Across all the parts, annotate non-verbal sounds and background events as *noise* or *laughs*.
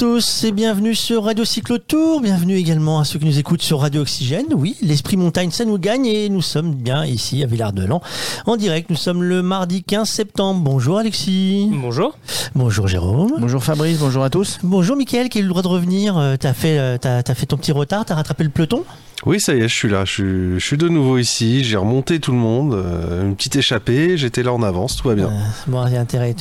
tous et bienvenue sur Radio Cyclotour. Bienvenue également à ceux qui nous écoutent sur Radio Oxygène. Oui, l'esprit montagne, ça nous gagne et nous sommes bien ici à Villard-de-Lans. En direct, nous sommes le mardi 15 septembre. Bonjour Alexis. Bonjour. Bonjour Jérôme. Bonjour Fabrice, bonjour à tous. Bonjour Mickaël qui a eu le droit de revenir. Euh, T'as fait, euh, t'as, t'as fait ton petit retard, t'as rattrapé le peloton? Oui, ça y est, je suis là. Je suis, je suis de nouveau ici. J'ai remonté tout le monde. euh, une petite échappée. J'étais là en avance. Tout va bien. Euh, Bon, il y a intérêt.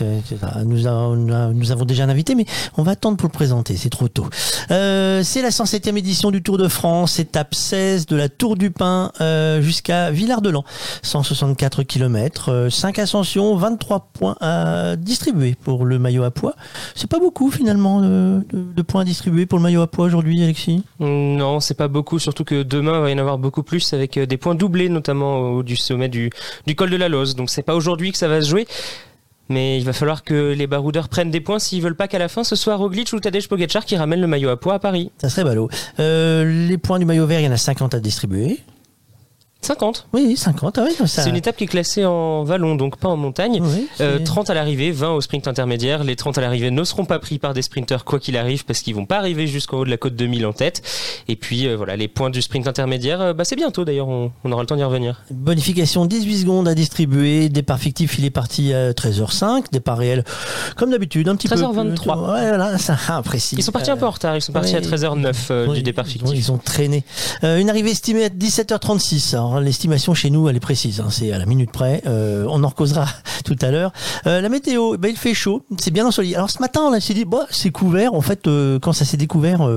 Nous, avons- nous avons déjà un invité, mais on va attendre pour le présenter. C'est trop tôt. Euh, c'est la 107e édition du Tour de France, étape 16 de la Tour du Pin euh, jusqu'à Villard-de-Lans. 164 km, 5 ascensions, 23 points à distribuer pour le maillot à poids. C'est pas beaucoup finalement de, points à distribuer pour le maillot à poids aujourd'hui, Alexis? Non, c'est pas beaucoup, surtout que demain il va y en avoir beaucoup plus avec euh, des points doublés, notamment au du sommet du, du col de la Loze. Donc c'est pas aujourd'hui que ça va se jouer. Mais il va falloir que les baroudeurs prennent des points s'ils veulent pas qu'à la fin ce soit Roglic ou Tadej Pogacar qui ramène le maillot à poids à Paris. Ça serait ballot. Euh, les points du maillot vert, il y en a 50 à distribuer. 50. Oui, 50. Ah oui, ça... C'est une étape qui est classée en vallon, donc pas en montagne. Oui, Euh, 30 à l'arrivée, 20 au sprint intermédiaire. Les 30 à l'arrivée ne seront pas pris par des sprinteurs quoi qu'il arrive parce qu'ils vont pas arriver jusqu'en haut de la côte 2000 en tête. Et puis euh, voilà, les points du sprint intermédiaire, euh, bah, c'est bientôt d'ailleurs, on, on aura le temps d'y revenir. Bonification 18 secondes à distribuer. Départ fictif, il est parti à 13h05. Départ réel, comme d'habitude, un petit peu. 13h23. plus- Ouais, voilà, ça. *laughs* Ils sont partis un peu en retard, ils sont partis ouais. à 13h09 euh, du départ fictif. Ils ont traîné. Euh, une arrivée estimée à 17h36. Alors, l'estimation chez nous, elle est précise. hein, c'est à la minute près. Euh, on en causera *laughs* tout à l'heure. Euh, la météo, ben, il fait chaud. C'est bien ensoleillé. Alors ce matin, on s'est dit, bah, c'est couvert. En fait, euh, quand ça s'est découvert,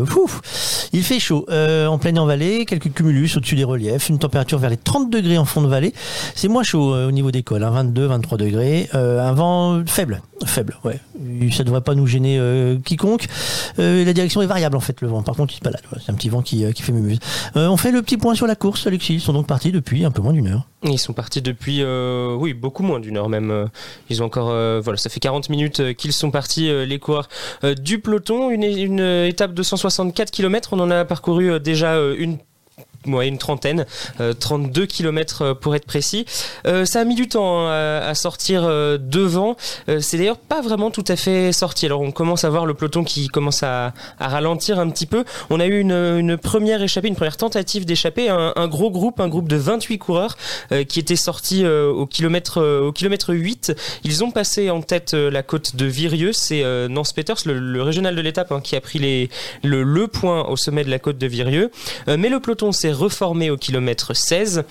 il fait chaud. En plaine en vallée, quelques cumulus au-dessus des reliefs. Une température vers les 30 degrés en fond de vallée. C'est moins chaud au niveau des cols. Hein, 22, 23 degrés. Un vent faible. Faible, ouais. Ça devrait pas nous gêner euh, quiconque. Euh, la direction est variable en fait, le vent. Par contre, il se balade. C'est un petit vent qui, euh, qui fait mumuse. On fait le petit point sur la course, Alexis. Ils sont donc partis depuis un peu moins d'une heure. Ils sont partis depuis, oui, beaucoup moins d'une heure même. Ils ont encore, voilà, ça fait 40 minutes qu'ils sont partis, les coureurs du peloton. Une, une étape de 164 km, on en a parcouru déjà une Ouais, une trentaine, euh, 32 km pour être précis. Euh, ça a mis du temps hein, à, sortir euh, devant. Euh, c'est d'ailleurs pas vraiment tout à fait sorti. Alors on commence à voir le peloton qui commence à, ralentir un petit peu. On a eu une, première échappée, une première tentative d'échapper, un, gros groupe, un groupe de 28 coureurs euh, qui était sorti euh, au kilomètre euh, au kilomètre 8. Ils ont passé en tête euh, la côte de Virieux. C'est euh, Nance Peters, le, régional de l'étape, hein, qui a pris le, le point au sommet de la côte de Virieux. Euh, mais le peloton s'est reformé au kilomètre 16.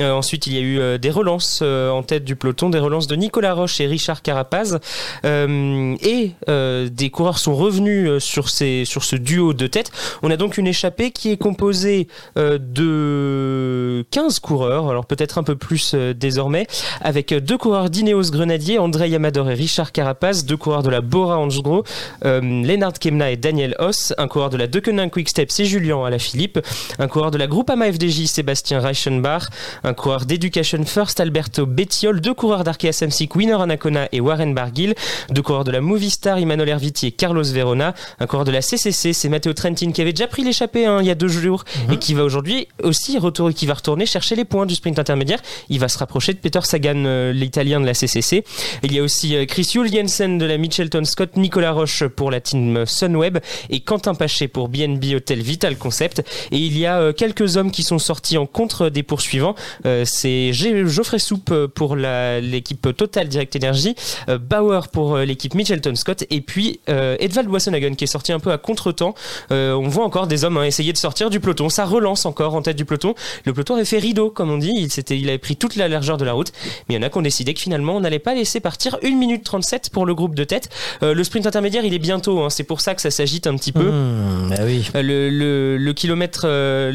Euh, ensuite, il y a eu euh, des relances euh, en tête du peloton, des relances de Nicolas Roche et Richard Carapaz. Euh, et euh, des coureurs sont revenus euh, sur, ces, sur ce duo de tête. On a donc une échappée qui est composée de 15 coureurs, alors peut-être un peu plus désormais, avec deux coureurs d'Ineos Grenadier, André Yamador et Richard Carapaz, deux coureurs de la Bora Hansgrohe, Lennart Kemna et Daniel Hoss, un coureur de la Deceuninck Quickstep, c'est Julien Alaphilippe, un coureur de la Groupama FDJ, Sébastien Reichenbach, un coureur d'Education First, Alberto Bettiol, deux coureurs d'Arkea Samsic, Winner Anacona et Warren Barguil, deux coureurs de la Movistar, Emmanuel Herviti et Carlos Verona, un coureur de la CCC, c'est Matteo Trentin qui avait déjà pris l'échappée hein, il y a deux jours et qui va aujourd'hui aussi retourner, qui va retourner chercher les points du sprint intermédiaire. Il va se rapprocher de Peter Sagan, euh, l'italien de la CCC. Il y a aussi euh, Chris Jules Jensen de la Mitchelton Scott, Nicolas Roche pour la team Sunweb et Quentin Paché pour BNB Hotel Vital Concept. Et il y a euh, quelques hommes qui sont sortis en contre des poursuivants. Euh, c'est Geoffrey Soupe euh, pour l'équipe Total Direct Energy, euh, Bauer pour l'équipe Mitchelton Scott et puis euh, Edvald Wassenhagen qui est sorti un peu à contre-temps. Euh, on voit encore des hommes hein, essayer de sortir du peloton. Ça relance encore en tête du peloton. Le peloton avait fait rideau, comme on dit. Il, s'était- il avait pris toute la largeur de la route. Mais il y en a qui ont décidé que finalement, on n'allait pas laisser partir 1 minute 37 pour le groupe de tête. Euh, le sprint intermédiaire, il est bientôt. hein. C'est pour ça que ça s'agite un petit peu. Mmh, bah oui. Euh, Le, le, le kilomètre, euh,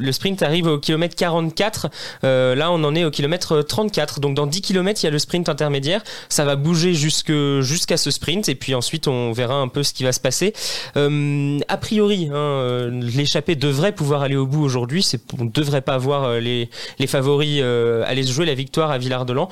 le sprint arrive au kilomètre 44. Euh, là, on en est au kilomètre 34. Donc, dans 10 kilomètres, il y a le sprint intermédiaire. Ça va bouger jusque, jusqu'à ce sprint. Et puis ensuite, on verra un peu ce qui va se passer. Euh, a priori, hein, euh, l'échappée devrait pouvoir aller au bout aujourd'hui. On ne devrait pas voir les, favoris aller se jouer la victoire à Villard-de-Lans.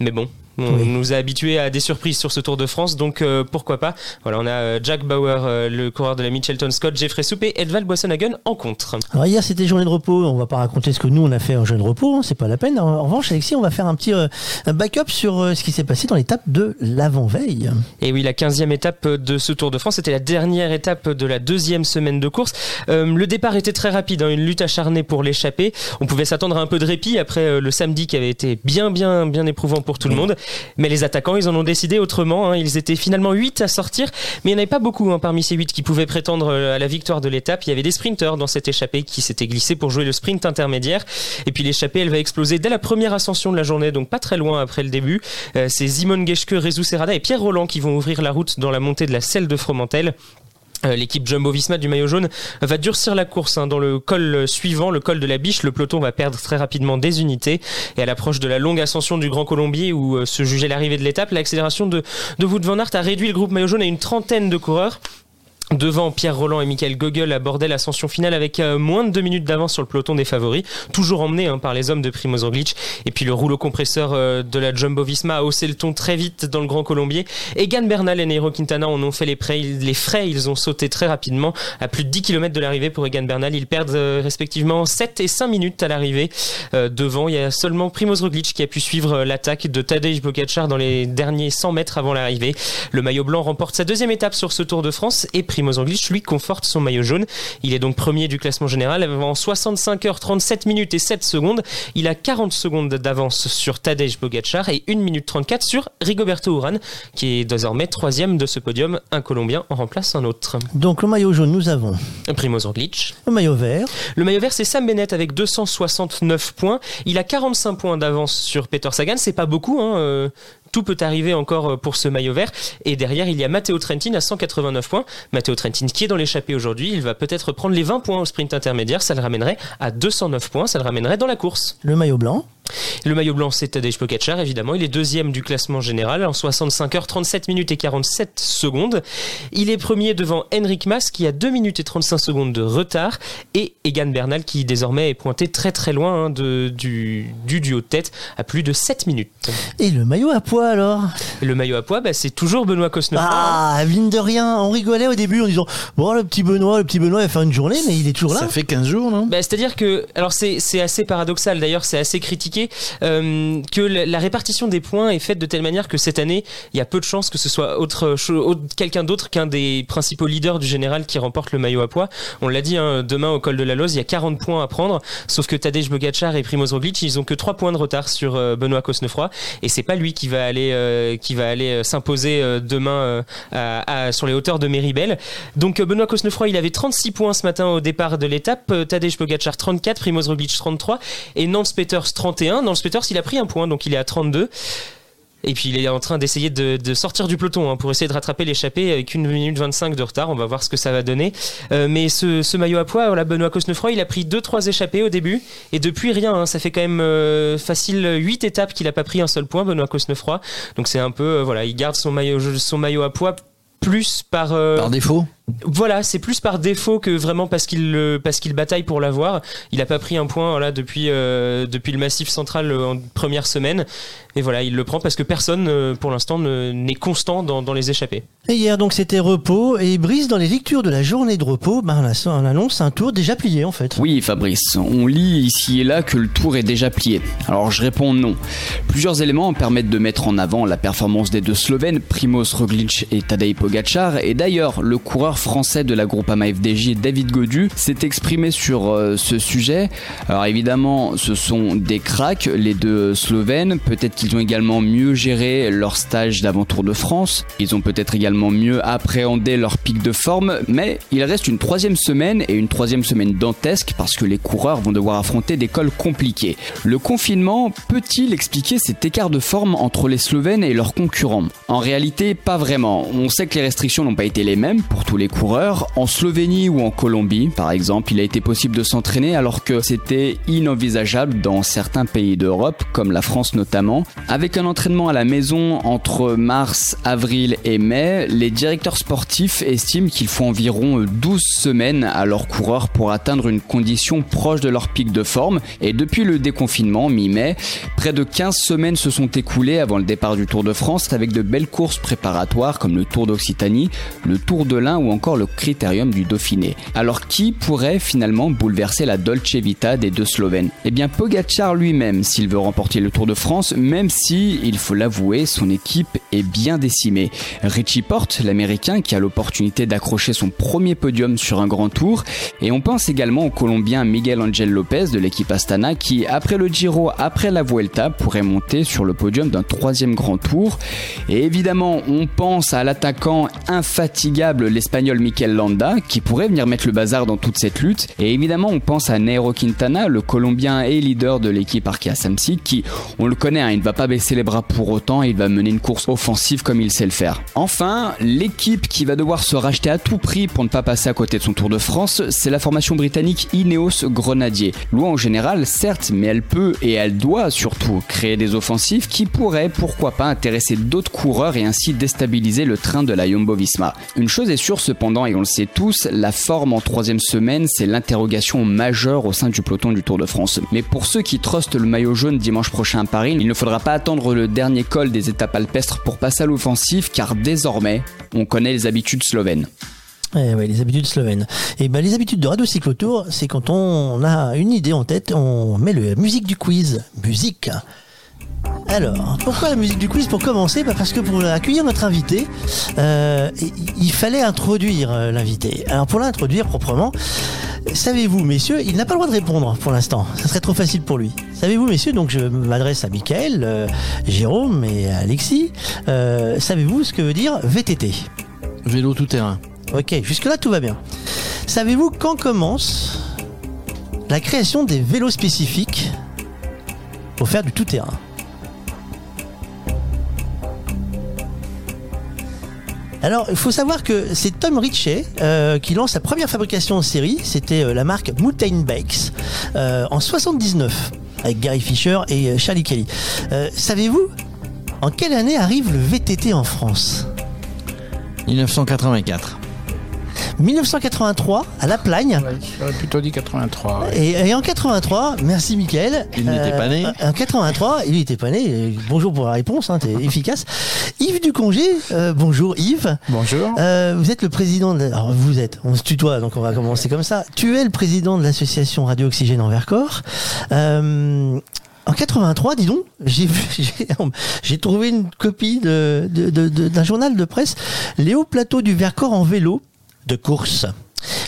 Mais bon, On Oui. nous a habitués à des surprises sur ce Tour de France, donc euh, pourquoi pas. Voilà, on a euh, Jack Bauer, euh, le coureur de la Mitchelton Scott, Jeffrey Soupe et Edvald Boasson-Hagen en contre. Alors hier c'était journée de repos, on va pas raconter ce que nous on a fait en journée de repos, hein, c'est pas la peine. En, en revanche Alexis, on va faire un petit euh, un backup sur euh, ce qui s'est passé dans l'étape de l'avant-veille. Et oui, la 15e étape de ce Tour de France, c'était la dernière étape de la deuxième semaine de course. Euh, le départ était très rapide, hein, une lutte acharnée pour l'échapper. On pouvait s'attendre à un peu de répit après le samedi qui avait été bien, bien, bien éprouvant pour tout le monde. Mais les attaquants, ils en ont décidé autrement. hein. Ils étaient finalement 8 à sortir, mais il n'y en avait pas beaucoup hein, parmi ces 8 qui pouvaient prétendre euh, à la victoire de l'étape. Il y avait des sprinteurs dans cette échappée qui s'étaient glissés pour jouer le sprint intermédiaire. Et puis l'échappée, elle va exploser dès la première ascension de la journée, donc pas très loin après le début. Euh, c'est Simone Geschke, Rezou Serrada et Pierre Roland qui vont ouvrir la route dans la montée de la selle de Fromentel. Euh, L'équipe Jumbo Visma du maillot jaune va durcir la course hein. dans le col suivant, le col de la Biche. Le peloton va perdre très rapidement des unités et à l'approche de la longue ascension du Grand Colombier où euh, se jugeait l'arrivée de l'étape, l'accélération de, de Wout van Aert a réduit le groupe maillot jaune à une trentaine de coureurs. Devant Pierre Roland et Michael Gogol abordait l'ascension finale avec euh, moins de deux minutes d'avance sur le peloton des favoris, toujours emmené hein, par les hommes de Primoz Roglic. Et puis le rouleau compresseur euh, de la Jumbo Visma a haussé le ton très vite dans le Grand Colombier. Egan Bernal et Nairo Quintana en ont fait les frais, les frais, ils ont sauté très rapidement à plus de 10 km de l'arrivée pour Egan Bernal. Ils perdent euh, respectivement 7 et 5 minutes à l'arrivée. Devant, il y a seulement Primoz Roglic qui a pu suivre l'attaque de Tadej Pogacar dans les derniers 100 mètres avant l'arrivée. Le maillot blanc remporte sa deuxième étape sur ce Tour de France et Primoz Roglic lui conforte son maillot jaune. Il est donc premier du classement général en 65 heures 37 minutes et 7 secondes. Il a 40 secondes d'avance sur Tadej Pogacar et 1 minute 34 sur Rigoberto Urán qui est désormais troisième de ce podium. Un Colombien en remplace un autre. Donc le maillot jaune, nous avons Primoz Roglic. le maillot vert, Le maillot vert, c'est Sam Bennett avec 269 points. Il a 45 points d'avance sur Peter Sagan. C'est pas beaucoup, hein. euh, tout peut arriver encore euh, pour ce maillot vert. Et derrière, il y a Matteo Trentin à 189 points. Matteo Trentin qui est dans l'échappée aujourd'hui. Il va peut-être prendre les 20 points au sprint intermédiaire. Ça le ramènerait à 209 points. Ça le ramènerait dans la course. le maillot blanc, Le maillot blanc, c'est Tadej Pogacar, évidemment. Il est deuxième du classement général en 65 heures, 37 minutes et 47 secondes. Il est premier devant Henrik Mas, qui a 2 minutes et 35 secondes de retard, et Egan Bernal, qui désormais est pointé très très loin hein, de, du, du duo de tête, à plus de 7 minutes. et le maillot à poids alors? Le maillot à poids, bah, c'est toujours Benoît Cosnefroy. Ah, mine de rien, on rigolait au début en disant bon le petit Benoît, le petit Benoît il va faire une journée, mais il est toujours là. Ça fait 15 jours, non? Bah, C'est-à-dire que, alors c'est c'est assez paradoxal, d'ailleurs c'est assez critiqué, euh, que la, répartition des points est faite de telle manière que cette année, il y a peu de chances que ce soit autre, quelqu'un d'autre qu'un des principaux leaders du général qui remporte le maillot à poids. On l'a dit, hein, demain au col de la Loze, il y a 40 points à prendre, sauf que Tadej Pogacar et Primoz Roglic, ils ont que 3 points de retard sur euh, Benoît Cosnefroy, et c'est pas lui qui va aller, euh, s'imposer demain sur les hauteurs de Méribel. Donc Benoît Cosnefroy, il avait 36 points ce matin au départ de l'étape, Tadej Pogacar 34, Primoz Roglic 33 et Nance Peters 31. Nance Peters, il a pris un point, donc il est à 32. Et puis il est en train d'essayer de, sortir du peloton hein, pour essayer de rattraper l'échappée avec une minute 25 de retard. On va voir ce que ça va donner. Euh, mais ce, maillot à poids, Benoît Cosnefroy, il a pris 2-3 échappées au début. Et depuis rien, hein, ça fait quand même euh, facile 8 étapes qu'il a pas pris un seul point, Benoît Cosnefroy. Donc c'est un peu, euh, voilà, il garde son maillot, son maillot à poids plus par... Par défaut voilà, c'est plus par défaut que vraiment parce qu'il le- parce qu'il bataille pour l'avoir. Il a pas pris un point voilà depuis euh, depuis le massif central euh, en première semaine. Et voilà, il le prend parce que personne euh, pour l'instant ne- n'est constant dans, dans les échappées. Et hier donc c'était repos et Brice dans les lectures de la journée de repos, ben, on, a- on annonce un tour déjà plié en fait. Oui, Fabrice, on lit ici et là que le tour est déjà plié. Alors je réponds non. Plusieurs éléments permettent de mettre en avant la performance des deux Slovènes, Primoz Roglic et Tadej Pogacar. Et d'ailleurs, le coureur français de la Groupama FDJ, David Godu, s'est exprimé sur euh, ce sujet. Alors évidemment, ce sont des cracks, les deux Slovènes. Peut-être qu'ils ont également mieux géré leur stage d'avant-tour de France. Ils ont peut-être également mieux appréhendé leur pic de forme. Mais il reste une troisième semaine et une troisième semaine dantesque parce que les coureurs vont devoir affronter des cols compliqués. Le confinement peut-il expliquer cet écart de forme entre les Slovènes et leurs concurrents? En réalité, pas vraiment. On sait que les restrictions n'ont pas été les mêmes pour tous les coureurs. En Slovénie ou en Colombie, par exemple, il a été possible de s'entraîner alors que c'était inenvisageable dans certains pays d'Europe, comme la France notamment. Avec un entraînement à la maison entre mars, avril et mai, les directeurs sportifs estiment qu'il faut environ 12 semaines à leurs coureurs pour atteindre une condition proche de leur pic de forme. Et depuis le déconfinement, mi-mai, près de 15 semaines se sont écoulées avant le départ du Tour de France avec de belles courses préparatoires comme le Tour d'Occitanie, le Tour de l'Ain ou encore le Critérium du Dauphiné. Alors qui pourrait finalement bouleverser la Dolce Vita des deux Slovènes? Eh bien Pogacar lui-même s'il veut remporter le Tour de France, même si, il faut l'avouer, son équipe est bien décimée. Richie Porte, l'américain qui a l'opportunité d'accrocher son premier podium sur un grand tour, et on pense également au Colombien Miguel Angel Lopez de l'équipe Astana qui, après le Giro, après la Vuelta, pourrait monter sur le podium d'un troisième grand tour. Et évidemment, on pense à l'attaquant infatigable, l'espagnol Mikel Landa, qui pourrait venir mettre le bazar dans toute cette lutte. Et évidemment, on pense à Nairo Quintana, le Colombien et leader de l'équipe Arkea Samsic, qui, on le connaît, hein, il ne va pas baisser les bras pour autant, il va mener une course offensive comme il sait le faire. Enfin, l'équipe qui va devoir se racheter à tout prix pour ne pas passer à côté de son Tour de France, c'est la formation britannique Ineos Grenadier. Loin en général, certes, mais elle peut et elle doit surtout créer des offensives qui pourraient, pourquoi pas, intéresser d'autres coureurs et ainsi déstabiliser le train de la Jumbo Visma. Une chose est sûre cependant, et on le sait tous, la forme en troisième semaine, c'est l'interrogation majeure au sein du peloton du Tour de France. Mais pour ceux qui trustent le maillot jaune dimanche prochain à Paris, il ne faudra pas attendre le dernier col des étapes alpestres pour passer à l'offensive, car désormais, on connaît les habitudes slovènes. Eh les habitudes slovènes. Et ben les habitudes de Radio Cyclotour, c'est quand on a une idée en tête, on met la musique du quiz. Musique. Alors, pourquoi la musique du quiz Pour commencer, bah parce que pour accueillir notre invité, euh, il fallait introduire euh, l'invité. Alors pour l'introduire proprement, savez-vous, messieurs, il n'a pas le droit de répondre pour l'instant. Ça serait trop facile pour lui. Savez-vous, messieurs, donc je m'adresse à Michael, euh, Jérôme et Alexis. Euh, savez-vous ce que veut dire VTT Vélo tout terrain. Ok, jusque-là tout va bien. Savez-vous quand commence la création des vélos spécifiques pour faire du tout-terrain Alors, il faut savoir que c'est Tom Ritchie euh, qui lance sa première fabrication en série. C'était euh, la marque Mountain Bikes euh, en 79 avec Gary Fisher et euh, Charlie Kelly. Savez-vous en quelle année arrive le VTT en France? 1984. 1983 à La Plagne. Ouais, J'aurais plutôt dit 83. ouais. Et, et en 83, merci Mickaël. Il n'était pas né. En 83, il n'était pas né. euh, Bonjour pour la réponse, hein, t'es *laughs* efficace. Yves Ducongé, euh, bonjour Yves. Bonjour. Euh, vous êtes le président de... Alors vous êtes, on se tutoie, donc on va commencer comme ça. Tu es le président de l'association Radio Oxygène en Vercors. Euh, en 83, dis donc, j'ai vu- *laughs* j'ai- j'ai trouvé une copie de- de- de- de- d'un journal de presse, les hauts plateaux du Vercors en vélo de course.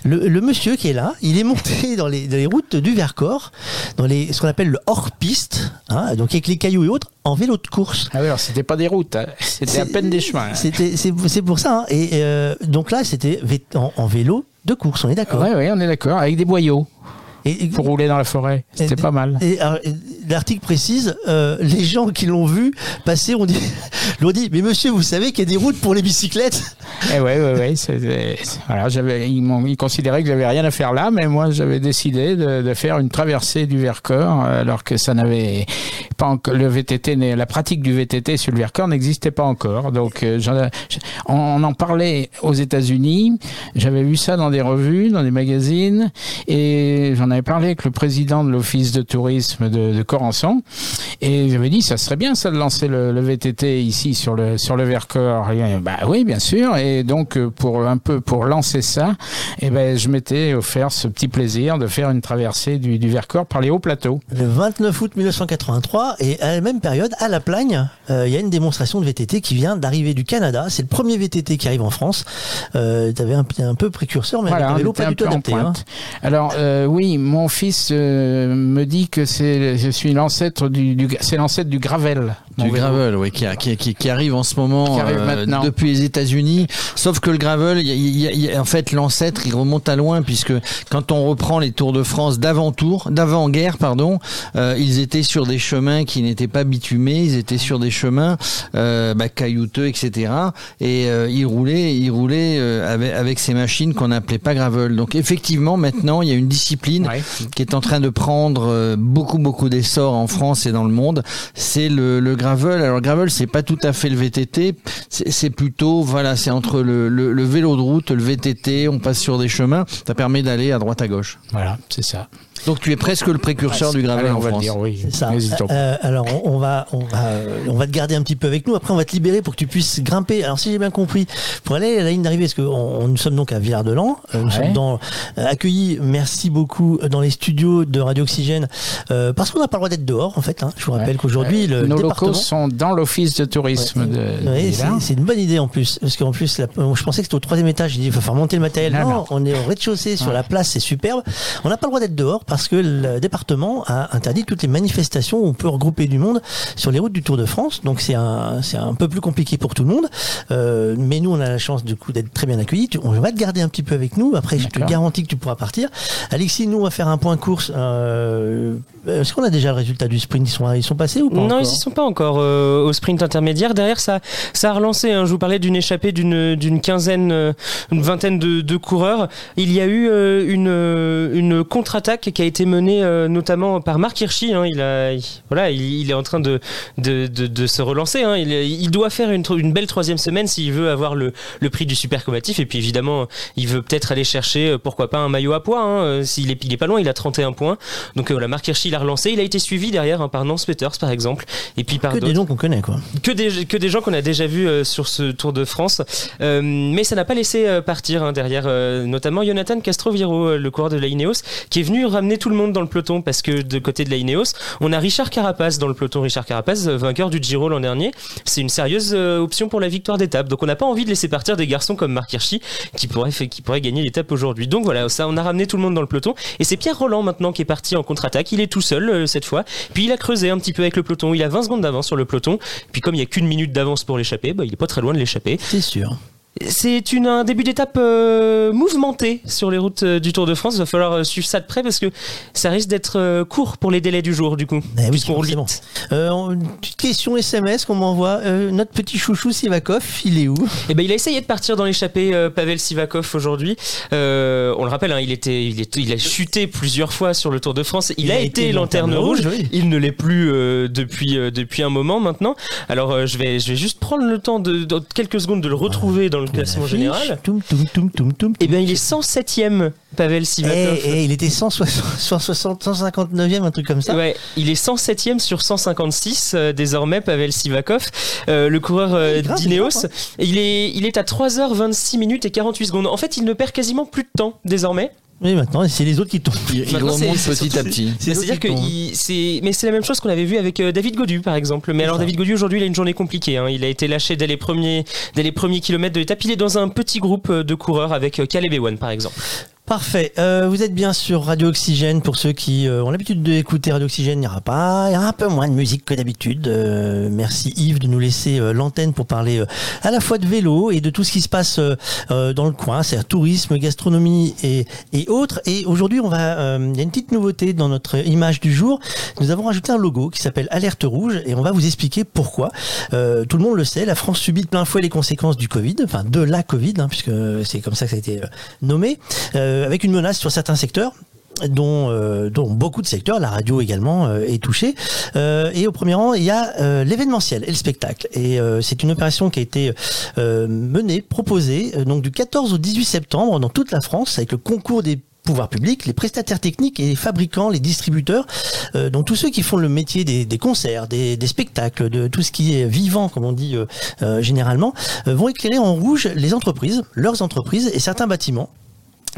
Le, le monsieur qui est là, il est monté *laughs* dans les, dans les routes du Vercors, dans les, ce qu'on appelle le hors-piste, hein, donc avec les cailloux et autres, en vélo de course. Ah oui, alors c'était pas des routes, hein. c'était à peine des chemins. hein. C'était, c'est, pour ça. hein. Et euh, donc là, c'était en, en vélo de course, on est d'accord. Oui, oui, on est d'accord, avec des boyaux Et, pour rouler dans la forêt. C'était pas mal. et, alors, et l'article précise, euh, les gens qui l'ont vu passer ont dit, *laughs* l'ont dit, mais monsieur, vous savez qu'il y a des routes pour les bicyclettes Eh ouais, ouais, ouais. Voilà, j'avais, ils, ils considéraient que j'avais rien à faire là, mais moi j'avais décidé de, de faire une traversée du Vercors, euh, alors que ça n'avait pas encore, le VTT, la pratique du VTT sur le Vercors n'existait pas encore. Donc, euh, on en parlait aux États-Unis. J'avais vu ça dans des revues, dans des magazines, et j'en avais parlé avec le président de l'office de tourisme de, de Corançon, et j'avais dit ça serait bien ça de lancer le, le VTT ici sur le sur le Vercors. Et, euh, bah oui, bien sûr. Et donc euh, pour un peu pour lancer ça, et ben je m'étais offert ce petit plaisir de faire une traversée du, du Vercors par les hauts plateaux. Le 29 août 1983, et à la même période, à La Plagne, euh, il y a une démonstration de VTT qui vient d'arriver du Canada. C'est le premier VTT qui arrive en France. Euh, T'avais un, un peu précurseur, mais avec un vélo pas du tout adapté. hein. Alors euh, oui, mon fils euh, me dit que c'est je suis l'ancêtre du, du c'est l'ancêtre du gravel. Du gravel, oui, qui, a- qui, qui- qui arrive en ce moment Qui arrive euh, depuis les États-Unis. Sauf que le gravel, il y a- il y a- il y a- en fait, l'ancêtre, il remonte à loin puisque quand on reprend les Tours de France d'avant-tour, d'avant-guerre, pardon, euh, ils étaient sur des chemins qui n'étaient pas bitumés, ils étaient sur des chemins euh, bah, caillouteux, etc. Et ils roulaient, ils roulaient avec, avec ces machines qu'on n'appelait pas gravel. Donc effectivement, maintenant, il y a une discipline Ouais. qui est en train de prendre beaucoup beaucoup d'essor en France et dans le monde, c'est le, le gravel. Alors le gravel, c'est pas tout à fait le VTT, c'est plutôt voilà, c'est entre le vélo de route, le VTT, on passe sur des chemins, ça permet d'aller à droite à gauche. Voilà, c'est ça. Donc tu es presque le précurseur du gravel en va France. dire, oui. C'est ça. Euh, alors on, on va on va euh, on va te garder un petit peu avec nous. Après on va te libérer pour que tu puisses grimper. Alors si j'ai bien compris, pour aller à la ligne d'arrivée, parce que on, nous sommes donc à Villard-de-Lans, euh, nous Ouais. sommes dans euh, accueillis. Merci beaucoup euh, dans les studios de Radio Oxygène euh, parce qu'on n'a pas le droit d'être dehors en fait. hein. Je vous rappelle Ouais. qu'aujourd'hui le Nos département. locaux sont dans l'office de tourisme de, de Ouais, c'est- une bonne idée en plus, parce qu'en plus, la- je pensais que c'était au troisième étage. Il faut faire monter le matériel. Non, Non, non. on est au rez-de-chaussée sur Ouais. la place, c'est superbe. On n'a pas le droit d'être dehors parce que le département a interdit toutes les manifestations où on peut regrouper du monde sur les routes du Tour de France. Donc c'est un, c'est un peu plus compliqué pour tout le monde. Euh, mais nous, on a la chance du coup d'être très bien accueillis. Tu- On va te garder un petit peu avec nous. Après, je te garantis que tu pourras partir. Alexis, nous, on va faire un point course. Euh, Est-ce qu'on a déjà le résultat du sprint? Ils sont, ils sont passés ou pas Non, ils y sont pas encore euh, au sprint intermédiaire. Derrière, ça, ça a relancé. hein. Je vous parlais d'une échappée d'une d'une quinzaine, une vingtaine de, de coureurs. Il y a eu une une contre-attaque qui a été menée euh, notamment par Marc Hirschi. hein. Il a, il- voilà, il, il est en train de de, de, de se relancer. hein. Il, il doit faire une, une belle troisième semaine s'il veut avoir le le prix du super combatif. Et puis évidemment, il veut peut-être aller chercher, euh, pourquoi pas, un maillot à poids. Hein. Euh, S'il est, il est pas loin, il a 31 points. Donc euh, voilà, Marc Hirschi l'a relancé. Il a été suivi derrière par Nance Peters, par exemple. Et puis par Que des noms qu'on connaît, quoi. que des, que des gens qu'on a déjà vus euh, sur ce Tour de France. Mais ça n'a pas laissé partir derrière, notamment Jonathan Castroviro, le coureur de la Ineos, qui est venu ramener tout le monde dans le peloton parce que de côté de la Ineos, on a Richard Carapace dans le peloton. Richard Carapace, euh, vainqueur du Giro l'an dernier. C'est une sérieuse euh, option pour la victoire d'étape. Donc on n'a pas envie de laisser partir des garçons comme Marc Hirschi qui pourraient, fait- qui gagner l'étape aujourd'hui. Donc voilà, ça, on a ramené tout le monde dans le peloton. Et c'est Pierre Roland maintenant qui est parti en contre-attaque. Il est tout seul euh, cette fois. Puis il a creusé un petit peu avec le peloton. Il a 20 secondes d'avance sur le peloton. Puis comme il y a qu'une minute d'avance pour l'échapper, bah, il est pas très loin de l'échapper. C'est sûr. C'est une, un début d'étape euh, mouvementé sur les routes euh, du Tour de France. Il va falloir euh, suivre ça de près parce que ça risque d'être euh, court pour les délais du jour du coup. Eh oui, roule une petite question SMS qu'on m'envoie. Notre petit chouchou Sivakov, il est où? Eh ben, il a essayé de partir dans l'échappée Pavel Sivakov aujourd'hui. On le rappelle, hein, il, était, il, est, il a chuté plusieurs fois sur le Tour de France. Il, a, été lanterne rouge. oui. Il ne l'est plus depuis, depuis un moment maintenant. Alors je, vais, je vais juste prendre le temps de, de quelques secondes de le retrouver dans le classement général. Toum, toum, toum, toum, toum. Eh bien, il est 107ème, Pavel Eh, Sivakov. eh, il était 160, 160, 159e, un truc comme ça. Ouais, il est 107ème sur 156 euh, désormais, Pavel Sivakov, euh, le coureur euh, d'Ineos. grimpe, Il est, il est à 3h26 minutes et 48 secondes. En fait, il ne perd quasiment plus de temps désormais. Oui, maintenant, c'est les autres qui tombent. Il, il Maintenant, c'est- remonte c'est petit à petit. C'est C'est-à-dire que il- c'est, mais c'est la même chose qu'on avait vu avec euh, David Godu par exemple. Mais alors ça. David Godu aujourd'hui, il a une journée compliquée. hein. Il a été lâché dès les premiers, dès les premiers kilomètres de l'étape. Il est dans un petit groupe euh, de coureurs avec euh, Caleb Ewan par exemple. Parfait. Euh, vous êtes bien sur Radio Oxygène. Pour ceux qui euh, ont l'habitude d'écouter Radio Oxygène, il n'y aura pas, il y aura un peu moins de musique que d'habitude. Euh, merci Yves de nous laisser l'antenne pour parler à la fois de vélo et de tout ce qui se passe dans le coin, c'est-à-dire tourisme, gastronomie et, autres. Et aujourd'hui, on va, il y a une petite nouveauté dans notre image du jour. Nous avons rajouté un logo qui s'appelle Alerte Rouge et on va vous expliquer pourquoi. Tout le monde le sait, la France subit de plein fouet les conséquences du Covid, enfin de la Covid, hein, puisque c'est comme ça que ça a été nommé, avec une menace sur certains secteurs. Dont, euh, beaucoup de secteurs, la radio également euh, est touchée. Euh, et au premier rang, il y a euh, l'événementiel et le spectacle. Et euh, c'est une opération qui a été euh, menée, proposée, euh, donc du 14 au 18 septembre dans toute la France, avec le concours des pouvoirs publics, les prestataires techniques et les fabricants, les distributeurs, euh, donc tous ceux qui font le métier des, concerts, des, spectacles, de tout ce qui est vivant, comme on dit euh, euh, généralement, euh, vont éclairer en rouge les entreprises, leurs entreprises et certains bâtiments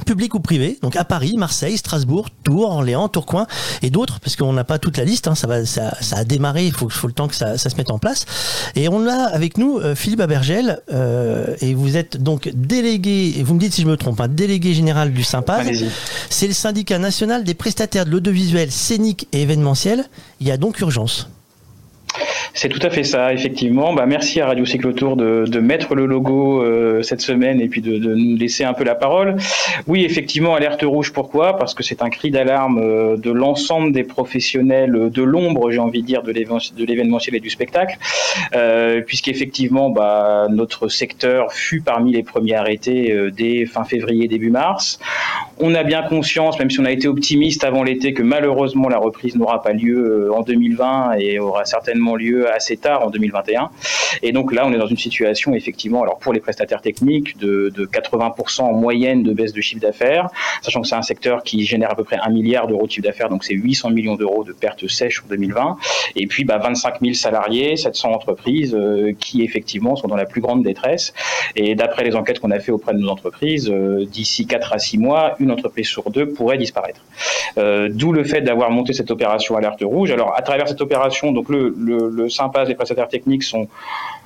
publics ou privés, donc à Paris, Marseille, Strasbourg, Tours, Orléans, Tourcoing et d'autres, parce qu'on n'a pas toute la liste, hein, ça, va, ça, ça a démarré, il faut, faut le temps que ça, ça se mette en place. Et on a avec nous euh, Philippe Abergel, euh, et vous êtes donc délégué, et vous me dites si je me trompe, hein, délégué général du SYMPAD. C'est le syndicat national des prestataires de l'audiovisuel scénique et événementiel. Il y a donc urgence. C'est tout à fait ça, effectivement. Bah, merci à Radio Cyclotour de, de mettre le logo euh, cette semaine et puis de, nous laisser un peu la parole. Oui, effectivement, alerte rouge. Pourquoi? Parce que c'est un cri d'alarme euh, de l'ensemble des professionnels de l'ombre, j'ai envie de dire, de l'événementiel et du spectacle, euh, puisqu'effectivement, bah, notre secteur fut parmi les premiers arrêtés euh, dès fin février, début mars. On a bien conscience, même si on a été optimiste avant l'été, que malheureusement la reprise n'aura pas lieu en 2020 et aura certainement lieu assez tard en 2021. Et donc là, on est dans une situation effectivement, alors pour les prestataires techniques, de, de 80% en moyenne de baisse de chiffre d'affaires, sachant que c'est un secteur qui génère à peu près un milliard d'euros de chiffre d'affaires, donc c'est 800 millions d'euros de pertes sèches en 2020. Et puis bah, 25 000 salariés, 700 entreprises euh, qui effectivement sont dans la plus grande détresse. Et d'après les enquêtes qu'on a fait auprès de nos entreprises, euh, d'ici 4 à 6 mois, une entreprise sur deux pourrait disparaître. Euh, D'où le fait d'avoir monté cette opération alerte rouge. Alors à travers cette opération, donc le, le sympa des prestataires techniques sont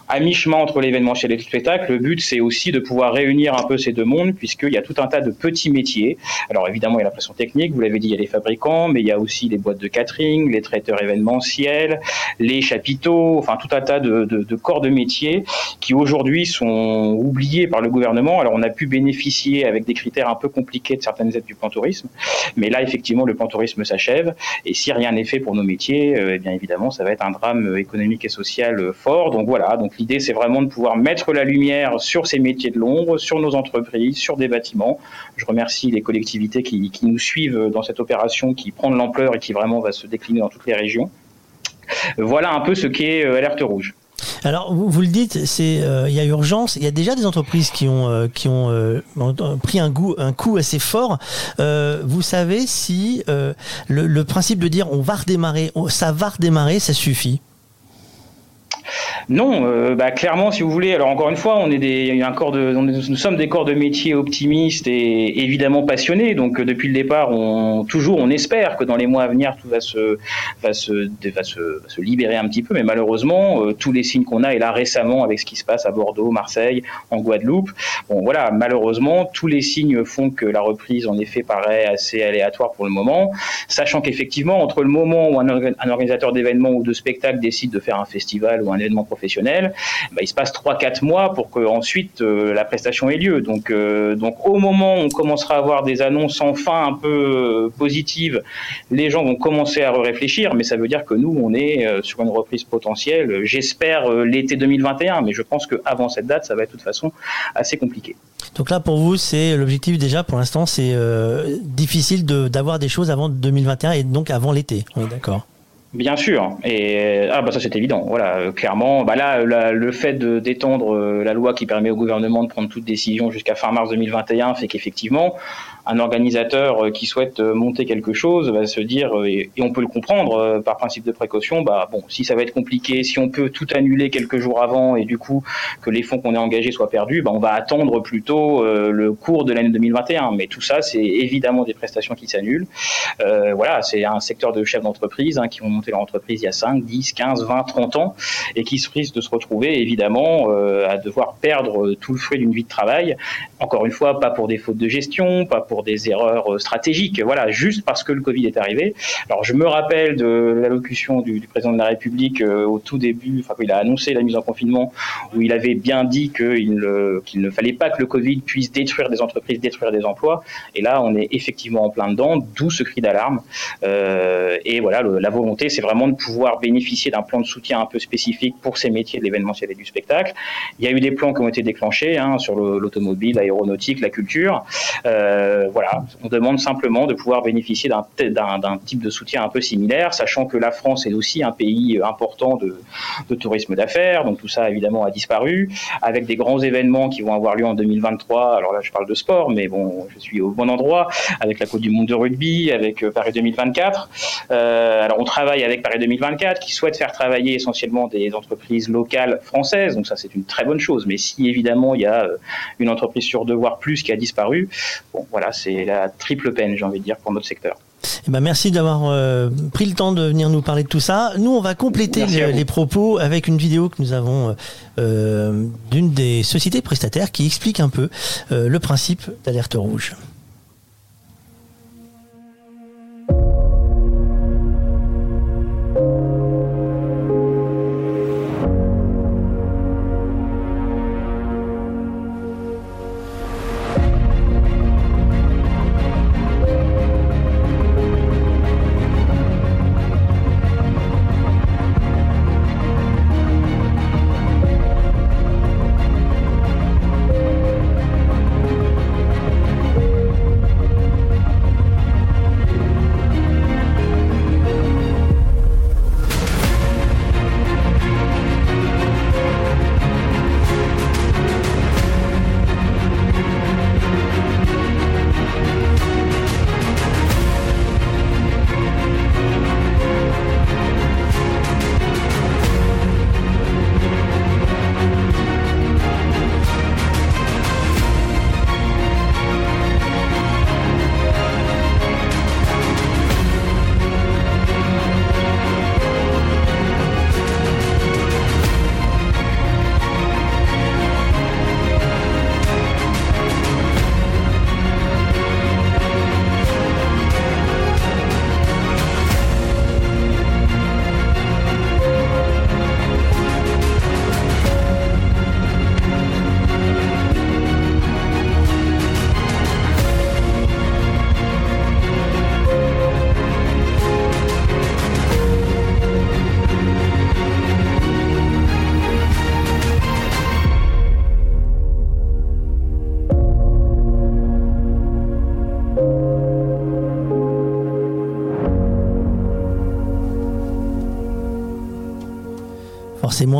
à mi-chemin entre l'événementiel et le spectacle. Le but, c'est aussi de pouvoir réunir un peu ces deux mondes, puisqu'il y a tout un tas de petits métiers. Alors évidemment, il y a la pression technique, vous l'avez dit, il y a les fabricants, mais il y a aussi les boîtes de catering, les traiteurs événementiels, les chapiteaux, enfin tout un tas de, de, de corps de métiers qui aujourd'hui sont oubliés par le gouvernement. Alors on a pu bénéficier avec des critères un peu compliqués de certaines aides du plan tourisme, mais là effectivement le plan tourisme s'achève, et si rien n'est fait pour nos métiers, euh, eh bien évidemment ça va être un drame économique et social fort. Donc voilà, donc l'idée, c'est vraiment de pouvoir mettre la lumière sur ces métiers de l'ombre, sur nos entreprises, sur des bâtiments. Je remercie les collectivités qui, nous suivent dans cette opération qui prend de l'ampleur et qui vraiment va se décliner dans toutes les régions. Voilà un peu ce qu'est Alerte Rouge. Alors vous, le dites, euh, il y a urgence. Il y a déjà des entreprises qui ont euh, euh, pris un coup assez fort. vous savez si le, principe de dire on va redémarrer, ça va redémarrer, ça suffit? Non, euh, bah, clairement, si vous voulez. Alors encore une fois, on est des, un corps de, nous sommes des corps de métier optimistes et évidemment passionnés. Donc euh, depuis le départ, on toujours, on espère que dans les mois à venir, tout va se, va se, va se, libérer un petit peu. Mais malheureusement, euh, tous les signes qu'on a, et là récemment avec ce qui se passe à Bordeaux, Marseille, en Guadeloupe, bon voilà, malheureusement, tous les signes font que la reprise, en effet, paraît assez aléatoire pour le moment, sachant qu'effectivement, entre le moment où un, un organisateur d'événements ou de spectacle décide de faire un festival ou un événement professionnel, bah, il se passe 3-4 mois pour que ensuite euh, la prestation ait lieu. Donc, euh, donc au moment où on commencera à avoir des annonces enfin un peu euh, positives, les gens vont commencer à réfléchir, mais ça veut dire que nous, on est sur une reprise potentielle, j'espère l'été 2021, mais je pense qu'avant cette date, ça va être de toute façon assez compliqué. Donc là, pour vous, c'est l'objectif déjà, pour l'instant, c'est difficile d'avoir des choses avant 2021 et donc avant l'été. On est d'accord Bien sûr, et ah bah ça c'est évident. Voilà, euh, clairement, bah là, le fait d'étendre euh, la loi qui permet au gouvernement de prendre toute décision jusqu'à fin mars 2021 fait qu'effectivement, un organisateur euh, qui souhaite euh, monter quelque chose va se dire, euh, et, on peut le comprendre par principe de précaution, bah bon, si ça va être compliqué, si on peut tout annuler quelques jours avant et du coup que les fonds qu'on a engagés soient perdus, bah on va attendre plutôt le cours de l'année 2021. Mais tout ça, c'est évidemment des prestations qui s'annulent. Euh, voilà, c'est un secteur de chefs d'entreprise hein, qui ont monté leur entreprise il y a 5, 10, 15, 20, 30 ans et qui se risquent de se retrouver évidemment à devoir perdre tout le fruit d'une vie de travail. Encore une fois, pas pour des fautes de gestion, pas pour des erreurs euh, stratégiques, voilà, juste parce que le Covid est arrivé. Alors je me rappelle de l'allocution du, président de la République euh, au tout début, enfin quand il a annoncé la mise en confinement, où il avait bien dit qu'il ne, qu'il ne fallait pas que le Covid puisse détruire des entreprises, détruire des emplois. Et là, on est effectivement en plein dedans, d'où ce cri d'alarme. Euh, et voilà, la volonté, c'est vraiment de pouvoir bénéficier d'un plan de soutien un peu spécifique pour ces métiers de l'événementiel et du spectacle. Il y a eu des plans qui ont été déclenchés hein, sur l'automobile, l'aéronautique, la culture. Voilà, on demande simplement de pouvoir bénéficier d'un type de soutien un peu similaire, sachant que la France est aussi un pays important de, tourisme d'affaires, donc tout ça évidemment a disparu, avec des grands événements qui vont avoir lieu en 2023. Alors là, je parle de sport, mais bon, je suis au bon endroit, avec la Coupe du Monde de rugby, avec euh, Paris 2024. Euh, alors on travaille avec Paris 2024, qui souhaite faire travailler essentiellement des entreprises locales françaises, donc ça c'est une très bonne chose. Mais si évidemment il y a euh, une entreprise sur deux voire plus qui a disparu, bon voilà, c'est la triple peine, j'ai envie de dire, pour notre secteur. Eh ben merci d'avoir euh, pris le temps de venir nous parler de tout ça. Nous, on va compléter les, les, propos avec une vidéo que nous avons euh, euh, d'une des sociétés prestataires qui explique un peu euh, le principe d'alerte rouge.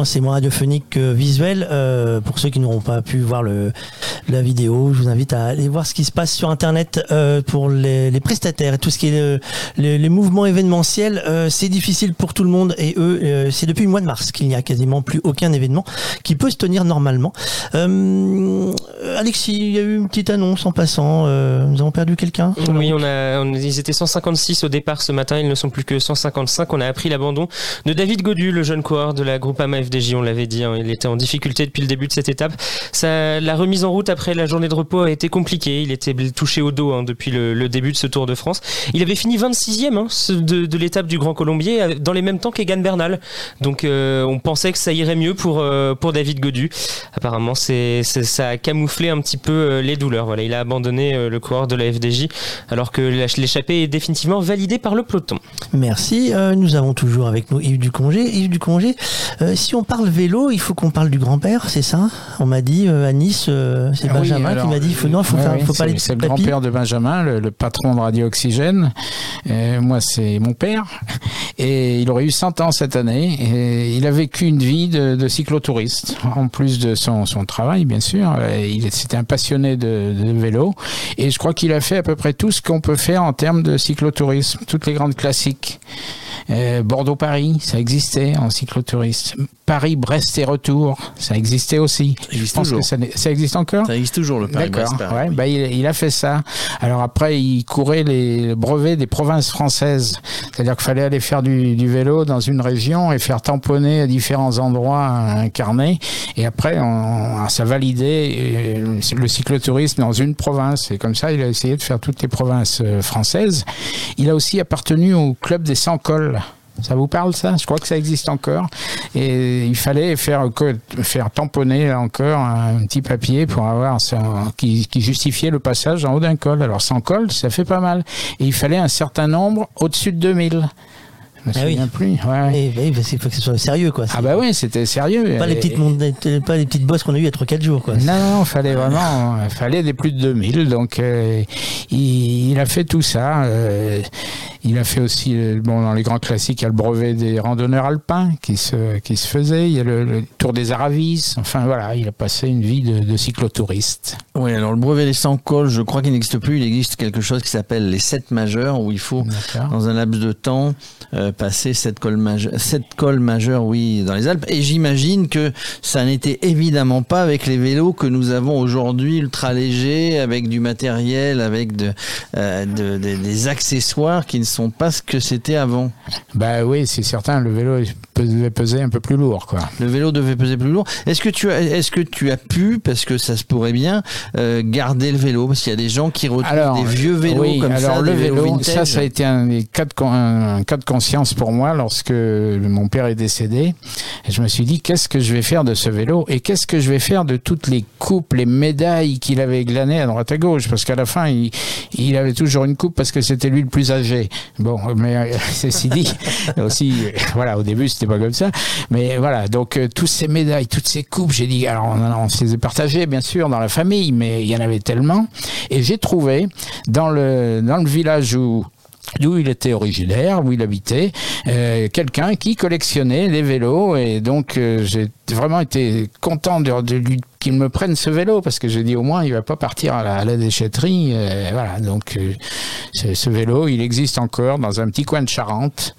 C'est moins, radiophonique que visuel. Euh, pour ceux qui n'auront pas pu voir le, la vidéo, je vous invite à aller voir ce qui se passe sur Internet euh, pour les, les prestataires tout ce qui est le- le- les mouvements événementiels. euh, c'est difficile pour tout le monde et eux, euh, c'est depuis le mois de mars qu'il n'y a quasiment plus aucun événement qui peut se tenir normalement. Euh, Alexis, il y a eu une petite annonce en passant. euh, nous avons perdu quelqu'un. Oui, on a, on- ils étaient 156 au départ ce matin, ils ne sont plus que 155. On a appris l'abandon de David Godu, le jeune coureur de la Groupama FDJ, on l'avait dit, hein, il était en difficulté depuis le début de cette étape. Ça, la remise en route après la journée de repos a été compliquée, il était touché au dos hein, depuis le, le début de ce Tour de France. Il avait fini 26e hein, de, de l'étape du Grand Colombier euh, dans les mêmes temps qu'Egan Bernal. Donc euh, on pensait que ça irait mieux pour, euh, pour David Godu. Apparemment, c'est- ça a camouflé un petit peu euh, les douleurs. Voilà, il a abandonné euh, le coureur de la FDJ alors que l'échappée est définitivement validée par le peloton. Merci. Euh, nous avons toujours avec nous Yves Ducongé. Yves Ducongé, euh, si on parle vélo, il faut qu'on parle du grand-père, c'est ça? On m'a dit euh, à Nice, euh, c'est Ah oui, Benjamin alors, qui m'a dit, il faut, non, faut, ouais, faire, ouais, faut de C'est le grand-père de Benjamin, le, le patron de Radio Oxygène. Euh, moi, c'est mon père. Et il aurait eu 100 ans cette année. Et il a vécu une vie de, de cyclotouriste, en plus de son, son travail, bien sûr. Et Il c'était un passionné de, de vélo. Et je crois qu'il a fait à peu près tout ce qu'on peut faire en termes de cyclotourisme, toutes les grandes classiques. Euh, Bordeaux-Paris, ça existait en cyclotouriste. Paris-Brest et retour, ça existait aussi. Ça existe Je pense toujours. que ça, existe encore Ça existe toujours le Paris-Brest. D'accord. Paris. Ouais, bah, il, il a fait ça. Alors après, il courait les brevets des provinces françaises. C'est-à-dire qu'il fallait aller faire du, du vélo dans une région et faire tamponner à différents endroits un carnet. Et après, on, ça validait euh, le cyclotourisme dans une province. Et comme ça, il a essayé de faire toutes les provinces euh, françaises. Il a aussi appartenu au club des 100 cols. Ça vous parle ça? Je crois que ça existe encore. Et il fallait faire, faire tamponner encore un petit papier pour avoir ça, qui, qui justifiait le passage en haut d'un col. Alors sans col, ça fait pas mal. Et il fallait un certain nombre au-dessus de 2000. Me Ah oui. plus. Ouais. Eh, eh, parce qu'il faut que ce soit sérieux, quoi. Ah bah oui, c'était sérieux. Pas les Et- petites mondes- pas les petites bosses qu'on a eues il y a 3-4 jours, quoi. non, non, fallait vraiment, fallait des plus de 2000. Donc, euh, il, il a fait tout ça. euh, il a fait aussi, euh, bon, dans les grands classiques, il y a le brevet des randonneurs alpins qui se, qui se faisait. Il y a le, le Tour des Aravis. Enfin, voilà, il a passé une vie de, de cyclotouriste. Oui, alors le brevet des 100 cols, je crois qu'il n'existe plus. Il existe quelque chose qui s'appelle les 7 majeurs, où il faut, dans un laps de temps, euh, passer 7 cols, maje- sept cols majeurs, oui, dans les Alpes. Et j'imagine que ça n'était évidemment pas avec les vélos que nous avons aujourd'hui, ultra légers, avec du matériel, avec de, euh, de- de- des accessoires qui ne sont pas ce que c'était avant. Bah oui, c'est certain, le vélo devait peser un peu plus lourd, quoi. Le vélo devait peser plus lourd. Est-ce que tu as, est-ce que tu as pu, parce que ça se pourrait bien, euh, garder le vélo? Parce qu'il y a des gens qui retrouvent des vieux vélos oui, comme alors ça, le vélo, vintage. ça, ça a été un, cas de, con- un cas de conscience pour moi lorsque mon père est décédé. Et je me suis dit, qu'est-ce que je vais faire de ce vélo Et qu'est-ce que je vais faire de toutes les coupes, les médailles qu'il avait glanées à droite à gauche? Parce qu'à la fin, il, il avait toujours une coupe parce que c'était lui le plus âgé. Bon, mais euh, *laughs* ceci dit, aussi, voilà, au début, c'était pas comme ça. Mais voilà, donc euh, toutes ces médailles, toutes ces coupes, j'ai dit, alors on, on se les a partagées, bien sûr, dans la famille, mais il y en avait tellement. Et j'ai trouvé dans le, dans le village où d'où il était originaire, où il habitait, euh, quelqu'un qui collectionnait les vélos et donc euh, j'ai vraiment été content de, de lui qu'il me prenne ce vélo parce que j'ai dit au moins il va pas partir à la, déchetterie euh, voilà donc euh, ce, vélo il existe encore dans un petit coin de Charente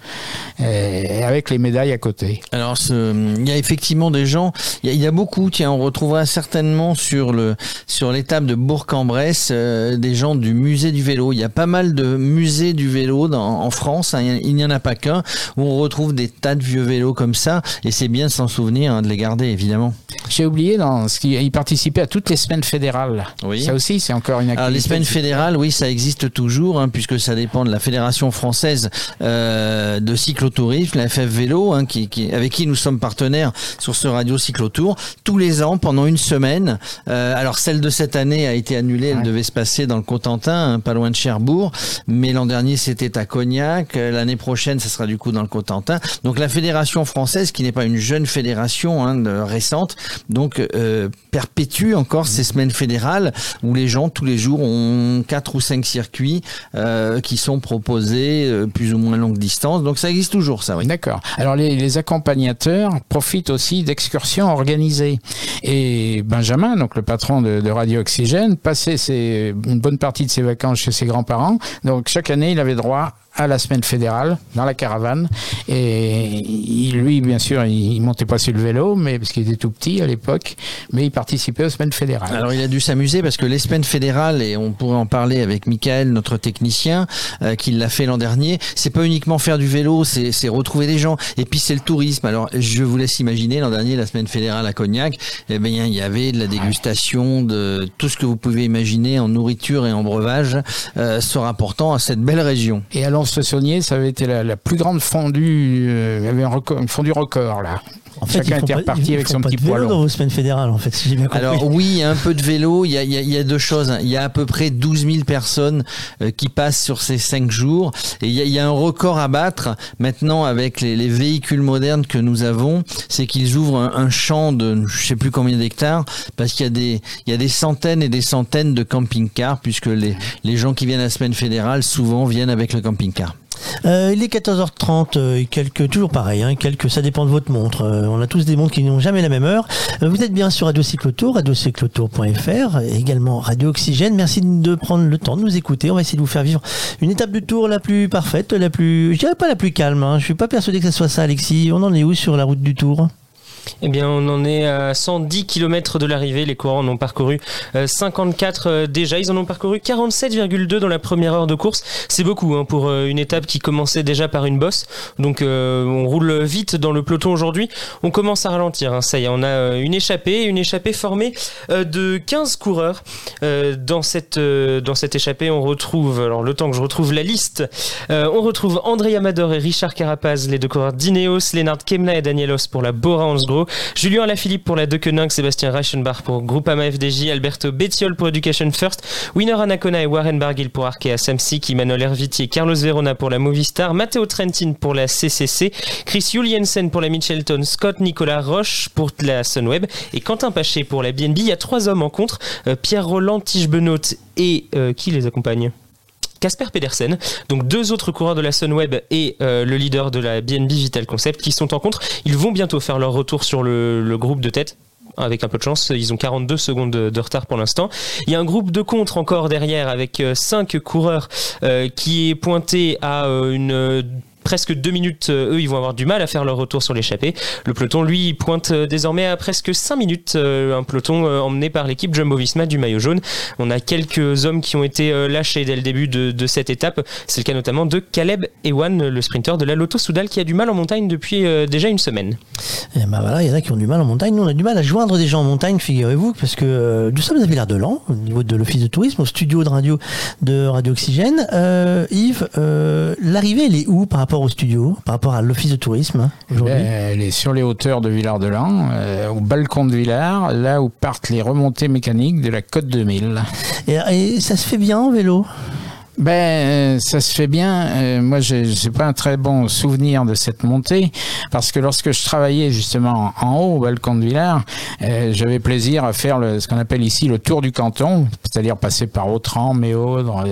euh, avec les médailles à côté Alors, il y a effectivement des gens, il y a, a beaucoup, tiens, on retrouvera certainement sur le sur l'étape de Bourg-en-Bresse des gens du musée du vélo. Il y a pas mal de musées du vélo en France, hein, il n'y en a pas qu'un, où on retrouve des tas de vieux vélos comme ça, et c'est bien s'en souvenir, hein, de les garder, évidemment. J'ai oublié dans ce qui il participait à toutes les semaines fédérales Oui. ça aussi c'est encore une activité Alors les semaines fédérales, oui, ça existe toujours, hein, puisque ça dépend de la fédération française euh, de cyclotourisme, la FF Vélo, hein, qui, qui- avec qui nous sommes partenaires sur ce radio cyclotour. Tous les ans, pendant une semaine. euh, alors celle de cette année a été annulée, elle Ouais. devait se passer dans le Cotentin, hein, pas loin de Cherbourg, mais l'an dernier c'était à Cognac. Euh, L'année prochaine, ça sera du beaucoup dans le Cotentin. Donc la fédération française, qui n'est pas une jeune fédération hein, de- récente, donc euh, perpétue encore ces semaines fédérales où les gens tous les jours ont quatre ou cinq circuits euh, qui sont proposés euh, plus ou moins longue distance. Donc ça existe toujours, ça. Oui. D'accord. Alors les, les accompagnateurs profitent aussi d'excursions organisées. Et Benjamin, donc le patron de, de Radio Oxygène, passait ses, une bonne partie de ses vacances chez ses grands-parents. Donc chaque année, il avait droit à la semaine fédérale dans la caravane et il- lui bien sûr il, montait pas sur le vélo mais parce qu'il était tout petit à l'époque mais il participait aux semaines fédérales Alors il a dû s'amuser parce que les semaines fédérales et on pourrait en parler avec Michael, notre technicien, euh, qui l'a fait l'an dernier. C'est pas uniquement faire du vélo, c'est retrouver des gens et puis c'est le tourisme. Alors je vous laisse imaginer l'an dernier la semaine fédérale à Cognac, eh bien il y avait de la dégustation de tout ce que vous pouvez imaginer en nourriture et en breuvage, euh, se rapportant à cette belle région. et ça avait été la, plus grande fondue euh, il y avait un une fondue record là En fait, Chacun était reparti avec son petit de vélo dans vos semaines fédérales, en fait, si j'ai bien compris. Alors oui, un peu de vélo, il y a, il y a- il y a deux choses. hein. Il y a à peu près 12 000 personnes euh, qui passent sur ces cinq jours. Et il y a, il y a un record à battre maintenant avec les, les véhicules modernes que nous avons, c'est qu'ils ouvrent un, un champ de je sais plus combien d'hectares parce qu'il y a des il y a des centaines et des centaines de camping-cars puisque les, les gens qui viennent à la semaine fédérale souvent viennent avec le camping-car. Euh, il est 14h30, euh, quelques, toujours pareil, hein, quelques, ça dépend de votre montre. Euh, on a tous des montres qui n'ont jamais la même heure. Euh, vous êtes bien sur Radio Cyclotour, radiocyclotour.fr, également Radio Oxygène. Merci de prendre le temps de nous écouter. On va essayer de vous faire vivre une étape du tour la plus parfaite, la plus, je dirais pas la plus calme. Hein. Je suis pas persuadé que ce soit ça, Alexis. On en est où sur la route du Tour? Eh bien, on en est à 110 km de l'arrivée. Les coureurs en ont parcouru euh, 54 euh, déjà. Ils en ont parcouru 47,2 dans la première heure de course. C'est beaucoup hein, pour euh, une étape qui commençait déjà par une bosse. Donc, euh, on roule vite dans le peloton aujourd'hui. On commence à ralentir. hein. Ça y est, on a euh, une échappée, une échappée formée euh, de 15 coureurs. Euh, dans cette euh, échappée, on retrouve alors le temps que je retrouve la liste. euh, on retrouve André Amador et Richard Carapaz, les deux coureurs d'Ineos, Lennart Kemna et Danielos pour la Bora Hansgrohe, Julien Alaphilippe pour la Deceuninck, Sébastien Reichenbach pour Groupama FDJ, Alberto Bettiol pour Education First, Winner Anacona et Warren Barguil pour Arkea Samsic, Emmanuel Hervitier, Carlos Verona pour la Movistar, Matteo Trentin pour la CCC, Chris Juliensen pour la Mitchelton, Scott Nicolas Roche pour la Sunweb et Quentin Paché pour la BNB. Il y a trois hommes en contre, euh, Pierre Roland, Tige Benoît et euh, qui les accompagne? Casper Pedersen, donc deux autres coureurs de la Sunweb et euh, le leader de la BNB Vital Concept qui sont en contre. Ils vont bientôt faire leur retour sur le, groupe de tête. Avec un peu de chance, ils ont 42 secondes de, retard pour l'instant. Il y a un groupe de contre encore derrière avec 5 coureurs euh, qui est pointé à euh, une euh, presque deux minutes, euh, eux ils vont avoir du mal à faire leur retour sur l'échappée. Le peloton lui pointe euh, désormais à presque 5 minutes, euh, un peloton emmené par l'équipe Jumbo-Visma du maillot jaune. On a quelques hommes qui ont été lâchés dès le début de, cette étape. C'est le cas notamment de Caleb Ewan, le sprinter de la Lotto Soudal qui a du mal en montagne depuis déjà une semaine. Eh ben voilà, il y en a qui ont du mal en montagne. Nous, on a du mal à joindre des gens en montagne, figurez-vous, parce que nous sommes à Villard-de-Lans, au niveau de l'office de tourisme, au studio de radio de Radio Oxygène. Yves, l'arrivée, elle est où par rapport au studio, par rapport à l'office de tourisme aujourd'hui Ben, Elle est sur les hauteurs de Villard-de-Lans, euh, au balcon de Villard, là où partent les remontées mécaniques de la Côte 2000. et, et ça se fait bien en vélo? Ben, euh, ça se fait bien. Euh, moi, j'ai pas un très bon souvenir de cette montée parce que lorsque je travaillais justement en haut au balcon de Villars, euh, j'avais plaisir à faire le, ce qu'on appelle ici le tour du canton, c'est-à-dire passer par Autran, Méaudre,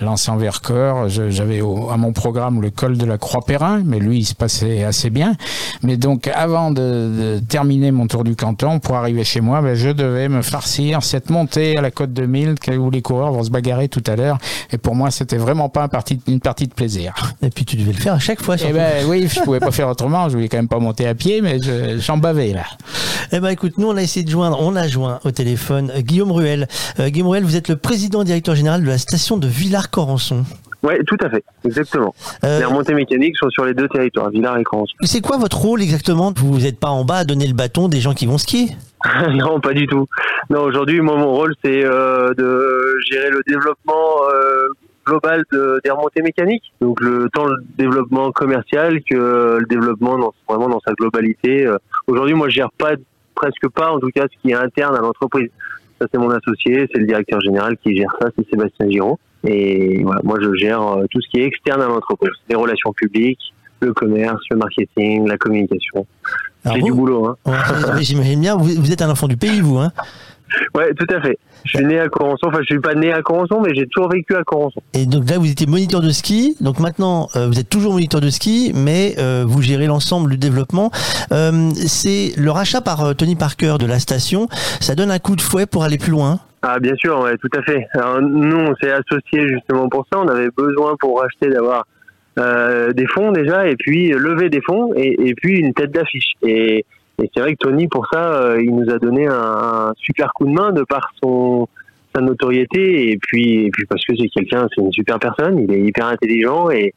Lens-en-Vercors. J'avais à mon programme le col de la Croix-Perrin, mais lui, il se passait assez bien. Mais donc, avant de, de terminer mon tour du canton, pour arriver chez moi, ben, je devais me farcir cette montée à la côte 2000 où les coureurs vont se bagarrer tout à l'heure. Et pour moi, c'était vraiment pas un parti- une partie de plaisir. Et puis tu devais le faire à chaque fois. Eh ben oui, je pouvais pas faire autrement. Je voulais quand même pas monter à pied, mais je- j'en bavais là. Eh ben écoute, nous on a essayé de joindre, on a joint au téléphone euh, Guillaume Ruel. Euh, Guillaume Ruel, vous êtes le président directeur général de la station de Villars-Corançon. Oui, tout à fait, exactement. Euh, Les remontées mécaniques sont sur les deux territoires, Villars et Corançon. c'est quoi votre rôle exactement? Vous n'êtes pas en bas à donner le bâton des gens qui vont skier? *laughs* Non, pas du tout. Non, aujourd'hui, moi, mon rôle, c'est euh, de gérer le développement euh, global de, des remontées mécaniques. Donc, le tant le développement commercial que le développement dans, vraiment dans sa globalité. Aujourd'hui, moi, je gère pas presque pas, en tout cas, ce qui est interne à l'entreprise. Ça, c'est mon associé, c'est le directeur général qui gère ça, c'est Sébastien Giraud. Et voilà, moi, je gère euh, tout ce qui est externe à l'entreprise, les relations publiques, le commerce, le marketing, la communication. J'ai du boulot, hein. Ouais, J'imagine bien, vous, vous êtes un enfant du pays, vous, hein Ouais, tout à fait. Je suis né à Corançon. Enfin, je suis pas né à Corançon, mais j'ai toujours vécu à Corançon. Et donc là, vous étiez moniteur de ski. Donc maintenant, euh, vous êtes toujours moniteur de ski, mais euh, vous gérez l'ensemble du développement. Euh, c'est le rachat par Tony Parker de la station. Ça donne un coup de fouet pour aller plus loin. Ah, bien sûr, ouais, tout à fait. Alors, nous, on s'est associés justement pour ça. On avait besoin pour racheter d'avoir des fonds déjà, et puis lever des fonds, et, et puis une tête d'affiche. Et, et c'est vrai que Tony, pour ça, euh, il nous a donné un, super coup de main de par son sa notoriété, et puis, et puis parce que c'est quelqu'un, c'est une super personne, il est hyper intelligent, et,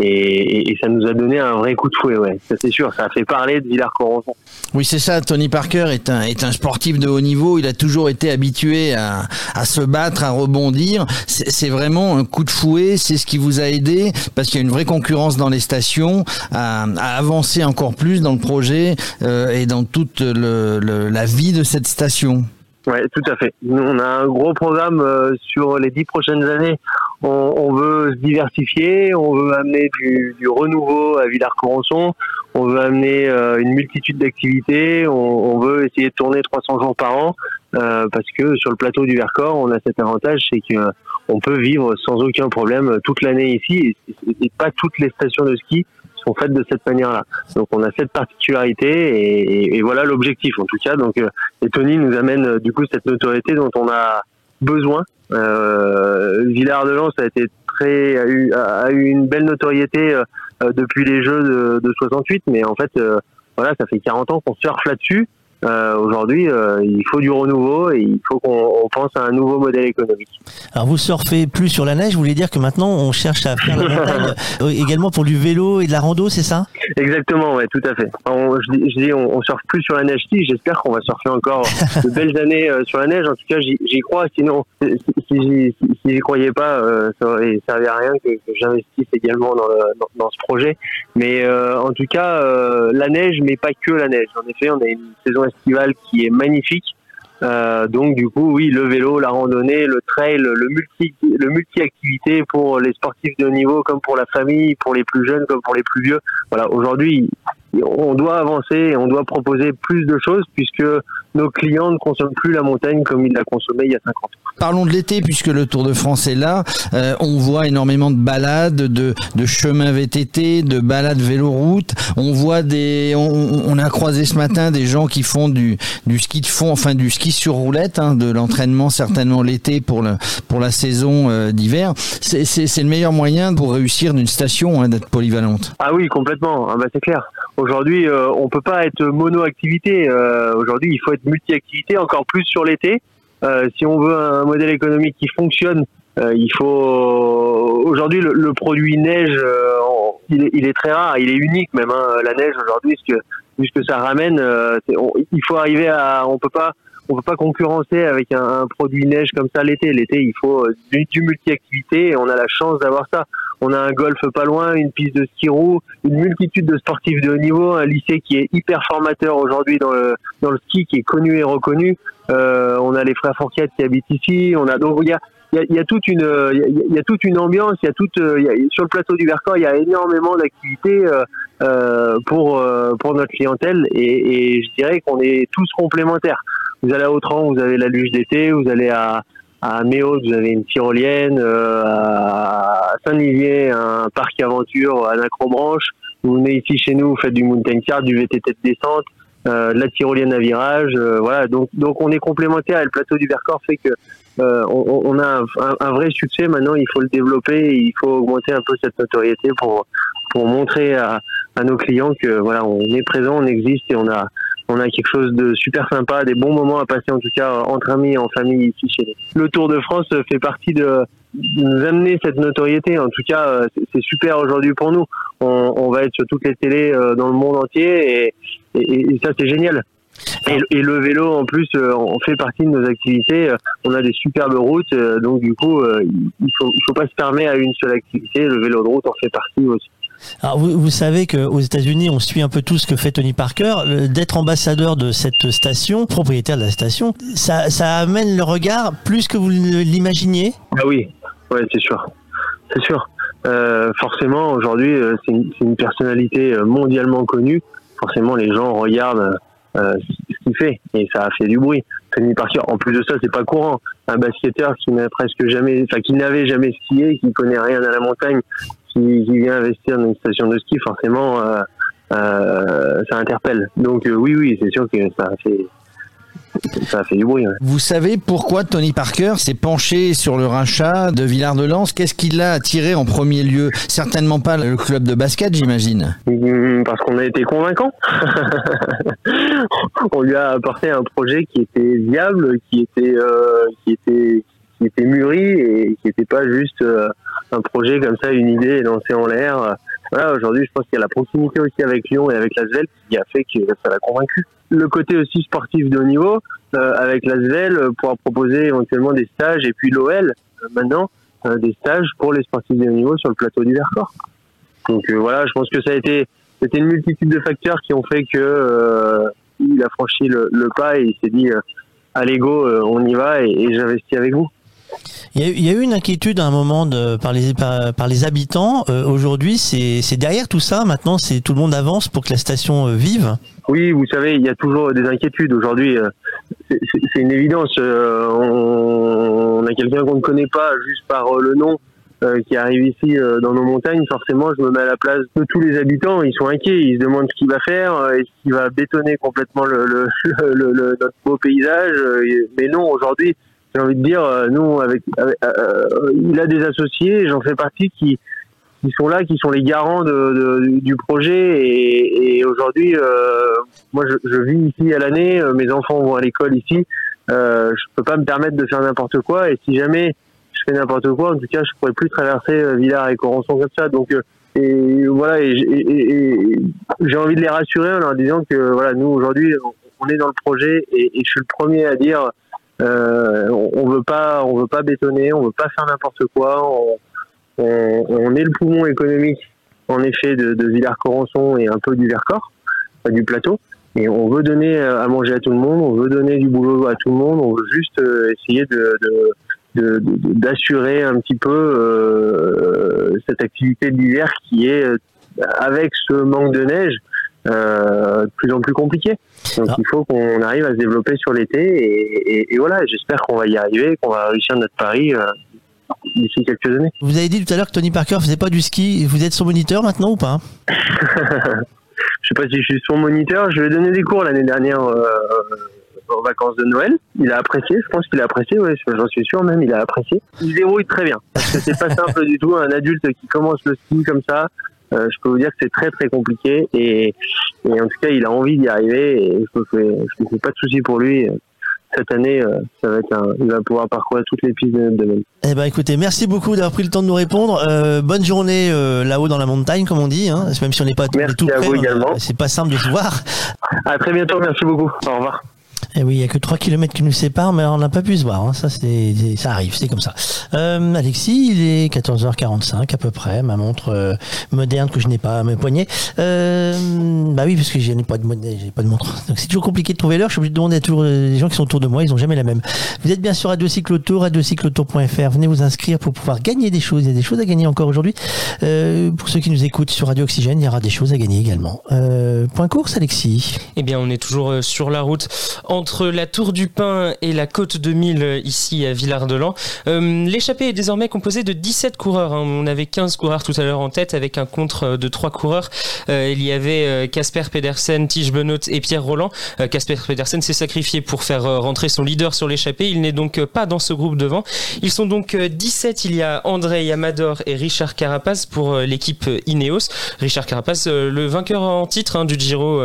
et, et ça nous a donné un vrai coup de fouet, ouais. Ça c'est sûr, ça a fait parler de Villars-Corançon. Oui, c'est ça. Tony Parker est un, est un sportif de haut niveau. Il a toujours été habitué à, à se battre, à rebondir. C'est c'est vraiment un coup de fouet. C'est ce qui vous a aidé parce qu'il y a une vraie concurrence dans les stations à, à avancer encore plus dans le projet euh, et dans toute le, le- la vie de cette station. Ouais, tout à fait. Nous, on a un gros programme euh, sur les dix prochaines années. On, on veut se diversifier, on veut amener du, du renouveau à Villars-Corançon, on veut amener euh, une multitude d'activités, on, on veut essayer de tourner 300 jours par an, euh, parce que sur le plateau du Vercors, on a cet avantage, c'est que euh, on peut vivre sans aucun problème toute l'année ici, et, pas toutes les stations de ski sont faites de cette manière-là. Donc on a cette particularité, et, et- voilà l'objectif en tout cas. Donc euh, et Tony nous amène euh, du coup cette notoriété dont on a besoin. Euh, Villard-de-Lans a été très a eu, a eu une belle notoriété euh, euh, depuis les Jeux de, de 68, mais en fait euh, voilà ça fait 40 ans qu'on surfe là-dessus. Euh, Aujourd'hui, euh, il faut du renouveau et il faut qu'on on pense à un nouveau modèle économique. Alors vous surfez plus sur la neige. Vous voulez dire que maintenant on cherche à faire la montagne *laughs* euh, également pour du vélo et de la rando, c'est ça? Exactement, ouais, tout à fait. On, je, dis- je dis, on, on surfe plus sur la neige. Si, j'espère qu'on va surfer encore *laughs* de belles années euh, sur la neige. En tout cas, j'y crois. Sinon, si, si, si, si j'y croyais pas, ça aurait servi à rien que, que j'investisse également dans, le, dans, dans ce projet. Mais en tout cas, la neige, mais pas que la neige. En effet, on a une saison estivale qui est magnifique. Euh, donc du coup, oui, le vélo, la randonnée, le trail, le multi, le multi-activité pour les sportifs de haut niveau, comme pour la famille, pour les plus jeunes, comme pour les plus vieux. Voilà, aujourd'hui, on doit avancer on doit proposer plus de choses puisque nos clients ne consomment plus la montagne comme ils la consommaient il y a 50 ans. Parlons de l'été puisque le Tour de France est là. Euh, on voit énormément de balades, de, de chemins VTT, de balades vélo-route. On voit des, on, on a croisé ce matin des gens qui font du, du ski de fond, enfin du ski sur roulette, hein, de l'entraînement certainement l'été pour le pour la saison euh, d'hiver. C'est le meilleur moyen pour réussir d'une station hein, d'être polyvalente. Ah oui, complètement. Ah bah c'est clair. Aujourd'hui, euh, on peut pas être mono-activité. Euh, Aujourd'hui, il faut être multi-activité, encore plus sur l'été. Euh, si on veut un modèle économique qui fonctionne, euh, il faut. Aujourd'hui, le, produit neige, euh, il, est, très rare, il est unique même. hein, la neige aujourd'hui, ce que, ce que ça ramène, il faut arriver à. On peut pas. On peut pas concurrencer avec un, un produit neige comme ça l'été. L'été, il faut euh, du, du multi-activité et on a la chance d'avoir ça. On a un golf pas loin, une piste de ski roue, une multitude de sportifs de haut niveau, un lycée qui est hyper formateur aujourd'hui dans le dans le ski, qui est connu et reconnu. Euh, on a les frères Fourquette qui habitent ici. On a donc il y a y a, y a toute une euh, il y a, toute une ambiance. Il y a toute euh, y a- sur le plateau du Vercors, il y a énormément d'activités euh, pour pour notre clientèle et, et je dirais qu'on est tous complémentaires. Vous allez à Autran, vous avez la luge d'été, vous allez à à Méo, vous avez une tyrolienne, euh, à Saint-Nivier, un parc aventure, un acrobranche. Vous venez ici chez nous, vous faites du mountain car, du VTT de descente, euh, de la tyrolienne à virage. euh, voilà, donc donc on est complémentaires et le plateau du Vercors fait que euh, on, on a un, un- un vrai succès. Maintenant, il faut le développer, et il faut augmenter un peu cette notoriété pour pour montrer à, à nos clients que voilà, on est présent, on existe et on a on a quelque chose de super sympa, des bons moments à passer en tout cas entre amis, en famille ici chez nous. Le Tour de France fait partie de, nous amener cette notoriété. En tout cas, euh, c'est- super aujourd'hui pour nous. On, va être sur toutes les télés euh, dans le monde entier et, ça c'est génial. Et, le vélo en plus, euh, on fait partie de nos activités. On a des superbes routes, donc du coup, il faut faut pas se fermer à une seule activité. Le vélo de route en fait partie aussi. Alors vous, vous savez qu'aux États-Unis, on suit un peu tout ce que fait Tony Parker. D'être ambassadeur de cette station, propriétaire de la station, ça, amène le regard plus que vous l'imaginiez? Ah oui, ouais, c'est sûr, c'est sûr. euh, forcément aujourd'hui euh, c'est une, personnalité mondialement connue. Forcément les gens regardent euh, ce qu'il fait et ça a fait du bruit. Tony Parker, en plus de ça, c'est pas courant. Un basketteur qui n'a presque jamais, enfin qui n'avait jamais skié, qui connaît rien à la montagne, qui, qui vient investir dans une station de ski, forcément, euh, euh, ça interpelle. Donc oui, oui, c'est sûr que ça a fait ça fait du bruit. Vous savez pourquoi Tony Parker s'est penché sur le rachat de Villard de Lans Qu'est-ce qui l'a attiré en premier lieu? Certainement pas le club de basket, j'imagine. Mmh, parce qu'on a été convaincant. *laughs* On lui a apporté un projet qui était viable, qui était, euh, qui était, qui était mûri et qui n'était pas juste euh, un projet comme ça, une idée lancée en l'air. Voilà, aujourd'hui, je pense qu'il y a la proximité aussi avec Lyon et avec Lasvel qui a fait que ça l'a convaincu le côté aussi sportif de haut niveau euh, avec l'Asvel euh, pour proposer éventuellement des stages et puis l'OL euh, maintenant des stages pour les sportifs de haut niveau sur le plateau du Vercors. Donc voilà, je pense que ça a été c'était une multitude de facteurs qui ont fait que il a franchi le, pas et il s'est dit allez go, on y va et, et j'investis avec vous. Il y, a, eu une inquiétude à un moment par, les, par, les habitants. Euh, aujourd'hui, c'est derrière tout ça. Maintenant, c'est tout le monde avance pour que la station euh, vive. Oui, vous savez, il y a toujours des inquiétudes. Aujourd'hui, euh, c'est une évidence. on, a quelqu'un qu'on ne connaît pas juste par le nom. qui arrive ici dans nos montagnes, forcément, je me mets à la place de tous les habitants. Ils sont inquiets, ils se demandent ce qu'il va faire, est-ce qu'il va bétonner complètement le, le, *laughs* le, notre beau paysage? Mais non, aujourd'hui, j'ai envie de dire, euh, nous, euh, euh, il a des associés, j'en fais partie, qui, sont là, qui sont les garants du projet. Et, aujourd'hui, moi, je, vis ici à l'année, mes enfants vont à l'école ici. Euh, je peux pas me permettre de faire n'importe quoi. Et si jamais je fais n'importe quoi, en tout cas, je pourrais plus traverser Villars et Corançon comme ça. Donc, voilà, j'ai envie de les rassurer en leur disant que voilà, nous aujourd'hui, on est dans le projet, et, je suis le premier à dire euh, on, veut pas, on veut pas bétonner, on veut pas faire n'importe quoi. On, est le poumon économique, en effet, de, de Villars-Corançon et un peu du Vercors, du plateau. Et on veut donner à manger à tout le monde, on veut donner du boulot à tout le monde, on veut juste euh, essayer de, d'assurer un petit peu euh, cette activité de l'hiver qui est avec ce manque de neige euh, de plus en plus compliqué. Donc ah. il faut qu'on arrive à se développer sur l'été et, et, voilà, j'espère qu'on va y arriver, qu'on va réussir notre pari euh, d'ici quelques années. Vous avez dit tout à l'heure que Tony Parker faisait pas du ski, vous êtes son moniteur maintenant ou pas *laughs* Je sais pas si je suis son moniteur, je lui ai donné des cours l'année dernière euh, en vacances de Noël. Il a apprécié, je pense qu'il a apprécié, ouais, j'en suis sûr même, il a apprécié. Il débrouille très bien. Parce que c'est pas *laughs* simple du tout, un adulte qui commence le ski comme ça, euh, je peux vous dire que c'est très très compliqué et, et, en tout cas il a envie d'y arriver et je me fais, je me fais pas de soucis pour lui. Cette année, euh, ça va être un, il va pouvoir parcourir toutes les pistes de notre Eh ben écoutez, merci beaucoup d'avoir pris le temps de nous répondre. Euh, bonne journée euh, là-haut dans la montagne, comme on dit. Hein, même si on n'est pas merci tout près, c'est pas simple de se voir. À très bientôt, merci beaucoup. Au revoir. Eh oui, il y a que 3 km qui nous séparent, mais on n'a pas pu se voir. Hein. Ça, c'est, ça arrive, c'est comme ça. Euh, Alexis, il est 14h45 à peu près. Ma montre euh, moderne que je n'ai pas à mes poignets. Euh, bah oui, parce que je n'ai pas de, pas de montre. Donc c'est toujours compliqué de trouver l'heure. Je suis obligé de demander à tous les gens qui sont autour de moi. Ils n'ont jamais la même. Vous êtes bien sûr Radio Cyclotour, radiocyclotour.fr. Venez vous inscrire pour pouvoir gagner des choses. Il y a des choses à gagner encore aujourd'hui. Euh, pour ceux qui nous écoutent sur Radio Oxygène, il y aura des choses à gagner également. Euh, point course, Alexis? Eh bien, on est toujours euh, sur la route entre la Tour du Pin et la Côte de Mille ici à Villard-de-Lans. Euh, l'échappée est désormais composée de 17 coureurs. Hein. On avait 15 coureurs tout à l'heure en tête avec un contre de 3 coureurs. Euh, il y avait euh, Casper Pedersen, Tige Benoît et Pierre Roland. Casper Pedersen s'est sacrifié pour faire rentrer son leader sur l'échappée. Il n'est donc pas dans ce groupe devant. Ils sont donc 17. Il y a André Yamador et Richard Carapace pour l'équipe Ineos. Richard Carapace, le vainqueur en titre hein, du Giro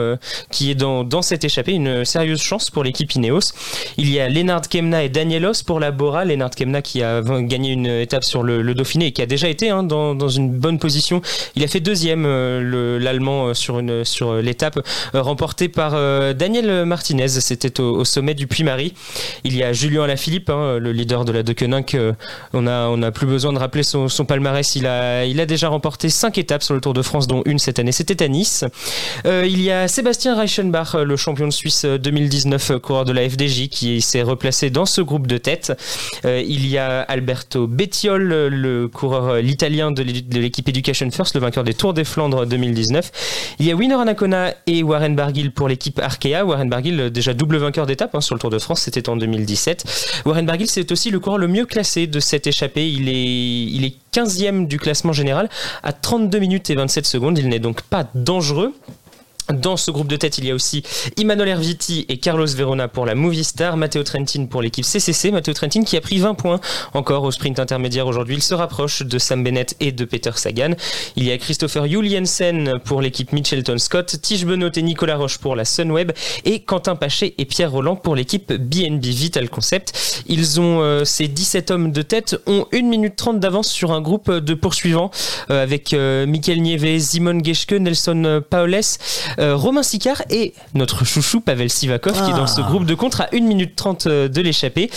qui est dans, dans cette échappée. Une sérieuse chance pour l'équipe Ineos. Il y a Lennart Kemna et Danielos pour la Bora. Lennart Kemna qui a gagné une étape sur le, Dauphiné et qui a déjà été hein, dans, une bonne position. Il a fait deuxième, euh, l'Allemand, euh, sur, sur l'étape, euh, remportée par Daniel Martinez. C'était au, sommet du Puy-Marie. Il y a Julien Alaphilippe, hein, le leader de la Deceuninck. on a, on a plus besoin de rappeler son, son, palmarès. Il a, il a déjà remporté cinq étapes sur le Tour de France, dont une cette année. C'était à Nice. il y a Sébastien Reichenbach, le champion de Suisse 2019 coureur de la FDJ, qui s'est replacé dans ce groupe de tête. il y a Alberto Bettiol, le coureur, l'italien de l'équipe Education First, le vainqueur des Tours des Flandres 2019. Il y a Winner Anacona et Warren Barguil pour l'équipe Arkea. Warren Barguil, déjà double vainqueur d'étape hein, sur le Tour de France, c'était en 2017. Warren Barguil, c'est aussi le coureur le mieux classé de cette échappée. Il est, il est 15e du classement général à 32 minutes et 27 secondes. Il n'est donc pas dangereux. Dans ce groupe de tête, il y a aussi Emmanuel Erviti et Carlos Verona pour la Movistar, Matteo Trentin pour l'équipe CCC. Matteo Trentin qui a pris 20 points encore au sprint intermédiaire aujourd'hui. Il se rapproche de Sam Bennett et de Peter Sagan. Il y a Christopher Juliensen pour l'équipe Mitchelton Scott, Tige Benot et Nicolas Roche pour la Sunweb et Quentin Paché et Pierre Roland pour l'équipe BNB Vital Concept. Ils ont, euh, ces 17 hommes de tête, ont 1 minute 30 d'avance sur un groupe de poursuivants euh, avec euh, Michael Nieve, Simon Geschke, Nelson Paoles. Euh, Romain Sicard et notre chouchou Pavel Sivakov qui est dans ce ah. groupe de contre à 1 minute 30 euh, de l'échappée.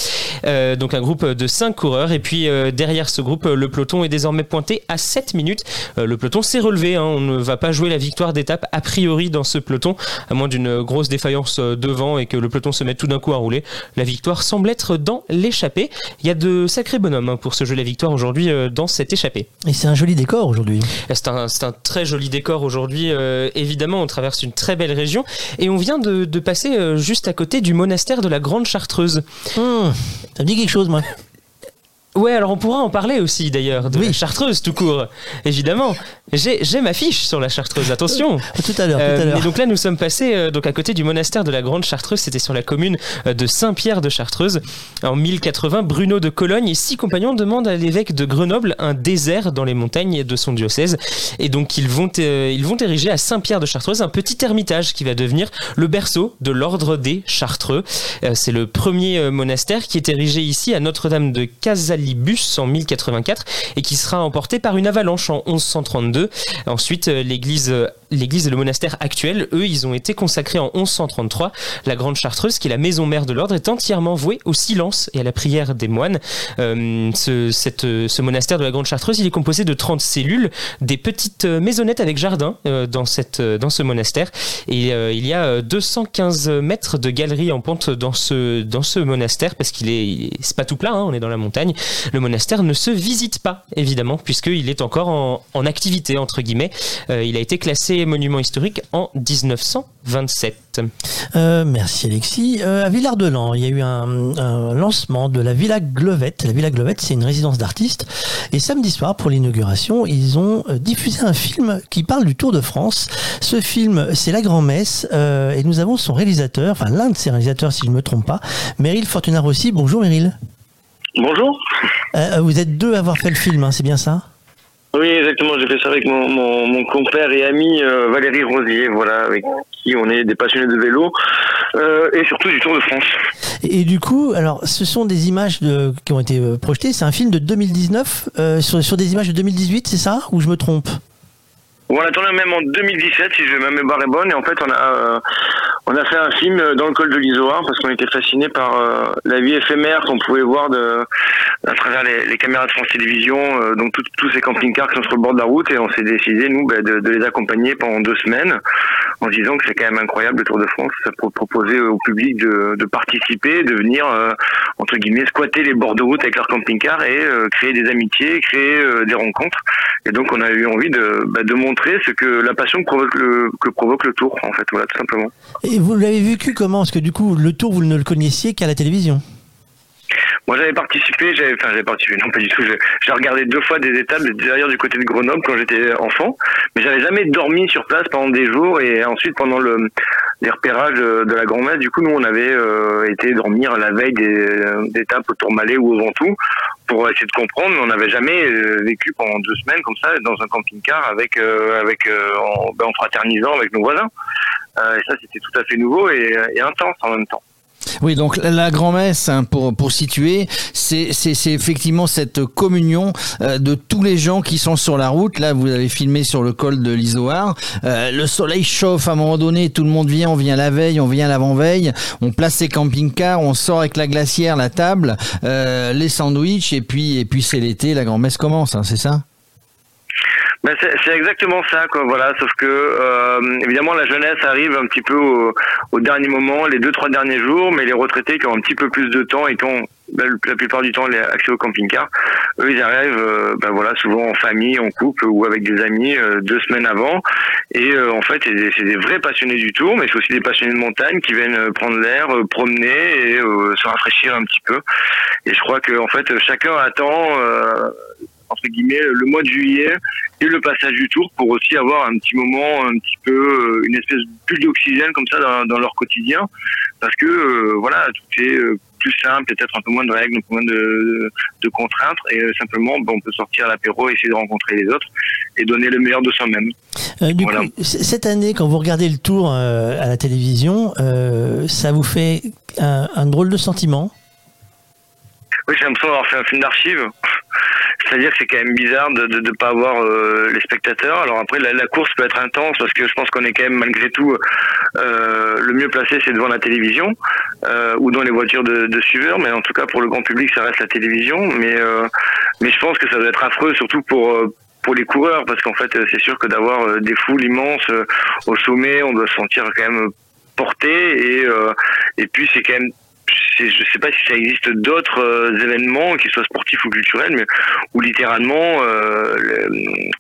Euh, donc un groupe de 5 coureurs et puis derrière ce groupe le peloton est désormais pointé à 7 minutes. le peloton s'est relevé, hein. on ne va pas jouer la victoire d'étape a priori dans ce peloton à moins d'une grosse défaillance devant et que le peloton se mette tout d'un coup à rouler. La victoire semble être dans l'échappée. Il y a de sacrés bonhommes hein, pour ce jeu la victoire aujourd'hui dans cette échappée. Et c'est un joli décor aujourd'hui. C'est un, un, très joli décor aujourd'hui. évidemment, on traverse une très belle région. Et on vient de, passer euh, juste à côté du monastère de la Grande Chartreuse. Mmh, ça me dit quelque chose, moi. Ouais, alors on pourra en parler aussi d'ailleurs, de la chartreuse tout court, évidemment. J'ai ma fiche sur la chartreuse, attention. *laughs* tout à l'heure, tout à euh, l'heure. Et donc là, nous sommes passés euh, donc à côté du monastère de la Grande Chartreuse, c'était sur la commune euh, de Saint-Pierre de Chartreuse. En 1080, Bruno de Cologne et six compagnons demandent à l'évêque de Grenoble un désert dans les montagnes de son diocèse. Et donc ils vont, ils vont ériger à Saint-Pierre de Chartreuse un petit ermitage qui va devenir le berceau de l'ordre des Chartreux. C'est le premier monastère qui est érigé ici à Notre-Dame de Casali bus en 1084 et qui sera emporté par une avalanche en 1132. Ensuite, euh, l'église l'église et le monastère actuel, eux, ils ont été consacrés en 1133. La Grande Chartreuse, qui est la maison mère de l'ordre, est entièrement vouée au silence et à la prière des moines. Euh, ce, cette, ce monastère de la Grande Chartreuse, il est composé de 30 cellules, des petites maisonnettes avec jardin dans, ce monastère. Et il y a 215 mètres de galerie en pente dans ce, monastère, parce qu'il est, c'est pas tout plat, hein, on est dans la montagne. Le monastère ne se visite pas, évidemment, puisqu'il est encore en, activité, entre guillemets. Euh, il a été classé monument historique en 1927. Euh, merci Alexis. Euh, à Villard-de-Lans, il y a eu un, lancement de la Villa Glovette. La Villa Glovette, c'est une résidence d'artistes. Et samedi soir, pour l'inauguration, ils ont diffusé un film qui parle du Tour de France. Ce film, c'est La Grand-Messe. et nous avons son réalisateur, enfin l'un de ses réalisateurs, si je ne me trompe pas, Meryl Fortuna Rossi. Bonjour Meryl. Bonjour. Euh, vous êtes deux à avoir fait le film, hein, c'est bien ça? Oui, exactement. J'ai fait ça avec mon, mon, compère et ami euh, Valérie Rosier, voilà, avec qui on est des passionnés de vélo euh, et surtout du Tour de France. Et, du coup, alors, ce sont des images de, qui ont été projetées. C'est un film de 2019 sur, sur des images de 2018, c'est ça? Ou je me trompe? On a tourné même en 2017, si je ma mémoire est bonne, et en fait on a euh, on a fait un film dans le col de l'Isoar parce qu'on était fasciné par euh, la vie éphémère qu'on pouvait voir de à travers les, les caméras de France Télévisions, euh, donc tous ces camping-cars qui sont sur le bord de la route, et on s'est décidé nous bah, de, de, les accompagner pendant deux semaines, en disant que c'est quand même incroyable le Tour de France, ça pour proposer au public de, de participer, de venir entre guillemets squatter les bords de route avec leur camping-car et créer des amitiés, créer des rencontres, et donc on a eu envie de, bah, de montrer ce que la passion que provoque le, que provoque le tour, en fait, voilà, tout simplement. Et vous l'avez vécu comment? Parce que du coup, le tour, vous ne le connaissiez qu'à la télévision moi, j'avais participé, j'avais, enfin, j'avais participé, non, pas du tout. J'ai regardé deux fois des étapes d'ailleurs du côté de Grenoble quand j'étais enfant, mais j'avais jamais dormi sur place pendant des jours et ensuite pendant le, les repérages de, la grand-messe, du coup, nous, on avait euh, été dormir la veille des, étapes au Tourmalet ou au Ventoux pour essayer de comprendre, on n'avait jamais euh, vécu pendant deux semaines comme ça dans un camping-car avec, euh, avec, en, ben, en, fraternisant avec nos voisins. et ça, c'était tout à fait nouveau et, et intense en même temps. Oui, donc la grand-messe, hein, pour, pour situer, c'est effectivement cette communion euh, de tous les gens qui sont sur la route. Là, vous avez filmé sur le col de l'Isoar. Euh, le soleil chauffe à un moment donné, tout le monde vient, on vient la veille, on vient l'avant-veille, on place ses camping-cars, on sort avec la glacière, la table, euh, les sandwichs, et puis, et puis c'est l'été, la grand-messe commence, hein, c'est ça? Ben c'est exactement ça, quoi. Voilà, sauf que euh, évidemment la jeunesse arrive un petit peu au, au dernier moment, les deux trois derniers jours, mais les retraités qui ont un petit peu plus de temps et qui ont ben, la plupart du temps les accès au camping-car, eux ils arrivent, euh, ben voilà, souvent en famille, en couple ou avec des amis euh, deux semaines avant. Et euh, en fait, c'est des, vrais passionnés du tour, mais c'est aussi des passionnés de montagne qui viennent euh, prendre l'air, promener et se rafraîchir un petit peu. Et je crois que en fait chacun attend. Entre guillemets le mois de juillet et le passage du tour pour aussi avoir un petit moment un petit peu euh, une espèce de bulle d'oxygène comme ça dans, dans leur quotidien parce que euh, voilà tout est euh, plus simple peut-être un peu moins de règles un peu moins de, de contraintes et simplement bon, on peut sortir à l'apéro essayer de rencontrer les autres et donner le meilleur de soi-même Euh, du Voilà. coup, cette année, quand vous regardez le tour euh, à la télévision, ça vous fait un, un drôle de sentiment? Oui, j'ai l'impression d'avoir fait un film d'archives. C'est-à-dire que c'est quand même bizarre de ne pas avoir euh, les spectateurs. Alors après, la, la course peut être intense parce que je pense qu'on est quand même malgré tout euh, le mieux placé, c'est devant la télévision euh, ou dans les voitures de, de suiveurs. Mais en tout cas, pour le grand public, ça reste la télévision. Mais euh, mais je pense que ça doit être affreux, surtout pour euh, pour les coureurs, parce qu'en fait, c'est sûr que d'avoir euh, des foules immenses au sommet, on doit se sentir quand même porté et et puis c'est quand même je sais pas si ça existe d'autres euh, événements, qu'ils soient sportifs ou culturels, mais où littéralement euh,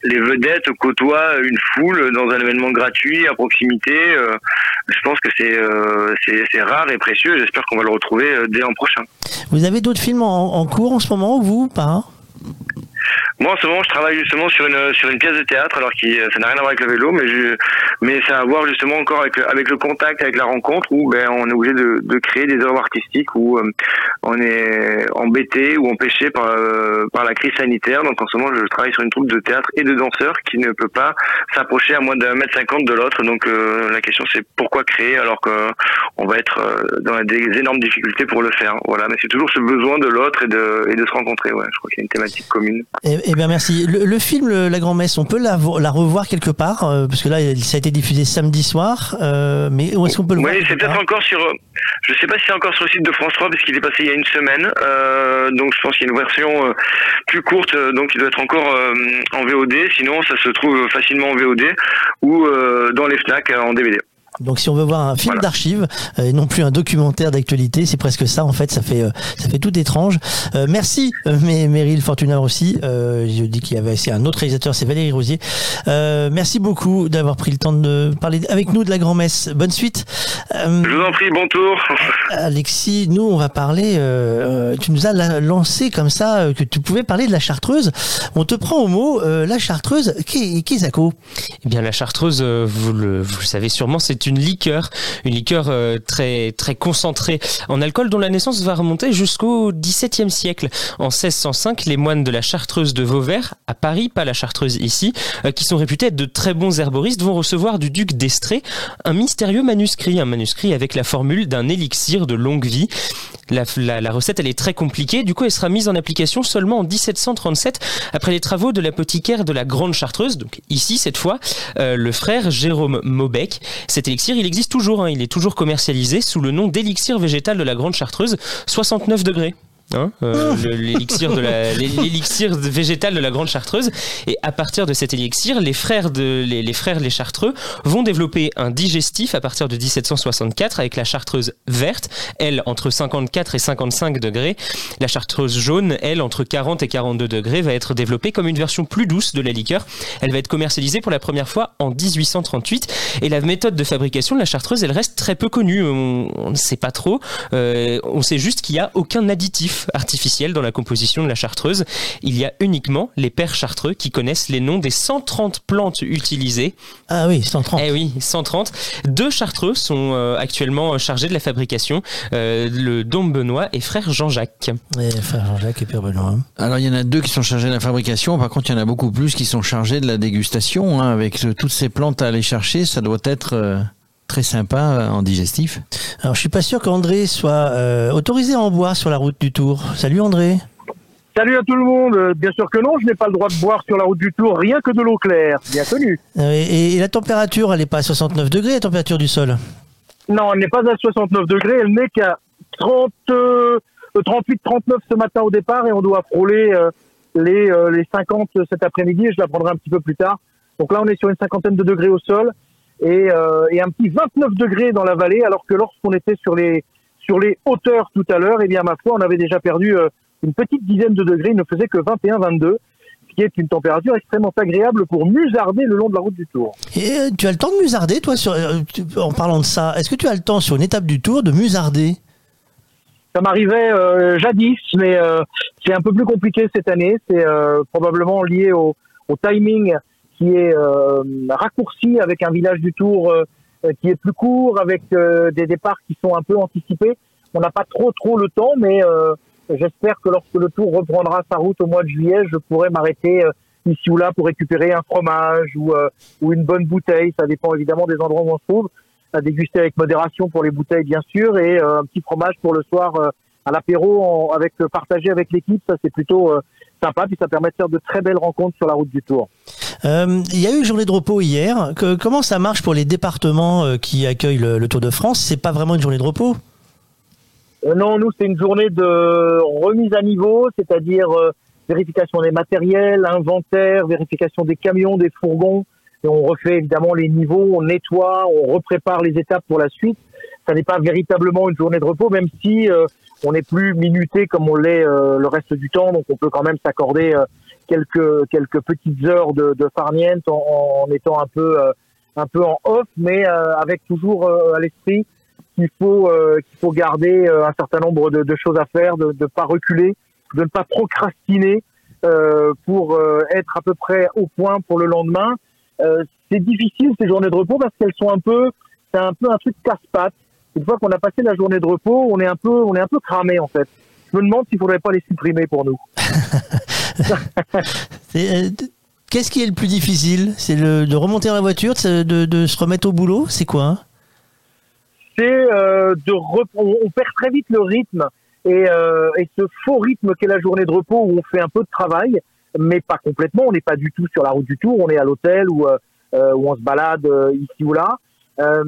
les, vedettes côtoient une foule dans un événement gratuit à proximité. euh, je pense que c'est euh, c'est rare et précieux. J'espère qu'on va le retrouver dès l'an prochain. Vous avez d'autres films en, en cours en ce moment, vous Pas hein Moi, en ce moment, je travaille justement sur une sur une pièce de théâtre, alors qui ça n'a rien à voir avec le vélo, mais je, mais ça a à voir justement encore avec avec le contact, avec la rencontre, où ben on est obligé de, de créer des œuvres artistiques où euh, on est embêté ou empêché par euh, par la crise sanitaire. Donc en ce moment, je travaille sur une troupe de théâtre et de danseurs qui ne peut pas s'approcher à moins d'un mètre cinquante de l'autre. Donc euh, la question c'est pourquoi créer alors que on va être euh, dans des énormes difficultés pour le faire. Voilà, mais c'est toujours ce besoin de l'autre et de et de se rencontrer. Ouais, je crois qu'il y a une thématique commune. Eh, eh bien merci. Le, le film le- La Grand-Messe, on peut la, la revoir quelque part euh, Parce que là, ça a été diffusé samedi soir. euh, mais où est-ce qu'on peut le voir Oui, c'est peut-être encore sur. Je sais pas si c'est encore sur le site de France 3 parce qu'il est passé il y a une semaine. Euh, donc je pense qu'il y a une version euh, plus courte, euh, donc il doit être encore euh, en VOD. Sinon, ça se trouve facilement en VOD ou euh, dans les Fnac en DVD. Donc si on veut voir un film d'archives euh, et non plus un documentaire d'actualité, c'est presque ça en fait, ça fait euh, ça fait tout étrange. Euh, merci mais Meryl Fortuna aussi. Euh, je dis qu'il y avait c'est un autre réalisateur, c'est Valérie Rosier. Euh, merci beaucoup d'avoir pris le temps de parler avec nous de la grand-messe. Bonne suite. Euh, Je vous en prie, bon tour. Alexis, nous on va parler. tu nous as la- lancé comme ça que tu pouvais parler de la Chartreuse. On te prend au mot. euh, la Chartreuse, qui qui Zako Eh bien, la chartreuse, vous le, vous le savez sûrement, c'est une liqueur, une liqueur euh, très très concentrée en alcool dont la naissance va remonter jusqu'au XVIIe siècle. En 1605, les moines de la Chartreuse de Vauvert, à Paris, pas la Chartreuse ici, euh, qui sont réputés être de très bons herboristes, vont recevoir du duc d'Estrée un mystérieux manuscrit, un manuscrit avec la formule d'un élixir de longue vie. La, recette, elle est très compliquée. Du coup, elle sera mise en application seulement en 1737, après les travaux de l'apothicaire de la Grande Chartreuse. Donc ici, cette fois, euh, le frère Jérôme Maubec. Cet il existe toujours. hein. il est toujours commercialisé sous le nom d'élixir végétal de la Grande Chartreuse, 69 degrés. Hein, euh, le- l'élixir de la l'élixir végétal de la grande chartreuse. Et à partir de cet élixir les frères de les, les frères les chartreux vont développer un digestif à partir de 1764 avec la chartreuse verte. Elle entre 54 et 55 degrés. La chartreuse jaune elle entre 40 et 42 degrés va être développée comme une version plus douce de la liqueur. Elle va être commercialisée pour la première fois en 1838 et la méthode de fabrication de la chartreuse elle reste très peu connue. On on ne sait pas trop. Euh, on sait juste qu'il n'y a aucun additif artificiel dans la composition de la chartreuse. Il y a uniquement les pères chartreux qui connaissent les noms des 130 plantes utilisées. Ah oui, 130. Eh oui, 130. Deux chartreux sont euh, actuellement chargés de la fabrication, euh, le Dom Benoît et frère Jean-Jacques. Et frère Jean-Jacques et Père Benoît. Alors il y en a deux qui sont chargés de la fabrication, par contre il y en a beaucoup plus qui sont chargés de la dégustation. hein. Avec euh, toutes ces plantes à aller chercher, ça doit être euh, très sympa euh, en digestif. Alors, je suis pas sûr qu'André soit euh, autorisé à en boire sur la route du Tour. Salut André. Salut à tout le monde. Euh, Bien sûr que non, je n'ai pas le droit de boire sur la route du Tour rien que de l'eau claire, bien connu. Et, et la température, elle est pas à 69 degrés, la température du sol? Non, elle n'est pas à 69 degrés, elle n'est qu'à 30, euh, 38, 39 ce matin au départ et on doit frôler euh, les, euh, les 50 cet après-midi et je la prendrai un petit peu plus tard. Donc là, on est sur une cinquantaine de degrés au sol et, euh, et un petit 29 degrés dans la vallée, alors que lorsqu'on était sur les sur les hauteurs tout à l'heure, eh bien ma foi, on avait déjà perdu euh, une petite dizaine de degrés. Il ne faisait que 21-22, ce qui est une température extrêmement agréable pour musarder le long de la route du Tour. Et euh, tu as le temps de musarder, toi, sur, en parlant de ça Est-ce que tu as le temps sur une étape du Tour de musarder? Ça m'arrivait euh, jadis, mais euh, c'est un peu plus compliqué cette année. C'est euh, probablement lié au, au timing qui est euh, raccourci avec un village du Tour euh, qui est plus court, avec euh, des départs qui sont un peu anticipés. On n'a pas trop trop le temps, mais j'espère que lorsque le Tour reprendra sa route au mois de juillet, je pourrai m'arrêter ici ou là pour récupérer un fromage ou, ou une bonne bouteille. Ça dépend évidemment des endroits où on se trouve. À déguster avec modération pour les bouteilles, bien sûr, et un petit fromage pour le soir à l'apéro avec partagé avec l'équipe. Ça, c'est plutôt sympa, puis ça permet de faire de très belles rencontres sur la route du Tour. Euh, Il y a eu une journée de repos hier. Que- comment ça marche pour les départements euh, qui accueillent le, le Tour de France? C'est pas vraiment une journée de repos? Euh, non, nous, c'est une journée de remise à niveau, c'est-à-dire euh, vérification des matériels, inventaire, vérification des camions, des fourgons. Et on refait évidemment les niveaux, on nettoie, on reprépare les étapes pour la suite. Ça n'est pas véritablement une journée de repos, même si euh, on n'est plus minuté comme on l'est euh, le reste du temps. Donc on peut quand même s'accorder euh, quelques quelques petites heures de, de farniente en, en étant un peu euh, un peu en off, mais euh, avec toujours euh, à l'esprit qu'il faut euh, qu'il faut garder un certain nombre de, de choses à faire, de ne pas reculer, de ne pas procrastiner pour être à peu près au point pour le lendemain. C'est difficile ces journées de repos parce qu'elles sont un peu c'est un peu un truc casse-pattes. Une fois qu'on a passé la journée de repos, on est un peu on est un peu cramé en fait. Je me demande s'il faudrait pas les supprimer pour nous. *laughs* Euh, Qu'est-ce qui est le plus difficile? C'est de remonter dans la voiture, de, se remettre au boulot? C'est quoi hein? C'est euh, de on, perd très vite le rythme et, euh, et ce faux rythme qu'est la journée de repos où on fait un peu de travail, mais pas complètement. On n'est pas du tout sur la route du Tour, on est à l'hôtel ou euh, où on se balade ici ou là. Euh,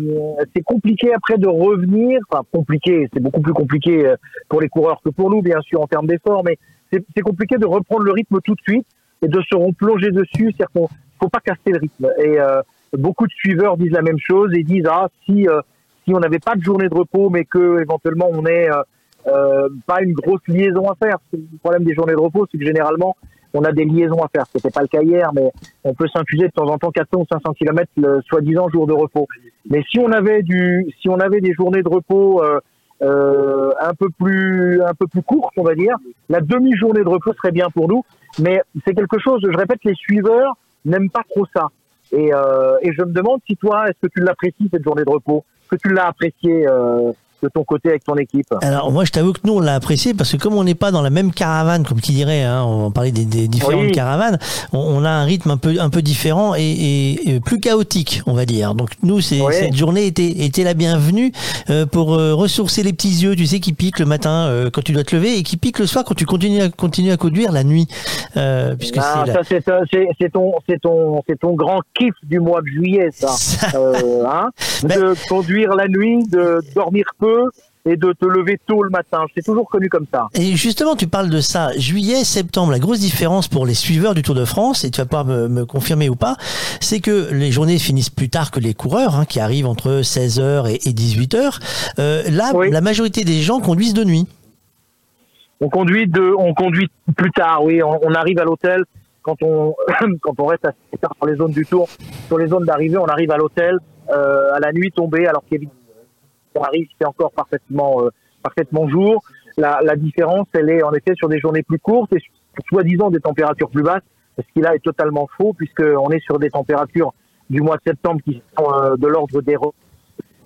c'est compliqué après de revenir, enfin compliqué, c'est beaucoup plus compliqué euh, pour les coureurs que pour nous bien sûr en termes d'effort, mais c'est compliqué de reprendre le rythme tout de suite et de se replonger dessus, c'est-à-dire qu'on faut pas casser le rythme. Et euh, beaucoup de suiveurs disent la même chose et disent ah si euh, si on n'avait pas de journée de repos, mais que éventuellement on ait euh, euh, pas une grosse liaison à faire. Le problème des journées de repos, c'est que généralement on a des liaisons à faire. C'était pas le cas hier, mais on peut s'infuser de temps en temps 400 ou 500 km le soi-disant jour de repos. Mais si on avait du, si on avait des journées de repos euh, euh, un peu plus, un peu plus courtes, on va dire, la demi-journée de repos serait bien pour nous. Mais c'est quelque chose. Je répète, les suiveurs n'aiment pas trop ça. Et, euh, et je me demande si toi, est-ce que tu l'apprécies cette journée de repos? Est-ce que tu l'as appréciée euh, de ton côté avec ton équipe Alors moi je t'avoue que nous on l'a apprécié parce que comme on n'est pas dans la même caravane comme qui dirait, hein, on parlait des, des différentes Oui. caravanes, on, on a un rythme un peu un peu différent et, et- et plus chaotique on va dire. Donc nous Oui. cette journée était était la bienvenue euh, pour euh, ressourcer les petits yeux, tu sais qui piquent le matin euh, quand tu dois te lever et qui piquent le soir quand tu continues à continuer à conduire la nuit, euh, puisque Ah, c'est la- c'est ton c'est ton c'est ton grand kiff du mois de juillet ça. *laughs* Euh, hein de conduire la nuit, de dormir peu et de te lever tôt le matin. C'est toujours connu comme ça. Et justement, tu parles de ça. Juillet, septembre, la grosse différence pour les suiveurs du Tour de France, et tu vas pouvoir me, me confirmer ou pas, c'est que les journées finissent plus tard que les coureurs, hein, qui arrivent entre 16h et, 18h. Euh, là, la majorité des gens conduisent de nuit. On conduit de, on conduit plus tard, oui. On, on arrive à l'hôtel quand on *coughs* quand on reste assez tard sur les zones du tour, sur les zones d'arrivée, on arrive à l'hôtel euh, à la nuit tombée, alors qu'évidemment arrive, c'est encore parfaitement euh, parfaitement jour. La, différence, elle est en effet sur des journées plus courtes et soi-disant des températures plus basses, ce qui là est totalement faux puisque on est sur des températures du mois de septembre qui sont euh, de l'ordre des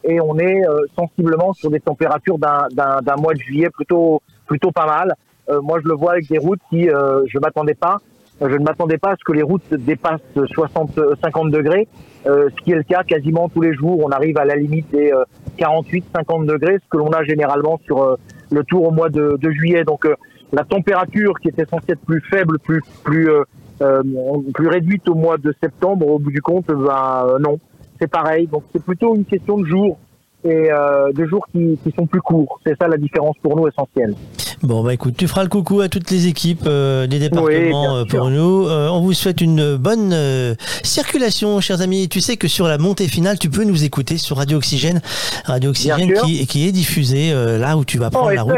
et on est euh, sensiblement sur des températures d'un mois de juillet plutôt plutôt pas mal. Moi, je le vois avec des routes qui, je m'attendais pas. Je ne m'attendais pas à ce que les routes dépassent 60, euh, 50 degrés, ce qui est le cas quasiment tous les jours. On arrive à la limite des 48, 50 degrés, ce que l'on a généralement sur euh, le tour au mois de, de juillet. Donc, euh, la température qui était censée être plus faible, plus plus euh, euh, plus réduite au mois de septembre, au bout du compte, ben non, c'est pareil. Donc, c'est plutôt une question de jours et euh, de jours qui, qui sont plus courts. C'est ça la différence pour nous essentielle. Bon, bah écoute, tu feras le coucou à toutes les équipes euh, des départements Oui, euh, pour nous. Euh, on vous souhaite une bonne euh, circulation, chers amis. Tu sais que sur la montée finale, tu peux nous écouter sur Radio Oxygène. Radio Oxygène qui, qui est diffusée euh, là où tu vas prendre En la route.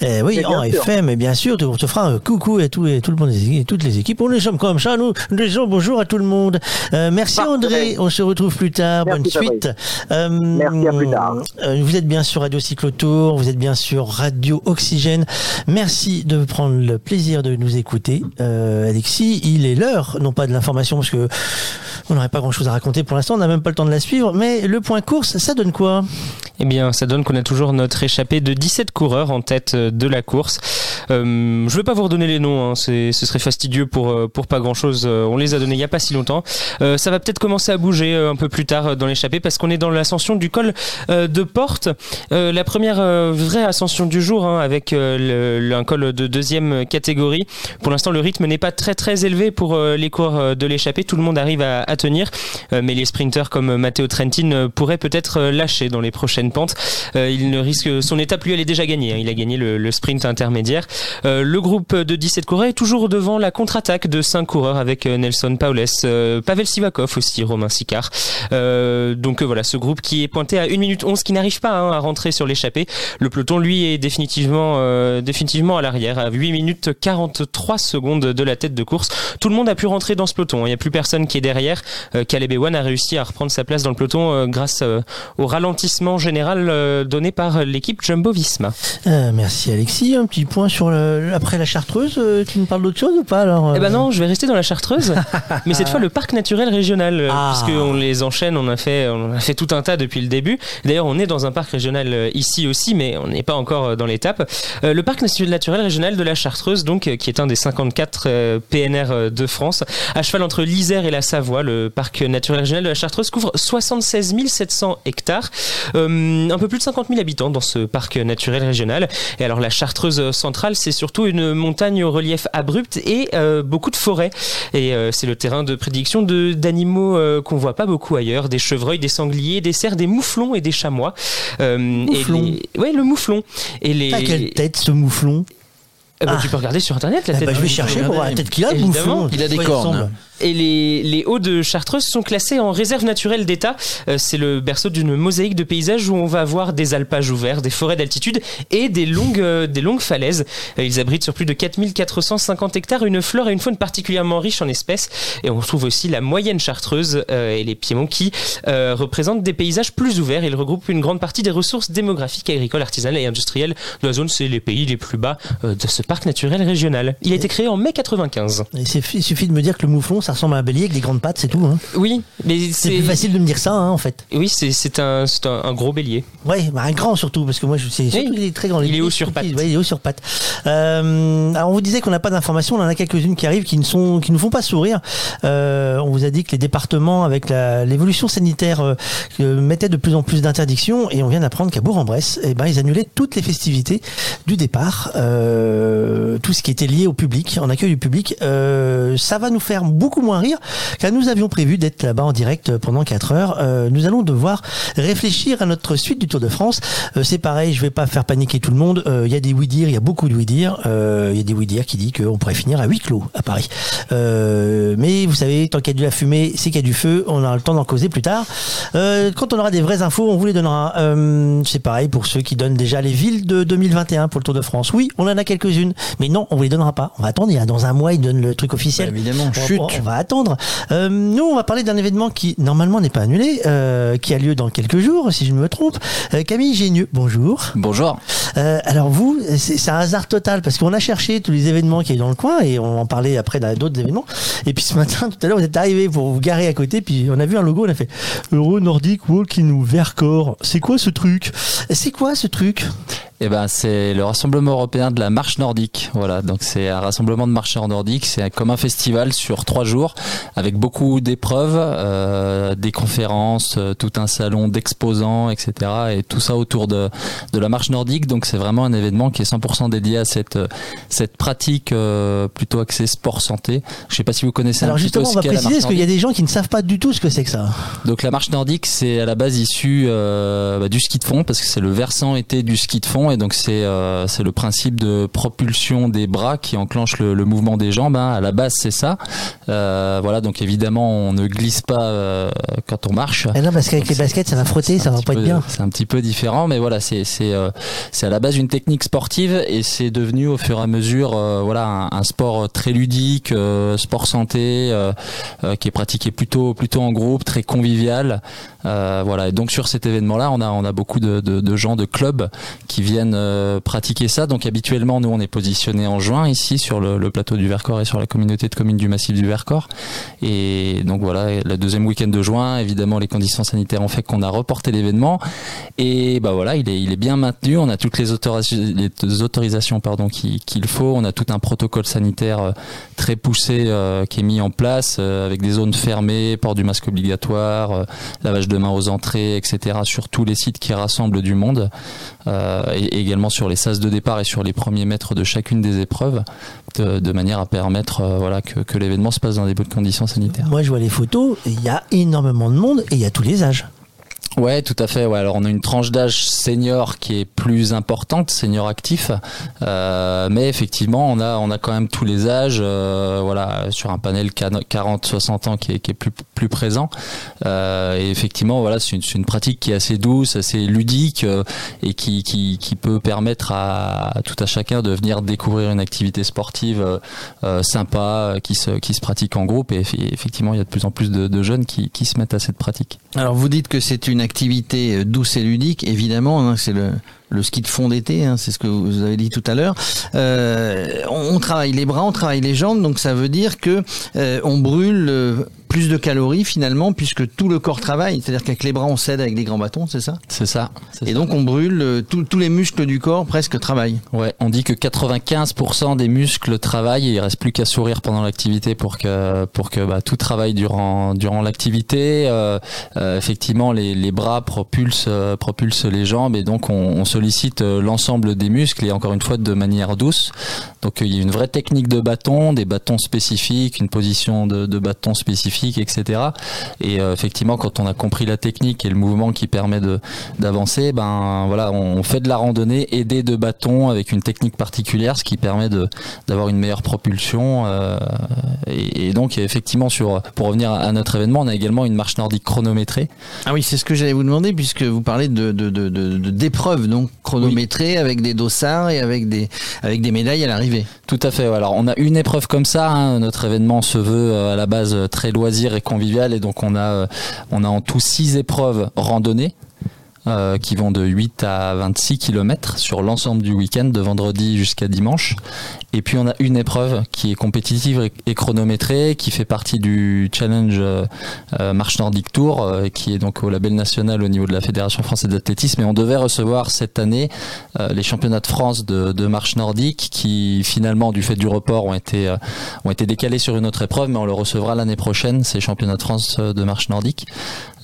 Eh oui, en sûr. FM, et bien sûr, on te fera un coucou à, tout, et tout le monde, et toutes les équipes. On est sommes comme ça, nous, nous disons bonjour à tout le monde. Euh, merci Parfait. André, on se retrouve plus tard. Merci, Bonne suite. Euh, Merci, à plus tard. euh, vous êtes bien sur Radio Cyclotour, vous êtes bien sur Radio Oxygène. Merci de prendre le plaisir de nous écouter. Euh, Alexis, il est l'heure, non pas de l'information, parce que on n'aurait pas grand chose à raconter pour l'instant, on n'a même pas le temps de la suivre, mais le point course, ça donne quoi? Eh bien, ça donne qu'on a toujours notre échappée de 17 coureurs en tête euh, de la course. Euh, je vais pas vous redonner les noms, hein, ce serait fastidieux pour pour pas grand chose. on les a donnés il y a pas si longtemps. Ça va peut-être commencer à bouger un peu plus tard dans l'échappée parce qu'on est dans l'ascension du col de Porte, la première vraie ascension du jour hein, avec le- un col de deuxième catégorie. Pour l'instant, le rythme n'est pas très très élevé pour euh, les coureurs euh, de l'échappée. Tout le monde arrive à, tenir, Euh, mais les sprinteurs comme Matteo Trentin euh, pourraient peut-être euh, lâcher dans les prochaines pentes. Euh, il ne risque son étape lui elle est déjà gagnée. hein. Il a gagné le, sprint intermédiaire. Euh, le groupe de 17 coureurs est toujours devant la contre-attaque de 5 coureurs avec euh, Nelson Paules, euh, Pavel Sivakov aussi, Romain Sicard. Euh, donc euh, voilà, ce groupe qui est pointé à 1 minute 11 qui n'arrive pas hein, à rentrer sur l'échappée. Le peloton lui est définitivement euh, définitivement à l'arrière à 8 minutes 43 secondes de la tête de course. Tout le monde a pu rentrer dans ce peloton. Il n'y a plus personne qui est derrière. Euh, Caleb Ewan a réussi à reprendre sa place dans le peloton euh, grâce euh, au ralentissement général donné par l'équipe Jumbo Visma. Merci Alexis, un petit point sur le, après la Chartreuse, tu nous parles d'autre chose ou pas alors Eh ben non, je vais rester dans la Chartreuse, *laughs* mais cette fois le parc naturel régional, Ah. puisqu'on les enchaîne, on a fait, on a fait tout un tas depuis le début. D'ailleurs, on est dans un parc régional ici aussi, mais on n'est pas encore dans l'étape. Le parc natu- naturel régional de la Chartreuse, donc, euh, qui est un des 54 euh, PNR euh, de France, à cheval entre l'Isère et la Savoie, le parc naturel régional de la Chartreuse couvre 76 700 hectares, euh, un peu plus de 50 000 habitants dans ce parc naturel régional. Et alors la Chartreuse centrale, c'est surtout une montagne au relief abrupt et euh, beaucoup de forêts. Et euh, c'est le terrain de prédiction de d'animaux qu'on voit pas beaucoup ailleurs, des chevreuils, des sangliers, des cerfs, des mouflons et des chamois. Mouflon. Et les... Ouais, le mouflon. Et les. Quelle tête ce mouflon Eh ben, Ah. Tu peux regarder sur internet la Ah tête. bah, Je vais chercher pour voir la tête qu'il a, le mouflon. Il a des cornes. Et les, les hauts de Chartreuse sont classés en réserve naturelle d'État. Euh, c'est le berceau d'une mosaïque de paysages où on va voir des alpages ouverts, des forêts d'altitude et des longues, euh, des longues falaises. Euh, ils abritent sur plus de 4450 hectares une flore et une faune particulièrement riche en espèces. Et on retrouve aussi la moyenne chartreuse et les piémonts qui représentent des paysages plus ouverts. Ils regroupent une grande partie des ressources démographiques, agricoles, artisanales et industrielles de la zone. C'est les pays les plus bas de ce parc naturel régional. Il a été créé en mai 95. Et c'est- Il suffit de me dire que le mouflon, ça ressemble à un bélier avec des grandes pattes, c'est tout. Hein. Oui, mais C'est plus facile de me dire ça, hein, en fait. Oui, c'est c'est un, c'est un, un gros bélier. Ouais, bah un grand surtout, parce que moi, je sais, surtout, il est très grand. Il est haut sur pattes. Ouais, il est haut sur pattes. Euh, alors, on vous disait qu'on n'a pas d'informations, on en a quelques-unes qui arrivent, qui ne sont, qui nous font pas sourire. Euh, on vous a dit que les départements, avec l'évolution sanitaire, euh, mettaient de plus en plus d'interdictions, et on vient d'apprendre qu'à Bourg-en-Bresse, eh ben, ils annulaient toutes les festivités du départ, tout ce qui était lié au public, en accueil du public. Ça va nous faire beaucoup moins rire, car nous avions prévu d'être là-bas en direct pendant 4 heures. Euh, nous allons devoir réfléchir à notre suite du Tour de France. Euh, c'est pareil, je vais pas faire paniquer tout le monde. Euh, Il y a des oui-dire, il y a beaucoup de oui-dire. Euh, Il y a des oui-dire qui dit qu'on pourrait finir à huis clos à Paris. Euh, mais vous savez, tant qu'il y a de la fumée, c'est qu'il y a du feu. On aura le temps d'en causer plus tard. Euh, quand on aura des vraies infos, on vous les donnera. Euh, c'est pareil pour ceux qui donnent déjà les villes de 2021 pour le Tour de France. Oui, on en a quelques-unes, mais non, on vous les donnera pas. On va attendre. Il y a dans un mois, ils donnent le truc officiel. Bah, évidemment, On- chut. on, on va attendre. Euh, nous, on va parler d'un événement qui normalement n'est pas annulé, euh, qui a lieu dans quelques jours, si je ne me trompe. Euh, Camille Génieux, bonjour. Bonjour. Alors vous, c'est un hasard total parce qu'on a cherché tous les événements qui est dans le coin et on en parlait après dans d'autres événements. Et puis ce matin, tout à l'heure, vous êtes arrivé pour vous garer à côté, puis on a vu un logo, on a fait Euro Nordic Walking Vercors. C'est quoi ce truc? C'est quoi ce truc? Eh ben, c'est le rassemblement européen de la marche nordique. Voilà, donc c'est un rassemblement de marcheurs nordiques. C'est comme un festival sur trois jours avec beaucoup d'épreuves, euh, des conférences, euh, tout un salon d'exposants, etc. Et tout ça autour de, de la marche nordique. Donc c'est vraiment un événement qui est 100% dédié à cette euh, cette pratique euh, plutôt axée sport santé. Je sais pas si vous connaissez Alors un petit peu justement, on va préciser parce qu'il y a des gens qui ne savent pas du tout ce que c'est que ça. Donc la marche nordique, c'est à la base issu euh, bah, du ski de fond parce que c'est le versant été du ski de fond et donc c'est euh, c'est le principe de propulsion des bras qui enclenche le, le mouvement des jambes. hein. À la base, c'est ça. Euh, voilà, donc évidemment, on ne glisse pas euh, quand on marche. Eh non, parce qu'avec les baskets, ça va frotter, ça va pas être bien. C'est un petit peu différent, mais voilà, c'est c'est c'est à la base une technique sportive et c'est devenu au fur et à mesure voilà un, un sport très ludique, sport santé, qui est pratiqué plutôt plutôt en groupe, très convivial. Voilà, et donc sur cet événement-là, on a on a beaucoup de, de, de gens de clubs qui viennent euh, pratiquer ça. Donc habituellement, nous on est positionné en juin ici sur le, plateau du Vercors et sur la communauté de communes du massif du Vercors. Et donc voilà, le deuxième week-end de juin, évidemment, les conditions sanitaires ont fait qu'on a reporté l'événement. Et bah voilà, il est, bien maintenu. On a toutes les, autorisations, pardon, qui- qu'il faut. On a tout un protocole sanitaire euh, très poussé euh, qui est mis en place avec des zones fermées, port du masque obligatoire, lavage de mains aux entrées, etc. sur tous les sites qui rassemblent du monde. Euh, et également sur les sas de départ et sur les premiers mètres de chacune des épreuves, de, manière à permettre euh, que, l'événement se passe dans des bonnes conditions sanitaires. Moi, je vois les photos, il y a énormément de monde et il y a tous les âges. Ouais, tout à fait. Ouais, alors on a une tranche d'âge senior qui est plus importante, senior actif, euh, mais effectivement, on a on a quand même tous les âges, euh, voilà, sur un panel 40-60 ans qui est, qui est plus plus présent. Euh, et effectivement, voilà, c'est une, une pratique qui est assez douce, assez ludique et qui, qui qui peut permettre à, tout à chacun de venir découvrir une activité sportive sympa qui se qui se pratique en groupe. Et effe- effectivement, il y a de plus en plus de, de jeunes qui qui se mettent à cette pratique. Alors vous dites que c'est une activité euh, douce et ludique, évidemment, hein, c'est le, ski de fond d'été, hein, c'est ce que vous avez dit tout à l'heure. Euh, on, travaille les bras, on travaille les jambes, donc ça veut dire que euh, on brûle plus de calories finalement, puisque tout le corps travaille. C'est-à-dire qu'avec les bras on s'aide avec des grands bâtons, c'est ça? C'est ça. Et donc on brûle euh, tout- tous les muscles du corps presque travaillent. Ouais, on dit que 95% des muscles travaillent et il reste plus qu'à sourire pendant l'activité pour que pour que bah, tout travaille durant durant l'activité. Euh, euh, effectivement, les, les bras propulsent euh, propulsent les jambes et donc on, on sollicite l'ensemble des muscles et encore une fois de manière douce. Donc il y a une vraie technique de bâton, des bâtons spécifiques, une position de, de bâton spécifique, etc. Et euh, effectivement, quand on a compris la technique et le mouvement qui permet d'avancer, ben voilà, on fait de la randonnée aidée de bâtons avec une technique particulière, ce qui permet d'avoir une meilleure propulsion. euh, et, et donc effectivement, sur pour revenir à notre événement, on a également une marche nordique chronométrée. Ah oui, c'est ce que j'allais vous demander puisque vous parlez de de- de- de- de- d'épreuves donc chronométrées avec des dossards et avec des avec des médailles à l'arrivée. Tout à fait. Alors on a une épreuve comme ça. hein. Notre événement se veut euh, à la base très et convivial, et donc on a euh, on a en tout six épreuves randonnées. Euh, qui vont de 8 à 26 km sur l'ensemble du week-end, de vendredi jusqu'à dimanche. Et puis on a une épreuve qui est compétitive et- chronométrée, qui fait partie du challenge euh, euh, Marche Nordique Tour, qui est donc au label national au niveau de la Fédération française d'athlétisme. Et on devait recevoir cette année les championnats de France de, de marche nordique, qui finalement, du fait du report, ont été ont été décalés sur une autre épreuve, mais on le recevra l'année prochaine, ces championnats de France de marche nordique.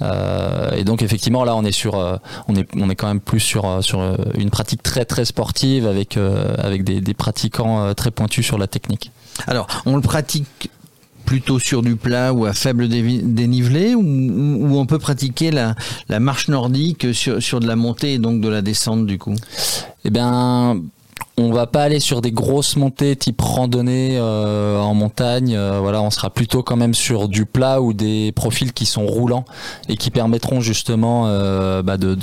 Euh, et donc effectivement, là, on est sur, euh, on est on est quand même plus sur euh, sur une pratique très très sportive avec avec des, des pratiquants très pointus sur la technique. Alors, on le pratique plutôt sur du plat ou à faible dénivelé ou on peut pratiquer la, la marche nordique sur, sur de la montée et donc de la descente du coup? Eh bien, on va pas aller sur des grosses montées type randonnée euh, en montagne. euh, voilà, on sera plutôt quand même sur du plat ou des profils qui sont roulants et qui permettront justement euh, bah, de,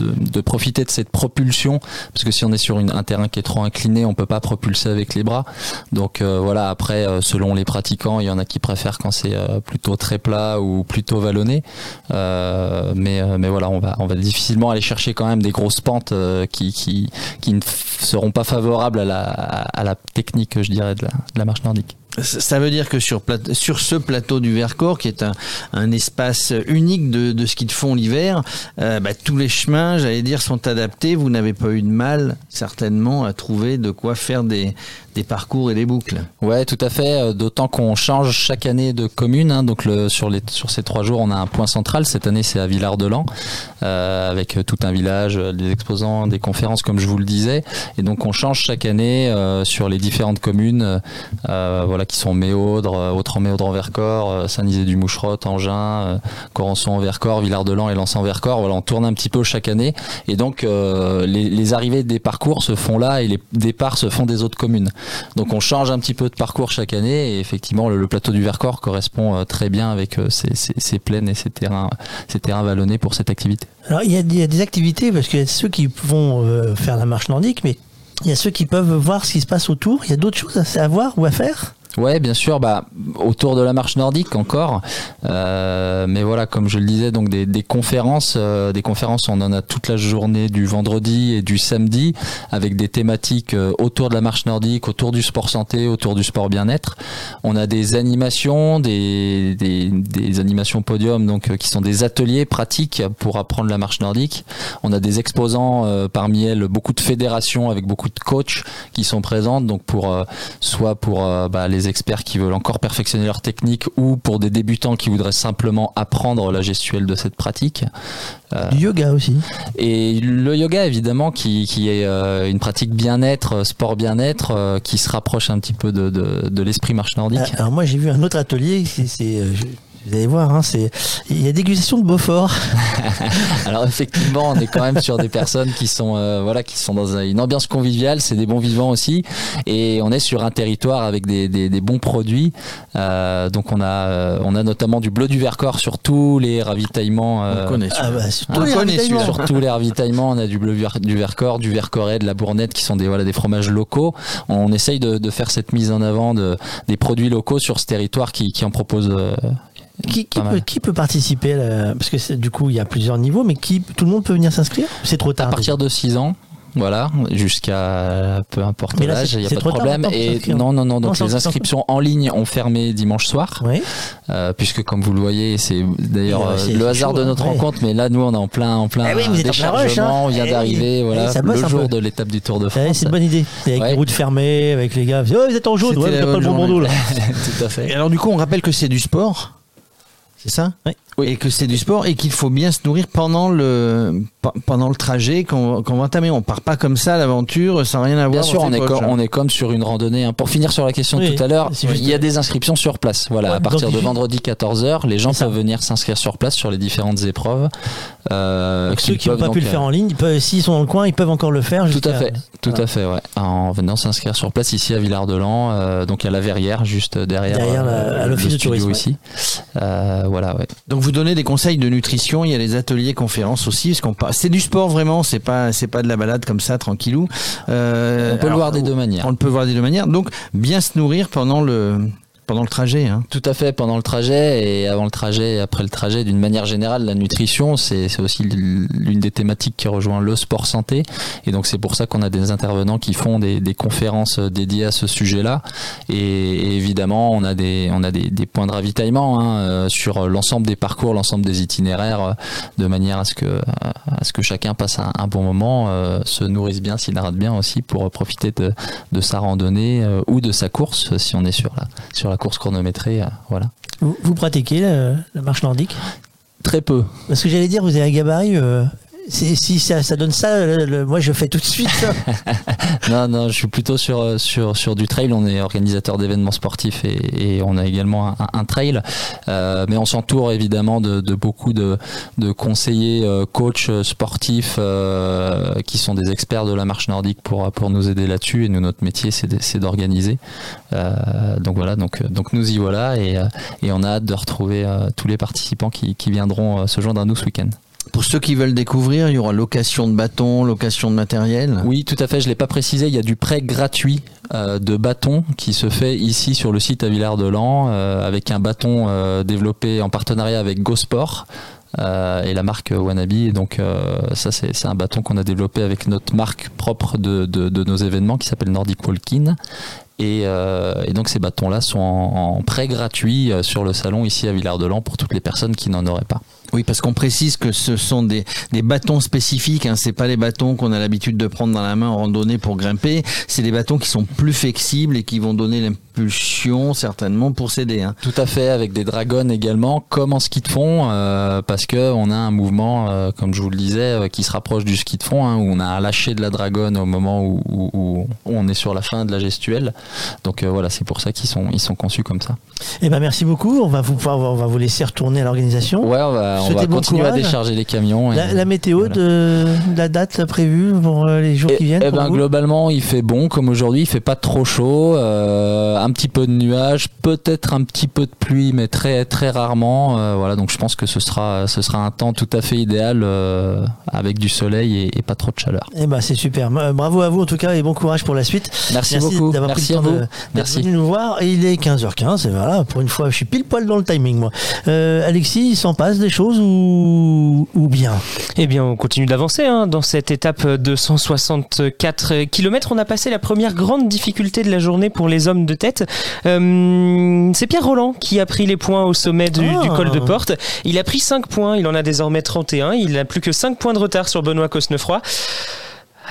profiter de cette propulsion. Parce que si on est sur une, un terrain qui est trop incliné, on peut pas propulser avec les bras. Donc voilà, après, selon les pratiquants, il y en a qui préfèrent quand c'est plutôt très plat ou plutôt vallonné. Mais, mais voilà, on va, on va difficilement aller chercher quand même des grosses pentes qui, qui, qui ne seront pas favorables à la, technique, je dirais, de la marche nordique. Ça veut dire que sur, ce plateau du Vercors, qui est un, espace unique de, de ski de fond l'hiver, euh, bah, tous les chemins, j'allais dire, sont adaptés. Vous n'avez pas eu de mal, certainement, à trouver de quoi faire des, parcours et des boucles. Ouais, tout à fait. euh, D'autant qu'on change chaque année de commune. hein. donc sur, ces trois jours, on a un point central. Cette année, c'est à Villard-de-Lans, euh, avec tout un village, des exposants, des conférences, comme je vous le disais. Et donc on change chaque année sur les différentes communes. voilà, qui sont Méaudre, euh, Autran Méaudre en Vercors, euh, Saint-Nizet du Moucherotte, Angin, euh, Corançon en Vercors, Villard-de-Lans et Lens en Vercors. Voilà, on tourne un petit peu chaque année. Et donc, les, arrivées des parcours se font là et les départs se font des autres communes. Donc, on change un petit peu de parcours chaque année. Et effectivement, le, plateau du Vercors correspond très bien avec ces, plaines et ces terrains, terrains vallonnés pour cette activité. Alors, il y, a, des activités, parce qu'il y a ceux qui vont faire la marche nordique, mais il y a ceux qui peuvent voir ce qui se passe autour. Il y a d'autres choses à voir ou à faire? Ouais, bien sûr. Bah, autour de la marche nordique encore, Euh, mais voilà, comme je le disais, donc des, des conférences, euh, des conférences, on en a toute la journée du vendredi et du samedi, avec des thématiques euh, autour de la marche nordique, autour du sport santé, autour du sport bien-être. On a des animations, des, des, des animations podium, donc euh, qui sont des ateliers pratiques pour apprendre la marche nordique. On a des exposants euh, parmi elles, beaucoup de fédérations avec beaucoup de coachs qui sont présentes, donc pour soit pour bah, les experts qui veulent encore perfectionner leur technique ou pour des débutants qui voudraient simplement apprendre la gestuelle de cette pratique. Euh, Du yoga aussi. et le yoga, évidemment, qui, qui est euh, une pratique bien-être, euh, sport bien-être, qui se rapproche un petit peu de, de, de l'esprit marche nordique. Alors moi j'ai vu un autre atelier, c'est, vous allez voir, hein, c'est, il y a dégustation de Beaufort. *laughs* Alors effectivement, on est quand même sur des personnes qui sont euh, voilà qui sont dans une ambiance conviviale, c'est des bons vivants aussi, et on est sur un territoire avec des, des, des bons produits. Euh, donc on a euh, on a notamment du bleu du Vercors sur tous les ravitaillements. On euh, connaît Ah bah, sur On tous les connaît ravitaillements. celui-là. sur tous les ravitaillements, on a du bleu du Vercors, du Vercoret, de la Bournette, qui sont des voilà des fromages locaux. On essaye de, de faire cette mise en avant de des produits locaux sur ce territoire qui, qui en propose. Euh, Qui, peut, mal. qui peut participer là Parce que du coup il y a plusieurs niveaux, mais qui, tout le monde peut venir s'inscrire C'est trop tard. À partir de 6 ans. Voilà, jusqu'à peu importe l'âge, il n'y a pas de problème. Et non, non, non. Donc les inscriptions en ligne ont fermé dimanche soir, Oui. euh, puisque comme vous le voyez, c'est d'ailleurs euh, euh, le hasard chaud, de hein, notre ouais. rencontre. Mais là, nous, on est en plein, en plein Eh oui, vous êtes en plein rush, déchargement. hein. On vient Eh, d'arriver, voilà, eh, le jour de l'étape du Tour de Ouais, France. c'est une bonne idée. Avec Ouais. les routes fermées, avec les gars. Oh, vous êtes en jaune, ouais, vous n'avez pas le bon bandeau là. *laughs* Tout à fait. Et alors du coup, on rappelle que c'est du sport. C'est ça? Oui. Et que c'est du sport et qu'il faut bien se nourrir pendant le pe- pendant le trajet qu'on qu'on va entamer. On part pas comme ça à l'aventure sans rien avoir. Bien sûr, on est, comme, hein. on est comme sur une randonnée. hein. Pour finir sur la question de tout à l'heure, il y a des inscriptions sur place. Voilà, Ouais, à partir donc de vendredi 14h, les gens peuvent venir s'inscrire sur place sur les différentes épreuves. Euh, ceux qui n'ont pas donc, pu le euh, faire en ligne, s'ils sont dans le coin, ils peuvent encore le faire. Tout à fait, tout Voilà. à fait, ouais. En venant s'inscrire sur place ici à Villard-de-Lans, euh, donc à la Verrière, juste derrière, Derrière la- euh, à l'office de tourisme, ici. Euh, voilà, ouais. Donc vous donnez des conseils de nutrition. Il y a les ateliers conférences aussi. Parce qu'on c'est du sport vraiment. C'est pas c'est pas de la balade comme ça tranquillou. Euh, On peut le voir des deux manières. On le peut voir des deux manières. Donc bien se nourrir pendant le pendant le trajet. Hein. Tout à fait, pendant le trajet et avant le trajet et après le trajet, d'une manière générale, la nutrition, c'est aussi l'une des thématiques qui rejoint le sport santé. Et donc c'est pour ça qu'on a des intervenants qui font des, des conférences dédiées à ce sujet-là. Et, évidemment, on a des, on a des, des points de ravitaillement hein, euh, sur l'ensemble des parcours, l'ensemble des itinéraires, euh, de manière à ce que, à ce que chacun passe un, bon moment, euh, se nourrisse bien, s'hydrate bien aussi pour profiter de, de sa randonnée euh, ou de sa course si on est sur la, sur la course chronométrée. euh, voilà. Vous, vous pratiquez la, la marche nordique? Très peu. Parce que j'allais dire, vous avez un gabarit. euh, si ça, ça donne ça, le- le- moi je fais tout de suite. *laughs* non, non, je suis plutôt sur, euh, sur, sur du trail. On est organisateur d'événements sportifs et, et on a également un, un trail. Euh, mais on s'entoure évidemment de, de beaucoup de, de conseillers, euh, coachs euh, sportifs euh, qui sont des experts de la marche nordique pour, pour nous aider là-dessus. Et nous, notre métier, c'est d'organiser. Donc voilà, donc, donc nous y voilà et, et on a hâte de retrouver tous les participants qui, qui viendront se joindre à nous ce week-end. Pour ceux qui veulent découvrir, il y aura location de bâtons, location de matériel. Oui, tout à fait. Je l'ai pas précisé. Il y a du prêt gratuit euh, de bâtons qui se fait ici sur le site à Villard-de-Lans euh, avec un bâton euh, développé en partenariat avec GoSport. et la marque Wannabe. Et donc ça c'est un bâton qu'on a développé avec notre marque propre de, nos événements qui s'appelle Nordic Walkin. Et, donc ces bâtons-là sont en, prêt gratuit sur le salon ici à Villard-de-Lans pour toutes les personnes qui n'en auraient pas. Oui, parce qu'on précise que ce sont des, des bâtons spécifiques. Hein. C'est pas les bâtons qu'on a l'habitude de prendre dans la main en randonnée pour grimper. C'est des bâtons qui sont plus flexibles et qui vont donner l'impulsion certainement pour s'aider. Hein. Tout à fait, avec des dragons également, comme en ski de fond, euh, parce que on a un mouvement, euh, comme je vous le disais, euh, qui se rapproche du ski de fond, hein, où on a un lâcher de la dragonne au moment où, où- où on est sur la fin de la gestuelle, Donc voilà, c'est pour ça qu'ils sont, ils sont conçus comme ça. Eh ben merci beaucoup. On va vous pouvoir, on va vous laisser retourner à l'organisation. Ouais, on va, on va continuer à décharger les camions. la, météo de, la date prévue pour les jours qui viennent. Eh ben globalement, il fait bon comme aujourd'hui. Il fait pas trop chaud. un petit peu de nuages, peut-être un petit peu de pluie, mais très très rarement. voilà, donc je pense que ce sera, ce sera un temps tout à fait idéal avec du soleil et, pas trop de chaleur. Eh ben c'est super. Bravo à vous en tout cas et bon courage pour la suite. Merci, beaucoup. D'avoir pris le temps de, Merci. nous voir. Et il est 15h15 et voilà, pour une fois, je suis pile poil dans le timing moi. Euh, Alexis, il s'en passe des choses ou, ou bien Eh bien, on continue d'avancer hein, dans cette étape de 164 km. On a passé la première grande difficulté de la journée pour les hommes de tête. Euh, c'est Pierre Roland qui a pris les points au sommet du, du, col de ah. porte. Il a pris 5 points, il en a désormais 31. Il n'a plus que 5 points de retard sur Benoît Cosnefroy.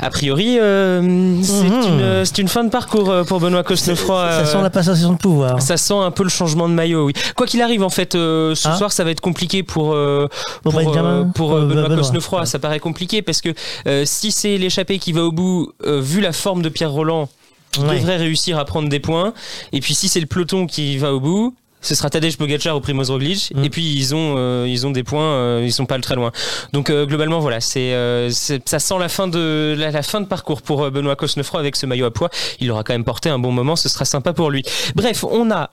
A priori, euh, mhm. c'est une, fin de parcours euh, pour Benoît Cosnefroy. Ça, sent la passation de pouvoir. Ça sent un peu le changement de maillot, oui. Quoi qu'il arrive, en fait, euh, ce ah. soir, ça va être compliqué pour, pour, Benoît, Cosnefroy. Ça paraît compliqué parce que si c'est l'échappée qui va au bout, vu la forme de Pierre Roland, il devrait réussir à prendre des points. Et puis si c'est le peloton qui va au bout, ce sera Tadej Pogacar ou Primoz Roglic. Mm. et puis ils ont euh, ils ont des points euh, ils sont pas très loin. Donc euh, globalement voilà c'est ça sent la fin de la, fin de parcours pour Benoît Cosnefroy avec ce maillot à poids. Il aura quand même porté un bon moment ce sera sympa pour lui. Bref on a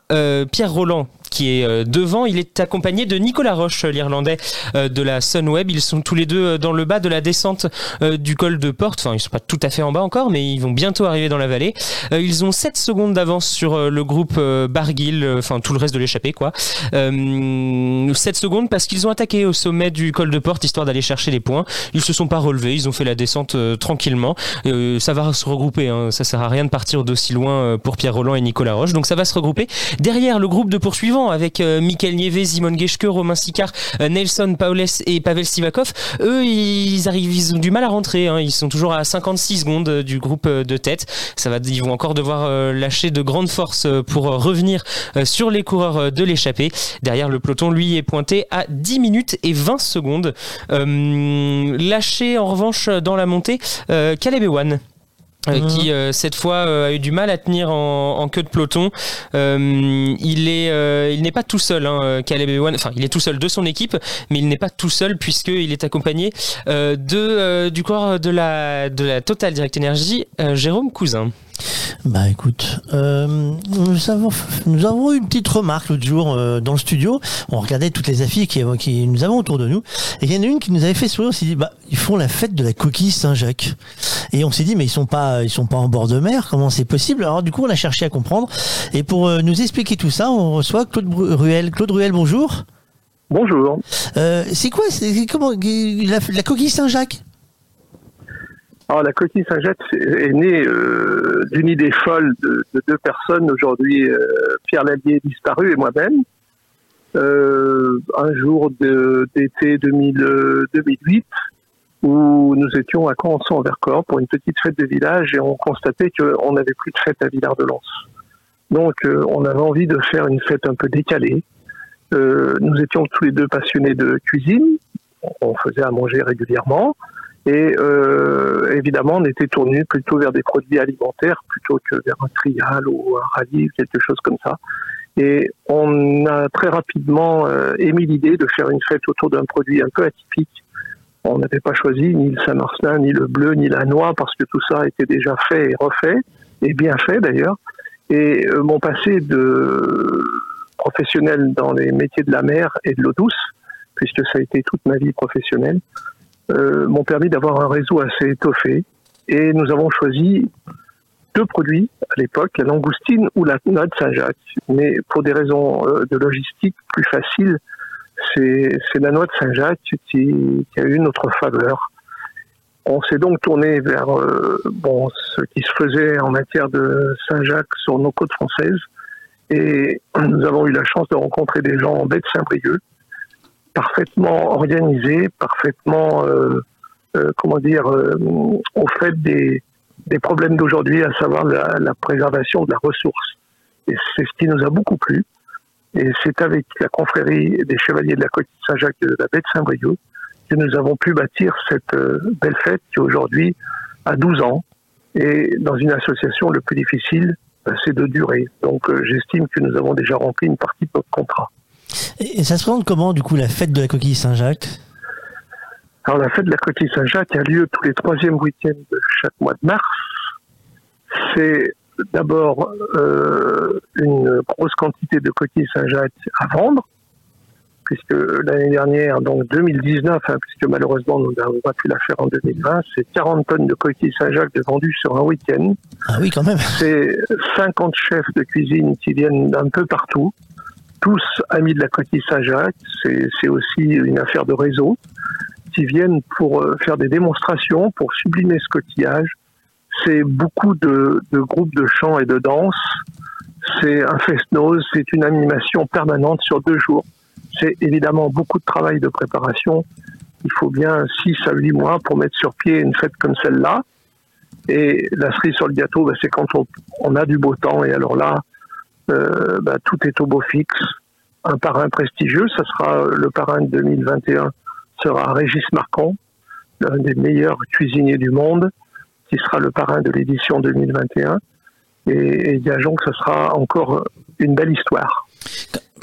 Pierre Roland qui est devant il est accompagné de Nicolas Roche l'Irlandais de la Sunweb ils sont tous les deux dans le bas de la descente du col de Porte enfin ils sont pas tout à fait en bas encore mais ils vont bientôt arriver dans la vallée ils ont 7 secondes d'avance sur le groupe Barguil enfin tout le reste de l'échapper quoi. 7 euh, secondes parce qu'ils ont attaqué au sommet du col de porte histoire d'aller chercher les points. Ils se sont pas relevés, ils ont fait la descente euh, tranquillement. Euh, ça va se regrouper, hein. ça sert à rien de partir d'aussi loin pour Pierre Roland et Nicolas Roche. Donc ça va se regrouper derrière le groupe de poursuivants avec Michael Nieve, Simon Geschke, Romain Sicard, Nelson Paules et Pavel Sivakov. Eux, ils arrivent, ils ont du mal à rentrer. Hein. Ils sont toujours à 56 secondes du groupe de tête. Ça va, ils vont encore devoir lâcher de grandes forces pour revenir sur les coureurs euh, de l'échappée. Derrière, le peloton, lui, est pointé à 10 minutes et 20 secondes. Euh, lâché, en revanche, dans la montée, euh, Caleb. Euh, mhm. qui cette fois a eu du mal à tenir en, queue de peloton. il est, il n'est pas tout seul, hein, Caleb Ewan. Enfin, il est tout seul de son équipe, mais il n'est pas tout seul puisqu'il est accompagné de du corps de la de la Total Direct Energy, Jérôme Cousin. Bah écoute, euh, nous, avons, nous avons eu une petite remarque l'autre jour euh, dans le studio. On regardait toutes les affiches qui, qui nous avons autour de nous. Et il y en a une qui nous avait fait sourire. On s'est dit, bah, ils font la fête de la coquille Saint-Jacques. Et on s'est dit, mais ils sont pas, ils sont pas en bord de mer. Comment c'est possible? Alors du coup, on a cherché à comprendre. Et pour euh, nous expliquer tout ça, on reçoit Claude Ruel. Claude Ruel, bonjour. Bonjour. c'est quoi C'est comment la coquille Saint-Jacques? Alors la coquille Saint-Jacques est née euh, d'une idée folle de, deux personnes aujourd'hui, euh, Pierre Lallier disparu et moi-même. Euh, un jour d'été 2008 où nous étions à Canson en Vercors pour une petite fête de village et on constatait qu'on n'avait plus de fête à Villard-de-Lans. Donc on avait envie de faire une fête un peu décalée. nous étions tous les deux passionnés de cuisine, on faisait à manger régulièrement. Et euh, évidemment, on était tourné plutôt vers des produits alimentaires plutôt que vers un trial ou un rallye, quelque chose comme ça. Et on a très rapidement euh, émis l'idée de faire une fête autour d'un produit un peu atypique. On n'avait pas choisi ni le Saint-Marcelin, ni le bleu, ni la noix, parce que tout ça était déjà fait et refait, et bien fait d'ailleurs. Et euh, mon passé de professionnel dans les métiers de la mer et de l'eau douce, puisque ça a été toute ma vie professionnelle, euh, m'ont permis d'avoir un réseau assez étoffé. Et nous avons choisi deux produits à l'époque, la langoustine ou la noix de Saint-Jacques. Mais pour des raisons euh, de logistique plus faciles, c'est la noix de Saint-Jacques qui, qui, a eu notre faveur. On s'est donc tourné vers euh, bon, ce qui se faisait en matière de Saint-Jacques sur nos côtes françaises. Et nous avons eu la chance de rencontrer des gens en baie de Saint-Brieuc parfaitement organisé, parfaitement, euh, euh, comment dire, euh, au fait des, des problèmes d'aujourd'hui, à savoir la, préservation de la ressource. Et c'est ce qui nous a beaucoup plu. Et c'est avec la confrérie des Chevaliers de la Côte Saint-Jacques de la baie de Saint-Brieuc que nous avons pu bâtir cette belle fête qui aujourd'hui a 12 ans et dans une association le plus difficile euh, c'est de durée. Donc euh, j'estime que nous avons déjà rempli une partie de notre contrat. Et, ça se présente comment, du coup, la fête de la coquille Saint-Jacques? Alors la fête de la coquille Saint-Jacques a lieu tous les troisièmes week-ends de chaque mois de mars. C'est d'abord euh, une grosse quantité de coquilles Saint-Jacques à vendre, puisque l'année dernière, donc 2019, hein, puisque malheureusement nous n'avons pas pu la faire en 2020, c'est 40 tonnes de coquilles Saint-Jacques de vendues sur un week-end. Ah oui, quand même. C'est 50 chefs de cuisine qui viennent d'un peu partout, tous amis de la coquille Saint-Jacques. C'est aussi une affaire de réseau qui viennent pour euh, faire des démonstrations, pour sublimer ce coquillage. C'est beaucoup de, de groupes de chant et de danse. C'est un fest-noz, c'est une animation permanente sur deux jours. C'est évidemment beaucoup de travail de préparation. Il faut bien 6 à 8 mois pour mettre sur pied une fête comme celle-là. Et la cerise sur le gâteau, bah, c'est quand on, on a du beau temps. Et alors là, euh, bah, tout est au beau fixe. Un parrain prestigieux, ça sera euh, le parrain de 2021, sera Régis Marcon, l'un des meilleurs cuisiniers du monde, qui sera le parrain de l'édition 2021. Et, et que ce sera encore une belle histoire.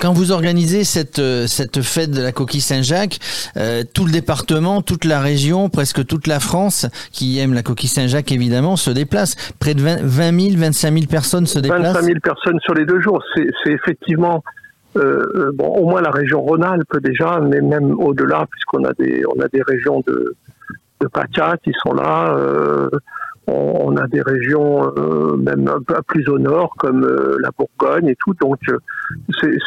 Quand vous organisez cette, euh, cette fête de la coquille Saint-Jacques, euh, tout le département, toute la région, presque toute la France qui aime la coquille Saint-Jacques évidemment se déplace. Près de 20, 20 000, 25 000 personnes se déplacent. 25 000 personnes sur les deux jours, c'est effectivement euh, bon, au moins la région Rhône-Alpes déjà, mais même au-delà, puisqu'on a des a des régions de de PACA qui sont là. On, a des régions euh, même un peu plus au nord, comme euh, la Bourgogne et tout. Donc, euh,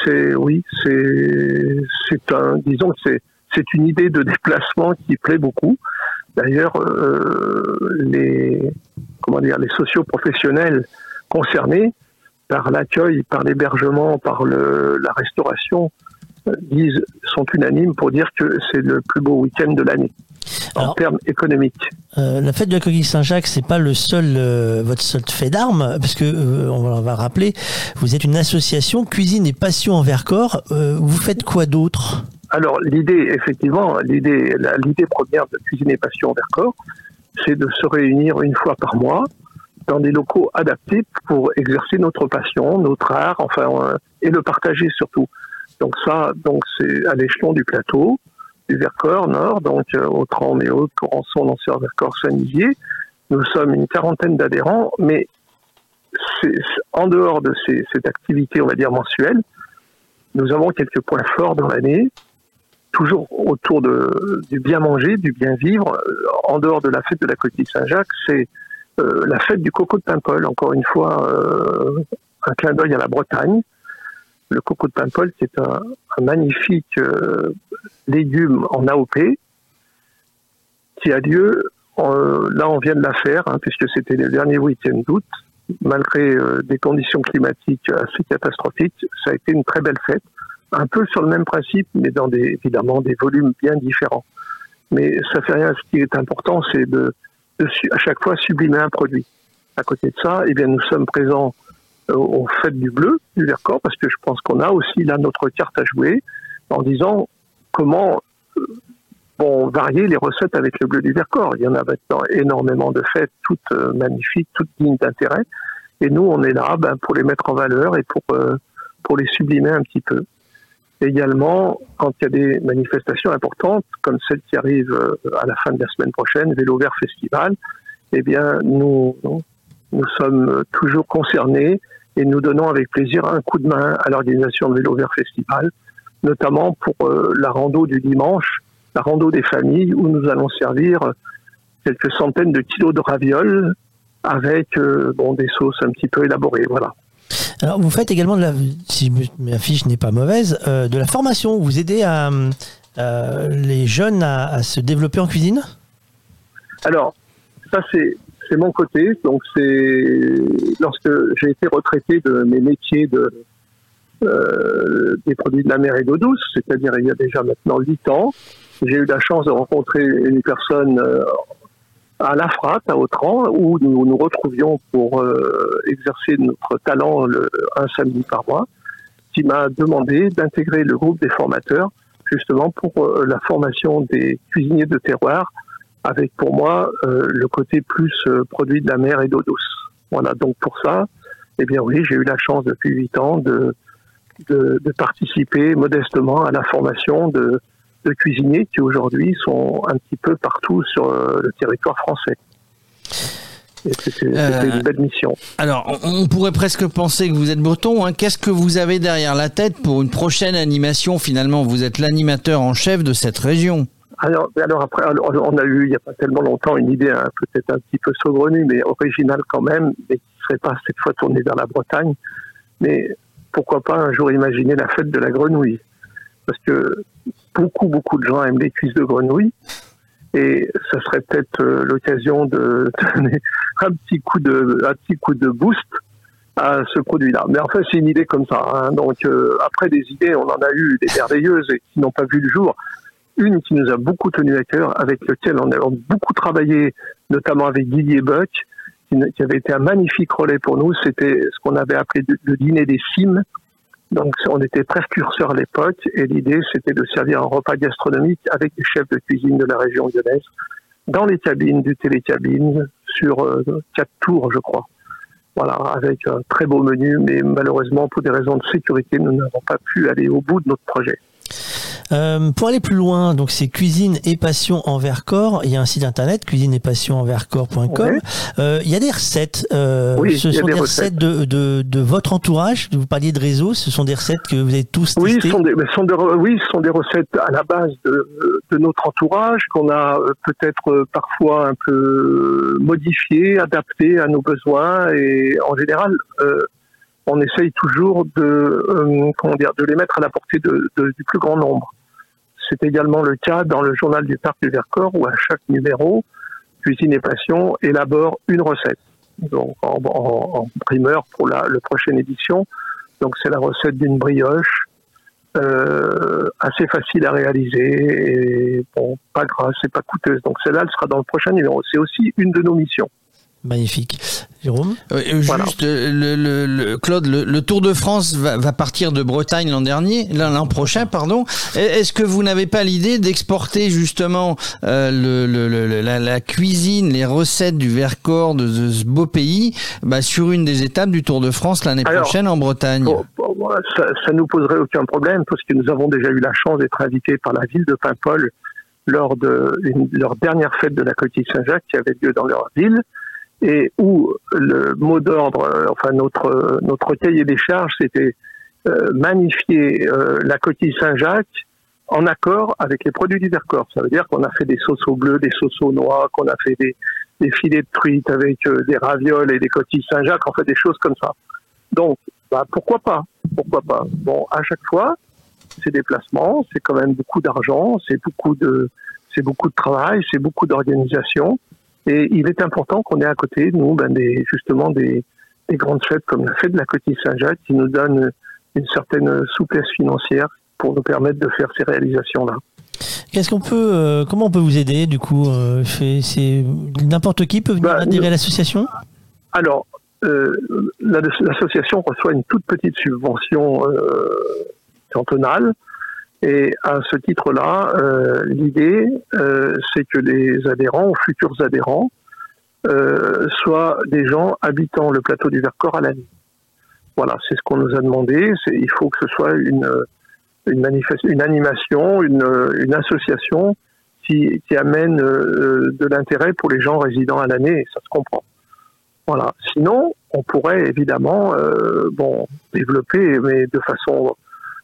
c'est oui, c'est un disons c'est c'est une idée de déplacement qui plaît beaucoup. D'ailleurs, euh, les comment dire les socioprofessionnels concernés par l'accueil, par l'hébergement, par le, la restauration, disent, sont unanimes pour dire que c'est le plus beau week-end de l'année en termes économiques. Euh, la fête de la coquille Saint-Jacques, c'est pas le seul euh, votre seul fait d'armes, parce que euh, on va- rappeler, vous êtes une association cuisine et passion en Vercors. Vous faites quoi d'autre? Alors l'idée, effectivement, l'idée, la- l'idée première de Cuisine Passion Vercors, c'est de se réunir une fois par mois dans des locaux adaptés pour exercer notre passion, notre art, enfin, et le partager surtout. Donc ça, donc c'est à l'échelon du plateau, du Vercors Nord, donc euh, Autran et Haute, Corançon, Lanceur, Vercors, Saint-Nizier. Nous sommes une quarantaine d'adhérents, mais en dehors de ces- cette activité, on va dire mensuelle, nous avons quelques points forts dans l'année, toujours autour de, du bien manger, du bien vivre. Euh, En dehors de la fête de la coquille Saint-Jacques, c'est euh, la fête du coco de Paimpol. Encore une fois, euh, un clin d'œil à la Bretagne. Le coco de Paimpol, c'est un, un magnifique euh, légume en AOP qui a lieu, euh, là on vient de la faire, hein, puisque c'était le dernier week-end d'août. Malgré euh, des conditions climatiques assez catastrophiques, ça a été une très belle fête un peu sur le même principe, mais dans des, évidemment des volumes bien différents. Mais ça fait rien. Ce qui est important, c'est de, à chaque fois sublimer un produit. À côté de ça, eh bien, nous sommes présents aux fêtes du bleu, du Vercors, parce que je pense qu'on a aussi là notre carte à jouer en disant comment euh, bon, varier les recettes avec le bleu du Vercors. Il y en a maintenant énormément de fêtes, toutes euh, magnifiques, toutes dignes d'intérêt. Et nous, on est là ben, pour les mettre en valeur et pour, euh, pour les sublimer un petit peu. Également, quand il y a des manifestations importantes, comme celle qui arrive euh, à la fin de la semaine prochaine, Vélo Vert Festival, eh bien, nous, nous sommes toujours concernés et nous donnons avec plaisir un coup de main à l'organisation de Vélo Vert Festival, notamment pour euh, la rando du dimanche, la rando des familles, où nous allons servir quelques centaines de kilos de ravioles avec euh, bon, des sauces un petit peu élaborées. Voilà. Alors, vous faites également de la, si ma fiche n'est pas mauvaise, euh, de la formation. Vous aidez à, euh, les jeunes à, à se développer en cuisine? Alors, ça c'est c'est mon côté. Donc c'est lorsque j'ai été retraité de mes métiers euh, des produits de la mer et d'eau douce, c'est-à-dire il y a déjà maintenant huit ans, j'ai eu la chance de rencontrer une personne euh, à La Fratte, à Autran, où nous nous retrouvions pour euh, exercer notre talent le, un samedi par mois, qui m'a demandé d'intégrer le groupe des formateurs justement pour la formation des cuisiniers de terroir avec pour moi euh, le côté plus euh, produit de la mer et d'eau douce. Voilà, donc pour ça, Eh bien oui, j'ai eu la chance depuis huit ans de, de, de participer modestement à la formation de, de cuisiniers qui aujourd'hui sont un petit peu partout sur euh, le territoire français. C'était c'était Euh, une belle mission. Alors, on on pourrait presque penser que vous êtes breton. hein. Qu'est-ce que vous avez derrière la tête pour une prochaine animation? Finalement, vous êtes l'animateur en chef de cette région. Alors, alors après, on a eu il n'y a pas tellement longtemps une idée hein, peut-être un petit peu saugrenue, mais originale quand même, mais qui ne serait pas cette fois tournée vers la Bretagne. Mais pourquoi pas un jour imaginer la fête de la grenouille? Parce que beaucoup, beaucoup de gens aiment les cuisses de grenouille. Et ça serait peut-être euh, l'occasion de *laughs* donner un petit coup de, un petit coup de boost à ce produit-là. Mais enfin, c'est une idée comme ça. hein. Donc, euh, après des idées, on en a eu des merveilleuses et qui n'ont pas vu le jour. Une qui nous a beaucoup tenu à cœur, avec lequel on a beaucoup travaillé, notamment avec Didier Buck, qui, avait été un magnifique relais pour nous. C'était ce qu'on avait appelé le- dîner des cimes. Donc, on était précurseurs à l'époque, et l'idée, c'était de servir un repas gastronomique avec des chefs de cuisine de la région lyonnaise, dans les cabines du télécabine, sur euh, quatre tours, je crois. Voilà, avec un très beau menu, mais malheureusement, pour des raisons de sécurité, nous n'avons pas pu aller au bout de notre projet. Euh, pour aller plus loin, donc c'est cuisine et passion envers corps. Il y a un site internet cuisine et passion envers corps.com. Ouais. Euh, il y a des recettes. Euh, Oui, ce sont des des recettes, recettes. de, de, de votre entourage. Vous parliez de réseau. Ce sont des recettes que vous avez tous Oui, testées. sont des, sont des oui, ce sont des recettes à la base de, de notre entourage qu'on a peut-être parfois un peu modifiées, adaptées à nos besoins et en général, on essaye toujours de, euh, comment dire, de les mettre à la portée du plus grand nombre. C'est également le cas dans le journal du Parc du Vercors où à chaque numéro, Cuisine et Passion élabore une recette. En, primeur pour la, prochaine édition. Donc c'est la recette d'une brioche euh, assez facile à réaliser et bon, pas grasse, c'est pas coûteuse. Donc celle-là, elle sera dans le prochain numéro. C'est aussi une de nos missions. Magnifique. Jérôme? Euh, Juste, euh, le, le- le- Claude, le, le Tour de France va, va partir de Bretagne l'an dernier, l'an prochain, pardon. E- Est-ce que vous n'avez pas l'idée d'exporter justement euh, le, le- le- la, la cuisine, les recettes du Vercors de, de ce beau pays bah, sur une des étapes du Tour de France l'année prochaine en Bretagne? Bon, bon, voilà, ça, ça nous poserait aucun problème parce que nous avons déjà eu la chance d'être invités par la ville de Paimpol lors de une- leur dernière fête de la coquille Saint-Jacques qui avait lieu dans leur ville et où le mot d'ordre, euh, enfin notre notre cahier des charges, c'était euh, magnifier euh, la coquille Saint-Jacques en accord avec les produits du. Ça veut dire qu'on a fait des sauces au bleu, des sauces aux noix, qu'on a fait des, des filets de truite avec euh, des ravioles et des coquilles Saint-Jacques, en fait des choses comme ça. Donc, bah, pourquoi pas? Pourquoi pas? Bon, à chaque fois, ces déplacements, c'est quand même beaucoup d'argent, c'est beaucoup de, c'est beaucoup de travail, c'est beaucoup d'organisation, et il est important qu'on ait à côté nous, ben, des, justement des, des grandes fêtes comme la fête de la Coquille Saint-Jacques qui nous donne une certaine souplesse financière pour nous permettre de faire ces réalisations-là. Qu'est-ce qu'on peut, euh, comment on peut vous aider du coup euh, C'est n'importe qui peut venir Bah, adhérer à l'association? Alors, euh, la- l'association reçoit une toute petite subvention cantonale. Et à ce titre-là, euh, l'idée, euh, c'est que les adhérents ou futurs adhérents euh, soient des gens habitant le plateau du Vercors à l'année. Voilà, c'est ce qu'on nous a demandé. Il faut que ce soit une, une, une animation, une, une association qui, qui amène euh, de l'intérêt pour les gens résidant à l'année, ça se comprend. Voilà. Sinon, on pourrait évidemment euh, bon, développer, mais de façon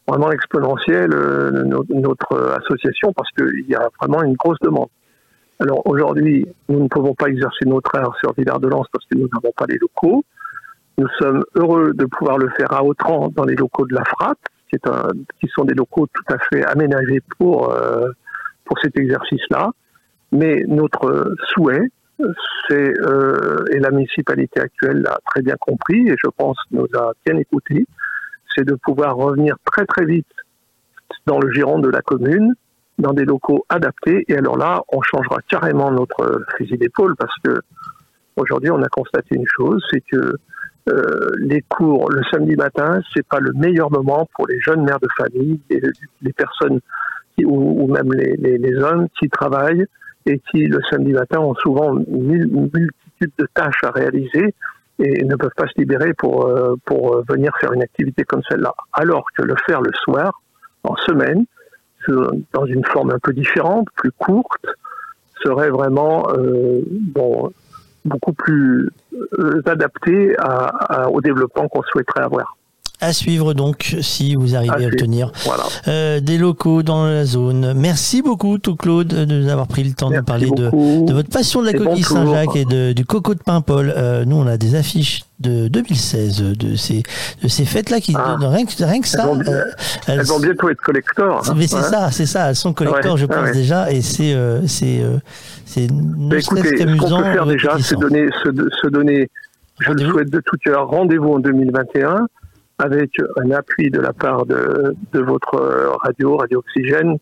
vraiment exponentielle, euh, no- notre association parce qu'il y a vraiment une grosse demande. Alors aujourd'hui, nous ne pouvons pas exercer notre art sur Villard-de-Lans parce que nous n'avons pas les locaux. Nous sommes heureux de pouvoir le faire à Autran dans les locaux de la FRAP, qui, est un, qui sont des locaux tout à fait aménagés pour, euh, pour cet exercice-là. Mais notre souhait, c'est, euh, et la municipalité actuelle l'a très bien compris, et je pense nous a bien écoutés, c'est de pouvoir revenir très très vite dans le giron de la commune, dans des locaux adaptés. Et alors là, on changera carrément notre fusil d'épaule parce que aujourd'hui, on a constaté une chose, c'est que euh, les cours le samedi matin, c'est pas le meilleur moment pour les jeunes mères de famille, les, personnes ou, même les, les hommes qui travaillent et qui le samedi matin ont souvent une multitude de tâches à réaliser et ne peuvent pas se libérer pour, euh, pour euh, venir faire une activité comme celle-là. Alors que le faire le soir, en semaine, dans une forme un peu différente, plus courte, serait vraiment euh, bon, beaucoup plus adapté à, au développement qu'on souhaiterait avoir à suivre donc si vous arrivez à, obtenir euh, des locaux dans la zone. Merci beaucoup tout Claude de nous avoir pris le temps de parler de, de, votre passion de la coquille Saint-Jacques et de, du coco de Paimpol. Euh, nous on a des affiches de 2016 de ces de ces fêtes là qui ah. rien, que, rien que ça elles vont, euh, elles, elles vont bientôt être collector hein. mais c'est ça c'est ça elles sont collector je pense déjà et c'est euh, c'est euh, c'est bah, écoutez ce qu'on peut faire déjà c'est donner se, se donner je le souhaite de tout cœur rendez-vous en 2021 avec un appui de la part de, de votre radio, Radio Oxygène,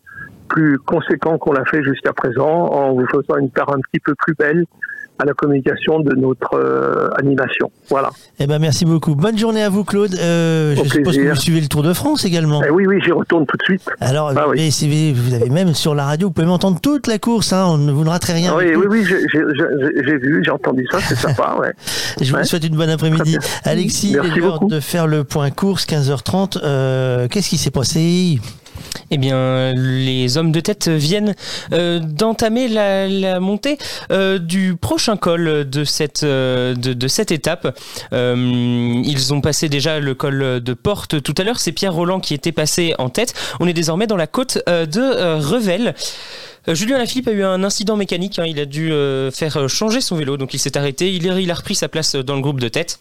plus conséquent qu'on l'a fait jusqu'à présent, en vous faisant une part un petit peu plus belle à la communication de notre euh, animation. Voilà. Eh ben merci beaucoup. Bonne journée à vous Claude. Euh, je suppose que vous suivez le Tour de France également. Eh oui oui, j'y retourne tout de suite. Alors ah, oui. vous avez même sur la radio, vous pouvez m'entendre toute la course, hein, vous ne raterez rien. Oui oui oui, j'ai vu, j'ai entendu ça, c'est sympa. Ouais. *laughs* je vous souhaite une bonne après-midi. Alexis, l'heure de faire le point course 15h30. Euh, Qu'est-ce qui s'est passé? Eh bien, les hommes de tête viennent euh, d'entamer la, montée euh, du prochain col de cette, euh, de, cette étape. ils ont passé déjà le col de Porte tout à l'heure. C'est Pierre Roland qui était passé en tête. On est désormais dans la côte de Revel. Julien Lafilippe a eu un incident mécanique. Hein. Il a dû faire changer son vélo, donc il s'est arrêté. Il, il a repris sa place dans le groupe de tête.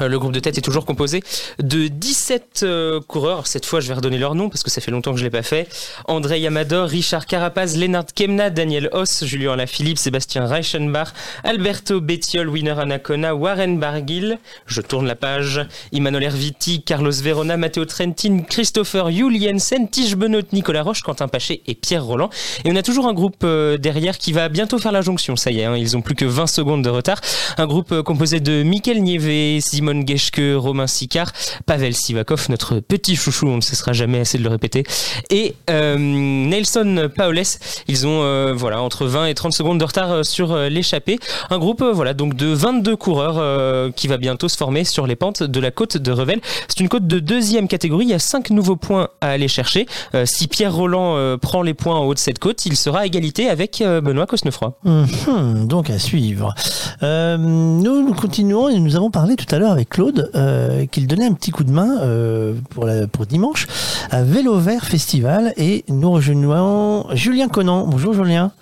Euh, le groupe de tête est toujours composé de 17 euh, coureurs. Cette fois, je vais redonner leur nom parce que ça fait longtemps que je l'ai pas fait. André Yamador, Richard Carapaz, Lennart Kemna, Daniel Hoss, Julien Lafilippe, Sébastien Reichenbach, Alberto Bettiol, Winner Anacona, Warren Barguil. Je tourne la page. Emmanuel Erviti, Carlos Verona, Matteo Trentin, Christopher Juliensen, Tige Benot, Nicolas Roche, Quentin Paché et Pierre Roland. Et on a toujours un groupe euh, derrière qui va bientôt faire la jonction. Ça y est, hein, ils ont plus que 20 secondes de retard. Un groupe composé de Mikel Nieve, Simon Geschke, Romain Sicard, Pavel Sivakov, notre petit chouchou, on ne cessera jamais assez de le répéter, et euh, Nelson Paoles. Ils ont euh, voilà entre 20 et 30 secondes de retard euh, sur l'échappée. Un groupe voilà donc de 22 coureurs qui va bientôt se former sur les pentes de la côte de Revel. C'est une côte de deuxième catégorie. Il y a 5 nouveaux points à aller chercher. si Pierre Roland prend les points en haut de cette côte, il sera à égalité avec Benoît Cosnefroy. Mhm, donc à suivre. nous, nous continuons et nous avons parlé tout à l'heure avec Claude euh, qu'il donnait un petit coup de main euh, pour, la, pour dimanche à Vélo Vert Festival et nous rejoignons Julien Conan. Bonjour Julien.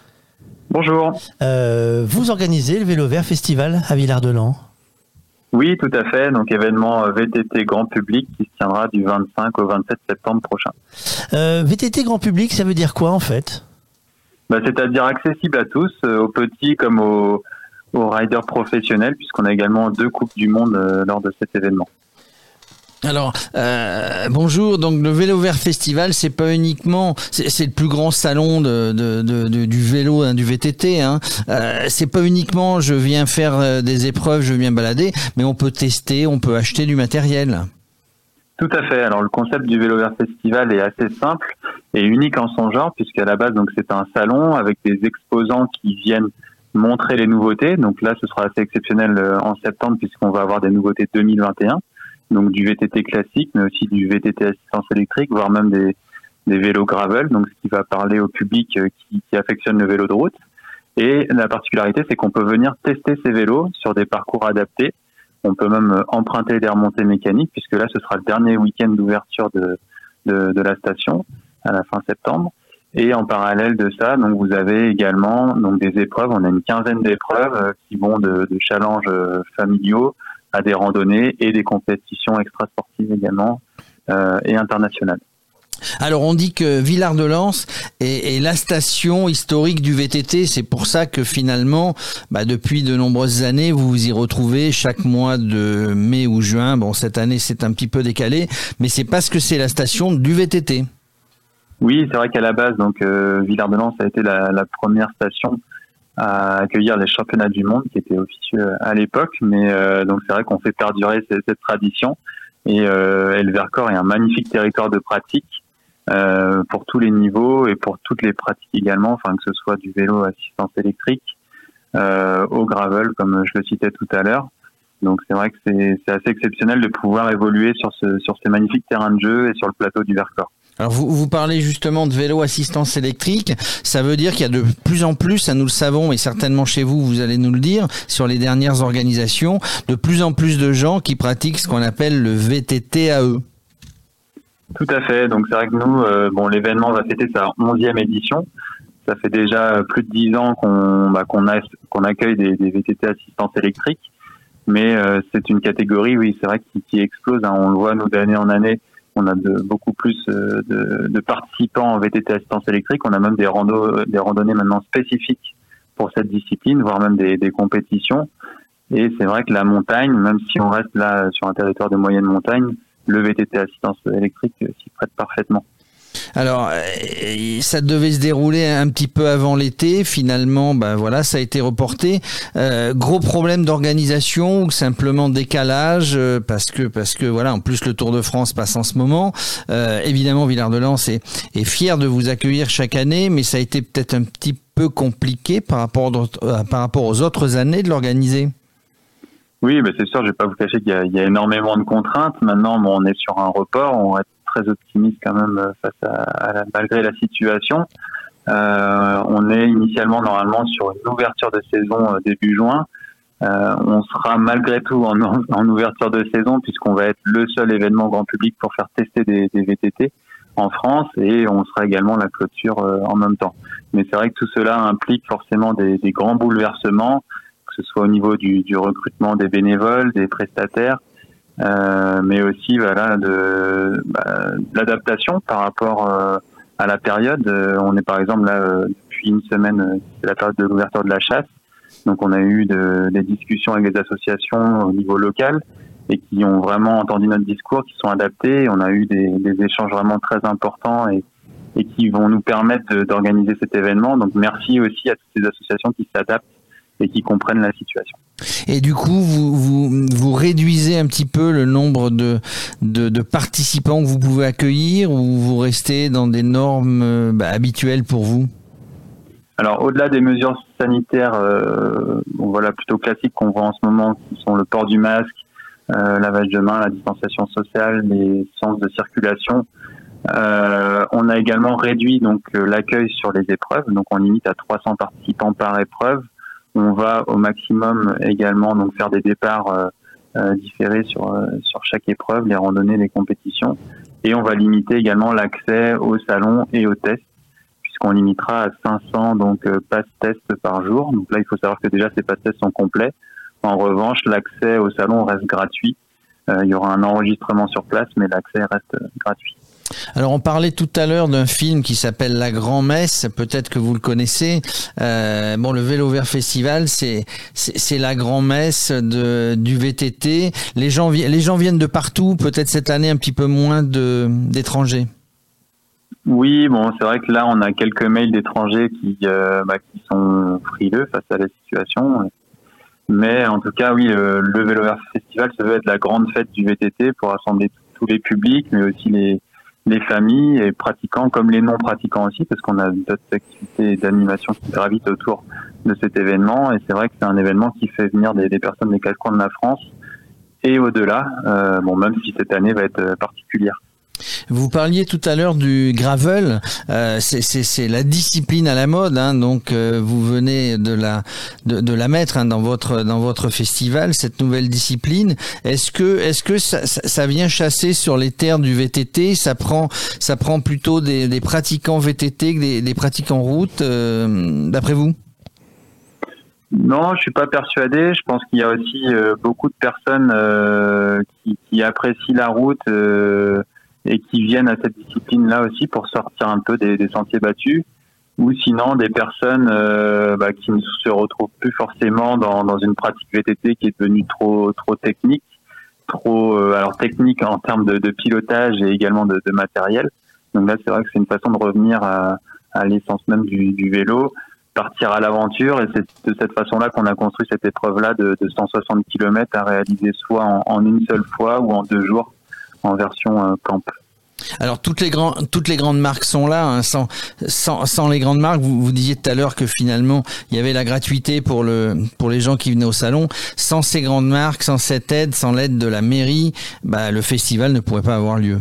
Bonjour. Euh, vous organisez le Vélo Vert Festival à Villard-de-Lans Oui, tout à fait. Donc événement VTT grand public qui se tiendra du 25 au 27 septembre prochain. VTT grand public, ça veut dire quoi en fait? Bah, C'est-à-dire accessible à tous, aux petits comme aux aux riders professionnels, puisqu'on a également deux Coupes du Monde euh, lors de cet événement. Alors euh, bonjour. Donc le Vélo Vert Festival, c'est pas uniquement, c'est le plus grand salon de, de, du vélo, hein, du VTT. Hein. Euh, c'est pas uniquement, je viens faire des épreuves, je viens balader, mais on peut tester, on peut acheter du matériel. Tout à fait. Alors le concept du Vélo Vert Festival est assez simple et unique en son genre, puisqu'à la base donc c'est un salon avec des exposants qui viennent montrer les nouveautés. Donc là, ce sera assez exceptionnel euh, en septembre puisqu'on va avoir des nouveautés 2021, donc du VTT classique, mais aussi du VTT assistance électrique, voire même des, vélos gravel, donc ce qui va parler au public euh, qui, affectionne le vélo de route. Et la particularité, c'est qu'on peut venir tester ces vélos sur des parcours adaptés. On peut même euh, emprunter des remontées mécaniques, puisque là, ce sera le dernier week-end d'ouverture de, de, la station à la fin septembre. Et en parallèle de ça, donc vous avez également donc des épreuves. On a une quinzaine d'épreuves euh, qui vont de, challenges euh, familiaux à des randonnées et des compétitions extrasportives également euh, et internationales. Alors on dit que Villard de Lans est, la station historique du VTT, c'est pour ça que finalement, bah depuis de nombreuses années, vous vous y retrouvez chaque mois de mai ou juin. Bon, cette année c'est un petit peu décalé, mais c'est parce que c'est la station du VTT. Oui, c'est vrai qu'à la base, donc euh, Villard-de-Lans a été la, première station à accueillir les championnats du monde, qui étaient officieux à l'époque. Mais euh, donc c'est vrai qu'on fait perdurer cette, tradition. Et euh, Elvercor est un magnifique territoire de pratique euh, pour tous les niveaux et pour toutes les pratiques également, enfin que ce soit du vélo assistance électrique, euh, au gravel comme je le citais tout à l'heure. Donc c'est vrai que c'est assez exceptionnel de pouvoir évoluer sur, ce, sur ces magnifiques terrains de jeu et sur le plateau du Vercors. Alors vous, vous parlez justement de vélo assistance électrique, ça veut dire qu'il y a de plus en plus, ça nous le savons et certainement chez vous, vous allez nous le dire, sur les dernières organisations, de plus en plus de gens qui pratiquent ce qu'on appelle le VTT-AE. Tout à fait, donc c'est vrai que nous, euh, bon, l'événement va fêter sa 11e édition. Ça fait déjà plus de 10 ans qu'on bah, qu'on accueille des, VTT assistance électrique, mais euh, c'est une catégorie, oui, c'est vrai, qui, qui explose. Hein. On le voit, nous, d'année en année, on a beaucoup plus euh, de, de, participants en VTT assistance électrique. On a même des, rando, des randonnées maintenant spécifiques pour cette discipline, voire même des, des compétitions. Et c'est vrai que la montagne, même si on reste là sur un territoire de moyenne montagne, le VTT assistance électrique s'y prête parfaitement. Alors, euh, ça devait se dérouler un petit peu avant l'été. Finalement, ben voilà, ça a été reporté. Euh, gros problème d'organisation ou simplement décalage euh, parce que parce que voilà, en plus le Tour de France passe en ce moment. Évidemment, Villard de Lans est, fier de vous accueillir chaque année, mais ça a été peut-être un petit peu compliqué par rapport par rapport aux autres années de l'organiser. Oui, mais c'est sûr, je vais pas vous cacher qu'il y, a énormément de contraintes. Maintenant, on est sur un report, très optimiste quand même euh, face à, la, malgré la situation. Euh, on est initialement normalement sur une ouverture de saison euh, début juin. Euh, on sera malgré tout en, en ouverture de saison puisqu'on va être le seul événement grand public pour faire tester des, des VTT en France et on sera également la clôture euh, en même temps. Mais c'est vrai que tout cela implique forcément des, des grands bouleversements, que ce soit au niveau du, du recrutement des bénévoles, des prestataires, euh, mais aussi voilà de, bah, l'adaptation par rapport euh, à la période. Euh, on est par exemple là depuis une semaine, c'est la période de l'ouverture de la chasse, donc on a eu de, des discussions avec les associations au niveau local et qui ont vraiment entendu notre discours, qui sont adaptés. On a eu des, des échanges vraiment très importants et, et qui vont nous permettre d'organiser cet événement. Donc merci aussi à toutes ces associations qui s'adaptent et qui comprennent la situation. Et du coup, vous, vous, vous réduisez un petit peu le nombre de, de, de, participants que vous pouvez accueillir ou vous restez dans des normes bah, habituelles pour vous? Alors, au-delà des mesures sanitaires, euh, bon, voilà, plutôt classiques qu'on voit en ce moment, qui sont le port du masque, euh, lavage de main, la distanciation sociale, les sens de circulation, euh, on a également réduit donc l'accueil sur les épreuves. Donc, on limite à 300 participants par épreuve on va au maximum également donc faire des départs euh, euh, différés sur euh, sur chaque épreuve, les randonnées, les compétitions, et on va limiter également l'accès au salon et aux tests puisqu'on limitera à 500 donc pass tests par jour. Donc là, il faut savoir que déjà ces pass tests sont complets. En revanche, l'accès au salon reste gratuit. il y aura un enregistrement sur place, mais l'accès reste gratuit. Alors on parlait tout à l'heure d'un film qui s'appelle La Grand-Messe, peut-être que vous le connaissez. Euh, bon, le Vélo Vert Festival, c'est la Grand-Messe du VTT. Les gens les gens viennent de partout, peut-être cette année un petit peu moins d'étrangers. Oui, bon, c'est vrai que là on a quelques mails d'étrangers qui euh, bah, qui sont frileux face à la situation. Mais en tout cas, oui, le, le Vélo Vert Festival, ça veut être la grande fête du VTT pour rassembler tous les publics, mais aussi les les familles et pratiquants comme les non pratiquants aussi, parce qu'on a d'autres activités d'animation qui gravitent autour de cet événement. Et c'est vrai que c'est un événement qui fait venir des, des, personnes des quatre coins de la France et au-delà. Euh, bon, même si cette année va être particulière. Vous parliez tout à l'heure du gravel, euh, c'est la discipline à la mode, hein, donc euh, vous venez de la mettre hein, dans votre dans votre festival cette nouvelle discipline. Est-ce que est-ce que ça, vient chasser sur les terres du VTT Ça prend ça prend plutôt des, pratiquants VTT que des, pratiquants route, euh, d'après vous? Non, je suis pas persuadé. Je pense qu'il y a aussi beaucoup de personnes qui, apprécient la route et qui viennent à cette discipline-là aussi pour sortir un peu des, sentiers battus, ou sinon des personnes euh, bah, qui ne se retrouvent plus forcément dans, une pratique VTT qui est devenue trop trop technique, trop euh, alors technique en termes de, pilotage et également de, matériel. Donc là, c'est vrai que c'est une façon de revenir à, l'essence même du, vélo, partir à l'aventure, et c'est de cette façon-là qu'on a construit cette épreuve-là de, de 160 km à réaliser soit en une seule fois ou en deux jours en version euh, camp. Alors toutes les, grands, toutes les grandes marques sont là. hein. Sans, sans, sans les grandes marques, vous, vous disiez tout à l'heure que finalement il y avait la gratuité pour, le, pour les gens qui venaient au salon. Sans ces grandes marques, sans cette aide, sans l'aide de la mairie, bah, le festival ne pourrait pas avoir lieu.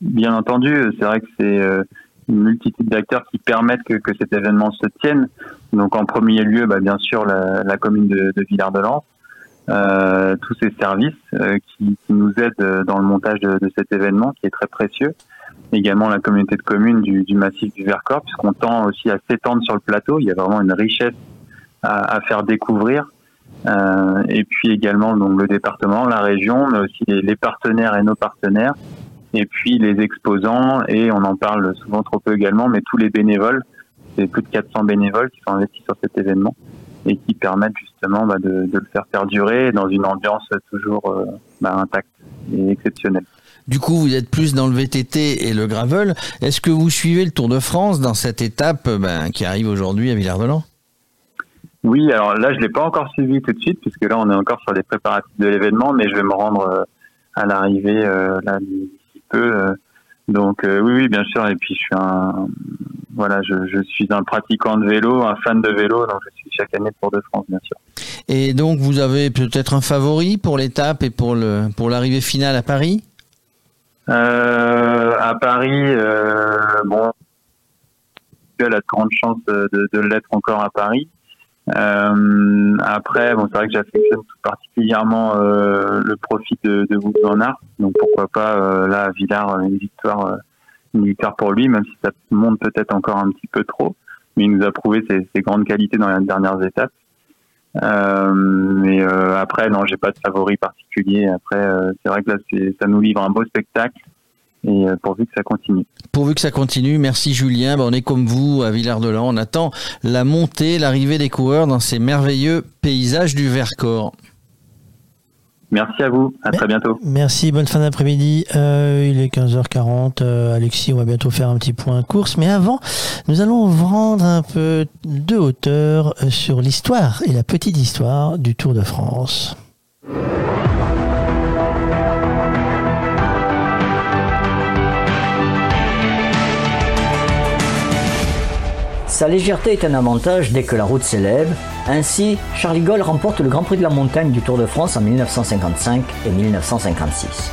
Bien entendu, c'est vrai que c'est euh, une multitude d'acteurs qui permettent que, que cet événement se tienne. Donc en premier lieu, bah, bien sûr, la, la commune de, de Villard-de-Lans, euh, tous ces services euh, qui, qui nous aident euh, dans le montage de, de cet événement qui est très précieux. Également la communauté de communes du, du massif du Vercors, puisqu'on tend aussi à s'étendre sur le plateau. Il y a vraiment une richesse à, à faire découvrir. Euh, et puis également donc le département, la région, mais aussi les, les partenaires et nos partenaires et puis les exposants et on en parle souvent trop peu également, mais tous les bénévoles, c'est plus de 400 bénévoles qui sont investis sur cet événement et qui permettent justement bah, de, de le faire perdurer dans une ambiance toujours euh, bah, intacte et exceptionnelle. Du coup, vous êtes plus dans le VTT et le gravel. Est-ce que vous suivez le Tour de France dans cette étape ben, qui arrive aujourd'hui à Villard-de-Lans Oui, alors là, je l'ai pas encore suivi tout de suite, puisque là, on est encore sur les préparatifs de l'événement, mais je vais me rendre euh, à l'arrivée euh, là d'ici peu. Donc euh, oui, oui, bien sûr. Et puis je suis un, voilà, je, je suis un pratiquant de vélo, un fan de vélo, donc je suis chaque année Tour de France, bien sûr. Et donc, vous avez peut-être un favori pour l'étape et pour le pour l'arrivée finale à Paris? Euh, à Paris, euh, bon, y a la grande chance de, de, de l'être encore à Paris. Euh, après, bon, c'est vrai que j'affectionne tout particulièrement euh, le profit de, de donc pourquoi pas euh, là à Villars une victoire, euh, une victoire pour lui, même si ça monte peut-être encore un petit peu trop, mais il nous a prouvé ses, ses grandes qualités dans les dernières étapes. Euh, mais euh, après, non, j'ai pas de favori particulier. Après, euh, c'est vrai que là, ça nous livre un beau spectacle et euh, pourvu que ça continue. Pourvu que ça continue, merci Julien. Ben, on est comme vous à Villard-de-Lans. On attend la montée, l'arrivée des coureurs dans ces merveilleux paysages du Vercors. Merci à vous. À très bientôt. Merci, bonne fin d'après-midi. Euh, il est 15h40. Euh, Alexis, on va bientôt faire un petit point course. Mais avant, nous allons vendre un peu de hauteur sur l'histoire et la petite histoire du Tour de France. Sa légèreté est un avantage dès que la route s'élève. Ainsi, Charlie Gaulle remporte le Grand Prix de la montagne du Tour de France en 1955 et 1956.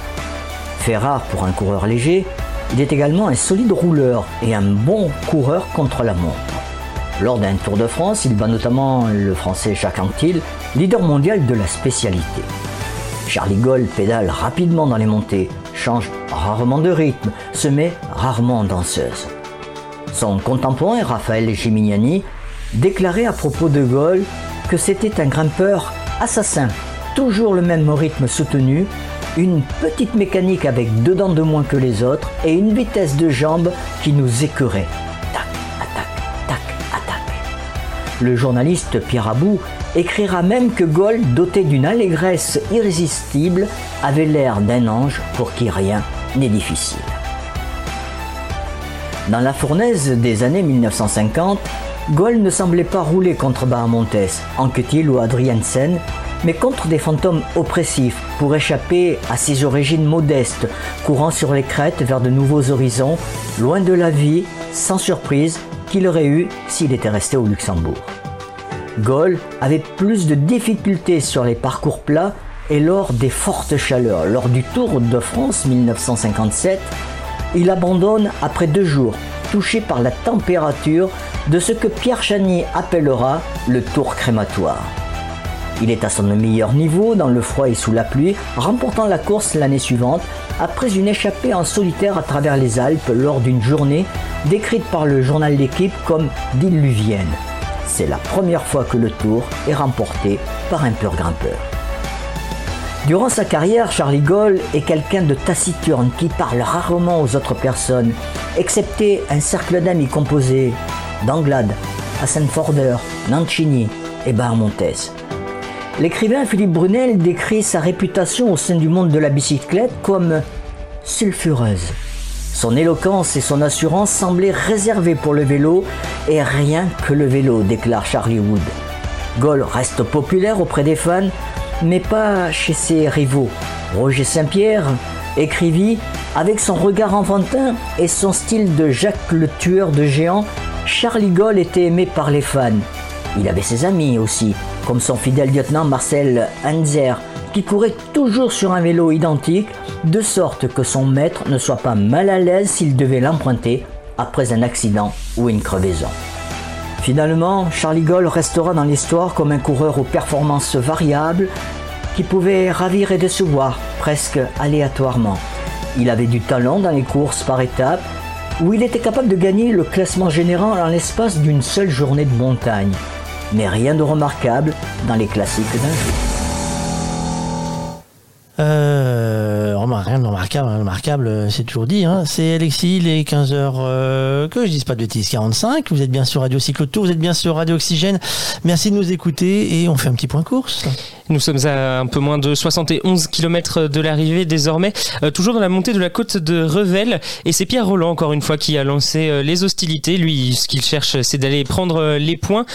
Fait rare pour un coureur léger, il est également un solide rouleur et un bon coureur contre la montre. Lors d'un Tour de France, il bat notamment le français Jacques Anquetil, leader mondial de la spécialité. Charlie Gaulle pédale rapidement dans les montées, change rarement de rythme, se met rarement en danseuse. Son contemporain Raphaël Gimignani déclarait à propos de Gaulle que c'était un grimpeur assassin, toujours le même rythme soutenu, une petite mécanique avec deux dents de moins que les autres et une vitesse de jambes qui nous écœurait. Tac, attaque, tac, attaque. Le journaliste Pierre Abou écrira même que Gaulle, doté d'une allégresse irrésistible, avait l'air d'un ange pour qui rien n'est difficile. Dans la fournaise des années 1950, Gaulle ne semblait pas rouler contre Bahamontes, Anquetil ou Adriensen, mais contre des fantômes oppressifs pour échapper à ses origines modestes, courant sur les crêtes vers de nouveaux horizons, loin de la vie, sans surprise, qu'il aurait eu s'il était resté au Luxembourg. Gaulle avait plus de difficultés sur les parcours plats et lors des fortes chaleurs. Lors du Tour de France 1957, il abandonne après deux jours, touché par la température de ce que Pierre Chani appellera le tour crématoire. Il est à son meilleur niveau dans le froid et sous la pluie, remportant la course l'année suivante après une échappée en solitaire à travers les Alpes lors d'une journée décrite par le journal L'équipe comme diluvienne. C'est la première fois que le tour est remporté par un pur grimpeur. Durant sa carrière, Charlie Gaulle est quelqu'un de taciturne qui parle rarement aux autres personnes, excepté un cercle d'amis composé d'Anglade, Hassan Forder, Nancini et Barmontes. L'écrivain Philippe Brunel décrit sa réputation au sein du monde de la bicyclette comme sulfureuse. Son éloquence et son assurance semblaient réservées pour le vélo et rien que le vélo, déclare Charlie Wood. Gaulle reste populaire auprès des fans, mais pas chez ses rivaux. Roger Saint-Pierre écrivit Avec son regard enfantin et son style de Jacques le tueur de géants, Charlie Gaulle était aimé par les fans. Il avait ses amis aussi, comme son fidèle lieutenant Marcel Hanzer, qui courait toujours sur un vélo identique, de sorte que son maître ne soit pas mal à l'aise s'il devait l'emprunter après un accident ou une crevaison. Finalement, Charlie Gaulle restera dans l'histoire comme un coureur aux performances variables qui pouvait ravir et décevoir presque aléatoirement. Il avait du talent dans les courses par étapes où il était capable de gagner le classement général en l'espace d'une seule journée de montagne. Mais rien de remarquable dans les classiques d'un jour. Euh, rien de remarquable, euh, c'est toujours dit. Hein. C'est Alexis, les 15h, euh, que je dise pas de bêtises, 45. Vous êtes bien sur Radio Cyclotour, vous êtes bien sur Radio Oxygène. Merci de nous écouter et on fait un petit point course. Nous sommes à un peu moins de 71 km de l'arrivée désormais, euh, toujours dans la montée de la côte de Revel. Et c'est Pierre Roland, encore une fois, qui a lancé euh, les hostilités. Lui, ce qu'il cherche, c'est d'aller prendre les points.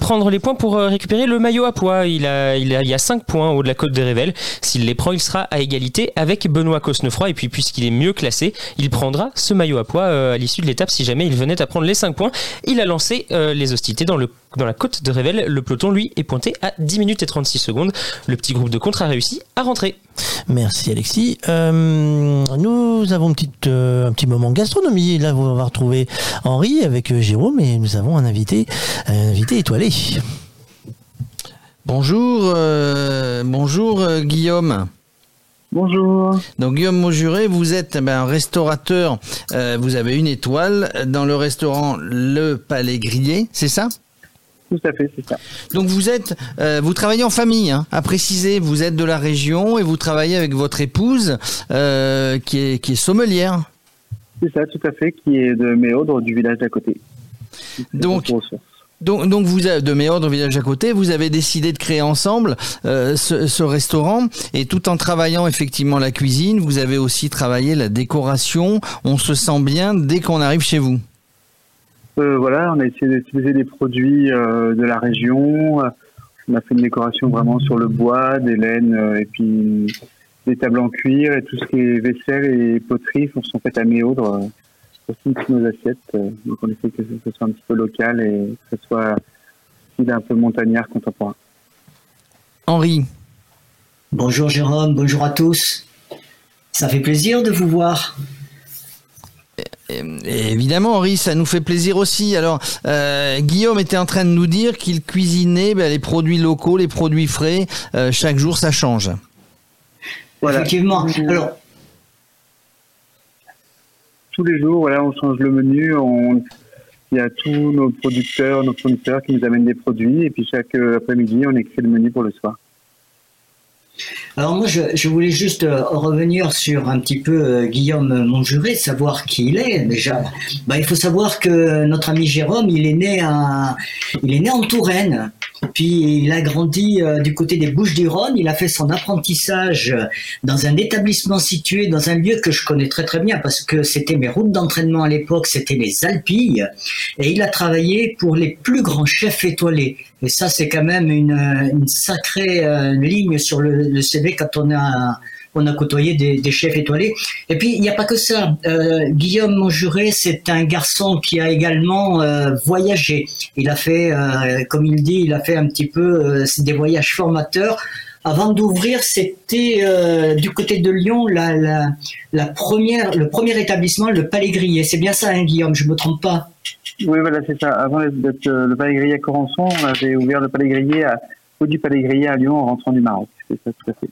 prendre les points pour récupérer le maillot à poids. Il, il, a, il y a 5 points au haut de la côte de Revel. S'il les prend, il sera à égalité avec Benoît Cosnefroy. Et puis, puisqu'il est mieux classé, il prendra ce maillot à poids à l'issue de l'étape si jamais il venait à prendre les 5 points. Il a lancé les hostilités dans, le, dans la côte de Revel. Le peloton, lui, est pointé à 10 minutes et 36 secondes. Le petit groupe de contre a réussi à rentrer. Merci Alexis. Euh, nous avons une petite, euh, un petit moment gastronomie. Là, on va retrouver Henri avec euh, Jérôme et nous avons un invité, un invité étoilé. Bonjour, bonjour Guillaume. Bonjour. Donc Guillaume Maujuré, vous êtes ben, un restaurateur, vous avez une étoile dans le restaurant Le Palais Grillé, c'est ça? Tout à fait, c'est ça. Donc vous êtes, euh, vous travaillez en famille, hein, à préciser, vous êtes de la région et vous travaillez avec votre épouse euh, qui, est, qui est sommelière. C'est ça, tout à fait, qui est de Méaudre, du village d'à côté. Donc, donc, vous de Méaudre, village à côté, vous avez décidé de créer ensemble euh, ce, restaurant et tout en travaillant effectivement la cuisine, vous avez aussi travaillé la décoration. On se sent bien dès qu'on arrive chez vous. Euh, voilà, on a essayé d'utiliser des produits euh, de la région. On a fait une décoration vraiment sur le bois, des laines et puis des tables en cuir et tout ce qui est vaisselle et poterie sont faits à Méaudre aussi nos assiettes. donc on essaie que ce soit un petit peu local et que ce soit un peu montagnard contemporain. Henri. Bonjour Jérôme, bonjour à tous. Ça fait plaisir de vous voir évidemment, Henri, ça nous fait plaisir aussi. Alors, euh, Guillaume était en train de nous dire qu'il cuisinait ben, les produits locaux, les produits frais. Euh, chaque jour, ça change. Effectivement. Alors, tous les jours, voilà, on change le menu. Il y a tous nos producteurs, nos fournisseurs qui nous amènent des produits. Et puis chaque euh, après-midi, on écrit le menu pour le soir. Alors moi, je, voulais juste euh, revenir sur un petit peu euh, Guillaume Montjuré, savoir qui il est déjà. Bah, il faut savoir que notre ami Jérôme, il est né, à, il est né en Touraine. Puis il a grandi euh, du côté des Bouches-du-Rhône. Il a fait son apprentissage dans un établissement situé dans un lieu que je connais très très bien parce que c'était mes routes d'entraînement à l'époque, c'était les Alpilles. Et il a travaillé pour les plus grands chefs étoilés. Et ça, c'est quand même une, une sacrée ligne sur le, le Quand on a on a côtoyé des, chefs étoilés. Et puis, il n'y a pas que ça. Euh, Guillaume Monjuré, c'est un garçon qui a également euh, voyagé. Il a fait, euh, comme il dit, il a fait un petit peu des voyages formateurs. Avant d'ouvrir, c'était du côté de Lyon la, la, première, le premier établissement, le Palais Grillé. C'est bien ça, hein, Guillaume, je ne me trompe pas? Oui, voilà, c'est ça. Avant d'être le Palais Grillé à Corançon, on avait ouvert le Palais Grillé à, au du Palais Grillé à Lyon en rentrant du Maroc. C'est ça, tout à fait.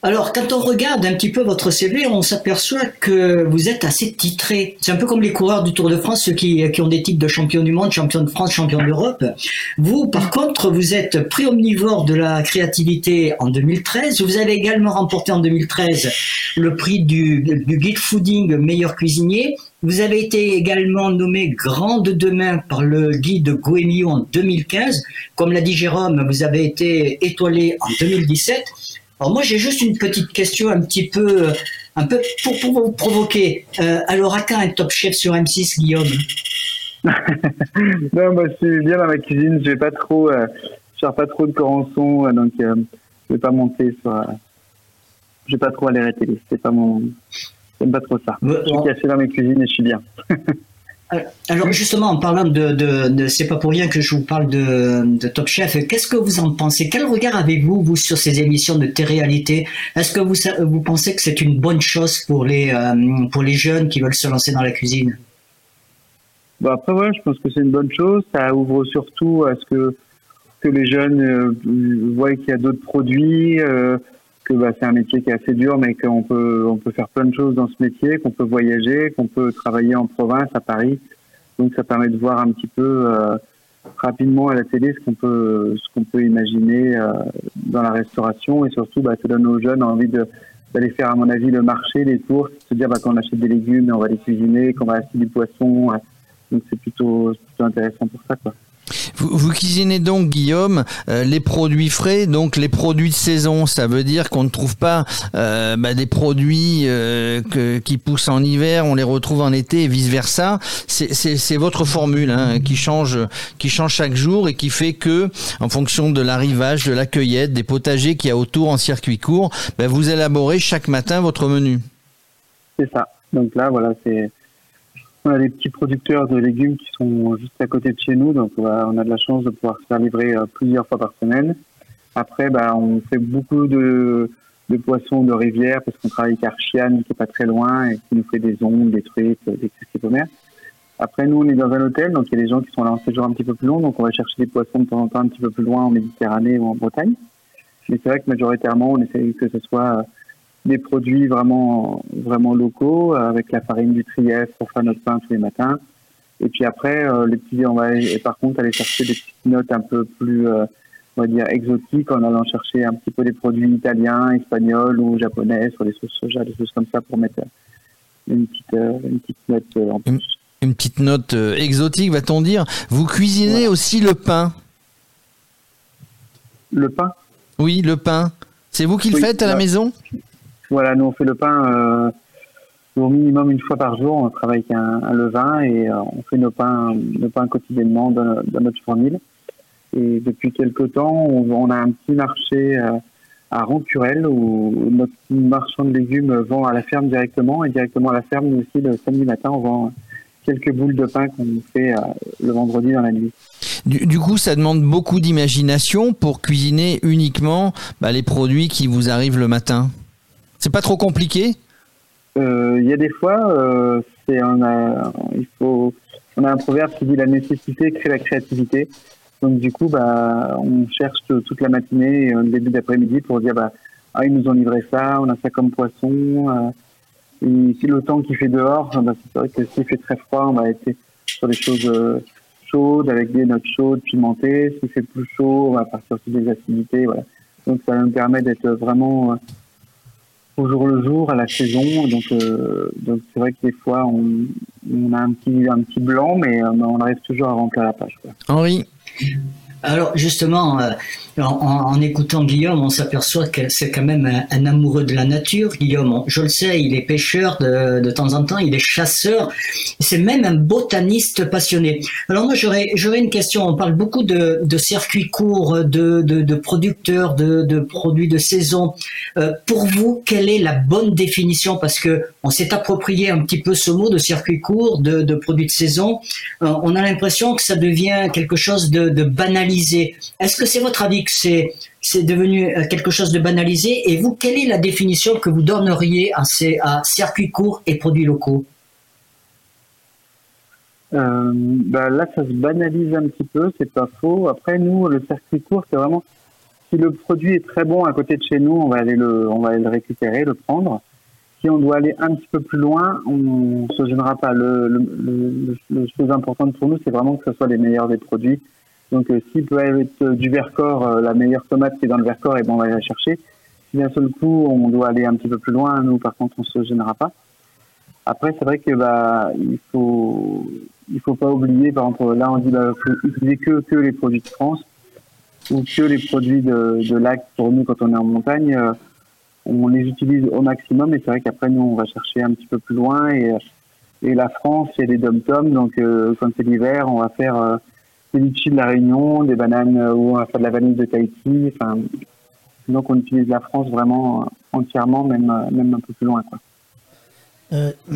Alors, quand on regarde un petit peu votre CV, on s'aperçoit que vous êtes assez titré. C'est un peu comme les coureurs du Tour de France, ceux qui, qui ont des titres de champion du monde, champion de France, champion d'Europe. Vous, par contre, vous êtes prix omnivore de la créativité en 2013. Vous avez également remporté en 2013 le prix du, guide fooding meilleur cuisinier. Vous avez été également nommé Grande Demain par le guide Goemio en 2015. Comme l'a dit Jérôme, vous avez été étoilé en 2017. Alors moi j'ai juste une petite question un petit peu, un peu pour, vous provoquer. Euh, alors à quand un top chef sur M6, Guillaume *laughs* Non, moi je suis bien dans ma cuisine, je vais pas trop, euh, je pas trop de corançon, euh, donc euh, je vais pas monter sur. j'ai pas trop à les télé. C'est pas mon, j'aime pas trop ça. je suis cassé dans mes cuisines et je suis bien. *laughs* Euh, alors justement, en parlant de, de, c'est pas pour rien que je vous parle de, Top Chef. Qu'est-ce que vous en pensez? Quel regard avez-vous vous sur ces émissions de télé-réalité Est-ce que vous vous pensez que c'est une bonne chose pour les euh, pour les jeunes qui veulent se lancer dans la cuisine? Bon après ouais, je pense que c'est une bonne chose. Ça ouvre surtout à ce que les jeunes euh, voient qu'il y a d'autres produits. Que bah, c'est un métier qui est assez dur, mais qu'on peut, on peut faire plein de choses dans ce métier, qu'on peut voyager, qu'on peut travailler en province, à Paris. Donc ça permet de voir un petit peu euh, rapidement à la télé ce qu'on peut, ce qu'on peut imaginer euh, dans la restauration et surtout bah, ça donne aux jeunes envie d'aller faire à mon avis le marché, les courses, se dire bah, qu'on achète des légumes, on va les cuisiner, qu'on va acheter du poisson. donc c'est plutôt, plutôt intéressant pour ça quoi. Vous, cuisinez donc, Guillaume, euh, les produits frais, donc les produits de saison. Ça veut dire qu'on ne trouve pas euh, bah, des produits euh, qui poussent en hiver, on les retrouve en été et vice versa. C'est votre formule hein, qui change, qui change chaque jour et qui fait que, en fonction de l'arrivage, de la cueillette, des potagers qu'il y a autour en circuit court, bah, vous élaborez chaque matin votre menu. C'est ça. Donc là, voilà, c'est on a des petits producteurs de légumes qui sont juste à côté de chez nous, donc on a, de la chance de pouvoir se faire livrer euh, plusieurs fois par semaine. Après, bah, on fait beaucoup de, poissons de rivière parce qu'on travaille avec Archiane qui est pas très loin et qui nous fait des ongles, des truites, des crustacés Après, nous, on est dans un hôtel, donc il y a des gens qui sont là en séjour un petit peu plus long, donc on va chercher des poissons de temps en temps un petit peu plus loin en Méditerranée ou en Bretagne. Mais c'est vrai que majoritairement, on essaie que ce soit des produits vraiment, vraiment locaux avec la farine du trièvre pour faire notre pain tous les matins. Et puis après, euh, les petits, on va et par contre aller chercher des petites notes un peu plus, euh, on va dire, exotiques en allant chercher un petit peu des produits italiens, espagnols ou japonais sur les sauces soja, des choses comme ça pour mettre une petite, euh, une petite note en plus. Une, petite note exotique, va-t-on dire. Vous cuisinez aussi le pain Le pain? Oui, le pain. C'est vous qui le faites à la maison? Voilà, nous on fait le pain euh, au minimum une fois par jour. On travaille avec un, levain et euh, on fait nos pains, nos pains quotidiennement dans, notre fournil. Et depuis quelques temps, on, a un petit marché euh, à Roncurel où notre marchand de légumes vend à la ferme directement et directement à la ferme nous aussi le samedi matin on vend quelques boules de pain qu'on fait le vendredi dans la nuit. Du, coup, ça demande beaucoup d'imagination pour cuisiner uniquement bah, les produits qui vous arrivent le matin. C'est pas trop compliqué euh, Il y a des fois, euh, on a, il faut, on a un proverbe qui dit la nécessité crée la créativité. Donc du coup, bah, on cherche toute la matinée et le début d'après-midi pour dire bah, ah, ils nous ont livré ça, on a ça comme poisson. Euh, et si le temps qui fait dehors, bah, c'est vrai que s'il fait très froid, on va être sur des choses chaudes avec des notes chaudes, pimentées. S'il fait plus chaud, on va partir sur des acidités. Voilà. Donc ça nous permet d'être vraiment au jour le jour, à la saison. Donc, euh, donc c'est vrai que des fois, on, on, a un petit, un petit blanc, mais euh, on arrive toujours à remplir la page. Quoi. Henri? Alors justement, en, écoutant Guillaume, on s'aperçoit que c'est quand même un, amoureux de la nature. Guillaume, je le sais, il est pêcheur de, de temps en temps, il est chasseur, c'est même un botaniste passionné. Alors moi j'aurais j'aurais une question. On parle beaucoup de, circuits courts, de, de, de producteurs, de, produits de saison. Euh, pour vous, quelle est la bonne définition? Parce que on s'est approprié un petit peu ce mot de circuit court, de, de produits de saison. Euh, on a l'impression que ça devient quelque chose de banalisé. Est-ce que c'est votre avis c'est c'est devenu euh, quelque chose de banalisé. Et vous, quelle est la définition que vous donneriez à, ces, à circuits courts et produits locaux? Euh, bah là, ça se banalise un petit peu, c'est pas faux. Après, nous, le circuit court, c'est vraiment si le produit est très bon à côté de chez nous, on va aller le, on va aller le récupérer, le prendre. Si on doit aller un petit peu plus loin, on se gênera pas. Le, le, le, chose importante pour nous, c'est vraiment que ce soit les meilleurs des produits donc, euh, s'il peut être euh, du Vercors, euh, la meilleure tomate qui est dans le Vercors, et ben on va aller la chercher. Si d'un seul coup, on doit aller un petit peu plus loin, nous, par contre, on se gênera pas. Après, c'est vrai que bah, il faut il faut pas oublier, par exemple, là, on dit bah, faut utiliser que que les produits de France ou que les produits de, de lac pour nous quand on est en montagne. on les utilise au maximum, et c'est vrai qu'après, nous, on va chercher un petit peu plus loin. Et, et la France, il y a des dom-toms, donc quand c'est l'hiver, on va faire des litchis de la Réunion, des bananes euh, ou va faire de la vanille de Tahiti. Enfin, Donc on utilise la France vraiment euh, entièrement, même, euh, même un peu plus loin. Quoi. Euh, *clears throat*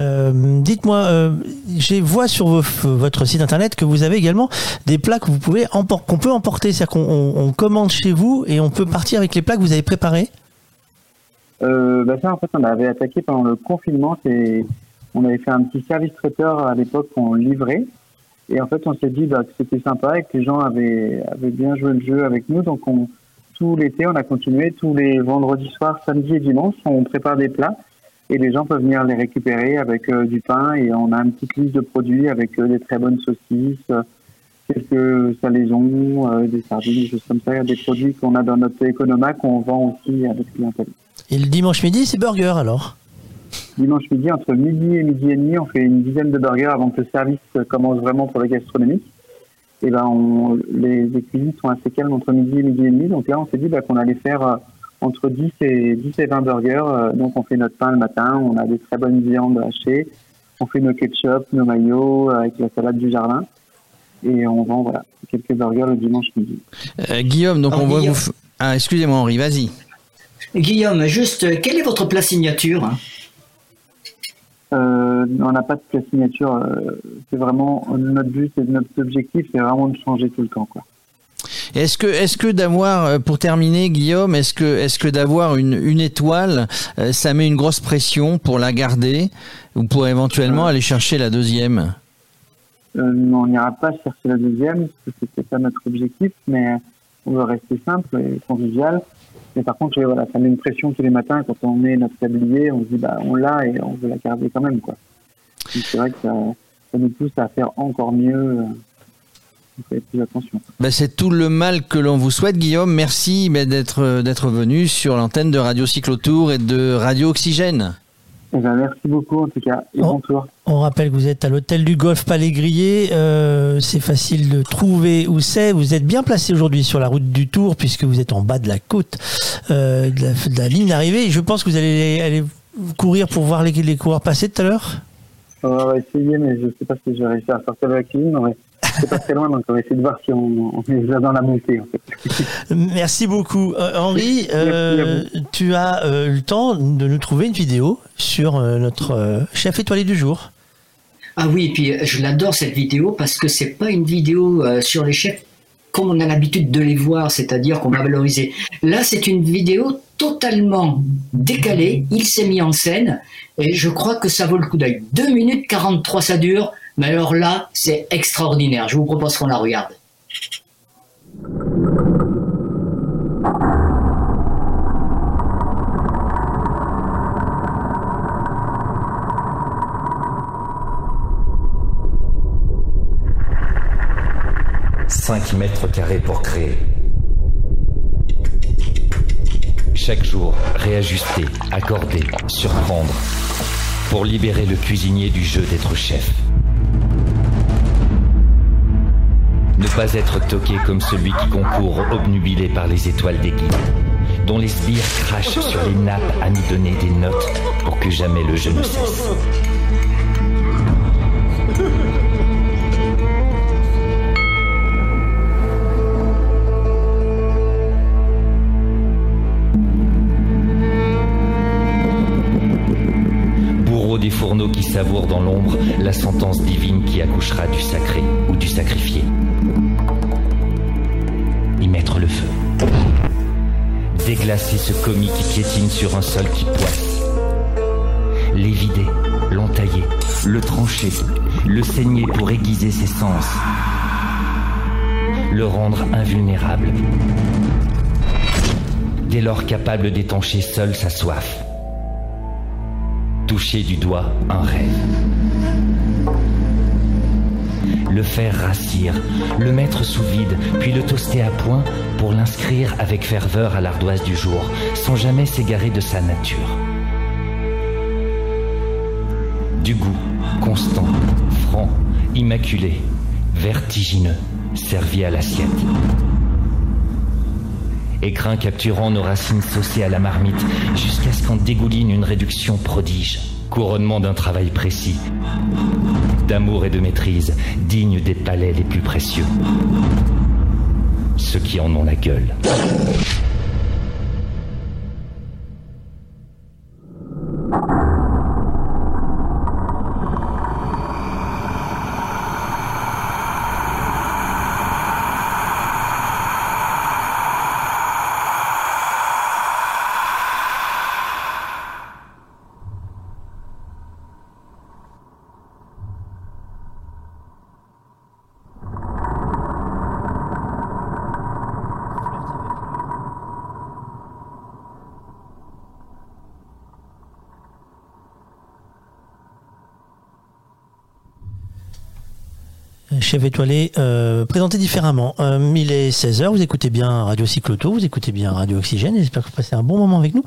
euh, Dites-moi, euh, je vois sur vos- votre site internet que vous avez également des plats que vous pouvez qu'on peut emporter, c'est-à-dire qu'on on- on commande chez vous et on peut partir avec les plats que vous avez préparés? Euh, bah ça, en fait, on avait attaqué pendant le confinement. C'est, on avait fait un petit service traiteur à l'époque qu'on livrait. Et en fait, on s'est dit bah, que c'était sympa et que les gens avaient, bien joué le jeu avec nous. Donc, on, tout l'été, on a continué. Tous les vendredis soirs, samedi et dimanche, on prépare des plats et les gens peuvent venir les récupérer avec euh, du pain. Et on a une petite liste de produits avec euh, des très bonnes saucisses, euh, quelques salaisons, des sardines, des choses comme ça. Des produits qu'on a dans notre économa qu'on vend aussi notre clientèle. Et le dimanche midi, c'est burger alors? Dimanche midi, entre midi et midi et demi, on fait une dizaine de burgers avant que le service commence vraiment pour le gastronomique. Et ben, on, les, les cuisines sont assez calmes entre midi et midi et demi. Donc là, on s'est dit bah, qu'on allait faire euh, entre 10 et, 10 et 20 burgers. Euh, Donc on fait notre pain le matin, on a des très bonnes viandes hachées, on fait nos ketchup, nos maillots euh, avec la salade du jardin. Et on vend voilà, quelques burgers le dimanche midi. Euh, Guillaume, donc Alors, on voit vous. f- Ah, excusez-moi Henri, vas-y. Guillaume, juste, euh, quel est votre plat signature? hein Euh, on n'a pas de plat signature. euh, c'est vraiment notre but et notre objectif, c'est vraiment de changer tout le temps. Quoi. Est-ce que, est-ce que d'avoir, euh, pour terminer, Guillaume, est-ce que, est-ce que d'avoir une, une étoile, ça met une grosse pression pour la garder ou pour éventuellement aller chercher la deuxième? Euh, on n'ira pas chercher la deuxième, parce que c'était pas notre objectif, mais on veut rester simple et convivial. Mais par contre, voilà, ça met une pression tous les matins quand on met notre tablier, on se dit bah on l'a et on veut la garder quand même quoi. C'est vrai que ça, ça nous pousse à faire encore mieux. Ben, c'est tout le mal que l'on vous souhaite, Guillaume. Merci d'être, euh, d'être venu sur l'antenne de Radio Cyclotour et de Radio Oxygène. Eh ben, merci beaucoup en tout cas et bon tour. On rappelle que vous êtes à l'hôtel du Golfe Palais Grillé. Euh, c'est facile de trouver où c'est. Vous êtes bien placé aujourd'hui sur la route du Tour puisque vous êtes en bas de la côte euh, de, la, de la ligne d'arrivée. Je pense que vous allez aller courir pour voir les, les coureurs passer tout à l'heure. On va essayer, mais je sais pas si je vais réussir à sortir de la mais C'est pas très loin, donc on va essayer de voir si on, on est déjà dans la montée. En fait. Merci beaucoup. Euh, Henri, euh, tu as euh, eu le temps de nous trouver une vidéo sur euh, notre euh, chef étoilé du jour. Ah oui, et puis je l'adore cette vidéo parce que c'est pas une vidéo euh, sur les chefs comme on a l'habitude de les voir, c'est-à-dire qu'on va valoriser. Là, c'est une vidéo totalement décalée. Il s'est mis en scène et je crois que ça vaut le coup d'œil. 2 minutes 43 ça dure, mais alors là, c'est extraordinaire. Je vous propose qu'on la regarde. Cinq mètres carrés pour créer. Chaque jour, réajuster, accorder, surprendre. Pour libérer le cuisinier du jeu d'être chef. Ne pas être toqué comme celui qui concourt obnubilé par les étoiles des guides, dont les sbires crachent sur les nappes à nous donner des notes pour que jamais le jeu ne cesse. Bourreau des fourneaux qui savourent dans l'ombre la sentence divine qui accouchera du sacré ou du sacrifié. Y mettre le feu. Déglacer ce commis qui piétine sur un sol qui poisse. L'évider, l'entailler, le trancher, le saigner pour aiguiser ses sens. Le rendre invulnérable. Dès lors capable d'étancher seul sa soif toucher du doigt un rêve. Le faire rassir, le mettre sous vide, puis le toaster à point pour l'inscrire avec ferveur à l'ardoise du jour, sans jamais s'égarer de sa nature. Du goût, constant, franc, immaculé, vertigineux, servi à l'assiette. Écrin capturant nos racines saucées à la marmite, jusqu'à ce qu'en dégouline une réduction prodige, couronnement d'un travail précis, d'amour et de maîtrise, digne des palais les plus précieux. ceux qui en ont la gueule. Chef étoilé, euh, présenté différemment. Euh, il est 16h, vous écoutez bien Radio Cycloto, vous écoutez bien Radio Oxygène, j'espère que vous passez un bon moment avec nous.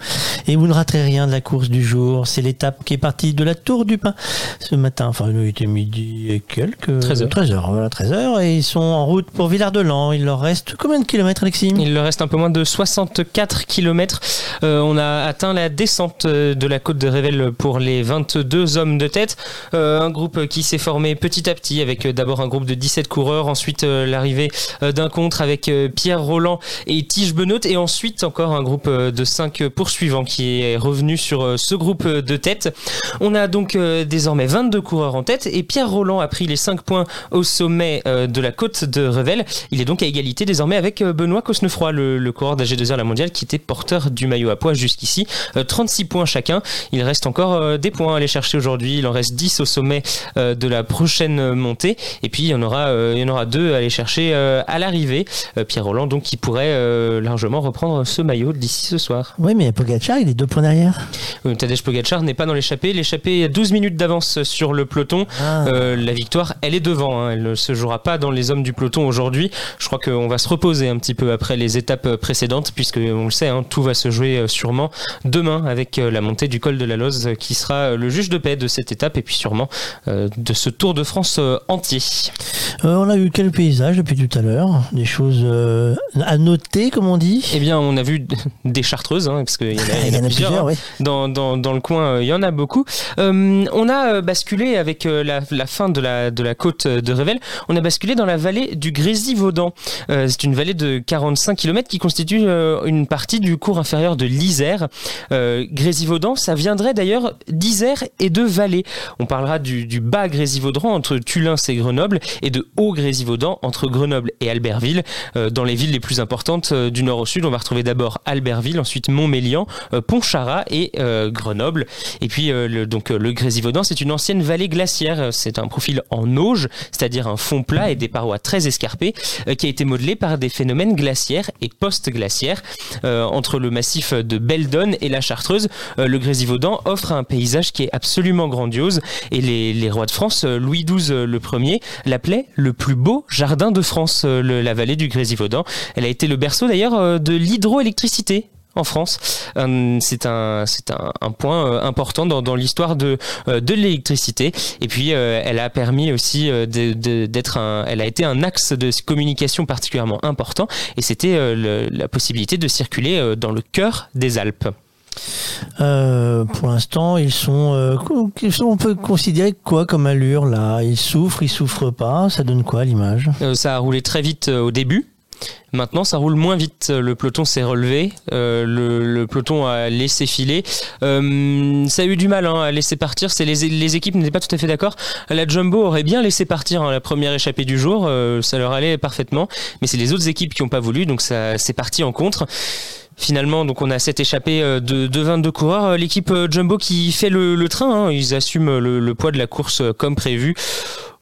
Et vous ne raterez rien de la course du jour, c'est l'étape qui est partie de la Tour du Pin ce matin, enfin il était midi et quelques... 13 heures. 13h, voilà, 13h, et ils sont en route pour Villard-de-Lans. Il leur reste combien de kilomètres Alexis? Il leur reste un peu moins de 64 km. on a atteint la descente euh, de la côte de Revel pour les 22 hommes de tête. Euh, un groupe qui s'est formé petit à petit avec euh, d'abord un groupe de 17 coureurs, ensuite euh, l'arrivée euh, d'un contre avec euh, Pierre Roland et Tige Benoît et ensuite encore un groupe de 5 poursuivants qui est revenu sur ce groupe de tête. On a donc désormais 22 coureurs en tête et Pierre Roland a pris les 5 points au sommet de la côte de Revel. Il est donc à égalité désormais avec Benoît Cosnefroy, le, coureur d'AG2R La Mondiale qui était porteur du maillot à poids jusqu'ici. Euh, 36 points chacun. Il reste encore des points à aller chercher aujourd'hui. Il en reste 10 au sommet de la prochaine montée. Et puis aura, euh, il y en aura deux à aller chercher euh, à l'arrivée. Euh, Pierre Roland donc qui pourrait largement reprendre ce maillot d'ici ce soir. Oui, mais Pogacar, il est deux points derrière. Tadej Pogacar n'est pas dans l'échappée. L'échappée a 12 minutes d'avance sur le peloton. Euh, la victoire, elle est devant. hein. Elle ne se jouera pas dans les hommes du peloton aujourd'hui. Je crois qu'on va se reposer un petit peu après les étapes précédentes, puisque on le sait, hein, tout va se jouer sûrement demain avec la montée du col de la Loze, qui sera le juge de paix de cette étape et puis sûrement de ce Tour de France entier. Euh, on a eu quel paysage depuis tout à l'heure Des choses euh, à noter, comme on dit? Eh bien, on a vu *laughs* des chartreuses, hein, parce qu'il y en a, il y en a plusieurs. hein. ouais. dans, dans, dans le coin, euh, il y en a beaucoup. On a basculé avec la, la fin de la, de la côte de Revel, on a basculé dans la vallée du Grésivaudan. C'est une vallée de 45 km qui constitue une partie du cours inférieur de l'Isère. Grésivaudan, ça viendrait d'ailleurs d'Isère et de Vallée. On parlera du, du bas Grésivaudan entre Tulins et Grenoble et de haut Grésivaudan entre Grenoble et Albertville. Euh, dans les villes les plus importantes euh, du nord au sud, on va retrouver d'abord Albertville, ensuite Montmélian, euh, Pontcharrat et Grenoble. Et puis le, donc le Grésivaudan, c'est une ancienne vallée glaciaire. C'est un profil en auge, c'est-à-dire un fond plat et des parois très escarpées, qui a été modelé par des phénomènes glaciaires et post-glaciaires. Entre le massif de Beldon et la Chartreuse, le Grésivaudan offre un paysage qui est absolument grandiose. Et les, rois de France, Louis XII le premier, l'appelait le plus beau jardin de France, euh, la vallée du Grésivaudan. Elle a été le berceau d'ailleurs euh, de l'hydroélectricité en France. Euh, c'est un, point important dans, l'histoire de, l'électricité. Et puis, elle a permis aussi d'être un, elle a été un axe de communication particulièrement important. Et c'était la possibilité de circuler dans le cœur des Alpes. Euh, pour l'instant, ils sont, euh, On peut considérer quoi comme allure là? Ils souffrent, ils souffrent pas? Ça donne quoi l'image? Euh, ça a roulé très vite euh, au début. Maintenant, ça roule moins vite. Le peloton s'est relevé, le, peloton a laissé filer. Ça a eu du mal hein, à laisser partir. C'est les, équipes n'étaient pas tout à fait d'accord. La Jumbo aurait bien laissé partir hein, la première échappée du jour, ça leur allait parfaitement. Mais c'est les autres équipes qui n'ont pas voulu, donc ça c'est parti en contre. Finalement, donc on a cette échappée euh, de, de 22 coureurs. Euh, L'équipe euh, Jumbo qui fait le, le train, hein, ils assument le, le poids de la course comme prévu.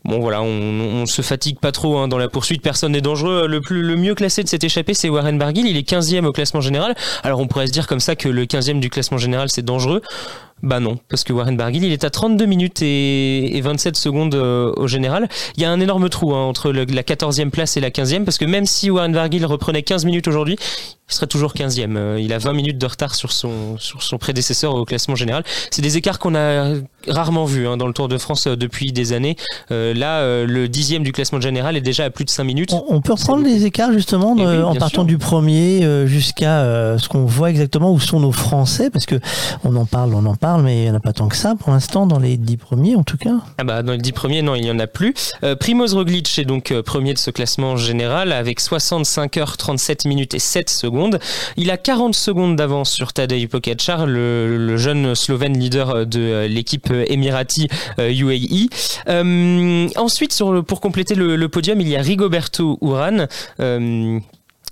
Bon voilà, on, on se fatigue pas trop hein, dans la poursuite, personne n'est dangereux. Le, plus, le mieux classé de cette échappée, c'est Warren Barguil, il est 15e au classement général. Alors on pourrait se dire comme ça que le 15e du classement général c'est dangereux. Bah non, parce que Warren Barguil, il est à 32 minutes et, et 27 secondes au général. Il y a un énorme trou hein, entre la 14e place et la 15e, parce que même si Warren Barguil reprenait 15 minutes aujourd'hui, il serait toujours 15e. Euh, il a 20 minutes de retard sur son, sur son prédécesseur au classement général. C'est des écarts qu'on a rarement vus hein, dans le Tour de France euh, depuis des années. Euh, là, euh, le dixième du classement général est déjà à plus de 5 minutes. On peut reprendre les écarts justement de- Eh oui, en partant sûr. du premier jusqu'à euh, ce qu'on voit exactement où sont nos Français parce que on en parle, on en parle. mais il n'y en a pas tant que ça pour l'instant dans les dix premiers en tout cas. Ah bah dans les dix premiers, non, il n'y en a plus. Primoz Roglic est donc premier de ce classement général avec 65 heures 37 minutes et 7 secondes. Il a 40 secondes d'avance sur Tadej Pogacar, le, le jeune Slovène leader euh, de euh, l'équipe Emirati euh, UAE. Ensuite, sur pour compléter le, podium, il y a Rigoberto Urán. euh,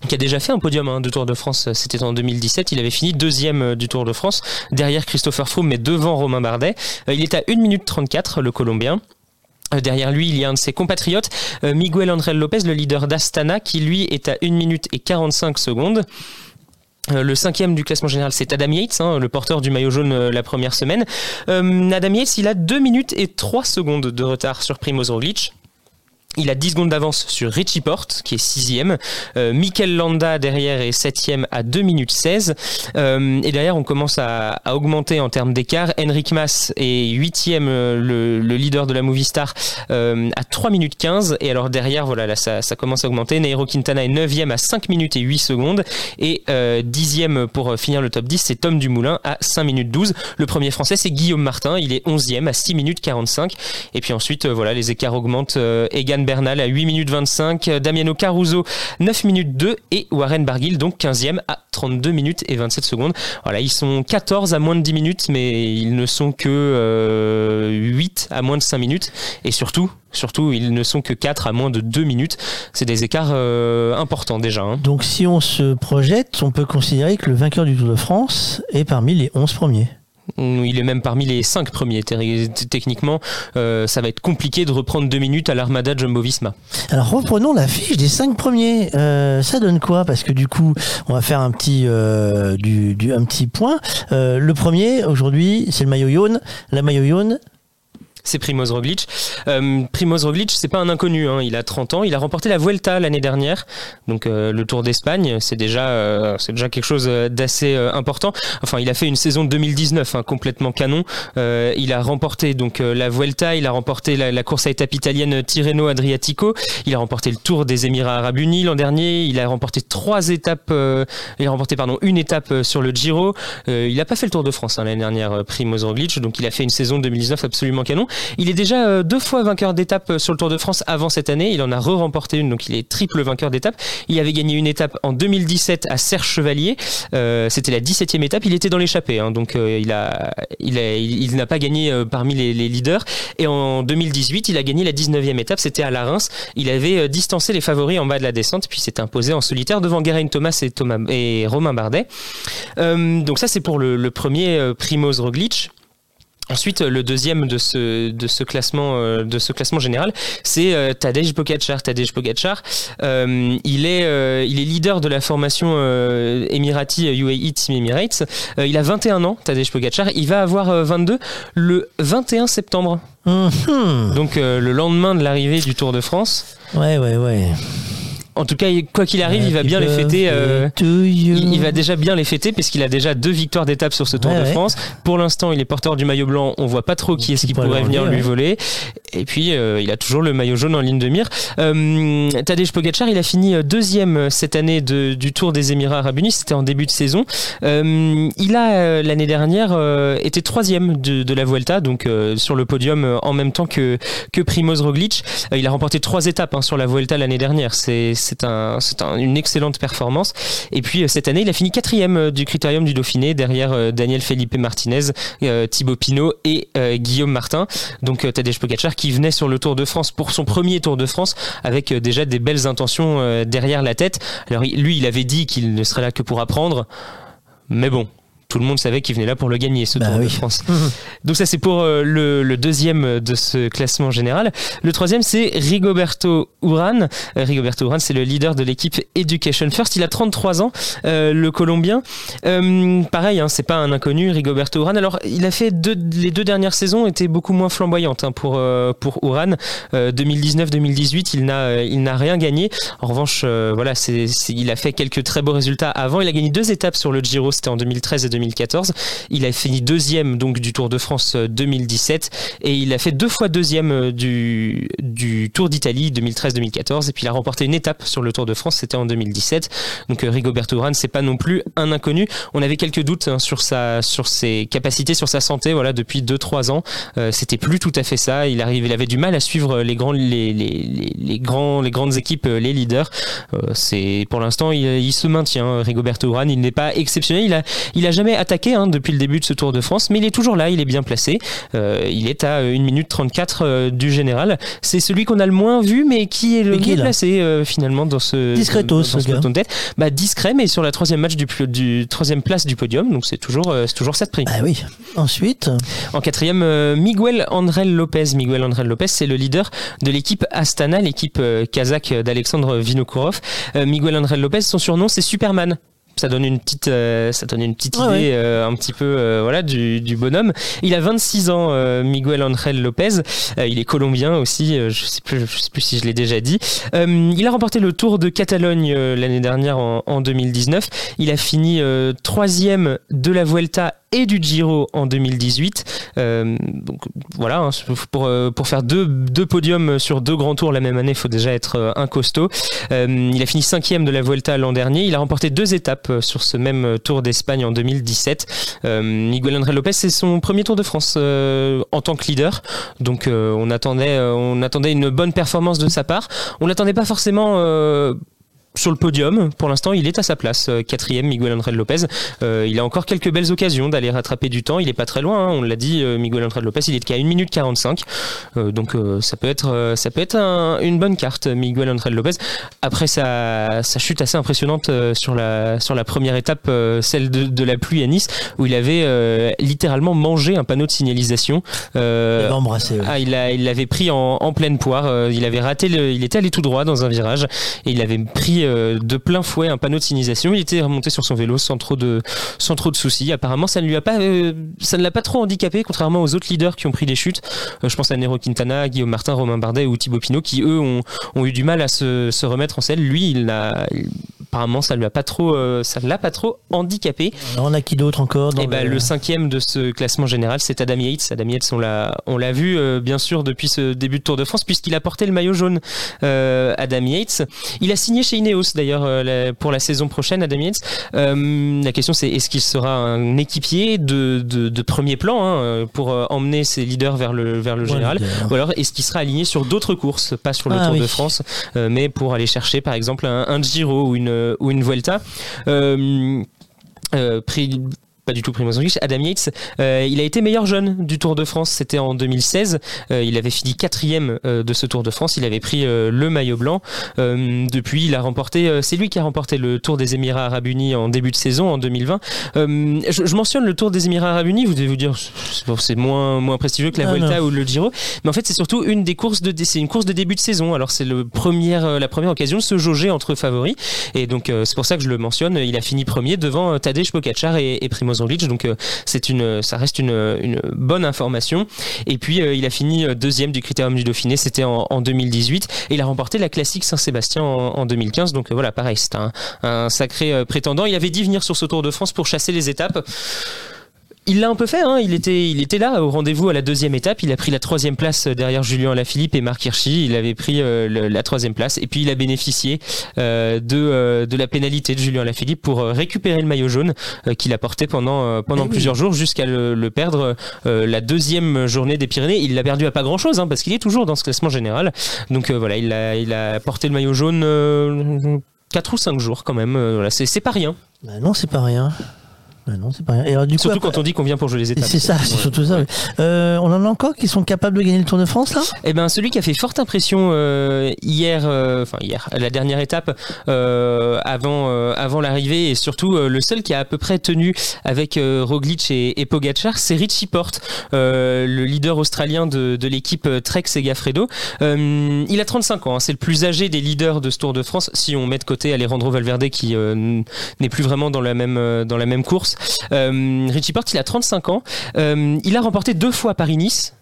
qui a déjà fait un podium hein, de Tour de France, c'était en 2017, il avait fini deuxième du Tour de France, derrière Christopher Froome, mais devant Romain Bardet. Il est à 1 minute 34, le Colombien. Euh, Derrière lui, il y a un de ses compatriotes, euh, Miguel André Lopez, le leader d'Astana, qui lui est à 1 minute et 45 secondes. Euh, Le cinquième du classement général, c'est Adam Yates, hein, le porteur du maillot jaune la première semaine. Euh, Adam Yates, il a 2 minutes et 3 secondes de retard sur Primoz Roglic. Il a 10 secondes d'avance sur Richie Porte, qui est sixième. Euh, Mikel Landa derrière est septième à 2 minutes 16. Euh, et derrière, on commence à, augmenter en termes d'écart. Henrik Mas est huitième, euh, le, le leader de la Movistar, euh, à 3 minutes 15. Et alors derrière, voilà, là, ça, commence à augmenter. Nairo Quintana est neuvième à 5 minutes et 8 secondes. Et euh, dixième pour finir le top 10, c'est Tom Dumoulin à 5 minutes 12. Le premier français, c'est Guillaume Martin. Il est onzième à 6 minutes 45. Et puis ensuite, voilà, les écarts augmentent. Euh, Bernal à 8 minutes 25, euh, Damiano Caruso 9 minutes 2 et Warren Barguil donc 15e à 32 minutes et 27 secondes. Voilà, ils sont 14 à moins de 10 minutes, mais ils ne sont que euh, 8 à moins de 5 minutes. Et surtout, surtout, ils ne sont que 4 à moins de 2 minutes. C'est des écarts euh, importants déjà. hein. Donc si on se projette, on peut considérer que le vainqueur du Tour de France est parmi les 11 premiers. Il est même parmi les 5 premiers. Techniquement, euh, ça va être compliqué de reprendre 2 minutes à l'Armada Jumbo-Visma. Alors reprenons la fiche des 5 premiers. Euh, ça donne quoi? Parce que du coup, on va faire un petit, euh, un petit point. Le premier, aujourd'hui, c'est le maillot jaune. La maillot jaune, c'est Primoz Roglic. Euh, Primoz Roglic, c'est pas un inconnu, hein. il a 30 ans, il a remporté la Vuelta l'année dernière, donc euh, le Tour d'Espagne, c'est déjà, euh, c'est déjà quelque chose euh, d'assez euh, important. Enfin, il a fait une saison 2019 hein, complètement canon. Euh, il a remporté donc la Vuelta, il a remporté la, la course à étape italienne Tirreno Adriatico, il a remporté le Tour des Émirats Arabes Unis l'an dernier, il a remporté trois étapes, il a remporté pardon une étape sur le Giro. Il a pas fait le Tour de France hein, l'année dernière, Primoz Roglic, donc il a fait une saison 2019 absolument canon. Il est déjà euh, deux fois vainqueur d'étape euh, sur le Tour de France avant cette année. Il en a re-remporté une, donc il est triple vainqueur d'étape. Il avait gagné une étape en 2017 à Serre Chevalier. Euh, C'était la 17e étape. Il était dans l'échappée, hein, donc il n'a pas gagné parmi les, leaders. Et en 2018, il a gagné la 19e étape. C'était à la Reims. Il avait distancé les favoris en bas de la descente, puis s'est imposé en solitaire devant Geraint Thomas et, Romain Bardet. Donc ça, c'est pour le, le premier Primoz Roglic. Ensuite, le deuxième de ce de ce classement euh, de ce classement général, c'est euh, Tadej Pogacar. Tadej Pogacar, euh, il est euh, il est leader de la formation Emirati UAE Team Emirates. Il a 21 ans, Tadej Pogacar. Il va avoir euh, 22 le 21 septembre. Donc euh, le lendemain de l'arrivée du Tour de France. Ouais, ouais, ouais. En tout cas, quoi qu'il arrive, il va bien les fêter. euh, il, il va déjà bien les fêter puisqu'il a déjà deux victoires d'étape sur ce Tour Ouais, de ouais. France. Pour l'instant, il est porteur du maillot blanc. On voit pas trop qui est-ce qui pourrait venir lui ouais. voler. Et puis, euh, il a toujours le maillot jaune en ligne de mire. Euh, Tadej Pogacar, il a fini euh, deuxième cette année de- du Tour des Émirats Arabes Unis. C'était en début de saison. Il a l'année dernière été troisième de, de la Vuelta, donc sur le podium en même temps que que Primoz Roglic. Il a remporté trois étapes hein, sur la Vuelta l'année dernière. C'est c'est un une excellente performance. Et puis euh, cette année, il a fini quatrième euh, du Critérium du Dauphiné derrière euh, Daniel Felipe Martinez, Thibaut Pinot et Guillaume Martin. Donc Tadej Pogacar qui venait sur le Tour de France pour son premier Tour de France avec déjà des belles intentions derrière la tête. Alors lui, il avait dit qu'il ne serait là que pour apprendre, mais bon. Tout le monde savait qu'il venait là pour le gagner, ce Tour de France. *laughs* Donc ça, c'est pour euh, le, le deuxième de ce classement général. Le troisième, c'est Rigoberto Urán. Euh, Rigoberto Urán, c'est le leader de l'équipe Education First. Il a 33 ans, euh, le Colombien. Euh, pareil, hein, c'est pas un inconnu, Rigoberto Urán. Alors, il a fait deux, les deux dernières saisons étaient beaucoup moins flamboyantes hein, pour euh, pour Urán. Euh, 2019-2018, il n'a il n'a rien gagné. En revanche, voilà, c'est- il a fait quelques très beaux résultats avant. Il a gagné deux étapes sur le Giro, c'était en 2013 et 2014. Il a fini deuxième donc du Tour de France 2017 et il a fait deux fois deuxième du, du Tour d'Italie 2013-2014 et puis il a remporté une étape sur le Tour de France, c'était en 2017. Donc Rigoberto Urán, c'est pas non plus un inconnu. On avait quelques doutes hein, sur sa sur ses capacités, sur sa santé, voilà depuis 2-3 ans. c'était plus tout à fait ça. Il arrive, il avait du mal à suivre les grands les, les, les grands les grandes équipes, les leaders. c'est pour l'instant il, se maintient. Rigoberto Urán, il n'est pas exceptionnel. Il a il a jamais attaqué hein, depuis le début de ce Tour de France, mais il est toujours là. Il est bien placé. il est à 1 minute 34 du général. C'est celui qu'on a le moins vu, mais qui est le mieux placé finalement dans ce discretos dans, ce peloton de tête. Bah discret, mais sur la troisième match du, du troisième place du podium, donc c'est toujours c'est toujours ça de prix. Ah oui. Ensuite, en quatrième, Miguel André Lopez. Miguel André Lopez, c'est le leader de l'équipe Astana, l'équipe kazakh d'Alexandre Vinokourov. Miguel André Lopez, son surnom c'est Superman ça donne une petite ça donne une petite idée euh, un petit peu euh, voilà du, du, bonhomme il a 26 ans euh, Miguel Angel Lopez il est colombien aussi je sais plus je sais plus si je l'ai déjà dit il a remporté le Tour de Catalogne l'année dernière en, en, 2019 il a fini troisième de la Vuelta et du Giro en 2018. Euh, donc voilà, hein, pour, pour faire deux, deux podiums sur deux grands tours la même année, il faut déjà être un costaud. Euh, il a fini cinquième de la Vuelta l'an dernier. Il a remporté deux étapes sur ce même Tour d'Espagne en 2017. Euh, Miguel André Lopez, c'est son premier Tour de France en tant que leader. Donc on attendait, on attendait une bonne performance de sa part. On l'attendait pas forcément sur le podium. Pour l'instant, il est à sa place, euh, quatrième, Miguel André Lopez. Euh, il a encore quelques belles occasions d'aller rattraper du temps. Il est pas très loin, hein. on l'a dit, euh, Miguel André Lopez, il est qu'à 1 minute 45. donc ça peut être, ça peut être une bonne carte, Miguel André Lopez. Après sa, sa chute assez impressionnante sur la, sur la première étape, celle de, la pluie à Nice, où il avait littéralement mangé un panneau de signalisation. il embrassé. Ah, il il l'avait pris en, en, pleine poire. il avait raté, le, il était allé tout droit dans un virage et il avait pris euh, de plein fouet un panneau de signalisation. Il était remonté sur son vélo sans trop de, sans trop de soucis. Apparemment, ça ne lui a pas, euh, ça ne l'a pas trop handicapé, contrairement aux autres leaders qui ont pris des chutes. Euh, je pense à Nero Quintana, Guillaume Martin, Romain Bardet ou Thibaut Pinot, qui eux ont, ont eu du mal à se, se remettre en selle. Lui, il a, apparemment, ça lui a pas trop, ça ne l'a pas trop handicapé. on a qui d'autre encore Et eh ben, le cinquième de ce classement général, c'est Adam Yates. Adam Yates, on l'a, on l'a vu bien sûr depuis ce début de Tour de France, puisqu'il a porté le maillot jaune. Adam Yates, il a signé chez Ineos d'ailleurs euh, pour la saison prochaine, Adam Yates. Euh, la question c'est est-ce qu'il sera un équipier de, de, premier plan hein, pour euh, emmener ses leaders vers le, vers le général Ou alors est-ce qu'il sera aligné sur d'autres courses, pas sur le ah Tour de France, mais pour aller chercher par exemple un, un Giro ou une, ou une Vuelta? Euh, pas du tout Primoz Roglic, Adam Yates, euh, il a été meilleur jeune du Tour de France, c'était en 2016. Euh, il avait fini quatrième euh, de ce Tour de France, il avait pris le maillot blanc. depuis, il a remporté, c'est lui qui a remporté le Tour des Émirats Arabes Unis en début de saison en 2020. Je, mentionne le Tour des Émirats Arabes Unis, vous devez vous dire c'est moins moins prestigieux que la Vuelta ou le Giro, mais en fait c'est surtout une des courses de c'est une course de début de saison. Alors c'est le première la première occasion de se jauger entre favoris et donc c'est pour ça que je le mentionne. Il a fini premier devant Tadej Pogacar et, et Primoz donc euh, c'est une, ça reste une, une, bonne information. Et puis euh, il a fini euh, deuxième du Critérium du Dauphiné, c'était en, en, 2018, et il a remporté la classique Saint-Sébastien en, en, 2015. Donc voilà, pareil, un, un, sacré prétendant. Il avait dit venir sur ce Tour de France pour chasser les étapes il l'a un peu fait, hein. il, était, il était là au rendez-vous à la deuxième étape. Il a pris la troisième place derrière Julien Alaphilippe et Marc Hirschi. Il avait pris euh, la troisième place et puis il a bénéficié euh, de, euh, de la pénalité de Julien Alaphilippe pour récupérer le maillot jaune qu'il a porté pendant, pendant eh plusieurs jours jusqu'à le, perdre la deuxième journée des Pyrénées. Il l'a perdu à pas grand-chose hein, parce qu'il est toujours dans ce classement général. Donc voilà, il a, il a porté le maillot jaune 4 ou 5 jours quand même. voilà, c'est pas rien. Bah non, c'est pas rien. Non, c'est pas rien. Et du surtout quand on dit qu'on vient pour jouer les étapes. C'est ça, c'est surtout ça. Euh, on en a encore qui sont capables de gagner le Tour de France là? Eh ben celui qui a fait forte impression euh, hier, euh, enfin hier, la dernière étape avant avant l'arrivée et surtout le seul qui a à peu près tenu avec Roglic et, et Pogacar, c'est Richie Porte, le leader australien de, de l'équipe Trek Segafredo. il a 35 ans, hein, c'est le plus âgé des leaders de ce Tour de France. Si on met de côté Alejandro Valverde qui n'est plus vraiment dans la même dans la même course. Euh, Richie Porte, il a 35 ans. Euh, il a remporté deux fois Paris-Nice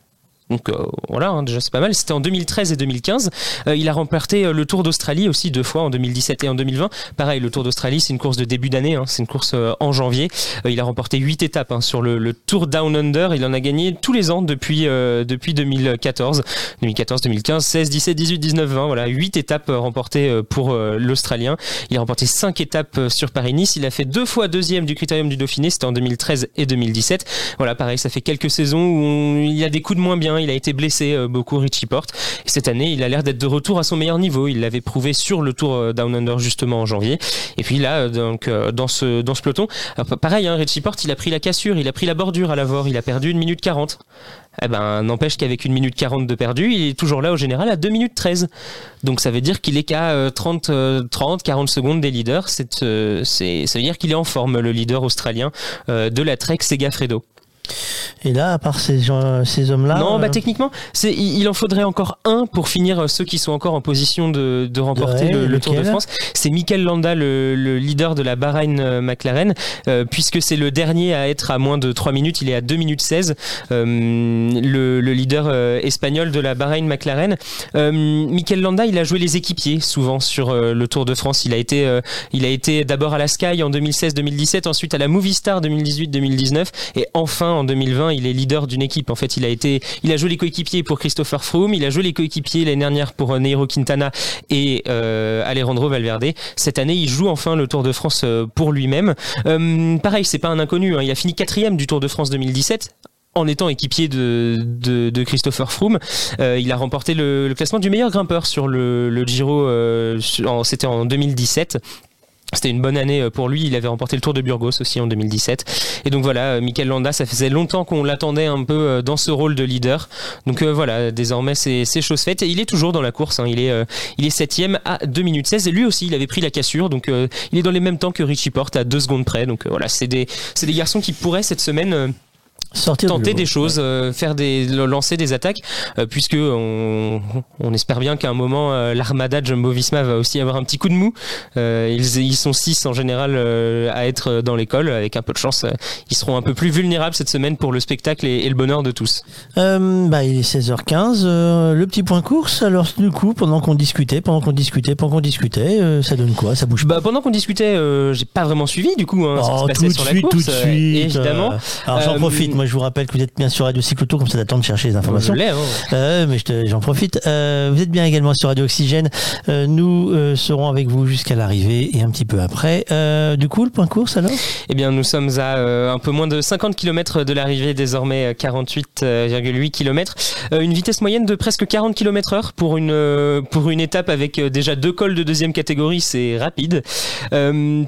Donc euh, voilà, hein, déjà c'est pas mal. C'était en 2013 et 2015. Euh, il a remporté euh, le Tour d'Australie aussi deux fois en 2017 et en 2020. Pareil, le Tour d'Australie, c'est une course de début d'année. Hein, c'est une course euh, en janvier. Euh, il a remporté huit étapes hein, sur le, le Tour Down Under. Il en a gagné tous les ans depuis euh, depuis 2014, 2014, 2015, 16, 17, 18, 19, 20. Voilà, huit étapes remportées pour l'Australien. Il a remporté cinq étapes sur Paris-Nice. Il a fait deux fois deuxième du Critérium du Dauphiné. C'était en 2013 et 2017. Voilà, pareil, ça fait quelques saisons où il a des coups de moins bien. Il a été blessé euh, beaucoup, Richie Porte. Et cette année, il a l'air d'être de retour à son meilleur niveau. Il l'avait prouvé sur le Tour euh, Down Under justement en janvier. Et puis là, euh, donc euh, dans ce dans ce peloton, pareil, hein, Richie Porte, il a pris la cassure, il a pris la bordure à l'avant, il a perdu une minute 40. Eh ben, n'empêche qu'avec une minute 40 de perdu, il est toujours là au général à 2 minutes 13. Donc ça veut dire qu'il est qu'à euh, 30, euh, 30, 40 secondes des leaders. C'est, c'est, ça veut dire qu'il est en forme, le leader australien de la Trek Segafredo. Et là, à part ces, gens- ces hommes-là. non, bah euh, techniquement, c'est, il, il en faudrait encore un pour finir euh, ceux qui sont encore en position de, de remporter Ouais, le, le Tour de France. C'est Mikel Landa, le, le leader de la Bahreïn euh, McLaren, euh, puisque c'est le dernier à être à moins de 3 minutes. Il est à 2 minutes 16. Euh, le, le leader euh, espagnol de la Bahreïn McLaren. Mikel Landa, il a joué les équipiers souvent sur le Tour de France. Il a été, il a été d'abord à la Sky en 2016-2017, ensuite à la Movistar 2018-2019, et enfin en 2020, il est leader d'une équipe. En fait, il a été, il a joué les coéquipiers pour Christopher Froome, il a joué les coéquipiers l'année dernière pour euh, Nairo Quintana et euh, Alejandro Valverde. Cette année, il joue enfin le Tour de France euh, pour lui-même. Pareil, c'est pas un inconnu. hein. Il a fini quatrième du Tour de France 2017 en étant équipier de, Christopher Froome, il a remporté le, classement du meilleur grimpeur sur le, Giro, c'était en 2017. C'était une bonne année euh, pour lui. Il avait remporté le Tour de Burgos aussi en 2017. Et donc voilà, euh, Mikel Landa, ça faisait longtemps qu'on l'attendait un peu euh, dans ce rôle de leader. Donc euh, voilà, désormais c'est chose faite. Et il est toujours dans la course. hein. Il est euh, il est septième à 2 minutes 16. Et lui aussi, il avait pris la cassure. Donc il est dans les mêmes temps que Richie Porte à 2 secondes près. Donc voilà, c'est des c'est des garçons qui pourraient cette semaine Sortir tenter des choses, euh, faire des lancer des attaques, euh, puisque on, on espère bien qu'à un moment euh, l'armada de Jumbo Visma va aussi avoir un petit coup de mou. Euh, ils, ils sont six en général euh, à être dans l'école, avec un peu de chance, ils seront un peu plus vulnérables cette semaine pour le spectacle et, et le bonheur de tous. Euh, bah, il est 16h15. euh, le petit point course. Alors, du coup, pendant qu'on discutait, pendant qu'on discutait, pendant qu'on discutait, euh, ça donne quoi? Ça bouge Bah pendant qu'on discutait, euh, j'ai pas vraiment suivi du coup hein, ce qui se Oh, passait tout de la suite, course, tout de suite. évidemment. alors j'en profite. Moi, je vous rappelle que vous êtes bien sur Radio Cyclotour, comme ça t'attends de chercher les informations. Je oh. mais j'en profite. Euh, vous êtes bien également sur Radio Oxygène. Euh, nous serons avec vous jusqu'à l'arrivée et un petit peu après. du coup, le point course alors? Eh bien, nous sommes à un peu moins de 50 km de l'arrivée, désormais 48,8 km. une vitesse moyenne de presque 40 km heure pour une, pour une étape avec déjà deux cols de deuxième catégorie, c'est rapide.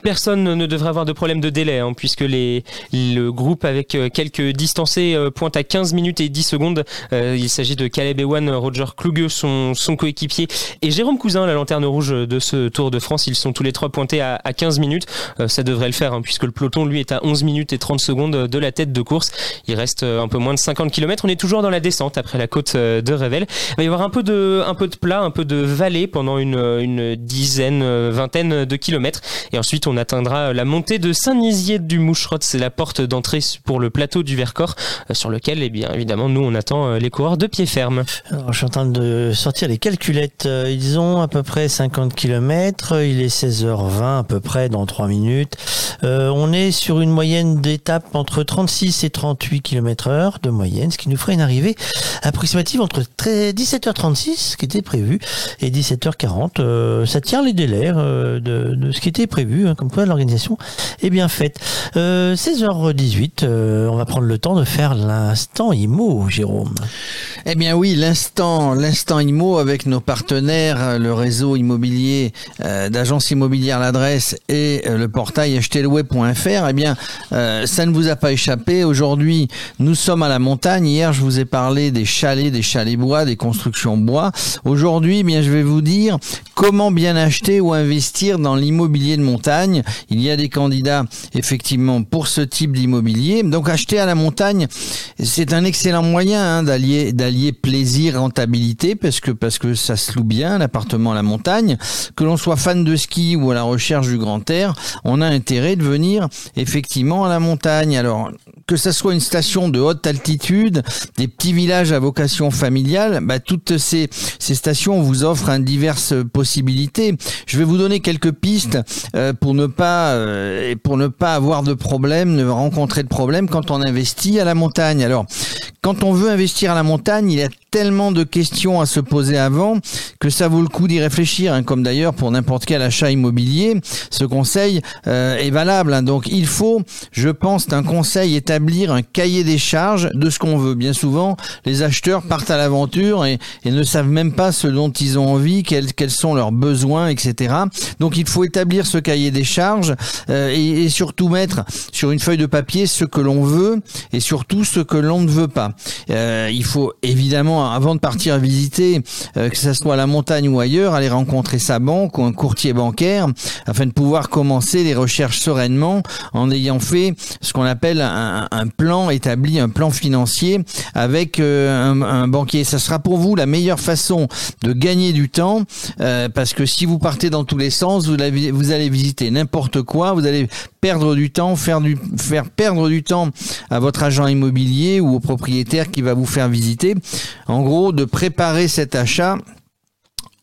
personne ne devrait avoir de problème de délai, hein, puisque les, le groupe avec quelques 10 distancé euh, pointe à 15 minutes et 10 secondes. Euh, il s'agit de Caleb Ewan, Roger Kluge, son, coéquipier, et Jérôme Cousin, la lanterne rouge de ce Tour de France. Ils sont tous les trois pointés à, 15 minutes. Euh, ça devrait le faire, hein, puisque le peloton, lui, est à 11 minutes et 30 secondes de la tête de course. Il reste un peu moins de 50 km. On est toujours dans la descente après la côte de Revel. Il va y avoir un peu de, plat, un peu de vallée pendant une, dizaine, vingtaine de kilomètres. Et ensuite, on atteindra la montée de Saint-Nizier du Moucherot. C'est la porte d'entrée pour le plateau du Vercors euh, sur lequel, eh bien, évidemment, nous, on attend euh, les coureurs de pied ferme. Alors, je suis en train de sortir les calculettes. Euh, Ils ont à peu près 50 km. Il est 16h20 à peu près dans 3 minutes. On est sur une moyenne d'étape entre 36 et 38 km heure de moyenne, ce qui nous ferait une arrivée approximative entre 13 17h36, ce qui était prévu, et 17h40. Euh, ça tient les délais de, ce qui était prévu, hein, comme quoi l'organisation est bien faite. Euh, 16h18, euh, on va prendre le temps de faire l'instant IMO, Jérôme. Eh bien oui, l'instant, l'instant IMO avec nos partenaires, euh, le réseau immobilier euh, d'agences immobilières l'adresse et euh, le portail acheterlouet.fr. Eh bien, euh, ça ne vous a pas échappé. Aujourd'hui, nous sommes à la montagne. Hier, je vous ai parlé des chalets, des chalets bois, des constructions bois. Aujourd'hui, eh bien, je vais vous dire comment bien acheter ou investir dans l'immobilier de montagne. Il y a des candidats effectivement pour ce type d'immobilier. Donc, acheter à la montagne, c'est un excellent moyen hein, d'allier d'allier plaisir rentabilité parce que parce que ça se loue bien l'appartement à la montagne. Que l'on soit fan de ski ou à la recherche du grand air on a intérêt de venir effectivement à la montagne. Alors que ça soit une station de haute altitude, des petits villages à vocation familiale, bah, toutes ces, ces stations vous offrent hein, diverses possibilités. Je vais vous donner quelques pistes euh, pour ne pas euh, pour ne pas avoir de problème, ne rencontrer de problème quand on investit à la montagne. Alors, quand on veut investir à la montagne, il y a tellement de questions à se poser avant que ça vaut le coup d'y réfléchir, hein, comme d'ailleurs pour n'importe quel achat immobilier. Ce conseil euh, est valable. hein. Donc il faut, je pense, un conseil établir un cahier des charges de ce qu'on veut. Bien souvent, les acheteurs partent à l'aventure et, ne savent même pas ce dont ils ont envie, quels, sont leurs besoins, etc. Donc il faut établir ce cahier des charges euh, et, surtout mettre sur une feuille de papier ce que l'on veut et surtout ce que l'on ne veut pas. Euh, il faut évidemment, avant de partir visiter, euh, que ce soit la montagne ou ailleurs, aller rencontrer sa banque ou un courtier bancaire afin de pouvoir commencer les recherches sereinement en ayant fait ce qu'on appelle un, un plan établi, un plan financier avec euh, un, banquier. Ça sera pour vous la meilleure façon de gagner du temps euh, parce que si vous partez dans tous les sens, vous, allez visiter n'importe quoi, vous allez perdre du temps, faire perdre du temps à votre agent immobilier ou au propriétaire qui va vous faire visiter. En gros, de préparer cet achat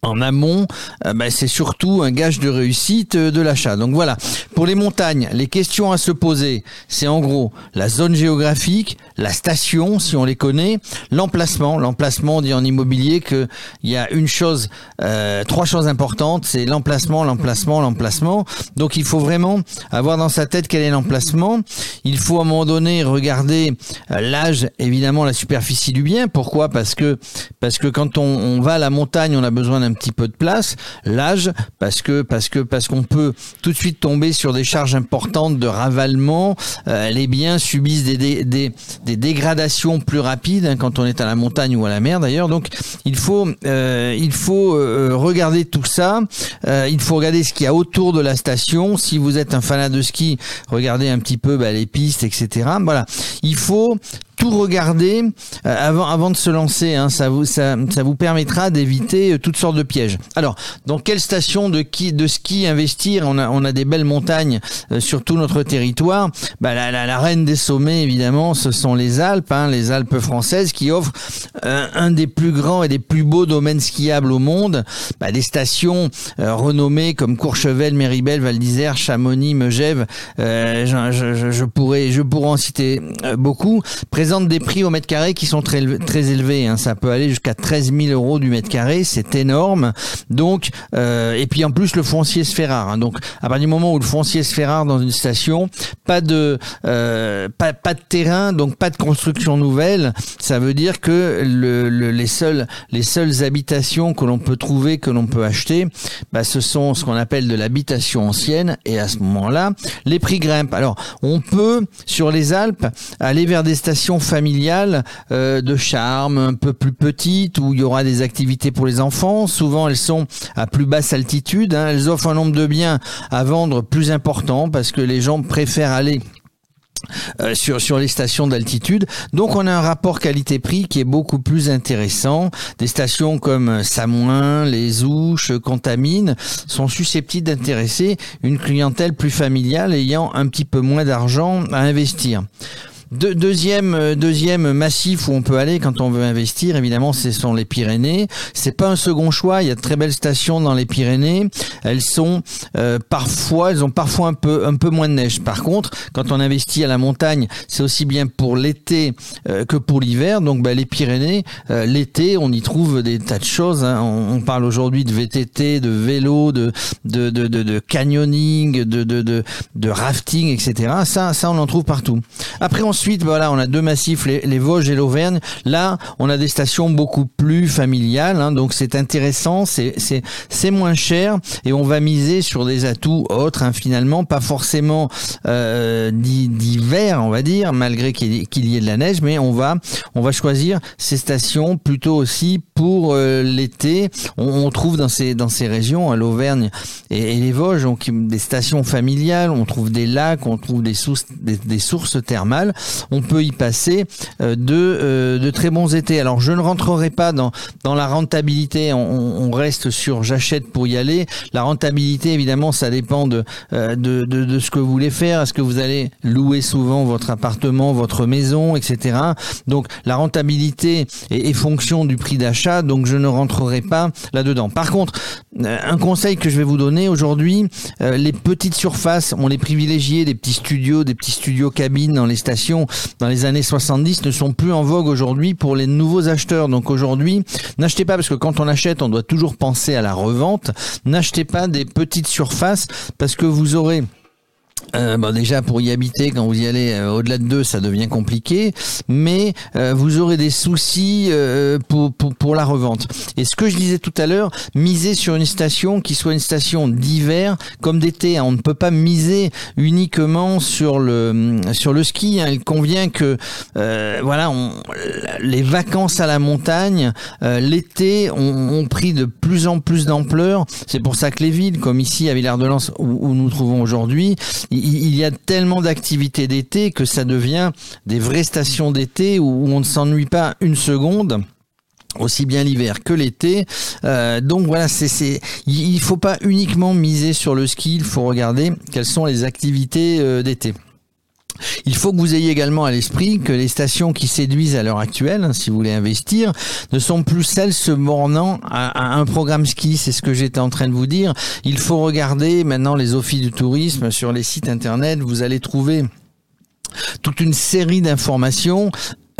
en amont, bah, c'est surtout un gage de réussite euh, de l'achat. Donc voilà, pour les montagnes, les questions à se poser, c'est en gros la zone géographique, la station si on les connaît, l'emplacement. L'emplacement on dit en immobilier que il y a une chose, euh, trois choses importantes, c'est l'emplacement, l'emplacement, l'emplacement. Donc il faut vraiment avoir dans sa tête quel est l'emplacement. Il faut à un moment donné regarder euh, l'âge, évidemment la superficie du bien. Pourquoi? Parce que parce que quand on, on va à la montagne, on a besoin d'un petit peu de place. L'âge, parce que parce que parce qu'on peut tout de suite tomber sur des charges importantes de ravalement. Euh, les biens subissent des, des, des, dégradations plus rapides hein, quand on est à la montagne ou à la mer d'ailleurs. Donc il faut euh, il faut euh, regarder tout ça. Il faut regarder ce qu'il y a autour de la station. Si vous êtes un fanat de ski, regardez un petit peu bah, les pistes, etc. Voilà. Il faut tout regarder euh, avant avant de se lancer. Hein, ça vous ça, ça vous permettra d'éviter euh, toutes sortes de pièges. Alors, dans quelle station de qui de ski investir? On a on a des belles montagnes euh, sur tout notre territoire. Bah, la, la, reine des sommets évidemment, ce sont les Alpes, hein, les Alpes françaises qui offrent un, des plus grands et des plus beaux domaines skiables au monde. Bah, des stations renommées comme Courchevel, Méribel, Val d'Isère, Chamonix, Megève. Je, je- pourrais je pourrais en citer beaucoup. Présentent des prix au mètre carré qui sont très très élevés. hein. Ça peut aller jusqu'à 13 000 euros du mètre carré, c'est énorme. Donc euh, et puis en plus le foncier se fait rare. hein. Donc à partir du moment où le foncier se fait rare dans une station, pas de euh, pas de terrain, donc pas de construction nouvelle. Ça veut dire que le, le- les seules les seules habitations que l'on peut trouver, que l'on peut acheter, bah, ce sont ce qu'on appelle de l'habitation ancienne. Et à ce moment-là, les prix grimpent. Alors on peut sur les Alpes aller vers des stations familiales euh, de charme un peu plus petites où il y aura des activités pour les enfants. Souvent elles sont à plus basse altitude. hein. Elles offrent un nombre de biens à vendre plus important parce que les gens préfèrent aller euh, sur sur les stations d'altitude. Donc on a un rapport qualité-prix qui est beaucoup plus intéressant. Des stations comme Samoin, les Ouches, Contamine sont susceptibles d'intéresser une clientèle plus familiale ayant un petit peu moins d'argent à investir. De- deuxième, euh, deuxième massif où on peut aller quand on veut investir, évidemment, ce sont les Pyrénées. C'est pas un second choix. Il y a de très belles stations dans les Pyrénées. Elles sont euh, parfois, elles ont parfois un peu, un peu moins de neige. Par contre, quand on investit à la montagne, c'est aussi bien pour l'été euh, que pour l'hiver. Donc, bah, les Pyrénées, euh, l'été, on y trouve des tas de choses. hein. On, on parle aujourd'hui de VTT, de vélo, de de de, de, canyoning, de, de de de rafting, etc. Ça, ça, on en trouve partout. Après, ensuite, voilà, on a deux massifs, les, Vosges et l'Auvergne. Là, on a des stations beaucoup plus familiales, hein, donc c'est intéressant, c'est moins cher et on va miser sur des atouts autres, hein, finalement, pas forcément euh, d'hiver, on va dire, malgré qu'il y, ait- de la neige, mais on va on va choisir ces stations plutôt aussi pour euh, l'été. On, on trouve dans ces dans ces régions, à l'Auvergne et, les Vosges, donc des stations familiales. On trouve des lacs, on trouve des des, des sources thermales. On peut y passer euh, de, euh, de très bons étés. Alors je ne rentrerai pas dans, la rentabilité, on, reste sur j'achète pour y aller. La rentabilité, évidemment, ça dépend de, euh, de, ce que vous voulez faire. Est-ce que vous allez louer souvent votre appartement, votre maison, etc. Donc la rentabilité est, est fonction du prix d'achat, donc je ne rentrerai pas là-dedans. Par contre, un conseil que je vais vous donner aujourd'hui, les petites surfaces, on les privilégiés, des petits studios, des petits studios cabines dans les stations dans les années 70 ne sont plus en vogue aujourd'hui pour les nouveaux acheteurs. Donc aujourd'hui, n'achetez pas parce que quand on achète, on doit toujours penser à la revente. N'achetez pas des petites surfaces parce que vous aurez euh, bon, déjà pour y habiter, quand vous y allez euh, au-delà de deux, ça devient compliqué, mais euh, vous aurez des soucis euh, pour, pour, pour la revente. Et ce que je disais tout à l'heure, miser sur une station qui soit une station d'hiver comme d'été. hein. On ne peut pas miser uniquement sur le sur le ski. hein. Il convient que voilà, on, les vacances à la montagne, l'été, ont, ont pris de plus en plus d'ampleur. C'est pour ça que les villes, comme ici à Villard-de-Lans où, où nous trouvons aujourd'hui, il, y a tellement d'activités d'été que ça devient des vraies stations d'été où on ne s'ennuie pas une seconde aussi bien l'hiver que l'été. Euh, donc voilà, c'est il faut pas uniquement miser sur le ski, il faut regarder quelles sont les activités euh, d'été. Il faut que vous ayez également à l'esprit que les stations qui séduisent à l'heure actuelle, hein, si vous voulez investir, ne sont plus celles se bornant à, à un programme ski. C'est ce que j'étais en train de vous dire. Il faut regarder maintenant les offices du tourisme sur les sites internet. Vous allez trouver toute une série d'informations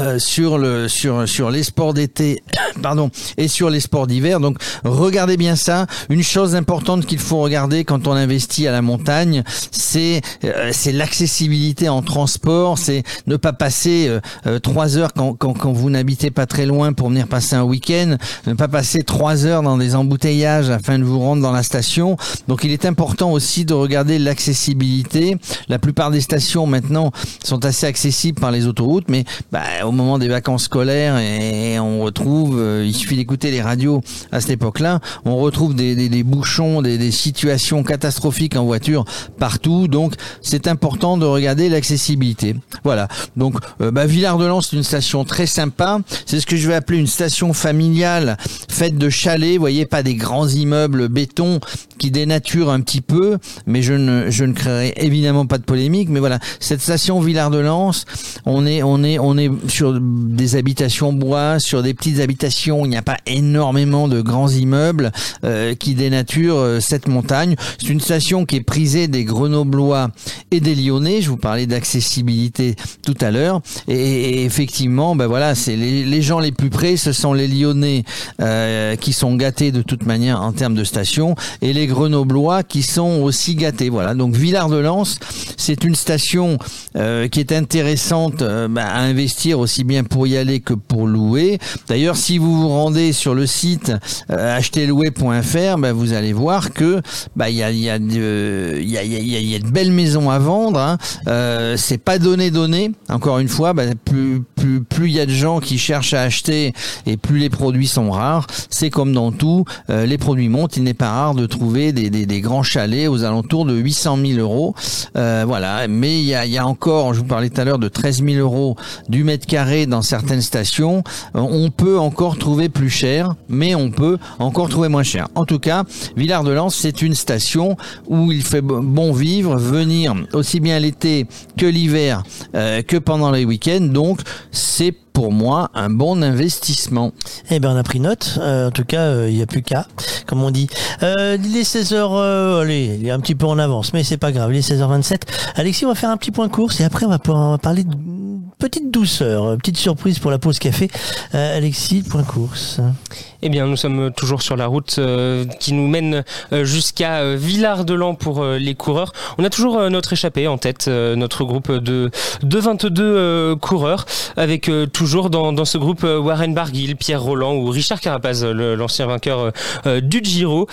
euh, sur le sur sur les sports d'été *coughs* pardon et sur les sports d'hiver. Donc regardez bien ça. Une chose importante qu'il faut regarder quand on investit à la montagne c'est euh, c'est l'accessibilité en transport. C'est ne pas passer euh, euh, trois heures quand, quand quand vous n'habitez pas très loin pour venir passer un week-end. Ne pas passer trois heures dans des embouteillages afin de vous rendre dans la station. Donc il est important aussi de regarder l'accessibilité. La plupart des stations maintenant sont assez accessibles par les autoroutes mais bah, au moment des vacances scolaires et on retrouve, euh, il suffit d'écouter les radios à cette époque-là, on retrouve des, bouchons, des, situations catastrophiques en voiture partout. Donc c'est important de regarder l'accessibilité. Voilà. Donc euh, bah, Villard-de-Lans c'est une station très sympa. C'est ce que je vais appeler une station familiale faite de chalets. Vous voyez pas des grands immeubles béton qui dénaturent un petit peu, mais je ne je ne créerai évidemment pas de polémique. Mais voilà, cette station Villard-de-Lans, on est on est on est sur des habitations bois, sur des petites habitations, il n'y a pas énormément de grands immeubles euh, qui dénaturent euh, cette montagne. C'est une station qui est prisée des Grenoblois et des Lyonnais. Je vous parlais d'accessibilité tout à l'heure. Et, effectivement, ben voilà, c'est les, gens les plus près, ce sont les Lyonnais euh, qui sont gâtés de toute manière en termes de station, et les Grenoblois qui sont aussi gâtés. Voilà. Donc Villard-de-Lans, c'est une station qui est intéressante ben, à investir aussi bien pour y aller que pour louer. D'ailleurs, si vous vous rendez sur le site euh, ben, vous allez voir que il y a de belles maisons à vendre. Hein. Euh, c'est pas donné donné. Encore une fois, ben, plus plus plus il y a de gens qui cherchent à acheter et plus les produits sont rares. C'est comme dans tout, euh, les produits montent. Il n'est pas rare de trouver des, grands chalets aux alentours de 800 000 euros. Euh, voilà. Mais il y a, encore, je vous parlais tout à l'heure de 13 000 euros du mètre carré dans certaines stations. Euh, on peut encore trouver plus cher, mais on peut encore trouver moins cher. En tout cas, Villard-de-Lans, c'est une station où il fait bon vivre, venir aussi bien l'été que l'hiver, que pendant les week-ends. Donc, c'est pour moi un bon investissement. Eh ben on a pris note. Euh, en tout cas, il euh, n'y a plus qu'à, comme on dit. Euh, il est 16h. allez, il est un petit peu en avance, mais c'est pas grave. Il est 16h27. Alexis, on va faire un petit point course et après on va, pouvoir, on va parler de petite douceur, petite surprise pour la pause café. Alexis, point course. Eh bien, nous sommes toujours sur la route euh, qui nous mène euh, jusqu'à euh, Villard-de-Lans pour les coureurs. On a toujours notre échappée en tête, notre groupe de, de 22 coureurs, avec toujours dans, ce groupe Warren Barguil, Pierre Roland ou Richard Carapaz, l'ancien vainqueur du Giro.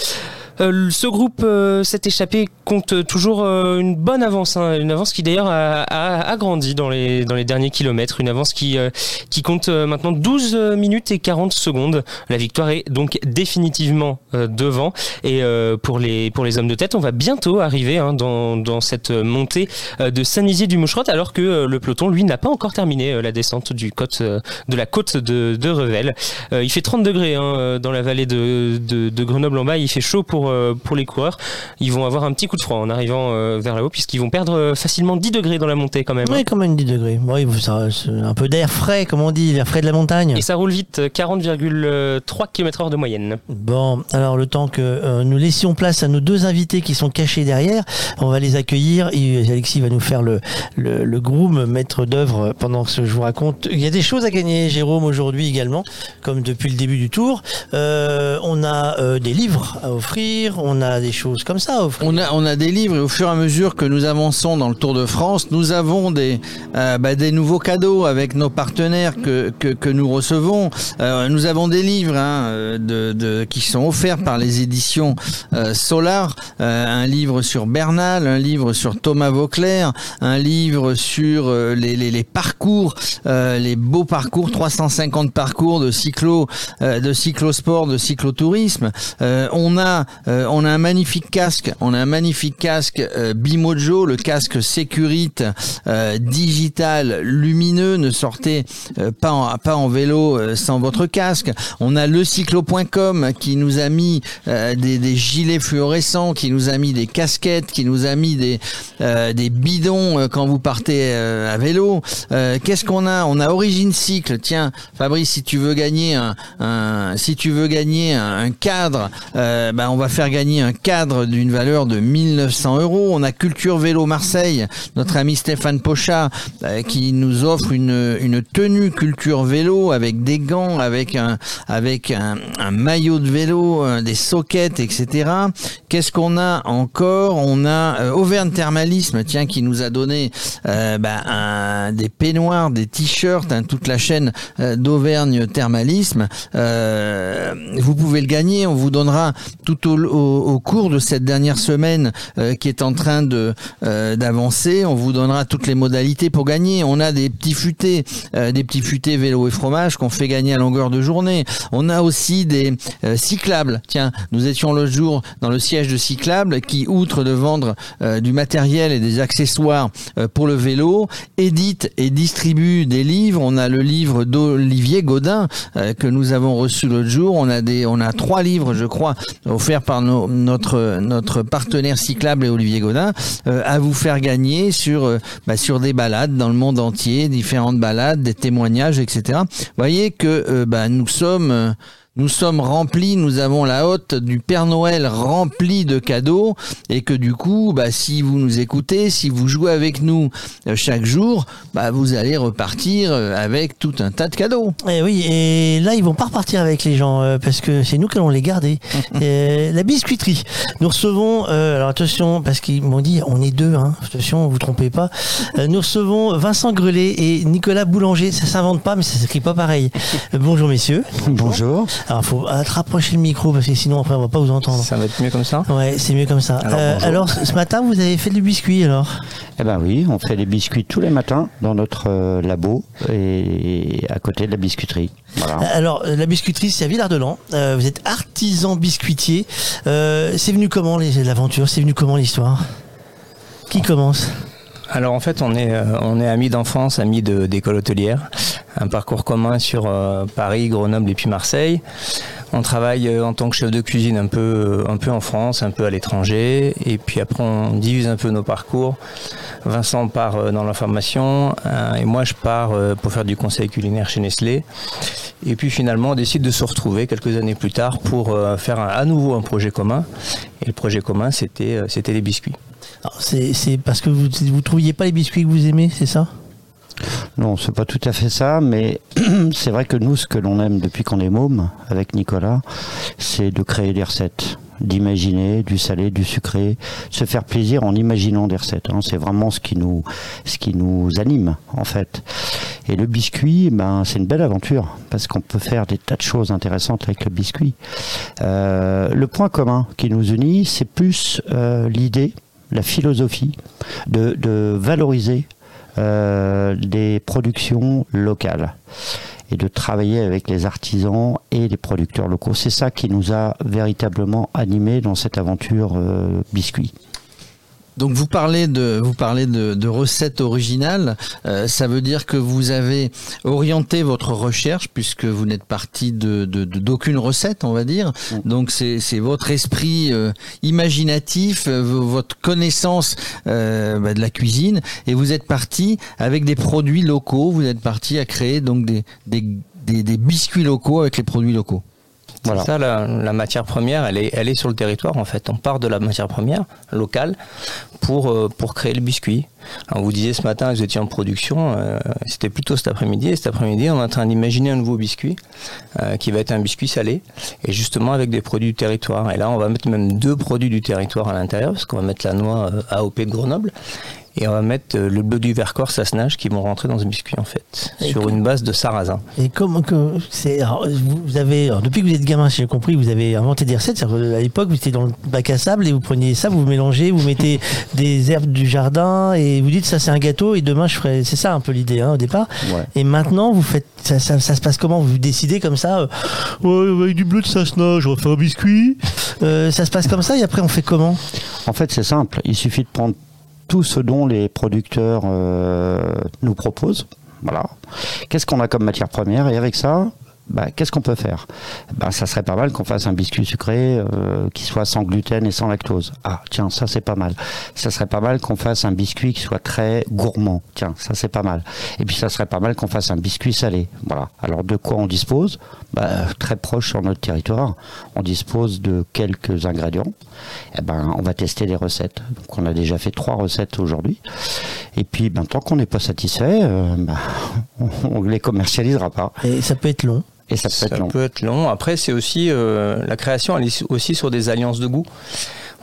Euh, ce groupe euh, s'est échappé compte toujours euh, une bonne avance, hein, une avance qui d'ailleurs a, a, a grandi dans les dans les derniers kilomètres, une avance qui euh, qui compte euh, maintenant 12 minutes et 40 secondes. La victoire est donc définitivement euh, devant et euh, pour les pour les hommes de tête, on va bientôt arriver hein, dans dans cette montée euh, de Saint-Nizier du Moucherotte alors que euh, le peloton lui n'a pas encore terminé euh, la descente du côte euh, de la côte de, de Revel. Euh, il fait 30 degrés hein, euh, dans la vallée de, de, de Grenoble en bas. Il fait chaud pour euh, pour les coureurs. Ils vont avoir un petit coup de froid en arrivant euh, vers là-haut puisqu'ils vont perdre euh, facilement 10 degrés dans la montée quand même. hein. Oui, quand même 10 degrés. Oui, c'est un peu d'air frais, comme on dit, l'air frais de la montagne. Et ça roule vite, 40,3 km/h de moyenne. Bon, alors le temps que euh, nous laissions place à nos deux invités qui sont cachés derrière, on va les accueillir et Alexis va nous faire le, le, le groom, maître d'œuvre pendant que je vous raconte. Il y a des choses à gagner, Jérôme, aujourd'hui également, comme depuis le début du tour. Euh, on a euh, des livres à offrir, on a des choses comme ça. On a, des livres et au fur et à mesure que nous avançons dans le Tour de France, nous avons des, euh, bah, nouveaux cadeaux avec nos partenaires que, nous recevons. Euh, nous avons des livres hein, euh, qui sont offerts par les éditions Solar, un livre sur Bernal, un livre sur Thomas Vauclair, un livre sur les, parcours, les beaux parcours, 350 parcours de cyclo, de cyclosport, de cyclotourisme. On a, euh, on a un magnifique casque, on a un magnifique casque euh, Bimojo, le casque Sécurite euh, digital lumineux. Ne sortez pas en, vélo sans votre casque. On a le cyclo.com qui nous a mis des, gilets fluorescents, qui nous a mis des casquettes, qui nous a mis des, bidons quand vous partez à vélo. Qu'est-ce qu'on a? On a Origine Cycle. Tiens, Fabrice, si tu veux gagner un, si tu veux gagner un, cadre, ben on va faire gagner un cadre d'une valeur de 1900 euros. On a Culture Vélo Marseille, notre ami Stéphane Pochat, euh, qui nous offre une, une tenue Culture Vélo avec des gants, avec un avec un, maillot de vélo, euh, des sockets, etc. Qu'est-ce qu'on a encore? On a euh, Auvergne Thermalisme, tiens, qui nous a donné un- des peignoirs, des t-shirts, hein, toute la chaîne d'Auvergne Thermalisme. Vous pouvez le gagner. On vous donnera tout au, au- cours de cette dernière semaine euh, qui est en train de euh, d'avancer. On vous donnera toutes les modalités pour gagner. On a des petits futés, euh, des petits futés vélo et fromage qu'on fait gagner à longueur de journée. On a aussi des cyclables. Tiens, nous étions le jour dans le siège de cyclables qui, outre de vendre du matériel et des accessoires pour le vélo, édite et distribue des livres. On a le livre d'Olivier Godin que nous avons reçu l'autre jour. On a des, on a trois livres, je crois, offerts par notre notre partenaire cyclable et Olivier Godin euh, à vous faire gagner sur euh, bah, sur des balades dans le monde entier, différentes balades, des témoignages, etc. Vous voyez que euh, bah, nous sommes euh, nous sommes remplis, nous avons la hotte du Père Noël remplie de cadeaux et que du coup, bah, si vous nous écoutez, si vous jouez avec nous euh, chaque jour, bah, vous allez repartir euh, avec tout un tas de cadeaux. Et Eh oui, et là ils vont pas repartir avec les gens euh, parce que c'est nous qui allons les garder. *laughs* Euh, la biscuiterie. Nous recevons, euh, alors attention parce qu'ils m'ont dit on est deux, hein, attention, vous trompez pas. Euh, nous recevons Vincent Grelet et Nicolas Boulanger. Ça s'invente pas, mais ça s'écrit pas pareil. Bonjour messieurs. Bonjour. Alors faut te rapprocher le micro parce que sinon après on va pas vous entendre. Ça va être mieux comme ça? Ouais, c'est mieux comme ça. Alors, Euh, alors ce matin vous avez fait du biscuit alors? Eh ben oui, on fait des biscuits tous les matins dans notre euh, labo et à côté de la biscuiterie. Voilà. Alors, euh, la biscuiterie, c'est à Villard-de-Lans. Euh, vous êtes artisan biscuitier. Euh, c'est venu comment l'aventure C'est venu comment l'histoire? Qui commence? Alors en fait, on est, euh, amis d'enfance, amis d'école hôtelière. Un parcours commun sur euh, Paris, Grenoble et puis Marseille. On travaille euh, en tant que chef de cuisine un peu, un peu en France, un peu à l'étranger. Et puis après, on divise un peu nos parcours. Vincent part dans l'information euh, et moi, je pars pour faire du conseil culinaire chez Nestlé. Et puis finalement, on décide de se retrouver quelques années plus tard pour faire à nouveau un projet commun. Et le projet commun, c'était c'était les biscuits. C'est parce que vous vous trouviez pas les biscuits que vous aimez, c'est ça? Non, c'est pas tout à fait ça, mais *clears throat* c'est vrai que nous, ce que l'on aime depuis qu'on est môme avec Nicolas, c'est de créer des recettes. d'imaginer du salé, du sucré, se faire plaisir en imaginant des recettes. hein. C'est vraiment ce qui nous, ce qui nous anime en fait. Et le biscuit, ben c'est une belle aventure parce qu'on peut faire des tas de choses intéressantes avec le biscuit. Euh, le point commun qui nous unit, c'est plus euh, l'idée, la philosophie de, valoriser euh, des productions locales et de travailler avec les artisans et les producteurs locaux. C'est ça qui nous a véritablement animés dans cette aventure euh, biscuit. Donc vous parlez de vous parlez de, de recettes originales. Euh, ça veut dire que vous avez orienté votre recherche puisque vous n'êtes parti de de- de- d'aucune recette, on va dire. Donc c'est c'est votre esprit euh, imaginatif, euh, votre connaissance euh, bah, de la cuisine, et vous êtes parti avec des produits locaux. Vous êtes parti à créer donc des des, des, des biscuits locaux avec les produits locaux. C'est ça, la, la matière première, elle est, elle est sur le territoire en fait. On part de la matière première locale pour, euh, pour créer le biscuit. Alors, vous disiez ce matin que vous étiez en production, euh, c'était plutôt cet après-midi. Et cet après-midi, on est en train d'imaginer un nouveau biscuit euh, qui va être un biscuit salé et justement avec des produits du territoire. Et là, on va mettre même deux produits du territoire à l'intérieur parce qu'on va mettre la noix euh, AOP de Grenoble. Et on va mettre euh, le bleu du Vercors Sassenage qui vont rentrer dans ce biscuit en fait, Et sur une base de sarrasin. Et comment que c'est vous avez alors, depuis que vous êtes gamin, si j'ai compris, vous avez inventé des recettes. Que, À l'époque, vous étiez dans le bac à sable et vous preniez ça, vous mélangez, vous mettez *laughs* des herbes du jardin et vous dites ça c'est un gâteau et demain je ferai. C'est ça un peu l'idée hein, au départ. Et maintenant vous faites ça, ça, ça se passe comment? Vous décidez comme ça euh, Ouais, avec du bleu de Sassenage, on va faire un biscuit. Euh, ça se passe comme ça et après on fait comment? En fait, c'est simple. Il suffit de prendre tout ce dont les producteurs euh, nous proposent. Voilà. Qu'est-ce qu'on a comme matière première Et avec ça, bah, qu'est-ce qu'on peut faire? Bah, Ça serait pas mal qu'on fasse un biscuit sucré euh, qui soit sans gluten et sans lactose. Ah, tiens, ça c'est pas mal. Ça serait pas mal qu'on fasse un biscuit qui soit très gourmand. Tiens, ça c'est pas mal. Et puis ça serait pas mal qu'on fasse un biscuit salé. Voilà. Alors de quoi on dispose? Bah, Très proche sur notre territoire, on dispose de quelques ingrédients. Eh ben, on va tester les recettes. Donc on a déjà fait trois recettes aujourd'hui. Et puis, ben, tant qu'on n'est pas satisfait, euh, ben, *laughs* on, les commercialisera pas. Et ça peut être long. Et ça peut Ça être long. peut être long. Après, c'est aussi euh, la création, elle est aussi sur des alliances de goût.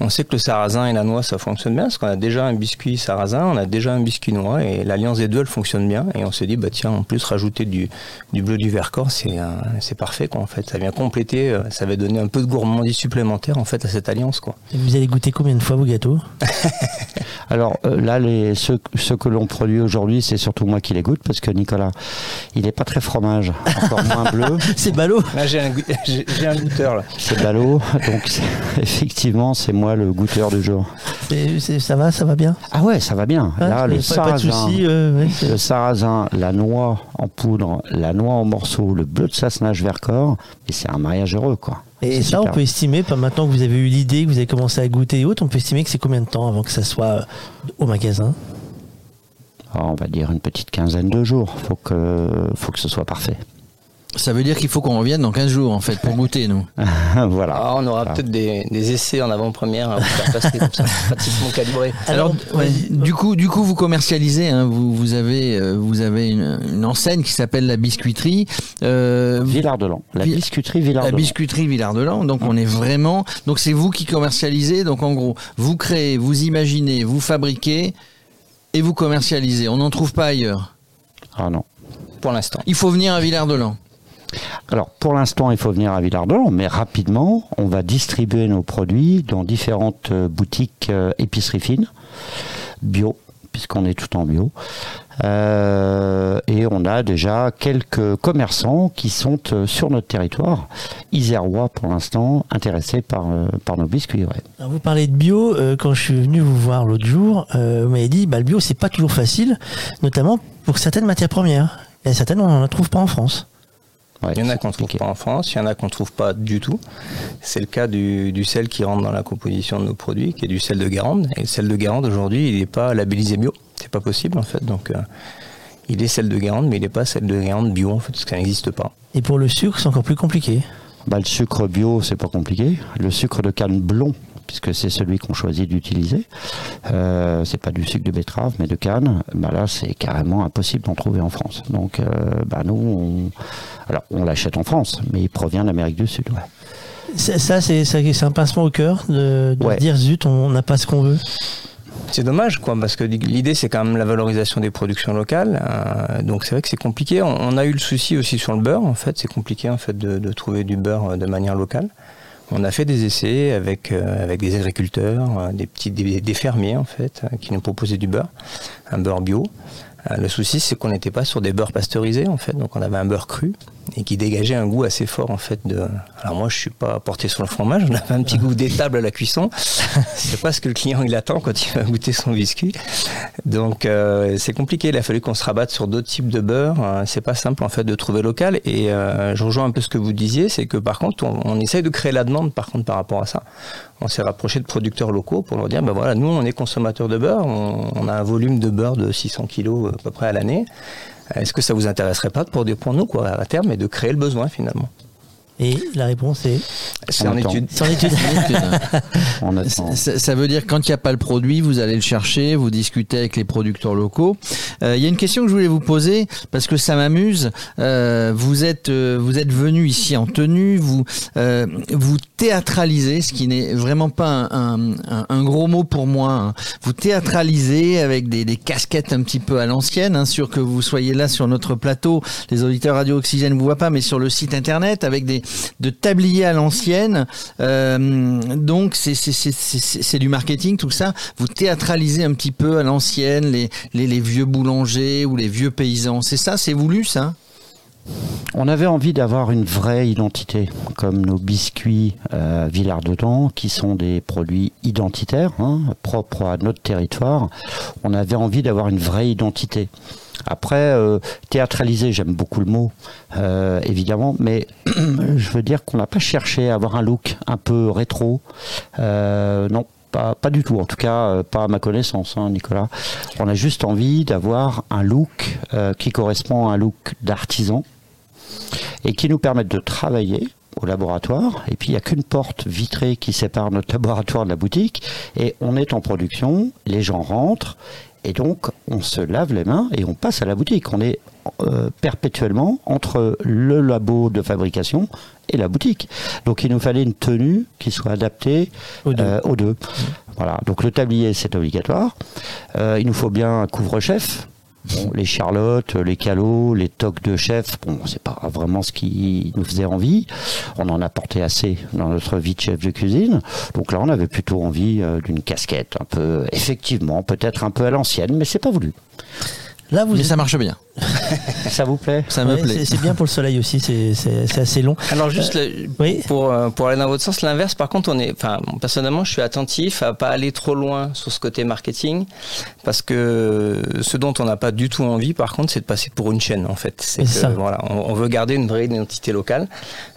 On sait que le sarrasin et la noix, ça fonctionne bien, parce qu'on a déjà un biscuit sarrasin, on a déjà un biscuit noix, et l'alliance des deux, elle fonctionne bien. Et on s'est dit, bah tiens, en plus, rajouter du, du bleu du Vercors, c'est euh, c'est parfait, quoi, en fait. Ça vient compléter, euh, ça va donner un peu de gourmandise supplémentaire, en fait, à cette alliance, quoi. Et Vous allez goûter combien de fois vos gâteaux? *laughs* Alors euh, là, les, ceux, ceux que l'on produit aujourd'hui, c'est surtout moi qui les goûte parce que Nicolas, il n'est pas très fromage, encore moins *laughs* bleu. C'est ballot. Là, j'ai un, goût- j'ai j'ai un goûteur, là. C'est ballot, donc c'est- *laughs* effectivement, c'est moi le goûteur du jour. Ça va, ça va bien? Ah ouais, ça va bien. Ah, Là, le pas- pas de sarrasin, souci, euh, ouais, c'est- le sarrasin, la noix en poudre, la noix en morceaux, le bleu de Sassenage Vercors, et c'est un mariage heureux, quoi. Et ça, on peut estimer, pas maintenant que vous avez eu l'idée, que vous avez commencé à goûter et autres, on peut estimer que c'est combien de temps avant que ça soit euh, au magasin? Ah, on va dire une petite quinzaine de jours. Faut que, faut que ce soit parfait. Ça veut dire qu'il faut qu'on revienne dans 15 jours en fait pour *laughs* goûter nous. voilà. Ah, on aura peut-être des, des essais en avant-première à vous faire passer comme ça, *laughs* pratiquement calibrés. Alors, ouais, du coup, du coup, vous commercialisez. Hein, vous, vous avez, euh, vous avez une, une enseigne qui s'appelle la biscuiterie euh, Villard-de-Lans. La biscuiterie Villard-de-Lans. La biscuiterie Villard-de-Lans. Donc, on est vraiment. Donc, c'est vous qui commercialisez. Donc, en gros, vous créez, vous imaginez, vous fabriquez et vous commercialisez. On n'en trouve pas ailleurs. Ah non. Pour l'instant. Il faut venir à Villard-de-Lans. Alors, pour l'instant, il faut venir à Villard-de-Lans, mais rapidement, on va distribuer nos produits dans différentes euh, boutiques euh, épiceries fines, bio, puisqu'on est tout en bio. Euh, et on a déjà quelques commerçants qui sont euh, sur notre territoire, isérois pour l'instant, intéressés par, nos biscuits. vous parlez de bio, quand je suis venu vous voir l'autre jour, vous m'avez dit bah, le bio c'est pas toujours facile, notamment pour certaines matières premières. Et certaines on n'en trouve pas en France. Il y en a qu'on ne trouve pas en France, il y en a qu'on ne trouve pas du tout. C'est le cas du, du sel qui rentre dans la composition de nos produits, qui est du sel de Guérande. Et le sel de Guérande aujourd'hui, il n'est pas labellisé bio. C'est pas possible en fait. Donc euh, il est sel de Guérande, mais il n'est pas sel de Guérande bio en fait, parce que ça n'existe pas. Et pour le sucre, c'est encore plus compliqué. Bah, le sucre bio, c'est pas compliqué. Le sucre de canne blond, puisque c'est celui qu'on choisit d'utiliser, euh, c'est pas du sucre de betterave, mais de canne. Bah là, c'est carrément impossible d'en trouver en France. Donc, euh, bah nous, on, alors on l'achète en France, mais il provient d'Amérique du Sud. ouais. Ça, c'est un pincement au cœur de, de Ouais. se dire zut, on n'a pas ce qu'on veut. C'est dommage, quoi, parce que l'idée c'est quand même la valorisation des productions locales. euh, donc c'est vrai que c'est compliqué. On, on a eu le souci aussi sur le beurre. En fait, c'est compliqué en fait de, de trouver du beurre euh, de manière locale. On a fait des essais avec euh, des agriculteurs, euh, des petits des, des fermiers en fait, euh, qui nous proposaient du beurre, un beurre bio. Euh, le souci c'est qu'on n'était pas sur des beurres pasteurisés en fait, donc on avait un beurre cru et qui dégageait un goût assez fort en fait de. Alors moi je suis pas porté sur le fromage, on avait un petit goût *laughs* d'étable à la cuisson. *laughs* c'est pas ce que le client il attend quand il va goûter son biscuit. Donc euh, c'est compliqué. Il a fallu qu'on se rabatte sur d'autres types de beurre. Euh, c'est pas simple en fait de trouver local. Et euh, je rejoins un peu ce que vous disiez, c'est que par contre on, on essaye de créer la demande par contre par rapport à ça. On s'est rapproché de producteurs locaux pour leur dire ben voilà nous on est consommateurs de beurre, on, a un volume de beurre de 600 kilos à peu près à l'année. Est-ce que ça vous intéresserait pas de pour nous quoi à terme et de créer le besoin finalement? Et la réponse est C'est en étude. C'est en étude. *laughs* On attend. Ça, ça veut dire que quand il n'y a pas le produit, vous allez le chercher, vous discutez avec les producteurs locaux. Euh, Il y a une question que je voulais vous poser parce que ça m'amuse. Euh, vous êtes euh, vous êtes venu ici en tenue, vous euh, vous théâtralisez, ce qui n'est vraiment pas un, un- un- un gros mot pour moi. hein. Vous théâtralisez avec des, des casquettes un petit peu à l'ancienne, hein, sûr que vous soyez là sur notre plateau. Les auditeurs Radio Oxygène ne vous voient pas, mais sur le site internet avec des de tabliers à l'ancienne. Euh, donc c'est du marketing tout ça. Vous théâtralisez un petit peu à l'ancienne les, vieux boulangers ou les vieux paysans. C'est ça, c'est voulu ça? On avait envie d'avoir une vraie identité, comme nos biscuits euh, Villard-Dedans, qui sont des produits identitaires, hein, propres à notre territoire. On avait envie d'avoir une vraie identité. Après, euh, théâtraliser, j'aime beaucoup le mot, euh, évidemment, mais *clears throat* je veux dire qu'on n'a pas cherché à avoir un look un peu rétro. Euh, non, pas, du tout, en tout cas euh, pas à ma connaissance, hein, Nicolas. On a juste envie d'avoir un look qui correspond à un look d'artisan et qui nous permette de travailler au laboratoire. Et puis il n'y a qu'une porte vitrée qui sépare notre *laughs* laboratoire de la boutique. Et on est en production, les gens rentrent. Et donc on se lave les mains et on passe à la boutique. On est euh, perpétuellement entre le labo de fabrication et la boutique. Donc il nous fallait une tenue qui soit adaptée euh, aux deux. Voilà. Donc le tablier c'est obligatoire. Euh, il nous faut bien un couvre-chef. Bon, les charlottes, les calots, les toques de chef, bon, c'est pas vraiment ce qui nous faisait envie. On en a porté assez dans notre vie de chef de cuisine. Donc là, on avait plutôt envie euh, d'une casquette, un peu, effectivement, peut-être un peu à l'ancienne, mais c'est pas voulu. Là, vous Mais ça marche bien. *laughs* Ça vous plaît Ça me Ouais, plaît. c'est- bien pour le soleil aussi, c'est assez long. Alors juste le- pour, euh, pour aller dans votre sens, l'inverse, par contre, on est, enfin, personnellement, je suis attentif à pas aller trop loin sur ce côté marketing, parce que ce dont on n'a pas du tout envie, par contre, c'est de passer pour une chaîne, en fait. C'est voilà, on, on veut garder une vraie identité locale.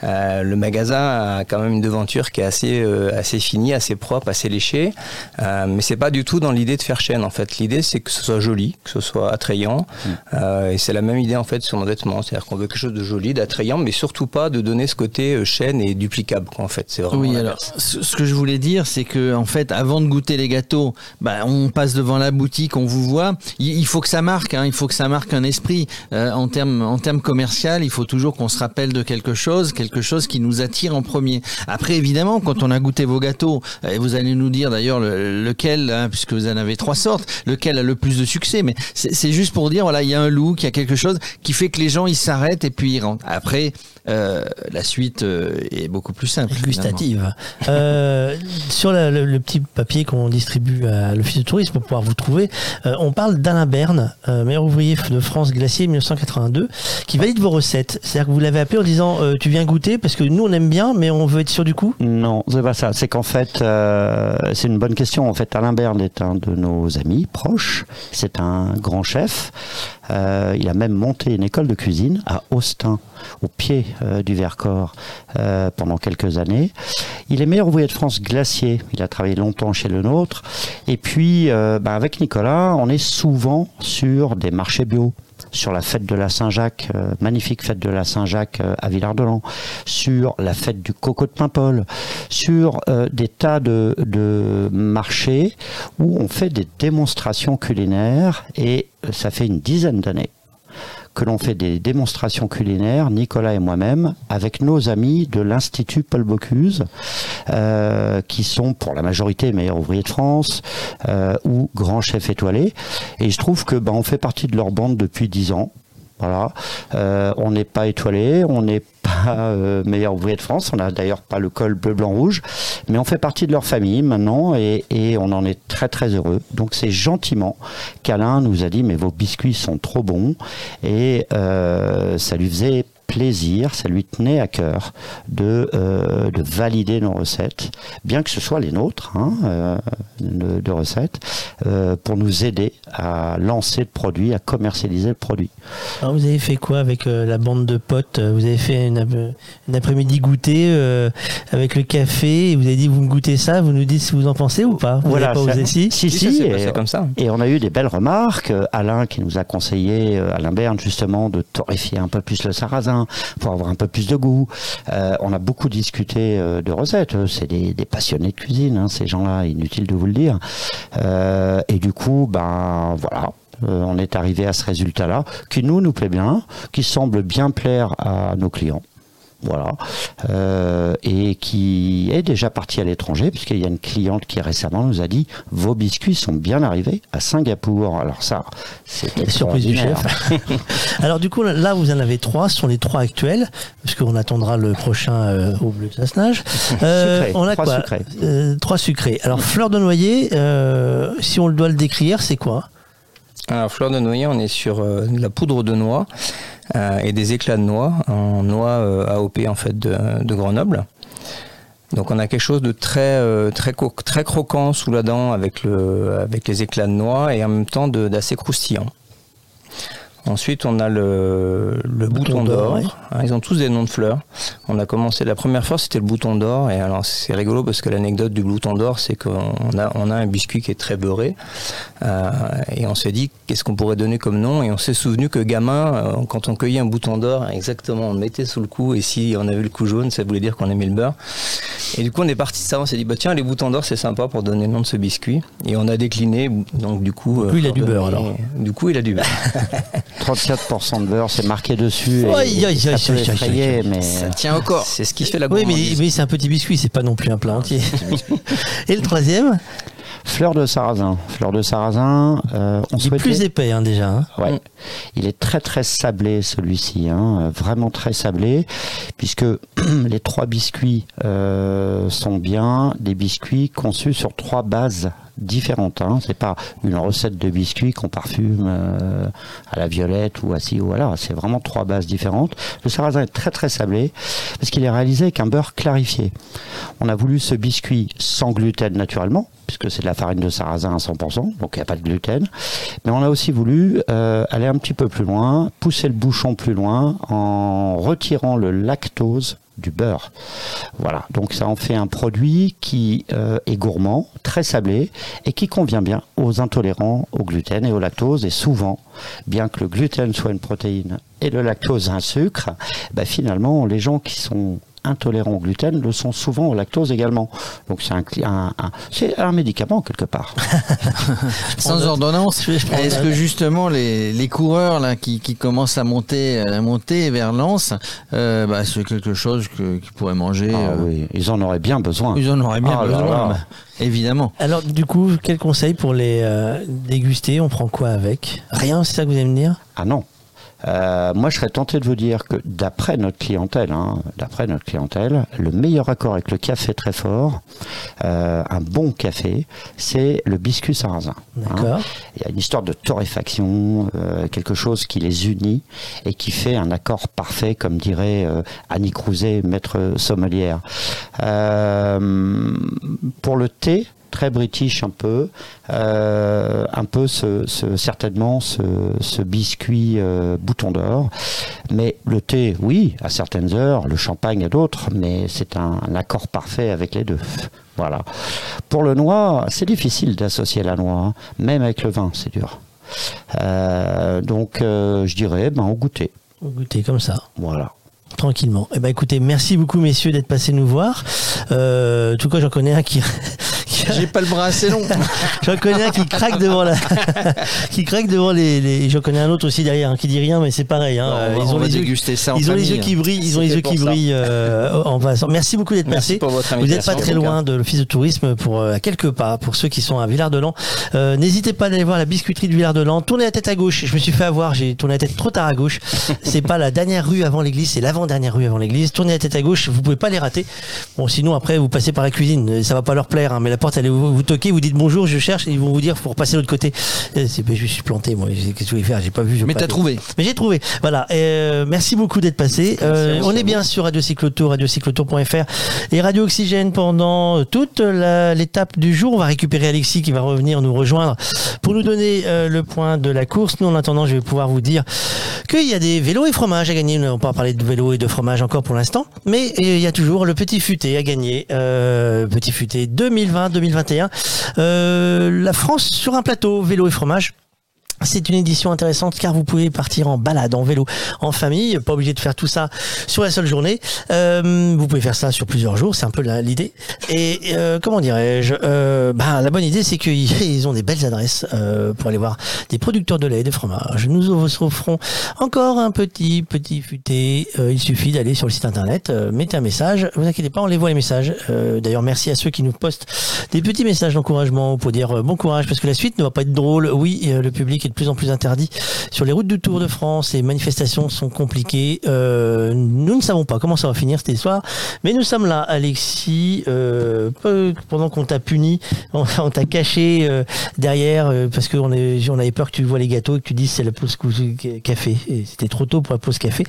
Euh, le magasin a quand même une devanture qui est assez, euh, assez finie, assez propre, assez léchée, euh, mais c'est pas du tout dans l'idée de faire chaîne, en fait. L'idée, c'est que ce soit joli, que ce soit attrayant, euh, et c'est la même idée en fait sur vêtements, c'est-à-dire qu'on veut quelque chose de joli, d'attrayant, mais surtout pas de donner ce côté euh, chaîne et duplicable. Quoi, en fait, c'est vraiment. Oui, alors, ce que je voulais dire, c'est que en fait, avant de goûter les gâteaux, bah, on passe devant la boutique, on vous voit. Il, faut que ça marque, hein, il faut que ça marque un esprit. Euh, en termes en termes commercial, il faut toujours qu'on se rappelle de quelque chose, quelque chose qui nous attire en premier. Après, évidemment, quand on a goûté vos gâteaux, euh, vous allez nous dire d'ailleurs le- lequel, hein, puisque vous en avez trois sortes, lequel a le plus de succès. Mais c'est c'est juste pour dire, voilà, il y a un look, il y a quelque chose qui fait que les gens ils s'arrêtent et puis ils rentrent. Après, euh, la suite euh, est beaucoup plus simple. gustative. Euh, sur la- le, le petit papier qu'on distribue à l'Office de tourisme pour pouvoir vous trouver, euh, on parle d'Alain Berne, euh, meilleur ouvrier de France glacier 1982, qui valide vos recettes. C'est-à-dire que vous l'avez appelé en disant euh, Tu viens goûter parce que nous on aime bien, mais on veut être sûr du coup? Non, c'est pas ça. C'est qu'en fait, euh, c'est une bonne question. En fait, Alain Berne est un de nos amis proches. C'est un grand chef. Euh, il a même monté une école de cuisine à Austin, au pied euh, du Vercors, euh, pendant quelques années. Il est meilleur ouvrier de France glacier. Il a travaillé longtemps chez le nôtre. Et puis, euh, bah, avec Nicolas, on est souvent sur des marchés bio sur la fête de la Saint-Jacques, magnifique fête de la Saint-Jacques à Villard-de-Lans, sur la fête du coco de Paimpol, sur des tas de, de marchés où on fait des démonstrations culinaires et ça fait une dizaine d'années que l'on fait des démonstrations culinaires, Nicolas et moi-même, avec nos amis de l'Institut Paul Bocuse, euh, qui sont pour la majorité meilleurs ouvriers de France euh, ou grands chefs étoilés. Et je trouve que ben, on fait partie de leur bande depuis dix ans. Voilà, Euh, on n'est pas étoilé, on n'est pas euh, meilleur ouvrier de France, on n'a d'ailleurs pas le col bleu, blanc, rouge, mais on fait partie de leur famille maintenant et, on en est très très heureux. Donc c'est gentiment qu'Alain nous a dit mais vos biscuits sont trop bons. Et euh, ça lui faisait plaisir, ça lui tenait à cœur de, euh, de valider nos recettes, bien que ce soit les nôtres hein, euh, de, de recettes, euh, pour nous aider à lancer le produit, à commercialiser le produit. Alors vous avez fait quoi avec euh, la bande de potes? Vous avez fait une, une après-midi goûter euh, avec le café et vous avez dit vous me goûtez ça, vous nous dites ce que vous en pensez ou pas? Vous Voilà, n'avez pas osé? Si si, si, et, comme ça. et on a eu des belles remarques. Alain qui nous a conseillé, Alain Berne justement, de torréfier un peu plus le sarrasin pour avoir un peu plus de goût. Euh, on a beaucoup discuté euh, de recettes. Eux, C'est des, passionnés de cuisine, hein, ces gens-là, inutile de vous le dire. Euh, et du coup, ben voilà. euh, on est arrivé à ce résultat-là, qui nous nous plaît bien, qui semble bien plaire à nos clients. Voilà. Euh, et qui est déjà parti à l'étranger, puisqu'il y a une cliente qui récemment nous a dit Vos biscuits sont bien arrivés à Singapour. Alors, ça, c'est surprise du chef. *laughs* Alors du coup là vous en avez trois, ce sont les trois actuels, parce qu'on attendra le prochain euh, au bleu de Sassenage. *laughs* Sucré, on a trois quoi sucrés. Euh, Trois sucrés. Alors fleur de noyer, euh, si on le doit le décrire, c'est quoi? Alors, fleur de noyer, on est sur euh, de la poudre de noix euh, et des éclats de noix en noix euh, AOP en fait de, Grenoble. Donc on a quelque chose de très euh, très très croquant sous la dent avec avec les éclats de noix et en même temps d'assez croustillant. Ensuite, on a le, le bouton, Bouton d'or, ouais. Hein, Ils ont tous des noms de fleurs. On a commencé la première fois, c'était le bouton d'or. Et alors, c'est rigolo parce que l'anecdote du bouton d'or, c'est qu'on a, on a un biscuit qui est très beurré. Euh, et on s'est dit, qu'est-ce qu'on pourrait donner comme nom? Et on s'est souvenu que gamin, euh, quand on cueillait un bouton d'or, exactement, on le mettait sous le cou. Et si on avait le cou jaune, ça voulait dire qu'on aimait le beurre. Et du coup, on est parti de ça. On s'est dit, bah, tiens, les boutons d'or, c'est sympa pour donner le nom de ce biscuit. Et on a décliné. Donc, du coup. Du coup, il a euh, du beurre, alors. Du coup, il a du beurre. *laughs* 34% de beurre, c'est marqué dessus. et- Aïe, aïe, ça aïe, peut effrayer, mais Tiens encore. C'est ce qui fait la Oui, mais, c'est un petit biscuit, c'est pas non plus un plat entier. *laughs* Et le troisième Fleur de sarrasin. Fleur de sarrasin, euh, on Il est plus épais hein, déjà. hein. Ouais. Il est très très sablé celui-ci, hein, euh, vraiment très sablé, puisque *clears throat* les trois biscuits euh, sont bien des biscuits conçus sur trois bases différentes. Hein. C'est pas une recette de biscuits qu'on parfume euh, à la violette ou à ci ou voilà. C'est vraiment trois bases différentes. Le sarrasin est très très sablé parce qu'il est réalisé avec un beurre clarifié. On a voulu ce biscuit sans gluten naturellement, puisque c'est de la farine de sarrasin à 100%, donc il n'y a pas de gluten. Mais on a aussi voulu euh, aller un petit peu plus loin, pousser le bouchon plus loin en retirant le lactose du beurre. Voilà, donc ça en fait un produit qui euh, est gourmand, très sablé et qui convient bien aux intolérants au gluten et au lactose. Et souvent, bien que le gluten soit une protéine et le lactose un sucre, bah finalement les gens qui sont intolérants au gluten le sont souvent au lactose également. Donc c'est un, cli- un, un- c'est un médicament quelque part. *laughs* Sans ordonnance. Est-ce que justement les, les coureurs là qui, qui commencent à monter à monter vers Lens, euh, bah, c'est quelque chose que- qu'ils pourraient manger. Ah euh, oui, ils en auraient bien besoin. Ils en auraient bien Ah besoin, là. bah, évidemment. Alors du coup, quel conseil pour les euh, déguster? On prend quoi avec? Rien, c'est ça que vous allez me dire? Ah non. Euh, moi, je serais tenté de vous dire que d'après notre clientèle, hein, d'après notre clientèle, le meilleur accord avec le café très fort, euh, un bon café, c'est le biscuit sarrasin. hein. Il y a une histoire de torréfaction, euh, quelque chose qui les unit et qui fait un accord parfait, comme dirait euh, Annie Crouzet, maître sommelière. Euh, pour le thé, très british un peu, euh, un peu ce, ce- certainement ce, ce biscuit euh, bouton d'or. Mais le thé, oui, à certaines heures, le champagne à d'autres, mais c'est un, un accord parfait avec les deux. Voilà. Pour le noix, c'est difficile d'associer la noix, hein. même avec le vin, c'est dur. Euh, donc, je dirais, ben, au goûter. Au goûter comme ça. Voilà. Tranquillement. Eh ben écoutez, merci beaucoup messieurs d'être passés nous voir. Euh, en tout cas, j'en connais un qui, *laughs* J'ai pas le bras assez long. *laughs* J'en connais un qui craque devant la, *laughs* qui craque devant les, les... j'en connais un autre aussi derrière, hein, qui dit rien, mais c'est pareil, hein. Bon, ils on ont va les yeux, déguster ça en ils ont les famille, yeux qui brillent, ils ont les yeux qui ça. brillent, euh, en passant. Merci beaucoup d'être passé. pour votre Vous n'êtes pas très loin de l'office de tourisme pour euh, à quelques pas, pour ceux qui sont à Villard-de-Lans. Euh, n'hésitez pas d'aller voir la biscuiterie de Villard-de-Lans. Tournez la tête à gauche. Je me suis fait avoir, j'ai tourné la tête trop tard à gauche. C'est pas la dernière rue avant l'église, c'est l'avant-dernière rue avant l'église. Tournez la tête à gauche, vous pouvez pas les rater. Bon, sinon après vous passez par la cuisine, ça va pas leur plaire, hein, mais la porte elle est vous, vous toquez, vous dites bonjour, je cherche, et ils vont vous dire faut repasser de l'autre côté. Et c'est- je suis planté, moi. Qu'est-ce que je voulais faire? J'ai pas vu. Mais t'as trouvé. Mais j'ai trouvé. Voilà. Euh, merci beaucoup d'être passé. Euh, on est bien sur Radio Cyclotour, radiocyclotour.fr et Radio Oxygène pendant toute l'étape du jour. On va récupérer Alexis qui va revenir nous rejoindre pour nous donner euh, le point de la course. Nous, en attendant, je vais pouvoir vous dire qu'il y a des vélos et fromages à gagner. On va pas parler de vélos et de fromage encore pour l'instant, mais euh, il y a toujours le petit futé à gagner. Euh, petit futé 2020-2021. Euh, la France sur un plateau, vélo et fromage. C'est une édition intéressante car vous pouvez partir en balade, en vélo, en famille, pas obligé de faire tout ça sur la seule journée. Euh, vous pouvez faire ça sur plusieurs jours, c'est un peu l'idée. Et euh, comment dirais-je euh, bah, La bonne idée, c'est qu'ils *laughs* ont des belles adresses euh, pour aller voir des producteurs de lait, de fromage. Nous vous offrons encore un petit, petit futé. Euh, il suffit d'aller sur le site internet, mettez un message. Vous inquiétez pas, on les voit les messages. D'ailleurs, merci à ceux qui nous postent des petits messages d'encouragement pour dire bon courage parce que la suite ne va pas être drôle. Oui, le public est de plus en plus interdit sur les routes du Tour de France. Les manifestations sont compliquées. Euh, nous ne savons pas comment ça va finir cette histoire, mais nous sommes là, Alexis. euh, pendant qu'on t'a puni, *laughs* on, t'a caché euh, derrière parce qu'on on avait peur que tu vois les gâteaux et que tu dises c'est la pause café. C'était trop tôt pour la pause café.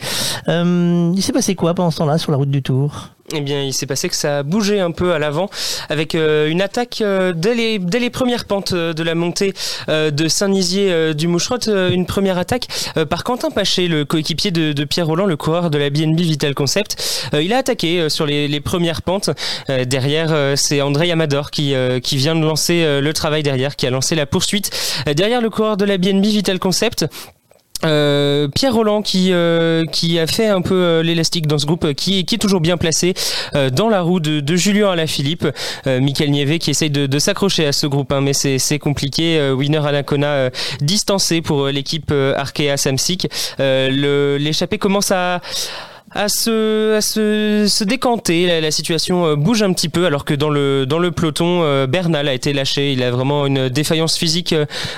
Il s'est passé quoi pendant ce temps-là sur la route du Tour? Eh bien, il s'est passé que ça a bougé un peu à l'avant avec euh, une attaque euh, dès, les, dès les premières pentes euh, de la montée euh, de Saint-Nizier euh, du Moucherotte. une première attaque par Quentin Paché, le coéquipier de, de Pierre Roland, le coureur de la BNB Vital Concept. Il a attaqué sur les, les premières pentes. Derrière, c'est André Amador qui, qui vient de lancer le travail derrière, qui a lancé la poursuite. Derrière le coureur de la BNB Vital Concept. Euh, Pierre Roland qui euh, qui a fait un peu euh, l'élastique dans ce groupe qui, est toujours bien placé dans la roue de, Julien Alaphilippe. Euh, Michael Nievé qui essaye de, s'accrocher à ce groupe hein, mais c'est c'est compliqué. Winner Anacona distancé pour l'équipe Arkea Samsic. L'échappée commence à à se, à se, se décanter. La, la situation euh, bouge un petit peu alors que dans le, dans le peloton, euh, Bernal a été lâché. Il a vraiment une défaillance physique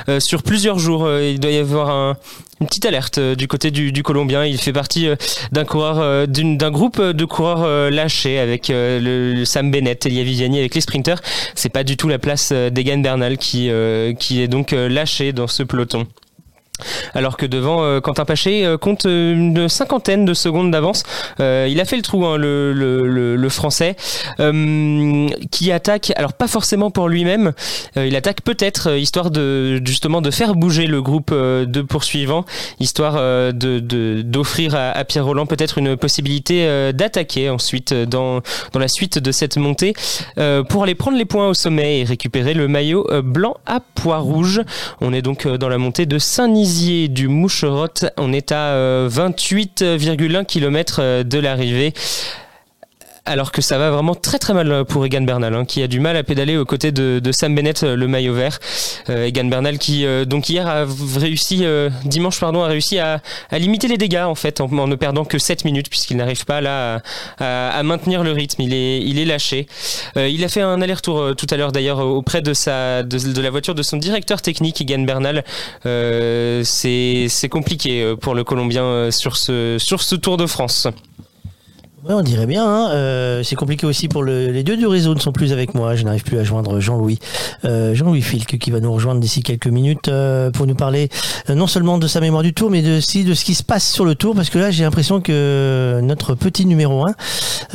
euh, sur plusieurs jours. Il doit y avoir un, une petite alerte du côté du, du Colombien. Il fait partie d'un coureur, d'un groupe de coureurs lâchés avec le, le Sam Bennett, Elia Viviani avec les sprinters. C'est pas du tout la place d'Egan Bernal qui, qui est donc lâché dans ce peloton. Alors que devant, euh, Quentin Paché euh, compte euh, une cinquantaine de secondes d'avance. Il a fait le trou, hein, le, français, qui attaque, alors pas forcément pour lui-même, il attaque peut-être, histoire de justement de faire bouger le groupe de poursuivants, histoire d'offrir à, Pierre Roland peut-être une possibilité d'attaquer ensuite dans, dans la suite de cette montée, pour aller prendre les points au sommet et récupérer le maillot blanc à pois rouge. On est donc dans la montée de Saint-Nizier du Moucherotte. On est à euh, 28,1 km euh, de l'arrivée. Alors que ça va vraiment très très mal pour Egan Bernal, hein, qui a du mal à pédaler aux côtés de, de Sam Bennett, euh, le maillot vert. Euh, Egan Bernal qui euh, donc hier a réussi, euh, dimanche pardon, a réussi à, à limiter les dégâts en fait en, ne perdant que 7 minutes puisqu'il n'arrive pas là à, à- maintenir le rythme. Il est, il est lâché. Euh, il a fait un aller-retour euh, tout à l'heure d'ailleurs auprès de sa de, la voiture de son directeur technique Egan Bernal. Euh, c'est compliqué euh, pour le Colombien euh, sur ce sur ce Tour de France. Ouais, on dirait bien. hein. Euh, c'est compliqué aussi pour le, les deux du réseau ne sont plus avec moi. Je n'arrive plus à joindre Jean-Louis, euh, Jean-Louis Filk, qui va nous rejoindre d'ici quelques minutes euh, pour nous parler non seulement de sa mémoire du Tour, mais aussi de ce qui se passe sur le Tour, parce que là, j'ai l'impression que notre petit numéro 1,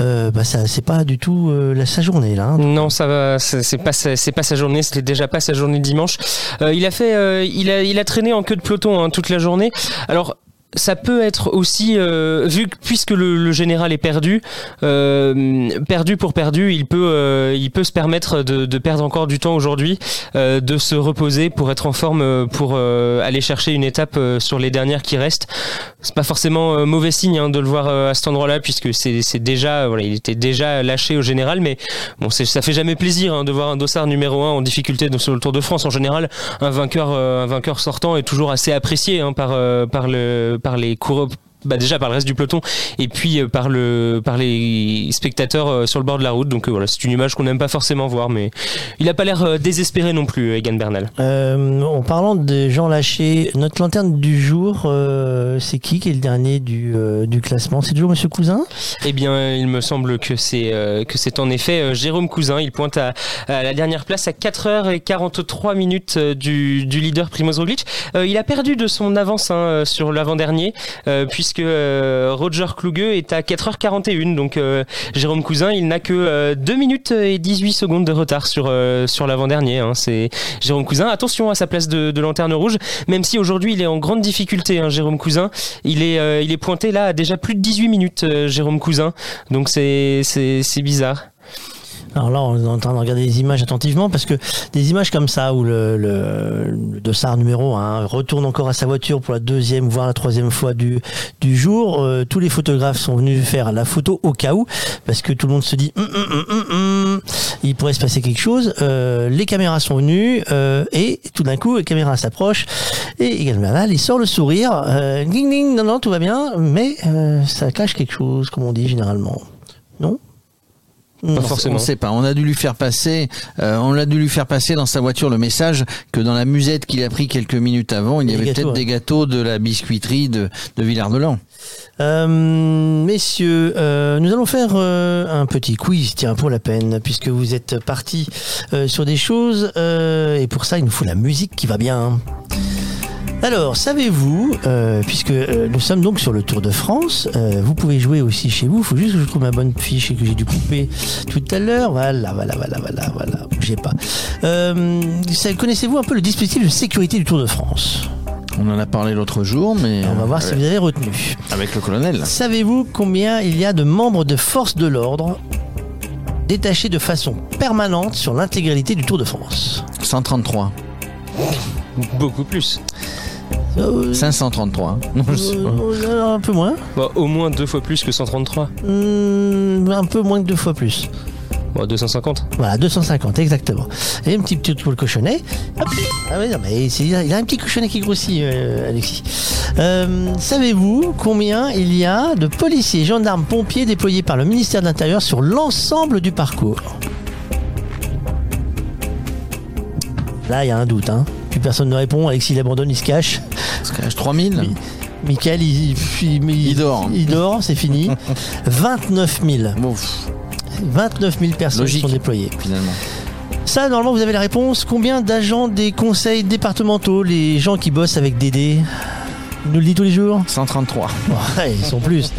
euh, bah, ça, c'est pas du tout la, sa journée là. hein. Non, ça va, c'est pas c'est pas sa journée, c'était déjà pas sa journée de dimanche. Il a fait, il a, il a traîné en queue de peloton hein, toute la journée. Alors. Ça peut être aussi euh, vu que puisque le, le général est perdu, euh, perdu pour perdu, il peut euh, il peut se permettre de, de perdre encore du temps aujourd'hui, euh, de se reposer pour être en forme euh, pour euh, aller chercher une étape sur les dernières qui restent. C'est pas forcément mauvais signe hein, de le voir à cet endroit-là puisque c'est c'est déjà voilà il était déjà lâché au général, mais bon ça fait jamais plaisir hein, de voir un dossard numéro 1 en difficulté sur le Tour de France en général. Un vainqueur un vainqueur sortant est toujours assez apprécié hein, par par le par les coureurs bah déjà par le reste du peloton et puis euh, par le par les spectateurs euh, sur le bord de la route donc euh, voilà c'est une image qu'on n'aime pas forcément voir mais il a pas l'air désespéré non plus Egan Bernal en parlant de gens lâchés, notre lanterne du jour, c'est qui qui est le dernier du, du classement? C'est toujours Monsieur Cousin? Eh bien, il me semble que c'est que c'est en effet Jérôme Cousin. Il pointe à, à la dernière place à 4h43 minutes du, du leader Primoz Roglic. Il a perdu de son avance hein, sur l'avant-dernier euh, puisque euh, Roger Kluge est à 4h41. Donc euh, Jérôme Cousin, il n'a que euh, 2 minutes et 18 secondes de retard sur euh, sur l'avant-dernier. hein. C'est Jérôme Cousin. Attention à sa place de, lanterne rouge, même si aujourd'hui il est en grande difficulté. hein, Jérôme Cousin, il est euh, il est pointé là à déjà plus de 18 minutes. euh, Jérôme Cousin. Donc c'est bizarre. Alors là, on est en train de regarder les images attentivement parce que des images comme ça où le, le, le dossard numéro 1 retourne encore à sa voiture pour la deuxième voire la troisième fois du, du jour, euh, tous les photographes sont venus faire la photo au cas où parce que tout le monde se dit Hum, hum, hum, il pourrait se passer quelque chose. Euh, les caméras sont venues euh, et tout d'un coup, les caméras s'approchent et Egan Bernal, il sort le sourire. Euh, ding ding, non non, tout va bien, mais euh, ça cache quelque chose, comme on dit généralement. Non? On- On ne sait pas. On a dû lui faire passer, euh, on a dû lui faire passer dans sa voiture le message que dans la musette qu'il a pris quelques minutes avant, il y Des avait peut-être des gâteaux de la biscuiterie de, de Villard-de-Lans. Euh, messieurs, euh, nous allons faire un petit quiz, tiens, pour la peine, puisque vous êtes partis sur des choses, et pour ça, il nous faut la musique qui va bien. Alors, savez-vous, euh, puisque euh, nous sommes donc sur le Tour de France, euh, vous pouvez jouer aussi chez vous, il faut juste que je trouve ma bonne fiche et que j'ai dû couper tout à l'heure. Voilà, voilà, voilà, voilà, voilà, bougez pas. Euh, Connaissez-vous un peu le dispositif de sécurité du Tour de France? On en a parlé l'autre jour, mais On va voir si vous avez retenu. avec le colonel. Savez-vous combien il y a de membres de forces de l'ordre détachés de façon permanente sur l'intégralité du Tour de France? 133. Beaucoup plus. 533. Non, je sais pas. Euh, un peu moins. Bon, au moins deux fois plus que 133. Hmm, un peu moins que deux fois plus. Bon, 250. Voilà, 250, exactement. Et un petit petit pour le cochonnet. Hop. Ah ouais, non, mais il a un petit cochonnet qui grossit, euh, Alexis. Euh, Savez-vous combien il y a de policiers, gendarmes, pompiers déployés par le ministère de l'Intérieur sur l'ensemble du parcours? Là, il y a un doute. Hein. Plus personne ne répond. Alexis il abandonne, il se cache. Il se cache 3000 Michael, il, il, il- dort. Il dort, c'est fini. 29 000. 29 000 personnes Logique. sont déployées. Finalement. Ça, normalement, vous avez la réponse. Combien d'agents des conseils départementaux, les gens qui bossent avec Il nous le dit tous les jours? 133. Ouais, ils sont plus.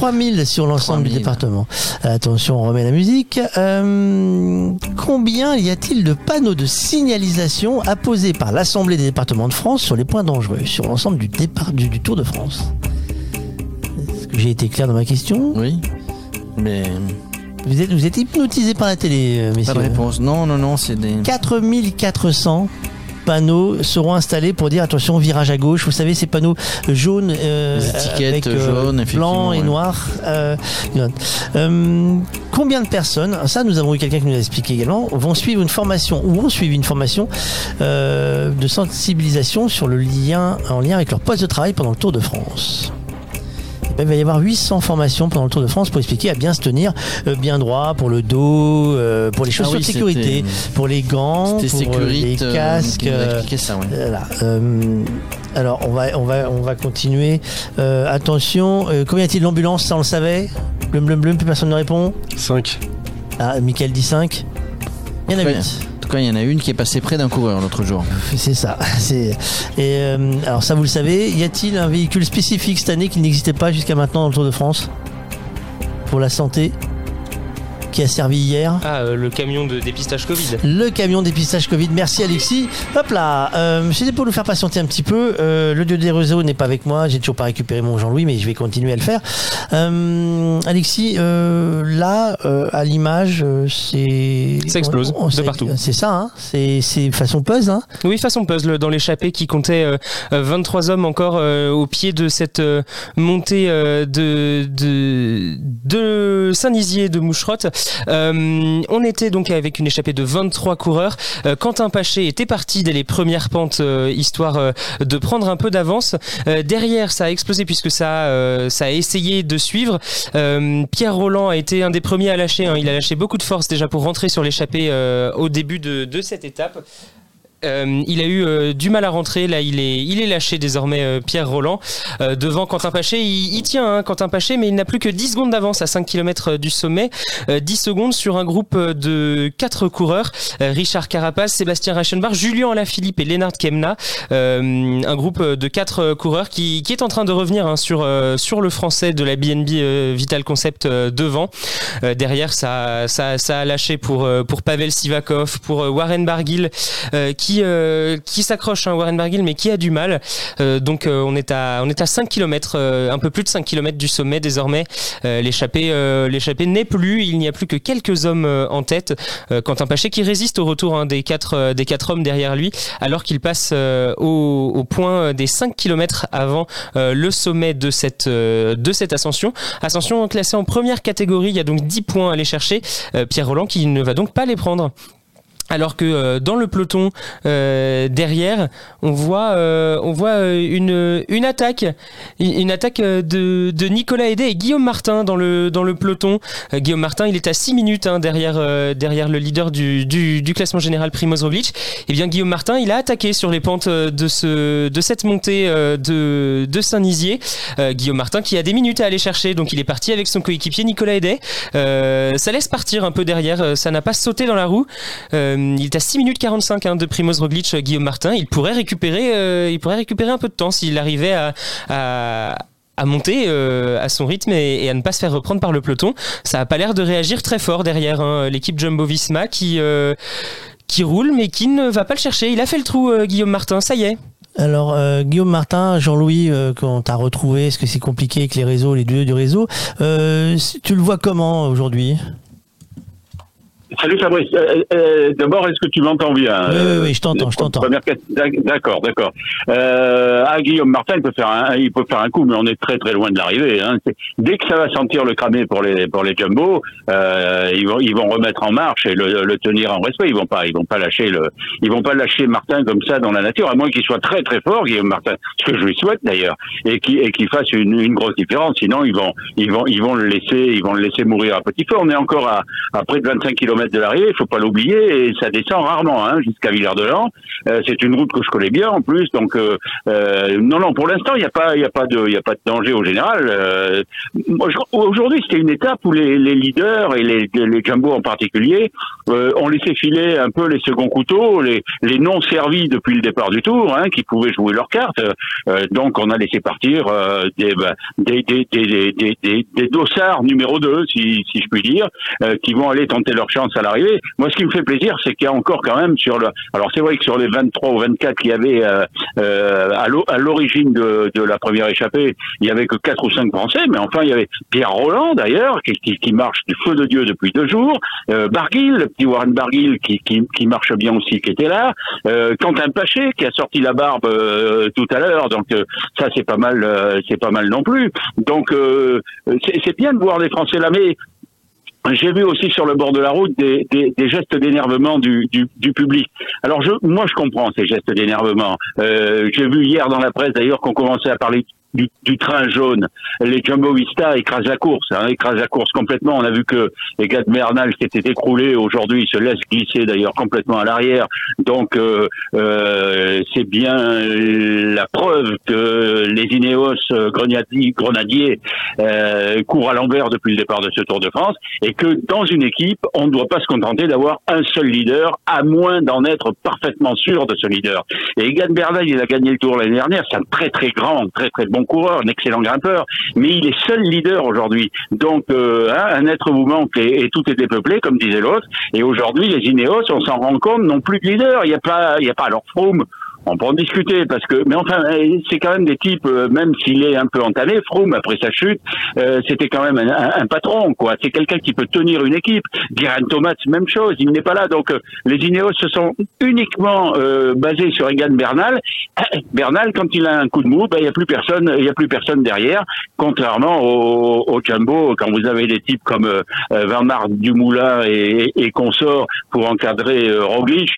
3000 sur l'ensemble du 3000. département. Attention, on remet la musique. Euh, combien y a-t-il de panneaux de signalisation apposés par l'Assemblée des départements de France sur les points dangereux, sur l'ensemble du, départ, du, du Tour de France? Est-ce que j'ai été clair dans ma question? Oui. Mais. Vous êtes, vous êtes hypnotisé par la télé, messieurs. Pas de réponse. Non, non, non, c'est des. 4400 panneaux seront installés pour dire attention virage à gauche. Vous savez ces panneaux jaunes euh, étiquettes avec, euh, jaunes, blanc et noir euh, euh, combien de personnes ça nous avons eu quelqu'un qui nous a expliqué également vont suivre une formation ou ont suivi une formation euh, de sensibilisation sur le lien en lien avec leur poste de travail pendant le Tour de France? Il va y avoir 800 formations pendant le Tour de France pour expliquer à bien se tenir euh, bien droit pour le dos, euh, pour les chaussures Ah oui, de sécurité, pour les gants, pour euh, les casques. euh, ça, ouais. voilà. Euh, alors on va on va on va continuer. Euh, attention, euh, combien y a-t-il d'ambulances Ça on le savait? Blum blum blum, plus personne ne répond. 5. Ah, Michael dit 5. Il y en a Ouais. 8. Il y en a une qui est passée près d'un coureur l'autre jour. C'est ça. *laughs* Et euh, alors ça vous le savez. Y a-t-il un véhicule spécifique cette année qui n'existait pas jusqu'à maintenant dans le Tour de France? Pour la santé? Qui a servi hier Ah, euh, le camion de dépistage Covid. Le camion dépistage Covid. Merci Alexis. Hop là, euh, c'était pour nous faire patienter un petit peu. Euh, le dieu des réseaux n'est pas avec moi. J'ai toujours pas récupéré mon Jean-Louis, mais je vais continuer à le faire. Euh, Alexis, euh, là, euh, à l'image, c'est. Ça explose on- on- de c'est- partout. C'est ça, hein c'est c'est façon puzzle. Hein Oui, façon puzzle dans l'échappée qui comptait euh, euh, 23 hommes encore euh, au pied de cette euh, montée euh, de, de, de Saint-Nizier de Moucherotte. Euh, on était donc avec une échappée de 23 coureurs. Euh, Quentin Paché était parti dès les premières pentes, euh, histoire de prendre un peu d'avance. Derrière, ça a explosé puisque ça, a essayé de suivre. Pierre Roland a été un des premiers à lâcher. hein. Il a lâché beaucoup de force déjà pour rentrer sur l'échappée au début de cette étape. Euh, il a eu euh, du mal à rentrer. Là, il est, il est lâché désormais, euh, Pierre Roland. Euh, devant Quentin Paché, il, il tient hein, Quentin Paché, mais il n'a plus que 10 secondes d'avance à 5 km du sommet. Euh, 10 secondes sur un groupe euh, de 4 coureurs. Euh, Richard Carapace, Sébastien Reichenbach, Julien Alaphilippe et Lennart Kemna. Euh, un groupe de 4 coureurs qui, qui est en train de revenir hein, sur, euh, sur le français de la BNB euh, Vital Concept euh, devant. Euh, derrière, ça, ça, ça a lâché pour, euh, pour Pavel Sivakov, pour euh, Warren Barguil, euh, qui, euh, qui s'accroche, hein, Warren Barguil, mais qui a du mal. Euh, donc euh, on, est à, on est à 5 km, un peu plus de 5 km du sommet désormais. L'échappée n'est plus, il n'y a plus que quelques hommes en tête. Quentin Paché qui résiste au retour hein, des, quatre, des quatre hommes derrière lui, alors qu'il passe au, au point des 5 km avant le sommet de cette, de cette ascension. Ascension classée en première catégorie, il y a donc 10 points à aller chercher. Pierre Roland qui ne va donc pas les prendre. Alors que euh, dans le peloton euh, derrière, on voit, euh, on voit une, une attaque, une attaque de, de Nicolas Hédé et Guillaume Martin dans le, dans le peloton. Guillaume Martin, il est à 6 minutes hein, derrière, derrière le leader du, du, classement général Primoz Roglic. Et bien Guillaume Martin, il a attaqué sur les pentes de, ce, de cette montée de, de Saint-Nizier. Guillaume Martin qui a des minutes à aller chercher, donc il est parti avec son coéquipier Nicolas Hédé. Ça laisse partir un peu derrière, ça n'a pas sauté dans la roue. Euh, il est à 6 minutes 45 hein, de Primoz Roglic, euh, Guillaume Martin. Il pourrait récupérer, euh, il pourrait récupérer un peu de temps s'il arrivait à, à monter à son rythme et, à ne pas se faire reprendre par le peloton. Ça a pas l'air de réagir très fort derrière hein, l'équipe Jumbo Visma qui qui roule mais qui ne va pas le chercher. Il a fait le trou Guillaume Martin, ça y est. Alors Guillaume Martin, Jean-Louis, euh, quand t'as retrouvé, est-ce que c'est compliqué avec les réseaux, les deux du réseau Tu le vois comment aujourd'hui? Salut Fabrice. Euh, euh, D'abord, est-ce que tu m'entends bien Oui, oui, oui, je t'entends, je t'entends. D'accord, d'accord. Euh, ah, Guillaume Martin, il peut faire un, il peut faire un coup, mais on est très très loin de l'arrivée. Hein. Dès que ça va sentir le cramer pour les pour les jumbo, euh, ils vont ils vont remettre en marche et le, le tenir en respect. Ils vont pas ils vont pas lâcher le ils vont pas lâcher Martin comme ça dans la nature, à moins qu'il soit très très fort, Guillaume Martin. Ce que je lui souhaite d'ailleurs, et qui et qu'il fasse une, une grosse différence. Sinon, ils vont ils vont ils vont le laisser ils vont le laisser mourir à petit feu. On est encore à, à près de 25 km de l'arrivée. Il faut pas l'oublier et ça descend rarement hein, jusqu'à Villard-de-Lans. Euh, c'est une route que je connais bien en plus, donc euh, euh, non non pour l'instant il n'y a pas il a pas de il a pas de danger au général. Aujourd'hui c'était une étape où les, leaders et les, les en particulier ont laissé filer un peu les seconds couteaux, les, non servis depuis le départ du tour, hein, qui pouvaient jouer leurs cartes. Donc on a laissé partir des, bah, dossards numéro 2, si, je puis dire, qui vont aller tenter leur chance à l'arrivée. Moi, ce qui me fait plaisir, c'est qu'il y a encore quand même sur le. Alors c'est vrai que sur les 23 ou 24 qu'il y avait euh, euh, à l'o- à l'origine de, la première échappée, il y avait que quatre ou cinq Français, mais enfin il y avait Pierre Roland d'ailleurs qui, marche du feu de Dieu depuis deux jours, euh, Barguil, le petit Warren Barguil qui, marche bien aussi, qui était là, euh, Quentin Paché qui a sorti la barbe euh, tout à l'heure, donc ça c'est pas mal, c'est pas mal non plus. Donc c'est bien de voir des Français là, j'ai vu aussi sur le bord de la route des, gestes d'énervement du, du, du public. Alors je, moi je comprends ces gestes d'énervement. Euh, J'ai vu hier dans la presse d'ailleurs qu'on commençait à parler du, du train jaune. Les Jumbo Vista écrasent la course, hein, écrasent la course complètement. On a vu que les gars de Bernal qui étaient écroulés aujourd'hui se laissent glisser d'ailleurs complètement à l'arrière. Donc euh, euh, c'est bien la preuve que les Ineos euh, grenadiers, grenadiers euh, courent à l'envers depuis le départ de ce Tour de France et que dans une équipe, on ne doit pas se contenter d'avoir un seul leader, à moins d'en être parfaitement sûr de ce leader. Et Egan Bernal, il a gagné le Tour l'année dernière, c'est un très très grand, très très bon coureur, un excellent grimpeur, mais il est seul leader aujourd'hui. Donc, euh, hein, un être vous manque et, et tout est dépeuplé, comme disait l'autre. Et aujourd'hui, les Ineos, on s'en rend compte, n'ont plus de leader. Il n'y a pas, il y a pas alors Froome on peut en discuter parce que, mais enfin, euh, c'est quand même des types, euh, même s'il est un peu entamé, Froome après sa chute, euh, c'était quand même un, un- un patron, quoi. C'est quelqu'un qui peut tenir une équipe. Geraint Thomas, même chose, il n'est pas là. Donc, euh, les Ineos se sont uniquement euh, basés sur Egan Bernal. Bernal, quand il a un coup de mou, ben, il n'y a plus personne, il y a plus personne derrière. Contrairement au, au Jumbo, quand vous avez des types comme euh, euh, Dumoulin et, et consorts pour encadrer Roglic.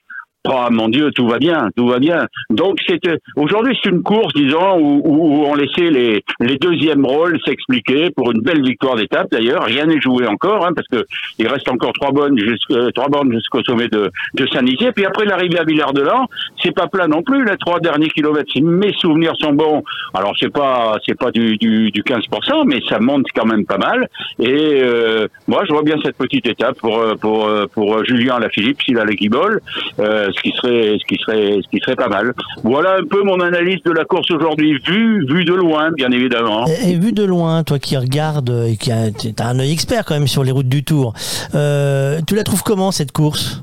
Oh mon Dieu, tout va bien, tout va bien. Donc c'est euh, aujourd'hui c'est une course, disons, où, on laissait les, les deuxièmes rôles s'expliquer pour une belle victoire d'étape. D'ailleurs, rien n'est joué encore, hein, parce que il reste encore trois bonnes jusqu'à trois bornes jusqu'au sommet de, de Saint-Nizier. Puis après l'arrivée à Villard-de-Lans, c'est pas plat non plus. Les trois derniers kilomètres, si mes souvenirs sont bons, alors c'est pas c'est pas du, du, du 15%, mais ça monte quand même pas mal. Et euh, moi, je vois bien cette petite étape pour euh, pour euh, pour Julien Alaphilippe s'il a l'équibole, euh, ce qui serait ce qui serait ce qui serait pas mal. Voilà un peu mon analyse de la course aujourd'hui, vue vue de loin, bien évidemment. Et, et vu de loin, toi qui regardes et qui as t'as un œil expert quand même sur les routes du Tour, euh, tu la trouves comment cette course?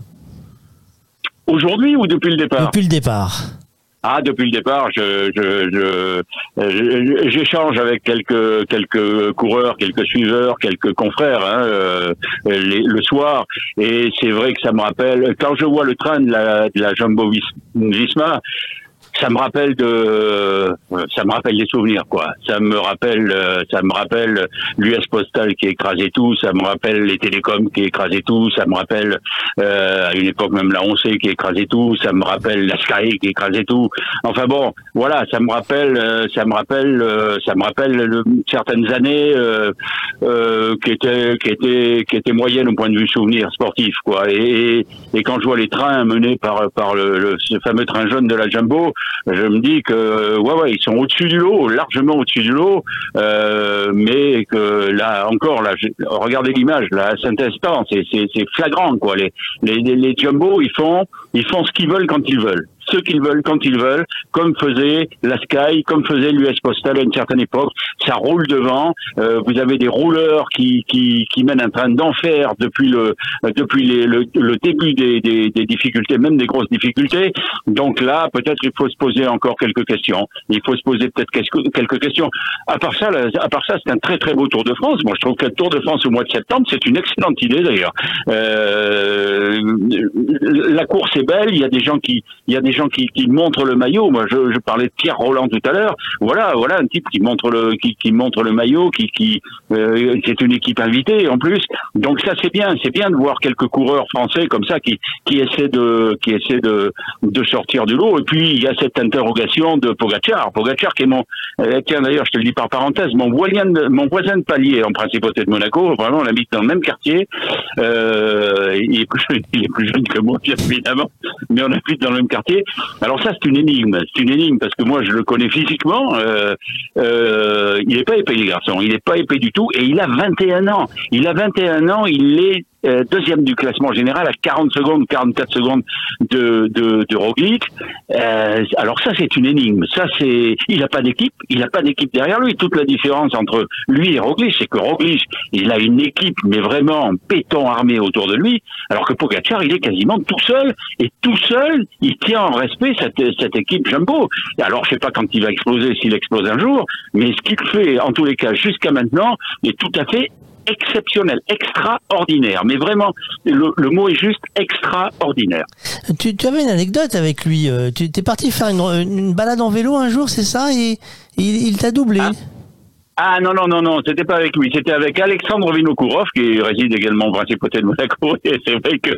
Aujourd'hui ou depuis le départ? Depuis le départ. Ah, depuis le départ, je, je, je, je- j'échange avec quelques quelques coureurs, quelques suiveurs, quelques confrères hein, euh, le soir, et c'est vrai que ça me rappelle quand je vois le train de la, de la Jumbo Vis- Visma. Ça me rappelle de, ça me rappelle des souvenirs quoi. Ça me rappelle, euh, ça me rappelle l'US Postal qui écrasait tout. Ça me rappelle les télécoms qui écrasaient tout. Ça me rappelle euh, à une époque même la 11 qui écrasait tout. Ça me rappelle la Sky qui écrasait tout. Enfin bon, voilà, ça me rappelle, euh, ça me rappelle, euh, ça me rappelle le- certaines années euh, euh, qui étaient qui étaient qui étaient moyennes au point de vue souvenir sportif quoi. Et, et quand je vois les trains menés par par le, le- ce fameux train jaune de la Jumbo, je me dis que ouais ouais ils sont au-dessus du lot, largement au-dessus du lot, euh, mais que là encore là, regardez l'image là, à Saint-Instant, c'est flagrant quoi. Les les les, les Jumbo ils font ils font ce qu'ils veulent quand ils veulent ce qu'ils veulent quand ils veulent, comme faisait la Sky, comme faisait l'US Postal à une certaine époque. Ça roule devant. Euh, vous avez des rouleurs qui, qui, qui mènent un train d'enfer depuis le euh, depuis le, le début des, des, des difficultés, même des grosses difficultés. Donc là, peut-être il faut se poser encore quelques questions. Il faut se poser peut-être quelques quelques questions. À part ça, à part ça, c'est un très très beau Tour de France. Moi, je trouve que le Tour de France au mois de septembre, c'est une excellente idée d'ailleurs. Euh, la course est belle. Il y a des gens qui, il y a des gens qui, qui montrent le maillot. Moi, je, parlais de Pierre Roland tout à l'heure. Voilà, voilà un type qui montre le, qui, montre le maillot, qui, qui, euh, c'est une équipe invitée en plus. Donc ça, c'est bien, c'est bien de voir quelques coureurs français comme ça qui, qui essaient de, qui de, de sortir du lot. Et puis il y a cette interrogation de Pogacar. Pogacar qui est mon, euh, tiens d'ailleurs, je te le dis par parenthèse, mon voisin, de, mon voisin de palier en principauté de Monaco. Vraiment, on habite dans le même quartier. Euh, il, est plus, *laughs* il est plus jeune que moi, bien évidemment, mais on habite dans le même quartier. Alors ça, c'est une énigme. C'est une énigme parce que moi, je le connais physiquement. Euh, euh, il est pas épais, les garçons. Il est pas épais du tout. Et il a 21 ans. Il a 21 ans. Il est euh, deuxième du classement général à 40 secondes, 44 secondes de, de, de Roglic. Euh, alors ça, c'est une énigme. Ça, c'est, il n'a pas d'équipe. Il n'a pas d'équipe derrière lui. Toute la différence entre lui et Roglic, c'est que Roglic, il a une équipe, mais vraiment béton armé autour de lui, alors que Pogacar, il est quasiment tout seul. Et tout seul, il tient en respect cette, cette équipe Jumbo. Alors, je sais pas quand il va exploser, s'il explose un jour, mais ce qu'il fait, en tous les cas, jusqu'à maintenant, est tout à fait exceptionnel, extraordinaire. Mais vraiment, le, le mot est juste extraordinaire. Tu, tu avais une anecdote avec lui. euh, Tu es parti faire une, une balade en vélo un jour, c'est ça Et il, il t'a doublé. Ah non, non, non, non, c'était pas avec lui, c'était avec Alexandre Vinokourov, qui réside également en principauté de Monaco. *laughs* Et c'est vrai que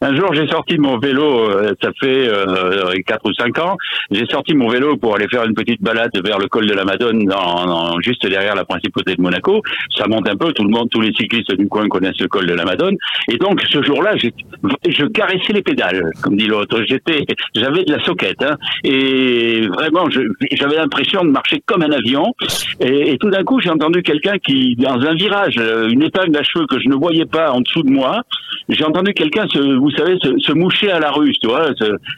un jour, j'ai sorti mon vélo, euh, ça fait euh, 4 ou 5 ans, j'ai sorti mon vélo pour aller faire une petite balade vers le col de la Madone, dans, dans- juste derrière la principauté de Monaco. Ça monte un peu, tout le monde, tous les cyclistes du coin connaissent le col de la Madone. Et donc, ce jour-là, je caressais les pédales, comme dit l'autre. J'étais, j'avais de la soquette, hein. et vraiment, j'avais l'impression de marcher comme un avion. Et, coup, j'ai entendu quelqu'un qui, dans un virage, euh, une épingle à cheveux que je ne voyais pas en dessous de moi, j'ai entendu quelqu'un, se, vous savez, se, moucher à la russe, tu vois,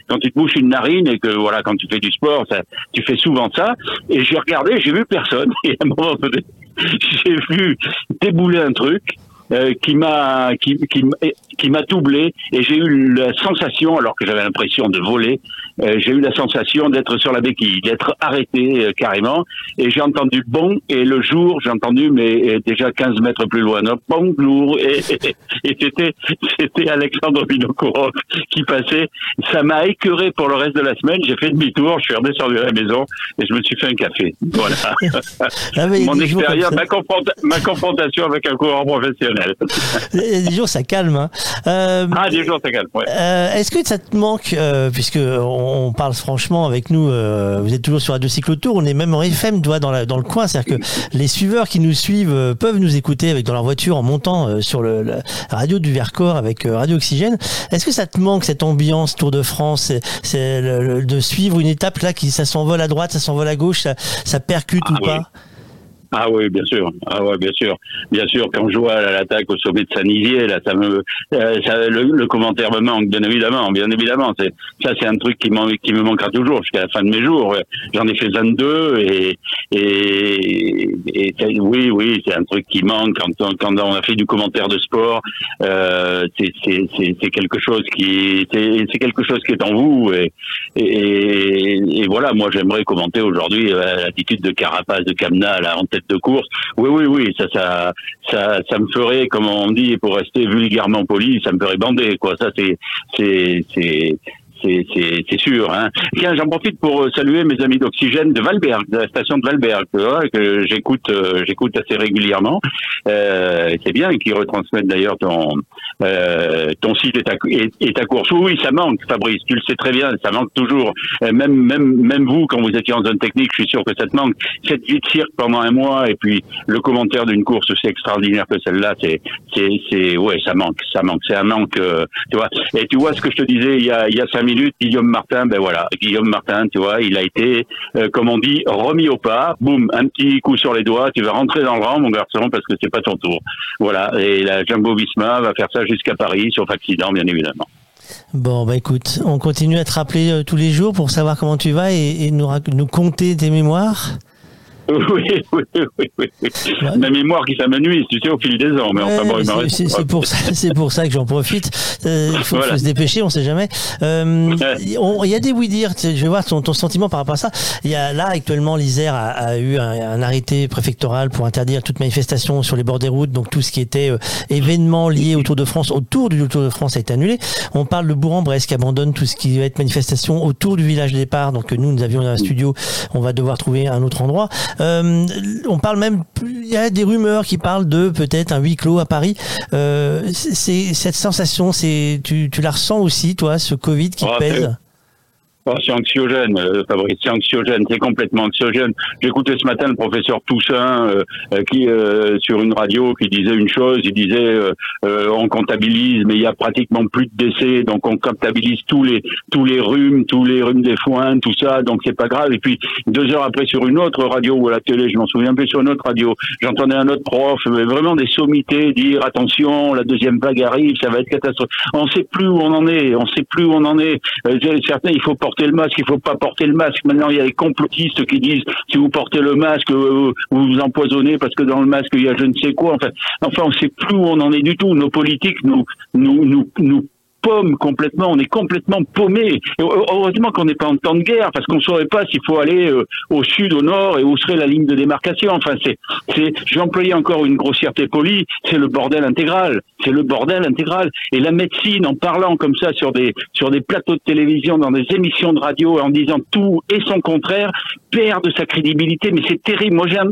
quand tu te mouches une narine et que voilà, quand tu fais du sport, tu fais souvent ça. Et j'ai regardé, j'ai vu personne. *laughs* Et à un moment donné, *laughs* j'ai vu débouler un truc. euh, qui m'a qui, qui, qui m'a doublé et j'ai eu la sensation alors que j'avais l'impression de voler j'ai eu la sensation d'être sur la béquille d'être arrêté euh, carrément. Et j'ai entendu bon et le jour j'ai entendu mais euh, déjà 15 mètres plus loin non, bonjour. Et, et, et c'était c'était Alexandre Vinokourov qui passait. Ça m'a écœuré pour le reste de la semaine. J'ai fait demi-tour je suis redescendu à la maison et je me suis fait un café. Voilà. Ah, mon expérience ma, confronta- ma confrontation avec un coureur professionnel. *laughs* Des jours, ça calme. Hein. Euh, ah des jours ça calme ouais. euh, Est-ce que ça te manque, euh, puisque on, on parle franchement avec nous, euh, vous êtes toujours sur Radio Cyclotour, on est même en FM, toi, dans, la, dans le coin, c'est-à-dire que les suiveurs qui nous suivent euh, peuvent nous écouter avec dans leur voiture en montant euh, sur le, la radio du Vercors avec Radio Oxygène. Est-ce que ça te manque cette ambiance Tour de France, c'est- c'est le- le- de suivre une étape là qui ça s'envole à droite, ça s'envole à gauche, ça, ça percute ou oui. pas Ah oui, bien sûr. Ah ouais, bien sûr. Bien sûr, quand je vois l'attaque au sommet de Saint-Nizier, là, ça me, euh, le, commentaire me manque, bien évidemment, bien évidemment. Ça, c'est un truc qui, qui me manquera toujours jusqu'à la fin de mes jours. J'en ai fait 22 et, et, et oui, oui, c'est un truc qui manque quand, on- quand on a fait du commentaire de sport. Euh, c'est, c'est, c'est, quelque chose qui, c'est, c'est quelque chose qui est en vous et, et, voilà, moi j'aimerais commenter aujourd'hui euh, l'attitude de Carapace, de Camna là, en tête de course. Oui, oui, oui, ça, ça, ça, ça me ferait, comme on dit, pour rester vulgairement poli, ça me ferait bander, quoi. Ça, c'est, c'est, c'est, c'est, sûr. Hein. Tiens, j'en profite pour euh, saluer mes amis d'Oxygène de Valberg, de la station de Valberg, que j'écoute, euh, j'écoute assez régulièrement. Euh, c'est bien et qui retransmettent d'ailleurs ton, ton site et ta, course. Oui, ça manque, Fabrice. Tu le sais très bien, ça manque toujours. Même, même, même vous, quand vous étiez en zone technique, je suis sûr que ça te manque. Cette vie de cirque pendant un mois et puis le commentaire d'une course aussi extraordinaire que celle-là, c'est, c'est, ouais, ça manque, ça manque. C'est un manque, tu vois. Et tu vois ce que je te disais il y a, il y a cinq minutes, Guillaume Martin, ben voilà, Guillaume Martin, tu vois, il a été, euh, comme on dit, remis au pas. Boum, un petit coup sur les doigts. Tu vas rentrer dans le rang, mon garçon, parce que c'est pas ton tour. Voilà. Et la Jumbo Visma va faire ça jusqu'à Paris, sauf accident, bien évidemment. Bon, bah écoute, on continue à te rappeler euh, tous les jours pour savoir comment tu vas et, nous, nous compter tes mémoires. *laughs* Oui, oui, oui, oui. oui. Ma mémoire qui s'amenuise, tu sais, au fil des ans. Mais enfin, Ouais, bon, il c'est- c'est pour ça, c'est pour ça que j'en profite. Euh, Il faut, Voilà. faut se dépêcher, on sait jamais. Euh, on- Il y a des oui dire. Je vais voir ton, ton sentiment par rapport à ça. Il y a là actuellement l'Isère a, a eu un, un arrêté préfectoral pour interdire toute manifestation sur les bords des routes. Donc tout ce qui était euh, événement lié au Tour de France, autour du Tour de France a été annulé. On parle de Bourg-en-Bresse qui abandonne tout ce qui va être manifestation autour du village départ. Donc nous, nous avions un studio. On va devoir trouver un autre endroit. Euh, on parle même, il y a des rumeurs qui parlent de peut-être un huis clos à Paris. Euh, c'est cette sensation, c'est tu, tu la ressens aussi, toi, ce Covid qui Ah, pèse? Oh, c'est anxiogène, euh, Fabrice, c'est anxiogène, c'est complètement anxiogène. J'écoutais ce matin le professeur Toussaint euh, euh, qui euh, sur une radio qui disait une chose, il disait euh, on comptabilise mais il y a pratiquement plus de décès, donc on comptabilise tous les tous les rhumes, tous les rhumes des foins, tout ça, donc c'est pas grave. Et puis deux heures après sur une autre radio ou à la télé, je m'en souviens plus sur une autre radio, j'entendais un autre prof, mais vraiment des sommités dire attention, la deuxième vague arrive, ça va être catastrophique. On sait plus où on en est, on sait plus où on en est. Certains, il faut le masque, il faut pas porter le masque. Maintenant, il y a les complotistes qui disent si vous portez le masque, euh, vous vous empoisonnez parce que dans le masque il y a je ne sais quoi. Enfin, enfin, on sait plus où on en est du tout. Nos politiques nous nous nous nous complètement, on est complètement paumé. Heureusement qu'on n'est pas en temps de guerre, parce qu'on ne saurait pas s'il faut aller au sud, au nord, et où serait la ligne de démarcation. Enfin, c'est, c'est, je vais employer encore une grossièreté polie, c'est le bordel intégral. C'est le bordel intégral. Et la médecine, en parlant comme ça sur des, sur des plateaux de télévision, dans des émissions de radio, en disant tout et son contraire, perd de sa crédibilité. Mais c'est terrible. Moi, j'ai un,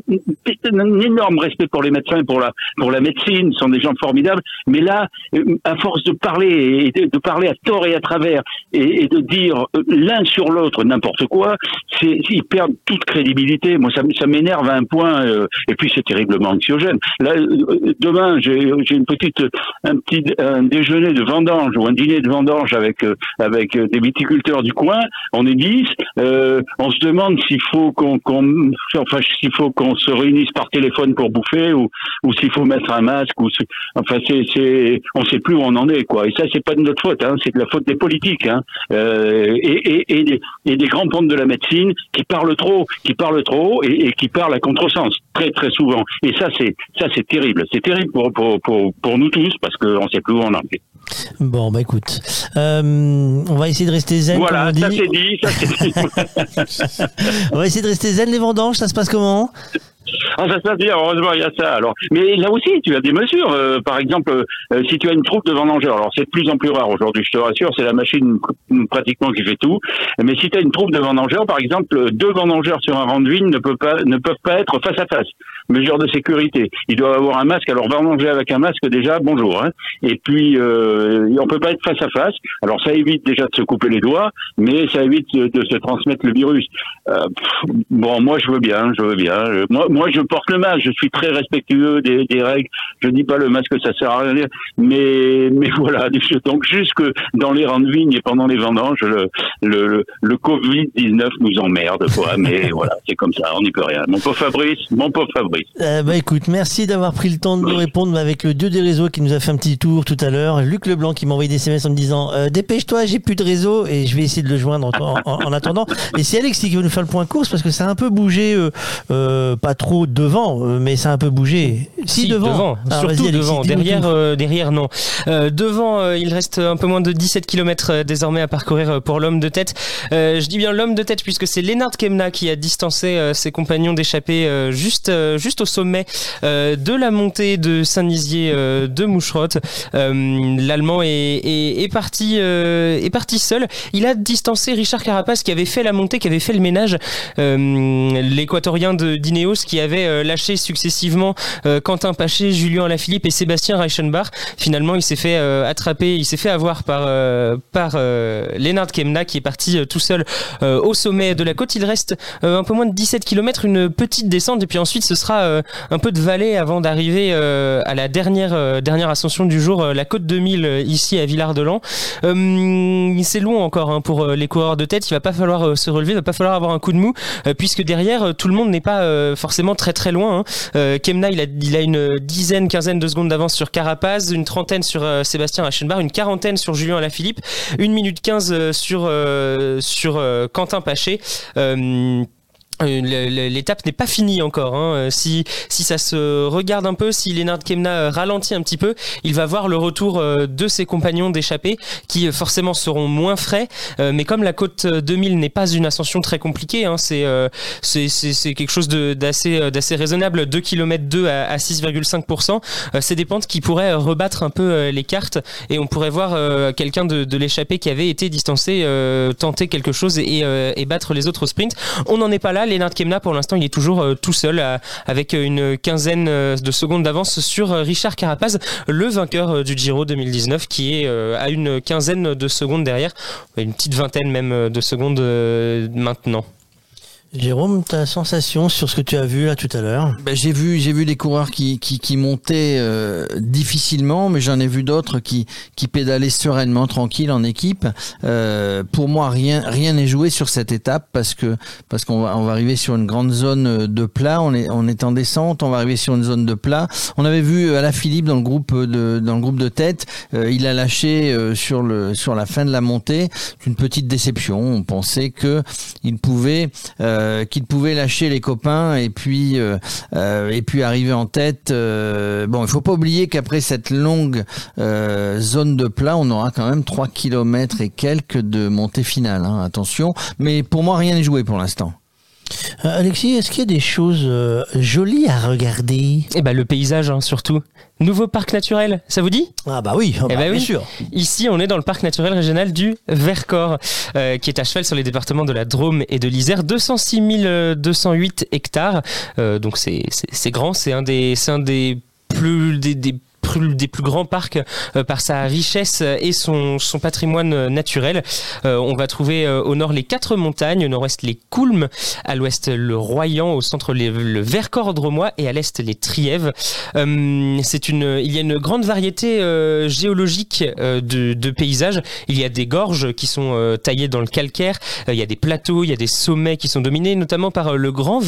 énorme respect pour les médecins pour la, pour la médecine. Ce sont des gens formidables. Mais là, euh, à force de parler et, de, parler à tort et à travers et, de dire euh, l'un sur l'autre n'importe quoi, c'est ils perdent toute crédibilité. Moi, ça, ça m'énerve à un point. euh, et puis c'est terriblement anxiogène. Là, euh, demain, j'ai j'ai une petite, un petit un déjeuner de vendange ou un dîner de vendange avec euh, avec euh, des viticulteurs du coin. On est 10. Euh, on se demande s'il faut qu'on qu'on enfin s'il faut qu'on se réunisse par téléphone pour bouffer ou ou s'il faut mettre un masque ou enfin c'est c'est on sait plus où on en est quoi. Et ça c'est pas de notre faute, hein, c'est de la faute des politiques hein. Euh, et, et, et, des, et des grands pontes de la médecine qui parlent trop, qui parlent trop et, qui parlent à contresens très très souvent. Et ça c'est ça c'est terrible, c'est terrible pour, pour pour pour nous tous parce qu'on sait plus où on en est. Bon, bah écoute, euh, on va essayer de rester zen. Voilà, comme on ça c'est dit, ça c'est dit. *laughs* on va essayer de rester zen les vendanges. Ça se passe comment? Ah, ça se passe bien, heureusement, il y a ça. Alors, mais là aussi, tu as des mesures. Euh, par exemple, euh, si tu as une troupe de vendangeurs, alors c'est de plus en plus rare aujourd'hui, je te rassure, c'est la machine pr- pratiquement qui fait tout. Mais si tu as une troupe de vendangeurs, par exemple, deux vendangeurs sur un rang de ne peuvent pas ne peuvent pas être face à face. Mesure de sécurité. Ils doivent avoir un masque. Alors vendanger avec un masque déjà, bonjour. Hein. Et puis euh, on peut pas être face à face. Alors ça évite déjà de se couper les doigts, mais ça évite de, se transmettre le virus. Euh, pff, bon, moi je veux bien, je veux bien. Moi, moi je porte le masque. Je suis très respectueux des, des règles. Je dis pas le masque ça sert à rien, mais mais *laughs* voilà. Donc jusque dans les rangs de vigne et pendant les vendanges, le le, le, le Covid 19 nous emmerde quoi. Mais *laughs* voilà, c'est comme ça, on n'y peut rien. Mon pauvre Fabrice, mon pauvre Fabrice. Euh, bah écoute, merci d'avoir pris le temps de nous répondre avec le dieu des réseaux qui nous a fait un petit tour tout à l'heure. Luc Leblanc qui m'a envoyé des SMS en me disant euh, dépêche-toi, j'ai plus de réseau et je vais essayer de le joindre en, en- en attendant. Et c'est Alexis qui veut nous faire le point course parce que ça a un peu bougé, euh, pas trop devant, mais ça a un peu bougé. Si, devant, Alors, surtout Alexis, devant. Derrière, derrière, non. Devant, il reste un peu moins de 17 km désormais à parcourir pour l'homme de tête. Je dis bien l'homme de tête puisque c'est Lennart Kemna qui a distancé ses compagnons d'échappée juste, juste au sommet euh, de la montée de Saint-Nizier euh, de Moucherotte. Euh, L'Allemand est, parti, est seul. Il a distancé Richard Carapace qui avait fait la montée, qui avait fait le ménage. L'équatorien de d'Ineos qui avait lâché successivement Quentin Paché, Julien Alaphilippe et Sébastien Reichenbach. Finalement, il s'est fait attraper, il s'est fait avoir par par Kemna qui est parti tout seul au sommet de la côte. Il reste un peu moins de 17 km, une petite descente et puis ensuite ce sera euh, un peu de vallée avant d'arriver euh, à la dernière euh, dernière ascension du jour, la côte 2000 euh, ici à Villard-de-Lans. C'est long encore hein, pour les coureurs de tête. Il va pas falloir se relever, il va pas falloir avoir un coup de mou puisque derrière tout le monde n'est pas forcément très très loin. hein. Kemna il a une dizaine, quinzaine de secondes d'avance sur Carapaz, une trentaine sur Sébastien Reichenbach, une quarantaine sur Julien Alaphilippe, une minute 15 euh, sur sur Quentin Paché. Le- L'étape n'est pas finie encore. hein. Euh, Si, si ça se regarde un peu, si Lennart Kemna euh, ralentit un petit peu, il va voir le retour euh, de ses compagnons d'échappée qui euh, forcément seront moins frais. Euh, Mais comme la côte euh, 2000 n'est pas une ascension très compliquée, hein, c'est euh, quelque chose d'assez euh, d'assez raisonnable. 2 km 2 à, à 6,5%. Euh, C'est des pentes qui pourraient euh, rebattre un peu euh, les cartes et on pourrait voir euh, quelqu'un de, de l'échappée qui avait été distancé euh, tenter quelque chose et, euh, et battre les autres sprints. On n'en est pas là. Lennart Kemna, pour l'instant, il est toujours euh, tout seul euh, avec une quinzaine euh, de secondes d'avance sur Richard Carapaz, le vainqueur du Giro 2019, qui est à une quinzaine de secondes derrière, une petite vingtaine même de secondes maintenant. Jérôme, ta sensation sur ce que tu as vu là tout à l'heure? Ben, j'ai vu, j'ai vu des coureurs qui, qui, montaient euh, difficilement, mais j'en ai vu d'autres qui, qui pédalaient sereinement, tranquille en équipe. Euh, pour moi, rien, rien n'est joué sur cette étape parce que parce qu'on va, on va arriver sur une grande zone de plat. On est, on est en descente, on va arriver sur une zone de plat. On avait vu Alain Philippe dans le groupe de, dans le groupe de tête. euh, il a lâché euh, sur le, sur la fin de la montée une petite déception. On pensait que il pouvait euh, qu'il pouvait lâcher les copains et puis euh, euh, et puis arriver en tête. euh, bon, il faut pas oublier qu'après cette longue euh, zone de plat, on aura quand même 3 kilomètres et quelques de montée finale. hein, attention, mais pour moi rien n'est joué pour l'instant. Euh, Alexis, est-ce qu'il y a des choses euh, jolies à regarder? Eh ben le paysage hein, surtout. Nouveau parc naturel, ça vous dit? Ah bah oui, ah Eh bah, ben bien oui. sûr. Ici, on est dans le parc naturel régional du Vercors, euh, qui est à cheval sur les départements de la Drôme et de l'Isère. 206 208 hectares. Donc c'est grand. C'est un des c'est un des plus des, des plus, des plus grands parcs euh, par sa richesse et son, son patrimoine naturel. Euh, on va trouver euh, au nord les quatre montagnes, au nord-ouest les Coulmes, à l'ouest le Royan, au centre les- le Vercors dromois et à l'est les Trièves. Une, il y a une grande variété géologique de, de paysages. Il y a des gorges qui sont taillées dans le calcaire. Il y a des plateaux, il y a des sommets qui sont dominés notamment par le Grand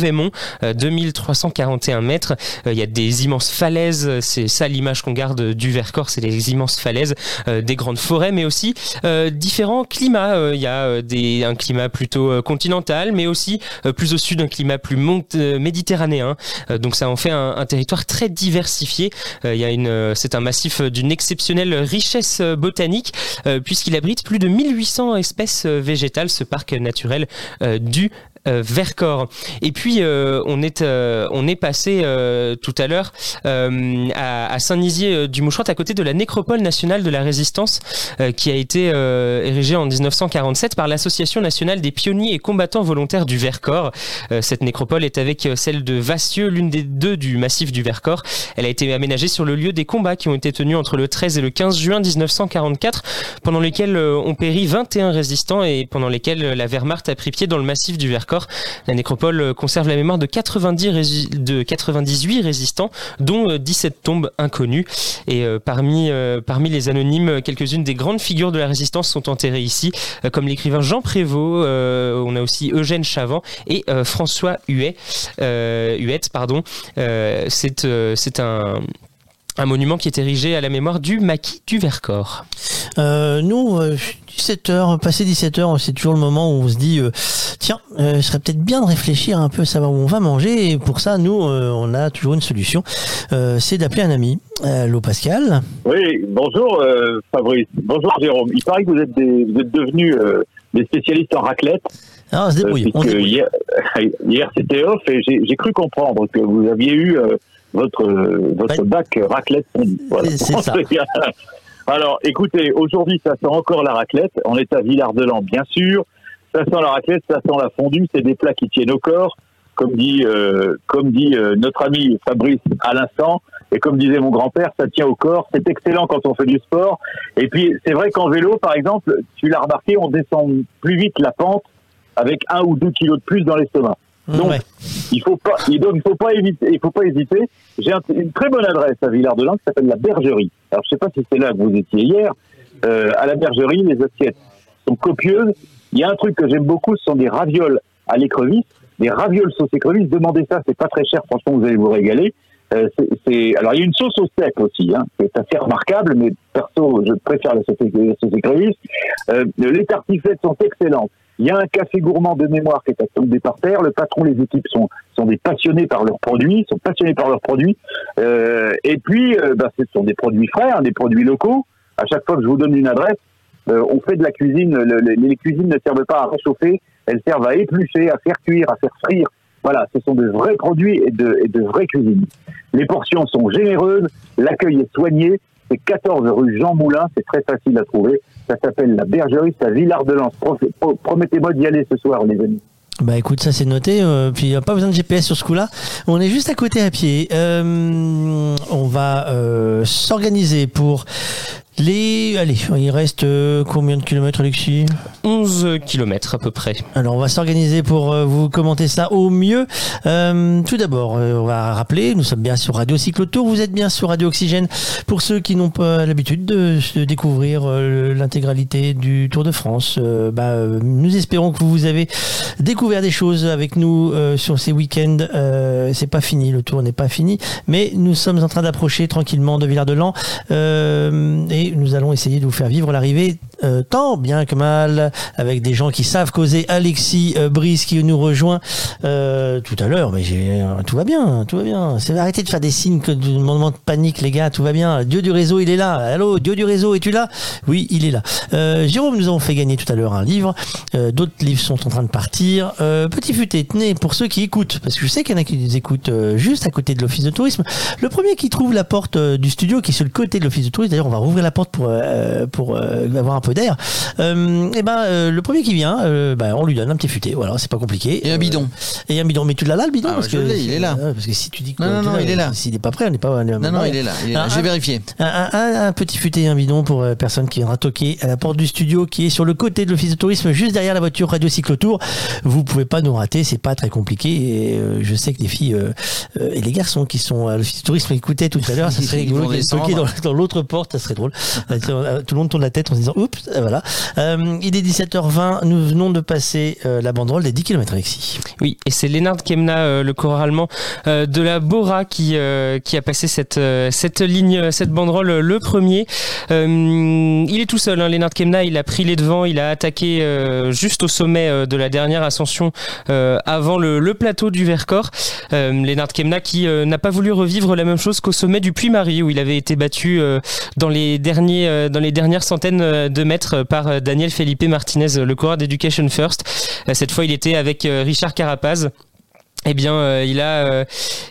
euh, 2341 mètres. Il y a des immenses falaises. C'est ça l'image qu'on garde du Vercors, c'est les immenses falaises, euh, des grandes forêts, mais aussi euh, différents climats. Euh, Il y a des, un climat plutôt continental, mais aussi plus au sud un climat plus méditerranéen. Donc ça en fait un, territoire très diversifié. Il y a c'est un massif d'une exceptionnelle richesse botanique puisqu'il abrite plus de 1800 espèces végétales. Ce parc naturel du euh, Vercors. Et puis euh, on est euh, on est passé euh, tout à l'heure euh, à, à Saint-Nizier du Moucherotte à côté de la nécropole nationale de la résistance qui a été érigée en 1947 par l'association nationale des pionniers et combattants volontaires du Vercors. Cette nécropole est avec celle de Vassieux, l'une des deux du massif du Vercors. Elle a été aménagée sur le lieu des combats qui ont été tenus entre le 13 et le 15 juin 1944 pendant lesquels ont péri 21 résistants et pendant lesquels la Wehrmacht a pris pied dans le massif du Vercors. La nécropole euh, conserve la mémoire de 90 rési- de 98 résistants, dont euh, 17 tombes inconnues. Et euh, parmi, euh, parmi les anonymes, euh, quelques-unes des grandes figures de la résistance sont enterrées ici, euh, comme l'écrivain Jean Prévost. euh, on a aussi Eugène Chavant et euh, François Huet. Euh, Huette, pardon. Euh, euh, c'est un un monument qui est érigé à la mémoire du maquis du Vercors. Euh, nous, euh, 17h, passé 17h, c'est toujours le moment où on se dit, euh, tiens, euh, ce serait peut-être bien de réfléchir un peu, savoir où on va manger. Et pour ça, nous, euh, on a toujours une solution, euh, c'est d'appeler un ami. Allô Pascal Oui, bonjour euh, Fabrice. Bonjour Jérôme. Il paraît que vous êtes, des, vous êtes devenus euh, des spécialistes en raclette. Ah, on se débrouille. Euh, on se débrouille. hier, *laughs* hier c'était off et j'ai j'ai cru comprendre que vous aviez eu votre, euh, votre bac raclette fondu. Voilà. C'est *laughs* ça. Alors écoutez, aujourd'hui ça sent encore la raclette. On est à Villard-de-Lans bien sûr. Ça sent la raclette, ça sent la fondue. C'est des plats qui tiennent au corps. Comme dit, euh, comme dit euh, notre ami Fabrice à l'instant, et comme disait mon grand-père, ça tient au corps. C'est excellent quand on fait du sport. Et puis c'est vrai qu'en vélo, par exemple, tu l'as remarqué, on descend plus vite la pente avec un ou deux kilos de plus dans l'estomac. Donc, il faut pas, il donc, faut pas éviter, il faut pas hésiter. J'ai un- une très bonne adresse à Villard-de-Lans qui s'appelle la Bergerie. Alors, je sais pas si c'est là que vous étiez hier. Euh, à la Bergerie, les assiettes sont copieuses. Il y a un truc que j'aime beaucoup, ce sont des ravioles à l'écrevisse, des ravioles sauce écrevisse. Demandez ça, c'est pas très cher. Franchement, vous allez vous régaler. Euh, c'est- c'est, alors, il y a une sauce au steak aussi, hein, qui est assez remarquable, mais perso, je préfère la sauce écrevisse. Euh, les tartiflettes sont excellentes. Il y a un café gourmand de mémoire qui est à tomber par terre. Le patron, les équipes sont, sont des passionnés par leurs produits, sont passionnés par leurs produits. Euh, et puis, euh, bah, ce sont des produits frais, hein, des produits locaux. À chaque fois que je vous donne une adresse, euh, on fait de la cuisine. le- le- les cuisines ne servent pas à réchauffer, elles servent à éplucher, à faire cuire, à faire frire. Voilà, ce sont de vrais produits et de, et de vraies cuisines. Les portions sont généreuses, l'accueil est soigné. C'est 14 rue Jean Moulin, c'est très facile à trouver. Ça s'appelle la Bergerie, à Villard-de-Lans. Pro- pro- Promettez-moi d'y aller ce soir, les amis. Bah écoute, ça c'est noté. euh, puis pas besoin de GPS sur ce coup-là. On est juste à côté à pied. Euh, on va euh, s'organiser pour les. Allez, il reste euh, combien de kilomètres, Alexis? 11 kilomètres à peu près. Alors on va s'organiser pour euh, vous commenter ça au mieux. Euh, tout d'abord, on va rappeler, nous sommes bien sur Radio Cyclotour, vous êtes bien sur Radio Oxygène. Pour ceux qui n'ont pas l'habitude de, de découvrir l'intégralité du Tour de France, euh, bah, nous espérons que vous avez découvert des choses avec nous euh, sur ces week-ends. Euh, c'est pas fini, le tour n'est pas fini, mais nous sommes en train d'approcher tranquillement de Villard-de-Lans euh, nous allons essayer de vous faire vivre l'arrivée euh, tant bien que mal avec des gens qui savent causer. Alexis euh, Brice qui nous rejoint euh, tout à l'heure, mais tout va bien, tout va bien. C'est arrêtez de faire des signes que de moment de panique, les gars, tout va bien. Dieu du réseau, il est là. Allô, Dieu du réseau, es-tu là? Oui, il est là. Jérôme nous avons fait gagner tout à l'heure un livre. D'autres livres sont en train de partir. Petit futé, tenez, pour ceux qui écoutent, parce que je sais qu'il y en a qui nous écoutent juste à côté de l'office de tourisme. Le premier qui trouve la porte du studio, qui est sur le côté de l'office de tourisme, d'ailleurs, on va rouvrir la porte pour euh, pour euh, avoir un peu d'air. Euh, et ben le premier qui vient, ben, on lui donne un petit futé. Voilà, c'est pas compliqué. Et un bidon. et un bidon. Mais tu l'as là le bidon? Ah, parce je que il est là. Parce que si tu dis que Non, non, il est là. S'il n'est pas prêt, on n'est pas. Non, non, il est là. J'ai vérifié. Un, un- un petit futé et un bidon pour personne qui viendra toquer à la porte du studio qui est sur le côté de l'office de tourisme, juste derrière la voiture Radio Cyclotour. Vous pouvez pas nous rater, c'est pas très compliqué. Et je sais que les filles et les garçons qui sont à l'office de tourisme écoutaient tout à l'heure, ça *laughs* serait rigolo qu'ils dans, dans l'autre porte, ça serait drôle. Euh, Tout le monde tourne la tête en se disant oups, euh, voilà. Euh, il est 17h20, nous venons de passer euh, la banderole des 10 km Alexis. Oui, et c'est Lennart Kemna, euh, le coureur allemand euh, de la Bora, qui, euh, qui a passé cette, euh, cette ligne, cette banderole euh, le premier. Euh, il est tout seul, hein, Lennart Kemna, il a pris les devants, il a attaqué euh, juste au sommet euh, de la dernière ascension euh, avant le, le plateau du Vercors. Euh, Lennart Kemna qui euh, n'a pas voulu revivre la même chose qu'au sommet du Puy-Marie, où il avait été battu euh, dans, les euh, dans les dernières centaines euh, de mètres par euh, Daniel Felipe Martinez, le coureur d'Education First. Cette fois, il était avec Richard Carapaz. Eh bien, euh, il a, euh,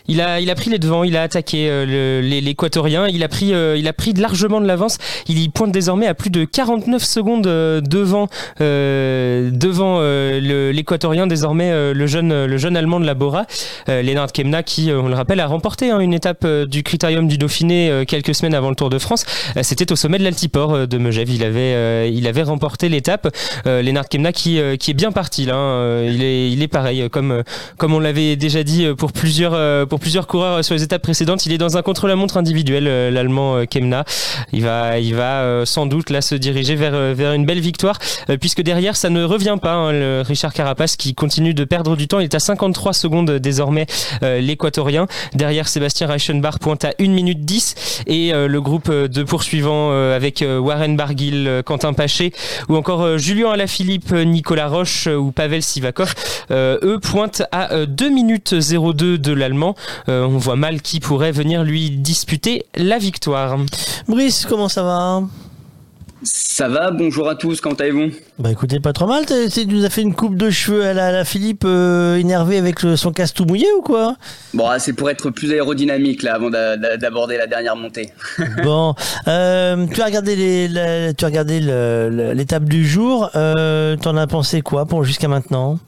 il a, il a pris les devants, il a attaqué euh, l'équatorien, il a pris, euh, il a pris largement de l'avance. Il y pointe désormais à plus de 49 secondes devant, devant l'équatorien désormais le jeune, le jeune allemand de la Bora, Lennart Kemna, qui, on le rappelle, a remporté hein, une étape du Critérium du Dauphiné quelques semaines avant le Tour de France. C'était au sommet de l'Altiport de Megève. Il avait, il avait remporté l'étape. Lennart Kemna qui, qui est bien parti là. hein. Il est, il est pareil, comme, comme on l'avait déjà dit euh, pour plusieurs, euh, pour plusieurs coureurs euh, sur les étapes précédentes. Il est dans un contre-la-montre individuel, l'allemand Kemna. Il va, il va sans doute là se diriger vers, vers une belle victoire, puisque derrière ça ne revient pas. hein, le Richard Carapace qui continue de perdre du temps. Il est à 53 secondes désormais, l'équatorien. Derrière Sébastien Reichenbach pointe à 1 minute 10 et le groupe de poursuivants avec Warren Barguil, Quentin Paché ou encore Julien Alaphilippe, Nicolas Roche ou Pavel Sivakov, eux pointent à euh, 2 minutes 02 de l'allemand. Euh, on voit mal qui pourrait venir lui disputer la victoire. Brice, comment ça va Ça va, bonjour à tous, comment allez-vous Bah écoutez, pas trop mal. Tu nous as fait une coupe de cheveux à la, à la Philippe euh, énervé avec le- son casse tout mouillé ou quoi Bon, ah, c'est pour être plus aérodynamique là avant d'a- d'a- d'aborder la dernière montée. *laughs* Bon, euh, tu as regardé les, la- tu as regardé le- le- l'étape du jour. Euh, T'en as pensé quoi pour jusqu'à maintenant?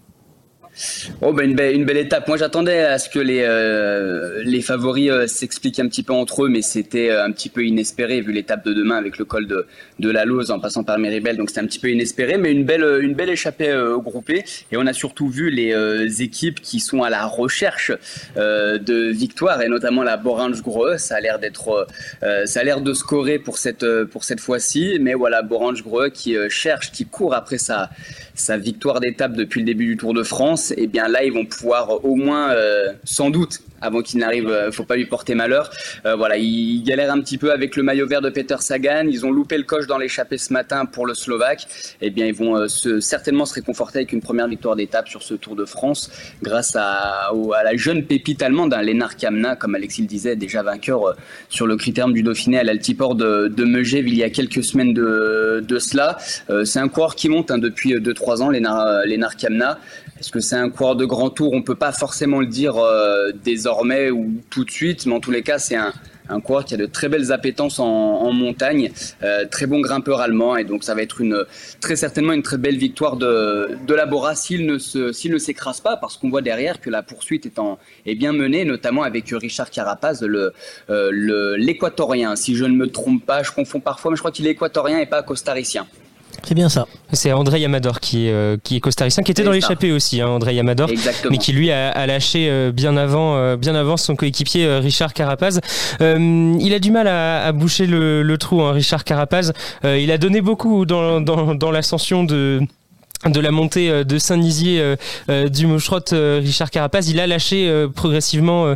Oh bah une, belle, étape. Moi j'attendais à ce que les, euh, les favoris euh, s'expliquent un petit peu entre eux, mais c'était euh, un petit peu inespéré vu l'étape de demain avec le col de, de la Lose en passant par Méribel, donc c'était un petit peu inespéré, mais une belle, une belle échappée groupée. Et on a surtout vu les équipes qui sont à la recherche de victoires et notamment la Borange Groe. Ça a l'air d'être, ça a l'air de scorer pour cette, pour cette fois-ci, mais voilà Borange Groe qui cherche, qui court après sa, sa victoire d'étape depuis le début du Tour de France, et bien là ils vont pouvoir au moins, euh, sans doute, avant qu'il n'arrive, euh, faut pas lui porter malheur. Euh, voilà, ils galèrent un petit peu avec le maillot vert de Peter Sagan. Ils ont loupé le coche dans l'échappée ce matin pour le Slovaque. Et bien ils vont euh, certainement se réconforter avec une première victoire d'étape sur ce Tour de France, grâce à, la jeune pépite allemande, hein, Lennart Kamna, comme Alexis le disait, déjà vainqueur euh, sur le critérium du Dauphiné à l'altiport de, de Megève il y a quelques semaines de, de cela. C'est un coureur qui monte hein, depuis 2-3 ans, Lennart, Lennart Kamna. Est-ce que c'est un coureur de grand tour? On peut pas forcément le dire euh, désormais ou tout de suite, mais en tous les cas, c'est un, un coureur qui a de très belles appétences en, montagne, euh, très bon grimpeur allemand, et donc ça va être une très certainement une très belle victoire de, de la Bora s'il ne s'écrase pas, parce qu'on voit derrière que la poursuite est, en, est bien menée, notamment avec Richard Carapaz, le euh, le- l'équatorien. Si je ne me trompe pas, je confonds parfois, mais je crois qu'il est équatorien et pas costaricien. C'est bien ça. C'est André Yamador qui est, euh, qui est costaricien, qui était dans l'échappée aussi, hein, André Yamador, Exactement. mais qui lui a, a lâché euh, bien avant, euh, bien avant son coéquipier euh, Richard Carapaz. Euh, il a du mal à, à boucher le, le trou, hein, Richard Carapaz. Euh, il a donné beaucoup dans, dans, dans l'ascension de de la montée euh, de Saint-Nizier euh, euh, du Maucherot, euh, Richard Carapaz, il a lâché progressivement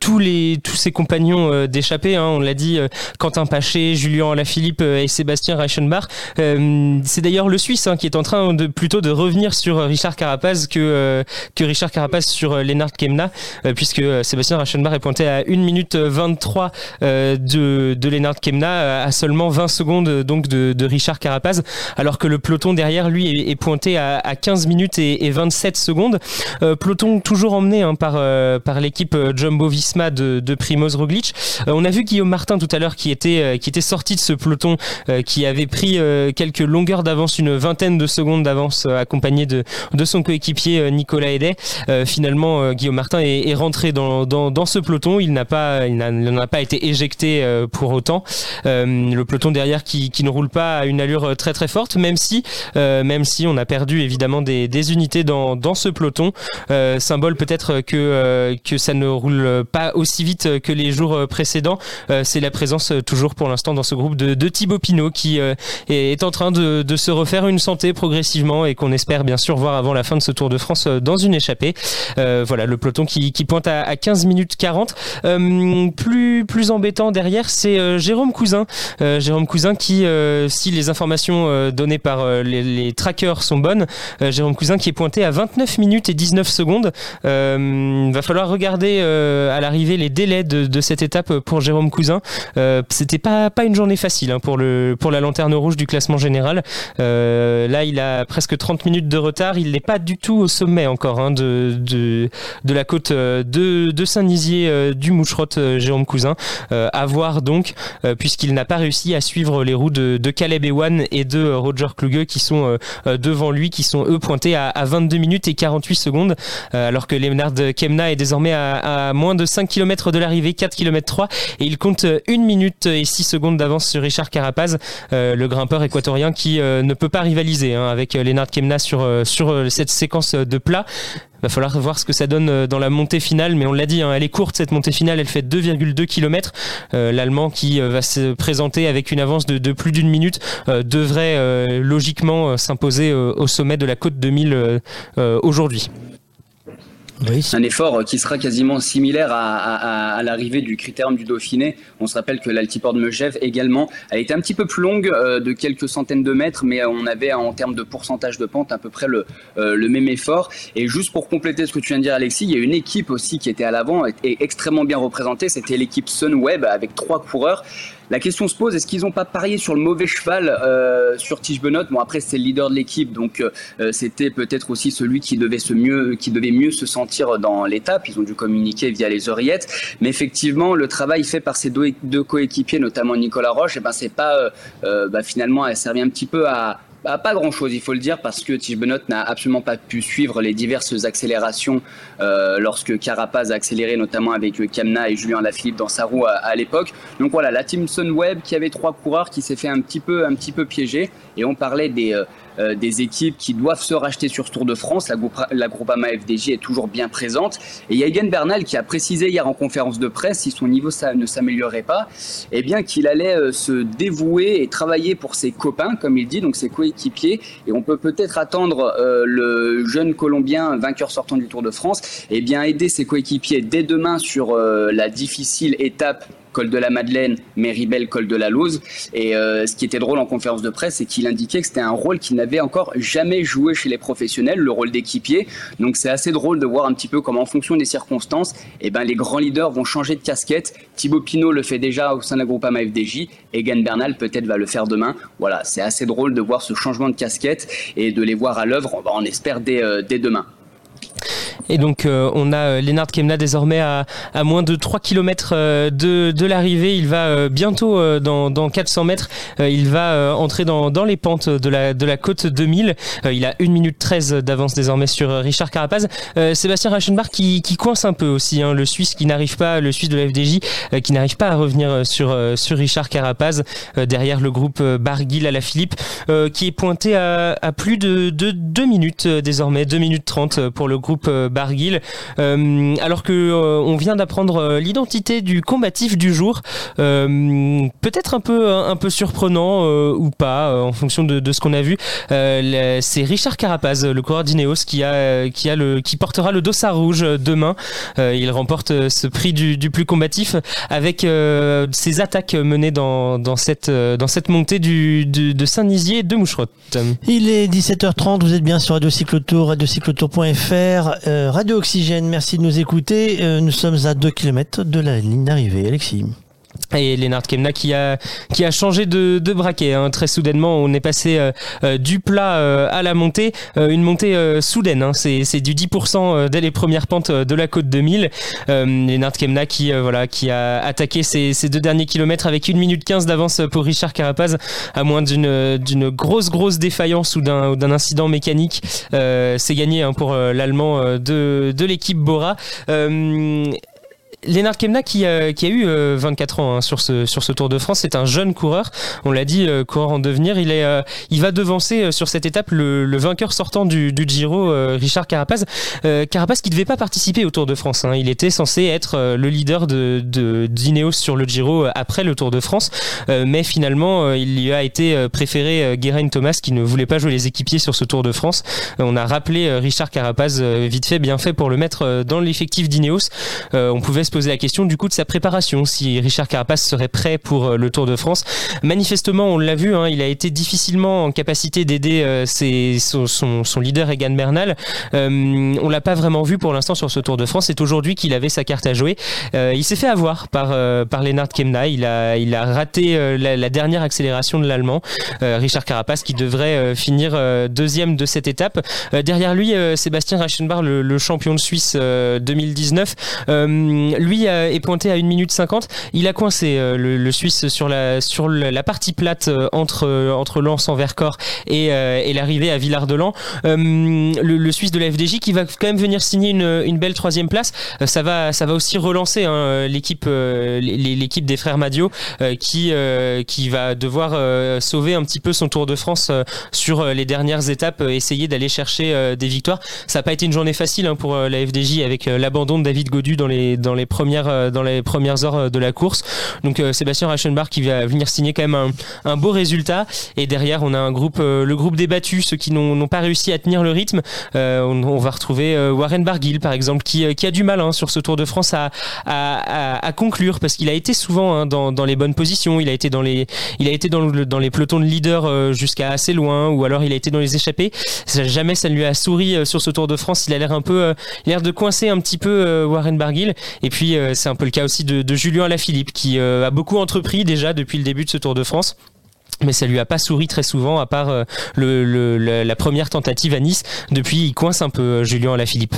tous les tous ses compagnons d'échappée. Hein, on l'a dit, Quentin Paché, Julien Alaphilippe euh, et Sébastien Reichenbach. C'est d'ailleurs le Suisse hein, qui est en train de plutôt de revenir sur Richard Carapaz que que Richard Carapaz sur Lennart Kemna, puisque Sébastien Reichenbach est pointé à 1 minute 23 euh, de de Lennart Kemna à seulement 20 secondes donc de, Richard Carapaz, alors que le peloton derrière lui est pointé à, à 15 minutes et, et 27 secondes. Euh, peloton toujours emmené hein, par, euh, par l'équipe euh, Jumbo Visma de, Primoz Roglic. Euh, on a vu Guillaume Martin tout à l'heure qui était, qui était sorti de ce peloton, qui avait pris quelques longueurs d'avance, une vingtaine de secondes d'avance, accompagné de, de son coéquipier Nicolas Hédet. Finalement, Guillaume Martin est, rentré dans, dans, ce peloton. Il n'a pas, pas été éjecté pour autant. Le peloton derrière qui, qui ne roule pas à une allure très très forte, même si, même si on a perdu évidemment des, unités dans, ce peloton. Euh, symbole peut-être que, euh, que ça ne roule pas aussi vite que les jours euh, précédents. C'est la présence toujours pour l'instant dans ce groupe de, Thibaut Pinot qui est en train de, se refaire une santé progressivement et qu'on espère bien sûr voir avant la fin de ce Tour de France dans une échappée. Voilà le peloton qui, pointe à, à 15 minutes 40. Euh, plus, plus embêtant derrière, c'est Jérôme Cousin. Jérôme Cousin qui, si les informations données par les, les trackers sont bonnes, euh, Jérôme Cousin qui est pointé à 29 minutes et 19 secondes. Euh, va falloir regarder euh, à l'arrivée les délais de, cette étape pour Jérôme Cousin. Euh, C'était pas, pas une journée facile hein, pour, le, pour la lanterne rouge du classement général. Euh, là, il a presque 30 minutes de retard. Il n'est pas du tout au sommet encore hein, de, de, de la côte de, de Saint-Nizier du Moucherotte, Jérôme Cousin. À voir donc, puisqu'il n'a pas réussi à suivre les roues de, de Caleb Ewan et de Roger Kluge qui sont euh, lui, qui sont eux pointés à, à 22 minutes et 48 secondes, euh, alors que Leonard Kemna est désormais à, moins de 5 km de l'arrivée, 4 km 3, et il compte 1 minute et 6 secondes d'avance sur Richard Carapaz, euh, le grimpeur équatorien qui euh, ne peut pas rivaliser hein, avec euh, Leonard Kemna sur, euh, sur euh, cette séquence de plat. Va falloir voir ce que ça donne euh, dans la montée finale, mais on l'a dit, hein, elle est courte cette montée finale, elle fait 2,2 km. Euh, L'Allemand qui euh, va se présenter avec une avance de, plus d'une minute devrait logiquement s'imposer au sommet de la côte 2000 euh, Un effort qui sera quasiment similaire à, l'arrivée du critérium du Dauphiné. On se rappelle que l'altiport de Megève également, elle était un petit peu plus longue euh, de quelques centaines de mètres, mais on avait en termes de pourcentage de pente à peu près le, euh, le même effort. Et juste pour compléter ce que tu viens de dire Alexis, il y a une équipe aussi qui était à l'avant et extrêmement bien représentée. C'était l'équipe Sunweb avec trois coureurs. La question se pose, est-ce qu'ils n'ont pas parié sur le mauvais cheval euh, sur Tige Benoît Bon après c'est le leader de l'équipe, donc euh, c'était peut-être aussi celui qui devait se mieux, qui devait mieux se sentir dans l'étape. Ils ont dû communiquer via les oreillettes, mais effectivement le travail fait par ces deux, coéquipiers, notamment Nicolas Roche, et ben c'est pas euh, euh, bah, finalement elle servi un petit peu à bah, pas grand chose, il faut le dire, parce que Tige Benoît n'a absolument pas pu suivre les diverses accélérations euh, lorsque Carapaz a accéléré, notamment avec euh, Kamna et Julien Lafilippe dans sa roue à, à l'époque. Donc voilà, la team Sunweb qui avait trois coureurs qui s'est fait un petit peu, un petit peu piéger. Et on parlait des, euh, euh, des équipes qui doivent se racheter sur ce Tour de France. La, la Groupama FDJ est toujours bien présente. Et il y a Egan Bernal qui a précisé hier en conférence de presse, si son niveau ne s'améliorait pas, eh bien qu'il allait euh, se dévouer et travailler pour ses copains, comme il dit, donc ses coéquipiers. Et on peut peut-être attendre euh, le jeune Colombien vainqueur sortant du Tour de France, eh bien aider ses coéquipiers dès demain sur la difficile étape col de la Madeleine, Méribel, col de la Lose. Et euh, ce qui était drôle en conférence de presse, c'est qu'il indiquait que c'était un rôle qu'il n'avait encore jamais joué chez les professionnels, le rôle d'équipier. Donc c'est assez drôle de voir un petit peu comment, en fonction des circonstances, eh ben, les grands leaders vont changer de casquette. Thibaut Pinot le fait déjà au sein de la Groupama FDJ. Egan Bernal peut-être va le faire demain. Voilà, c'est assez drôle de voir ce changement de casquette et de les voir à l'œuvre. On, on espère dès, euh, dès demain. Et donc euh, on a euh, Lennart Kemna désormais à, à moins de 3 km de, de l'arrivée. Il va euh, bientôt euh, dans, dans 400 mètres, euh, il va euh, entrer dans, dans les pentes de la, de la côte 2000. Euh, il a 1 minute 13 d'avance désormais sur euh, Richard Carapaz. Euh, Sébastien Reichenbach qui, qui coince un peu aussi, hein, le Suisse qui n'arrive pas, le Suisse de la FDJ euh, qui n'arrive pas à revenir euh, sur, euh, sur Richard Carapaz euh, derrière le groupe euh, Barguil à la Philippe euh, qui est pointé à, à plus de, de 2 minutes euh, désormais, 2 minutes 30 euh, pour le groupe euh, Barguil. Euh, alors que euh, on vient d'apprendre euh, l'identité du combatif du jour, peut-être un peu un, peu surprenant ou pas en fonction de, de ce qu'on a vu. C'est Richard Carapaz, le coureur d'Ineos, qui a qui a le qui portera le dossard rouge demain. Il remporte ce prix du, du plus combatif avec ses attaques menées dans, dans cette dans cette montée du, du- de Saint-Nizier de Moucherotte. Il est 17h30, vous êtes bien sur Radio Cyclotour, radiocyclotour.fr, euh, Radio Oxygène, merci de nous écouter. Euh, nous sommes à 2 km de la ligne d'arrivée, Alexis. Et Lennart Kemna qui a qui a changé de, de braquet hein. très soudainement on est passé euh, euh, du plat euh, à la montée une montée soudaine hein. c'est c'est du 10% dès les premières pentes de la côte 2000 Lennart Kemna qui voilà qui a attaqué ces, ces deux derniers kilomètres avec une minute 15 d'avance pour Richard Carapaz à moins d'une d'une grosse grosse défaillance ou d'un d'un incident mécanique c'est gagné hein, pour l'allemand de de l'équipe Bora Lennart Kemna qui a, qui a eu 24 euh, ans hein, sur, ce, sur ce Tour de France, c'est un jeune coureur, on l'a dit, euh, coureur en devenir. Il, est, euh, il va devancer sur cette étape le, le vainqueur sortant du, du Giro, Richard Carapaz. Carapaz qui devait pas participer au Tour de France, hein. il était censé être le leader de, de d'Ineos sur le Giro après le Tour de France, mais finalement il lui a été préféré Geraint Thomas qui ne voulait pas jouer les équipiers sur ce Tour de France. on a rappelé Richard Carapaz vite fait, bien fait pour le mettre dans l'effectif d'Ineos. on pouvait poser la question du coup de sa préparation, si Richard Carapace serait prêt pour euh, le Tour de France. Manifestement, on l'a vu, hein, il a été difficilement en capacité d'aider euh, son, son, leader Egan Bernal. Euh, on l'a pas vraiment vu pour l'instant sur ce Tour de France. C'est aujourd'hui qu'il avait sa carte à jouer. Euh, il s'est fait avoir par par Lennart Kemna. Il a il a raté la, dernière accélération de l'Allemand, Richard Carapace, qui devrait finir deuxième de cette étape. derrière lui, Sébastien Reichenbach, le, champion de Suisse 2019 lui est pointé à 1 minute 50. Il a coincé euh, le, Suisse sur la, sur la partie plate euh, entre, euh, entre Lens en Vercors et, et l'arrivée à Villard-de-Lans. Le, Suisse de la FDJ qui va quand même venir signer une, une belle troisième place. Ça va, ça va aussi relancer hein, l'équipe l'équipe des frères Madio qui, qui va devoir sauver un petit peu son Tour de France sur les dernières étapes, essayer d'aller chercher des victoires. Ça n'a pas été une journée facile hein, pour la FDJ avec l'abandon de David Godu dans les, dans les premières euh, dans les premières heures euh, de la course. Donc euh, Sébastien Reichenbach qui va venir signer quand même un, beau résultat. Et derrière, on a un groupe, le groupe des battus, ceux qui n'ont pas réussi à tenir le rythme. On, va retrouver Warren Barguil par exemple, qui, a du mal hein, sur ce Tour de France à, conclure parce qu'il a été souvent hein, dans, les bonnes positions. Il a été dans les, il a été dans, le, dans les pelotons de leader jusqu'à assez loin, ou alors il a été dans les échappées. Jamais ça ne lui a souri sur ce Tour de France. Il a l'air un peu, l'air de coincer un petit peu Warren Barguil. Et puis euh, c'est un peu le cas aussi de, de Julien Alaphilippe qui euh, a beaucoup entrepris déjà depuis le début de ce Tour de France mais ça lui a pas souri très souvent à part euh, le, la première tentative à Nice. Depuis, il coince un peu Julien Alaphilippe.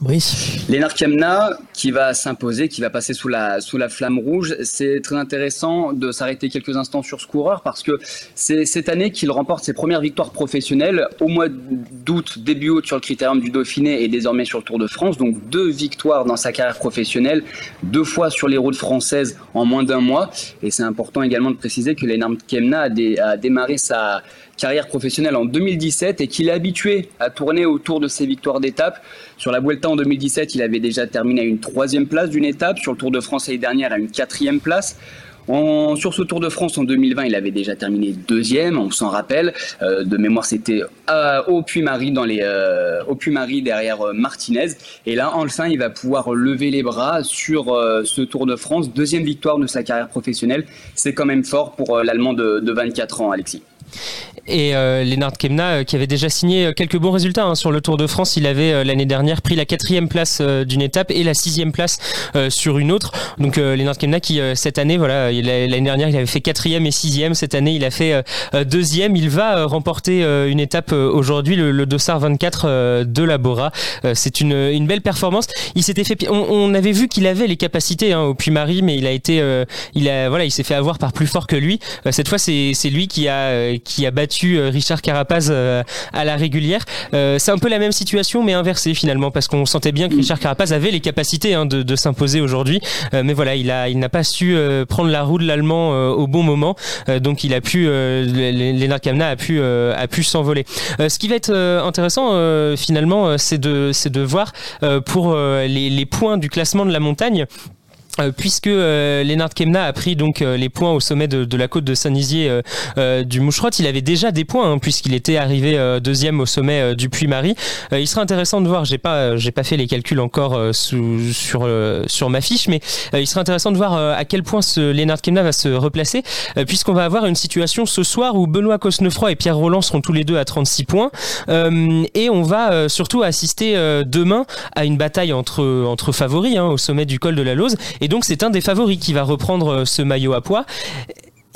Brice. Lénard Kiamna qui va s'imposer, qui va passer sous la, sous la flamme rouge. C'est très intéressant de s'arrêter quelques instants sur ce coureur parce que c'est cette année qu'il remporte ses premières victoires professionnelles au mois d'août, début août sur le critérium du Dauphiné et désormais sur le Tour de France. Donc deux victoires dans sa carrière professionnelle, deux fois sur les routes françaises en moins d'un mois. Et c'est important également de préciser que Lénard Kemna a, a démarré sa carrière professionnelle en 2017 et qu'il est habitué à tourner autour de ses victoires d'étape. Sur la Vuelta en 2017, il avait déjà terminé à une troisième place d'une étape. Sur le Tour de France l'année dernière, à une quatrième place. sur ce Tour de France en 2020, il avait déjà terminé deuxième, on s'en rappelle. Euh, de mémoire, c'était au Puy-Marie euh, Puy-Marie derrière euh, Martinez. Et là, enfin, il va pouvoir lever les bras sur ce Tour de France, deuxième victoire de sa carrière professionnelle. C'est quand même fort pour l'Allemand de 24 ans, Alexis et euh, Lennart Kemna euh, qui avait déjà signé euh, quelques bons résultats hein, sur le Tour de France. Il avait euh, l'année dernière pris la quatrième place d'une étape et la sixième place sur une autre. Donc Lennart Kemna qui cette année, voilà, l'année dernière il avait fait quatrième et sixième. Cette année il a fait deuxième. Il va remporter une étape aujourd'hui, le, le, Dossard 24 de la Bora. C'est une, une belle performance. Il s'était fait, on, on, avait vu qu'il avait les capacités hein, au Puy-Marie, mais il a été, il a, voilà, il s'est fait avoir par plus fort que lui. cette fois c'est lui qui a qui a battu euh, Richard Carapaz euh, à la régulière. Euh, c'est un peu la même situation, mais inversée finalement, parce qu'on sentait bien que Richard Carapaz avait les capacités hein, de, s'imposer aujourd'hui. mais voilà, il a, il n'a pas su prendre la roue de l'allemand au bon moment, donc il a pu, Lennart Kamna a pu, a pu s'envoler. ce qui va être intéressant finalement, c'est de, c'est de voir pour les, les points du classement de la montagne. Euh, puisque euh, Lennart Kemna a pris donc euh, les points au sommet de, de la côte de Saint-Nizier euh, du Moucherotte, il avait déjà des points hein, puisqu'il était arrivé deuxième au sommet du Puy-Marie. il sera intéressant de voir, j'ai pas j'ai pas fait les calculs encore sous, sur sur ma fiche, mais il sera intéressant de voir à quel point ce Lennart Kemna va se replacer, puisqu'on va avoir une situation ce soir où Benoît Cosnefroy et Pierre Roland seront tous les deux à 36 points, et on va surtout assister demain à une bataille entre entre favoris hein, au sommet du col de la Lose Et donc c'est un des favoris qui va reprendre euh, ce maillot à poids.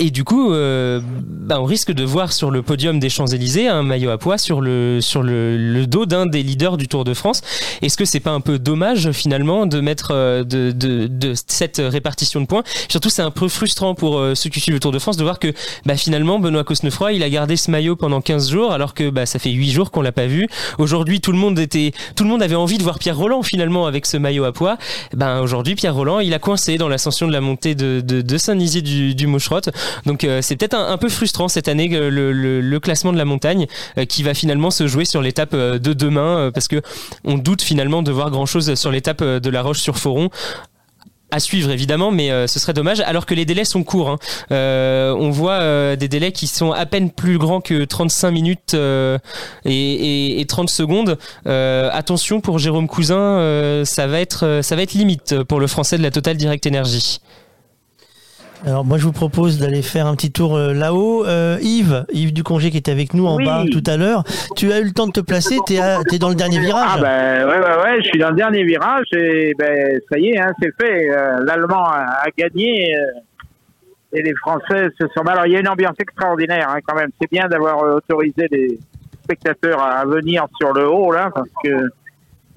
Et du coup, euh, bah, on risque de voir sur le podium des Champs-Élysées un maillot à poids sur le, sur le, le dos d'un des leaders du Tour de France. Est-ce que c'est pas un peu dommage finalement de mettre euh, de, de, de cette répartition de points? Surtout, c'est un peu frustrant pour euh, ceux qui suivent le Tour de France de voir que bah, finalement Benoît Cosnefroy, il a gardé ce maillot pendant 15 jours alors que bah, ça fait 8 jours qu'on l'a pas vu. Aujourd'hui, tout le monde était, tout le monde avait envie de voir Pierre Roland finalement avec ce maillot à poids. Ben aujourd'hui, Pierre Roland, il a coincé dans l'ascension de la montée de, de, de Saint-Nizier du, du Maucherotte. Donc euh, c'est peut-être un, peu frustrant cette année euh, le, classement de la montagne euh, qui va finalement se jouer sur l'étape de demain parce que on doute finalement de voir grand chose sur l'étape de la Roche sur Foron à suivre évidemment, mais ce serait dommage. Alors que les délais sont courts, hein. On voit des délais qui sont à peine plus grands que 35 minutes et, et, et 30 secondes. Attention pour Jérôme Cousin, ça va être ça va être limite pour le français de la Total Direct Energy. Alors moi je vous propose d'aller faire un petit tour euh, là-haut. Euh, Yves, Yves du congé qui était avec nous en Oui. bas tout à l'heure. Tu as eu le temps de te placer, tu es, dans le dernier virage. Ah ben ouais, ouais, ouais, je suis dans le dernier virage et ben ça y est, hein, c'est fait. Euh, L'Allemand a, a gagné et les Français se sont... Alors il y a une ambiance extraordinaire hein, quand même. C'est bien d'avoir autorisé les spectateurs à venir sur le haut là parce que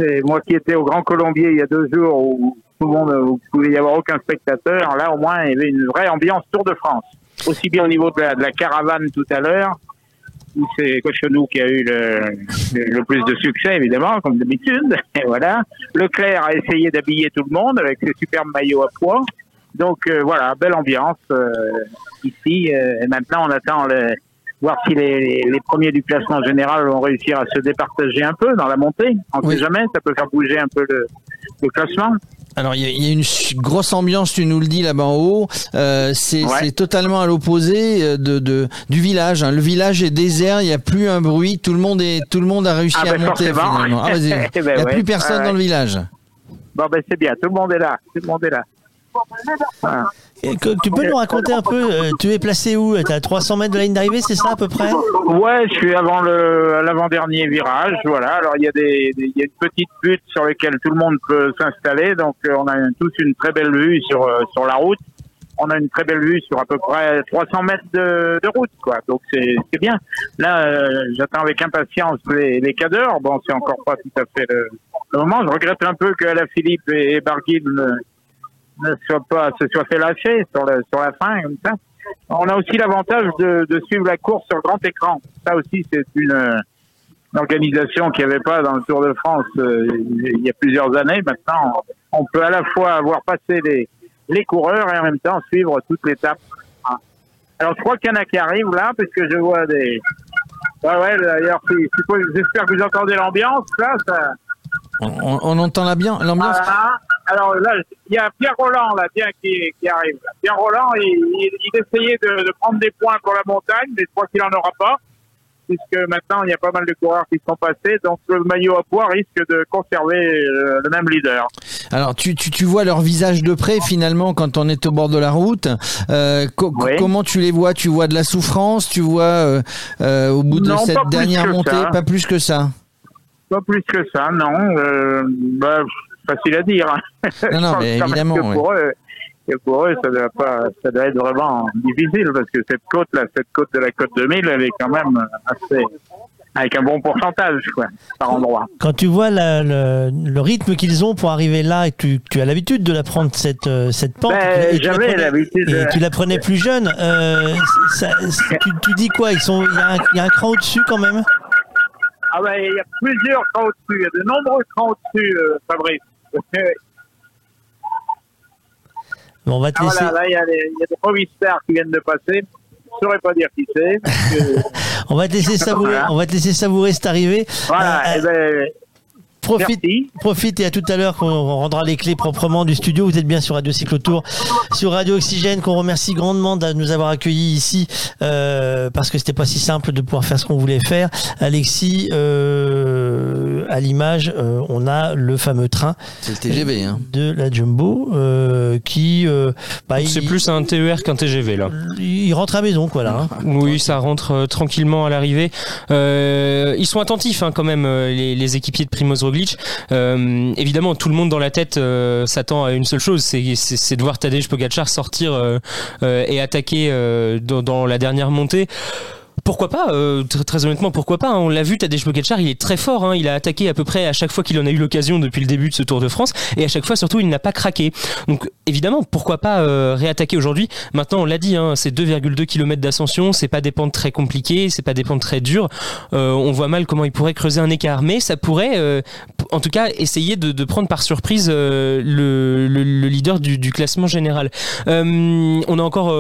c'est moi qui étais au Grand Colombier il y a deux jours où tout le où il pouvait y avoir aucun spectateur. Là au moins il y avait une vraie ambiance Tour de France. Aussi bien au niveau de la, caravane tout à l'heure où c'est Cochonou qui a eu le, plus de succès, évidemment, comme d'habitude. *laughs* Voilà. Leclerc a essayé d'habiller tout le monde avec ses superbes maillots à poids. Donc euh, voilà, belle ambiance euh, ici. Euh, et maintenant, on attend le, voir si les, les, les premiers du classement général vont réussir à se départager un peu dans la montée. On ne Oui. sait jamais, ça peut faire bouger un peu le, le classement. Alors il y, a- il y a une grosse ambiance, tu nous le dis là-bas en haut. Euh, c'est totalement à l'opposé euh, de, de du village. hein. Le village est désert, il n'y a plus un bruit, tout le monde est tout le monde a réussi Ah, à ben, monter finalement. Ah. *laughs* Eh il ben, n'y a ouais. plus personne Ouais, dans le village. Bon, ben c'est bien, tout le monde est là. Tout le monde est là. Voilà. Tu peux nous raconter un peu, euh, tu es placé où? Tu à 300 mètres de la ligne d'arrivée, c'est ça à peu près? Ouais, je suis avant le l'avant-dernier virage, voilà. Alors il y a des, il y a une petite butte sur laquelle tout le monde peut s'installer, donc euh, on a tous une très belle vue sur euh, sur la route. On a une très belle vue sur à peu près 300 mètres de, de route, quoi. Donc c'est c'est bien. Là, euh, j'attends avec impatience les, les cadres. Bon, c'est encore pas tout à fait le, le moment. Je regrette un peu que la Philippe et, et Barguil ne, soient pas se soient fait lâcher sur le, sur la fin comme ça. On a aussi l'avantage de, de suivre la course sur grand écran. Ça aussi, c'est une, une organisation qu'il n'y avait pas dans le Tour de France euh, il y a plusieurs années. Maintenant, on peut à la fois avoir passé les, les coureurs et en même temps suivre toute l'étape. Ah. Alors, je crois qu'il y en a qui arrivent là, parce que je vois des... Ouais, ouais, d'ailleurs, j'espère que vous entendez l'ambiance, là. Ça... On, on- on entend la bien l'ambiance. Voilà. Alors là, il y a Pierre Roland là, bien qui, qui arrive. là. Pierre Roland, il, il, il essayait de, de prendre des points pour la montagne, mais je crois qu'il en aura pas, puisque maintenant il y a pas mal de coureurs qui sont passés, donc le maillot à poids risque de conserver euh, le même leader. Alors tu, tu, tu vois leur visage de près finalement quand on est au bord de la route. Euh, co- Comment tu les vois? Tu vois de la souffrance? Tu vois euh, euh, au bout de Non, cette dernière montée? ça. Pas plus que ça? Pas plus que ça, non. Euh, bah, facile à dire. hein. Non, non, *laughs* mais évidemment, que pour eux, que pour eux, ça doit pas, ça doit être vraiment difficile parce que cette côte là, cette côte de la côte 2000, elle est quand même assez, avec un bon pourcentage, quoi, par endroit. Quand tu vois la- le, le rythme qu'ils ont pour arriver là et que tu, tu as l'habitude de la prendre cette, euh, cette pente, Ben, et tu la j'avais prenais- l'habitude et tu la prenais plus jeune, euh, ça- tu, tu dis quoi? Ils sont, Il y, a un- il y a un cran au-dessus quand même? Ah ben, il y a plusieurs crans au-dessus, il y a de nombreux crans au-dessus, euh, Fabrice. Bon, On va te Ah, laisser. voilà, là, il y, a des- premiers stars qui viennent de passer. Je ne saurais pas dire qui c'est. que- *laughs* On va te laisser savourer, Voilà. on va te laisser savourer cette arrivée. Voilà, Euh, eh ben, Profite, profite et à tout à l'heure qu'on rendra les clés proprement du studio. Vous êtes bien sur Radio Cyclotour, sur Radio Oxygène, qu'on remercie grandement de nous avoir accueillis ici euh, parce que c'était pas si simple de pouvoir faire ce qu'on voulait faire. Alexis, euh, à l'image, euh, on a le fameux train. C'est le TGV, hein. De la Jumbo, euh, qui. euh, bah, C'est plus un TER qu'un TGV là. Il rentre à la maison, quoi, là. hein. *laughs* Oui, ça rentre euh, tranquillement à l'arrivée. Euh, ils sont attentifs hein, quand même, euh, les, les équipiers de Primoz Euh, évidemment, tout le monde dans la tête euh, s'attend à une seule chose, c'est de voir Tadej Pogacar sortir euh, et attaquer dans la dernière montée. Pourquoi pas euh, très, très honnêtement, pourquoi pas hein. On l'a vu, Tadej Pogacar, il est très fort. hein. Il a attaqué à peu près à chaque fois qu'il en a eu l'occasion depuis le début de ce Tour de France, et à chaque fois surtout, il n'a pas craqué. Donc évidemment, pourquoi pas euh, réattaquer aujourd'hui? Maintenant, on l'a dit, hein, c'est 2,2 km d'ascension, c'est pas des pentes très compliquées, c'est pas des pentes très dures. Euh, on voit mal comment il pourrait creuser un écart, mais ça pourrait, euh, en tout cas, essayer de, de prendre par surprise euh, le, le- le leader du, du classement général. Euh, on a encore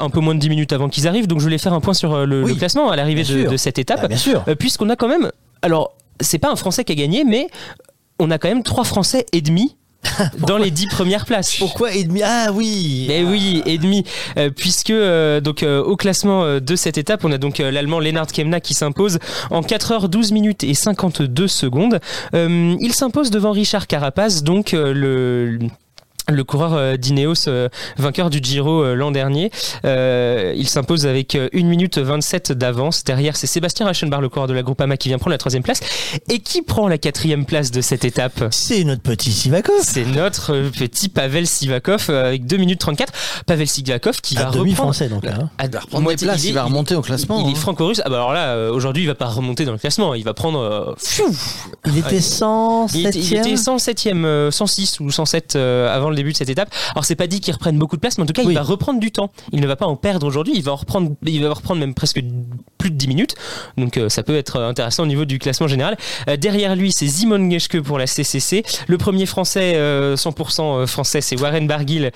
un peu moins de 10 minutes avant qu'ils arrivent, donc je voulais faire un point sur le, le classement à l'arrivée de, cette étape. Ah, bien sûr. Euh, Puisqu'on a quand même, alors c'est pas un Français qui a gagné, mais on a quand même trois Français et demi. *laughs* dans les dix premières places. Pourquoi et demi? Ah oui. Mais oui, et demi, Euh, puisque euh, donc euh, au classement de cette étape, on a donc l'allemand Lennart Kemna qui s'impose en 4 heures 12 minutes et 52 secondes. Il s'impose devant Richard Carapaz, donc le le coureur euh, d'Ineos, euh, vainqueur du Giro euh, l'an dernier, Euh, il s'impose avec euh, 1 minute 27 d'avance. Derrière, c'est Sébastien Reichenbach, le coureur de la Groupama, qui vient prendre la troisième place. Et qui prend la quatrième place de cette étape? C'est notre petit Sivakov. C'est notre petit Pavel Sivakov avec 2 minutes 34. Pavel Sivakov qui À va demi reprendre... français, donc, là, hein. À- reprendre moitié- des places, il va remonter au classement, Il, est hein. franco-russe. Ah bah alors là, aujourd'hui, il va pas remonter dans le classement. Il va prendre. euh. Il était Ouais. 107 Il était, il était 107e, euh, 106 ou 107 euh, avant le début de cette étape. Alors c'est pas dit qu'il reprenne beaucoup de place, mais en tout cas il va reprendre du temps. Il ne va pas en perdre aujourd'hui. Il va en reprendre, il va reprendre même presque plus de 10 minutes. Donc euh, ça peut être euh, intéressant au niveau du classement général. Euh, derrière lui, c'est Simon Geschke pour la CCC. Le premier français, euh, 100% français, c'est Warren Barguil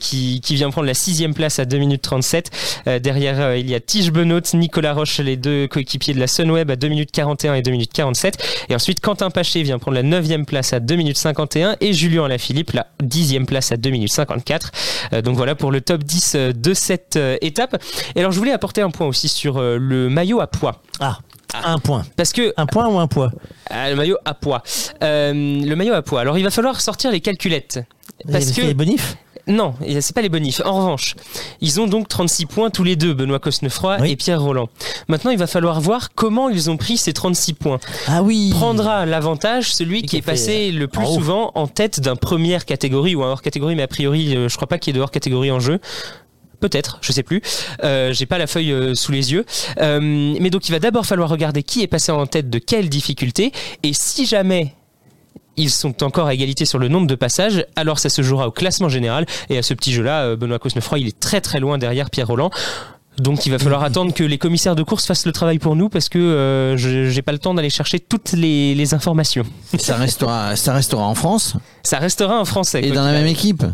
qui, qui vient prendre la sixième place à 2 minutes 37. Euh, derrière, il y a Tige Benoît, Nicolas Roche, les deux coéquipiers de la Sunweb à 2 minutes 41 et 2 minutes 47. Et ensuite, Quentin Paché vient prendre la 9 place à 2 minutes 51 et Julien Alaphilippe la 10 place à 2 minutes 54. Euh, donc voilà pour le top 10 euh, de cette euh, étape. Et alors, je voulais apporter un point aussi sur le maillot à poids. Ah, un point. Parce que un point ou un poids? Ah, le maillot à poids. Euh, le maillot à poids. Alors, il va falloir sortir les calculettes. Parce que les bonifs? Non, c'est pas les bonifs. En revanche, ils ont donc 36 points tous les deux, Benoît Cosnefroy et Pierre Roland. Maintenant, il va falloir voir comment ils ont pris ces 36 points. Ah oui. Prendra l'avantage celui qui est passé euh, le plus en souvent en tête d'un première catégorie ou un hors catégorie, mais a priori, euh, je crois pas qu'il y ait de hors catégorie en jeu. Peut-être, je sais plus. Euh, J'ai pas la feuille euh, sous les yeux. Euh, mais donc, il va d'abord falloir regarder qui est passé en tête de quelle difficulté. Et si jamais ils sont encore à égalité sur le nombre de passages, alors ça se jouera au classement général. Et à ce petit jeu-là, euh, Benoît Cosnefroy, il est très très loin derrière Pierre Roland. Donc il va falloir attendre que les commissaires de course fassent le travail pour nous parce que euh, je j'ai pas le temps d'aller chercher toutes les, les informations. Ça restera, ça restera en France Ça restera un français. et dans la même équipe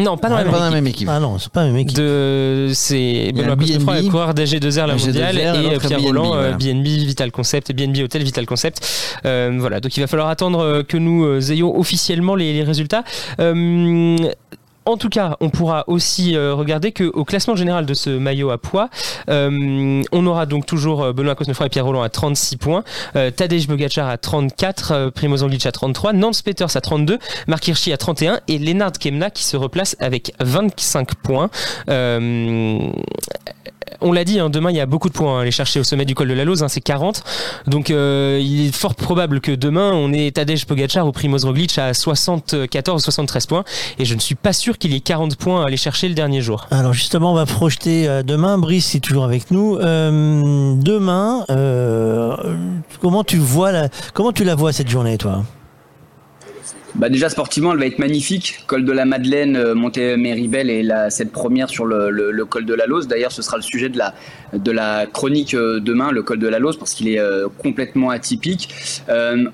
Non, pas dans, Ah, la, même pas dans la équipe. même équipe. Ah non, c'est pas la même équipe. De, c'est Benoît BNB, Cosnefroy, le coureur d'AG2R la AG2R, mondiale, et Pierre BNB, Roland, euh, voilà. BNB Vital Concept, et BNB Hotel Vital Concept. Euh, voilà, donc il va falloir attendre euh, que nous euh, ayons officiellement les, les résultats. Euh, en tout cas, on pourra aussi euh, regarder que au classement général de ce maillot à poids, euh, on aura donc toujours euh, Benoît Cosnefroy et Pierre Roland à 36 points, euh, Tadej Bogacar à 34, euh, Primoz à 33, Nance Peters à 32, Mark Hirschi à 31 et Lennart Kemna qui se replace avec 25 points. On l'a dit, hein, demain il y a beaucoup de points à aller chercher au sommet du col de la Lose, hein, c'est 40. Donc euh, il est fort probable que demain on ait Tadej Pogacar ou Primoz Roglic à 74 73 points et je ne suis pas sûr qu'il y ait 40 points à aller chercher le dernier jour. Alors justement, on va projeter euh, demain. Brice est toujours avec nous. Euh, demain, comment tu vois la, comment tu la vois cette journée, toi? Bah déjà sportivement, elle va être magnifique. Col de la Madeleine, euh, montée Méribel et cette première sur le, col de la Lose. D'ailleurs, ce sera le sujet de la, chronique euh, demain, le col de la Lose, parce qu'il est euh, complètement atypique.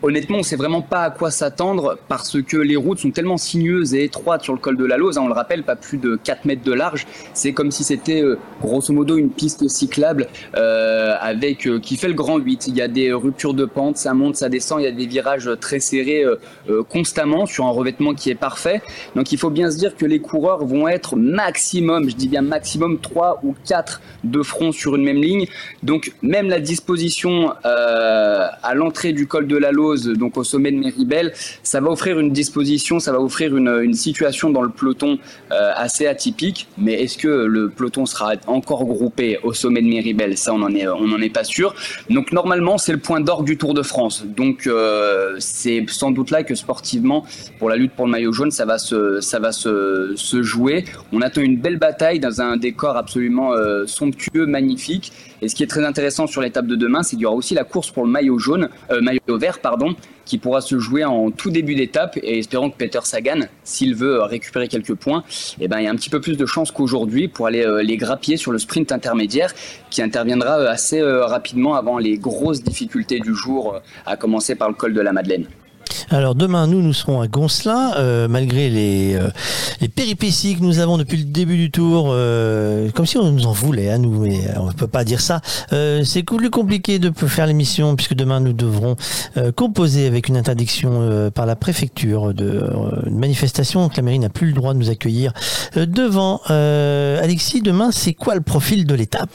Honnêtement, on sait vraiment pas à quoi s'attendre parce que les routes sont tellement sinueuses et étroites sur le col de la Lose. hein, on le rappelle, pas plus de 4 mètres de large. C'est comme si c'était grosso modo une piste cyclable avec qui fait le grand 8. Il y a des ruptures de pente, ça monte, ça descend. Il y a des virages très serrés constamment. Sur un revêtement qui est parfait. Donc il faut bien se dire que les coureurs vont être maximum, je dis bien maximum 3 ou 4 de front sur une même ligne. Donc même la disposition euh, à l'entrée du col de la Lose, donc au sommet de Méribel, ça va offrir une disposition, ça va offrir une, situation dans le peloton euh, assez atypique. Mais est-ce que le peloton sera encore groupé au sommet de Méribel Ça, on n'en est, n'en est pas sûr. Donc normalement, c'est le point d'orgue du Tour de France. Donc euh, c'est sans doute là que sportivement, pour la lutte pour le maillot jaune, ça va se, jouer. On attend une belle bataille dans un décor absolument euh, somptueux, magnifique. Et ce qui est très intéressant sur l'étape de demain, c'est qu'il y aura aussi la course pour le maillot jaune, euh, maillot vert, pardon, qui pourra se jouer en tout début d'étape. Et espérons que Peter Sagan, s'il veut récupérer quelques points, eh ben, il y a un petit peu plus de chances qu'aujourd'hui pour aller euh, les grappiller sur le sprint intermédiaire qui interviendra euh, assez euh, rapidement avant les grosses difficultés du jour, euh, à commencer par le col de la Madeleine. Alors demain, nous, nous serons à Goncelin, euh, malgré les, euh, les péripéties que nous avons depuis le début du tour, euh, comme si on nous en voulait, à nous, mais on ne peut pas dire ça. Euh, c'est plus compliqué de faire l'émission, puisque demain, nous devrons euh, composer avec une interdiction euh, par la préfecture de euh, une manifestation, donc la mairie n'a plus le droit de nous accueillir euh, devant. Euh, Alexis, demain, c'est quoi le profil de l'étape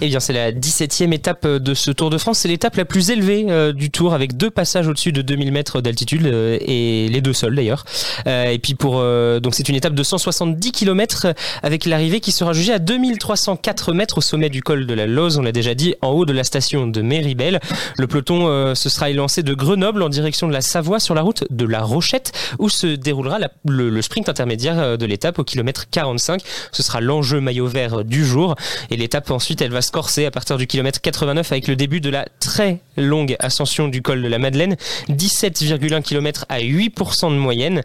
Eh bien, c'est la 17e étape de ce Tour de France. C'est l'étape la plus élevée euh, du Tour, avec deux passages au-dessus de 2000 mètres d'altitude euh, et les deux seuls d'ailleurs. Euh, et puis pour euh, donc c'est une étape de 170 km avec l'arrivée qui sera jugée à 2304 mètres au sommet du col de la Loze. On l'a déjà dit, en haut de la station de Méribel. Le peloton se sera élancé de Grenoble en direction de la Savoie sur la route de la Rochette où se déroulera le, sprint intermédiaire de l'étape au kilomètre 45. Ce sera l'enjeu maillot vert du jour. Et l'étape ensuite, elle va se corser à partir du kilomètre 89 avec le début de la très longue ascension du col de la Madeleine. 17,1 km à 8% de moyenne.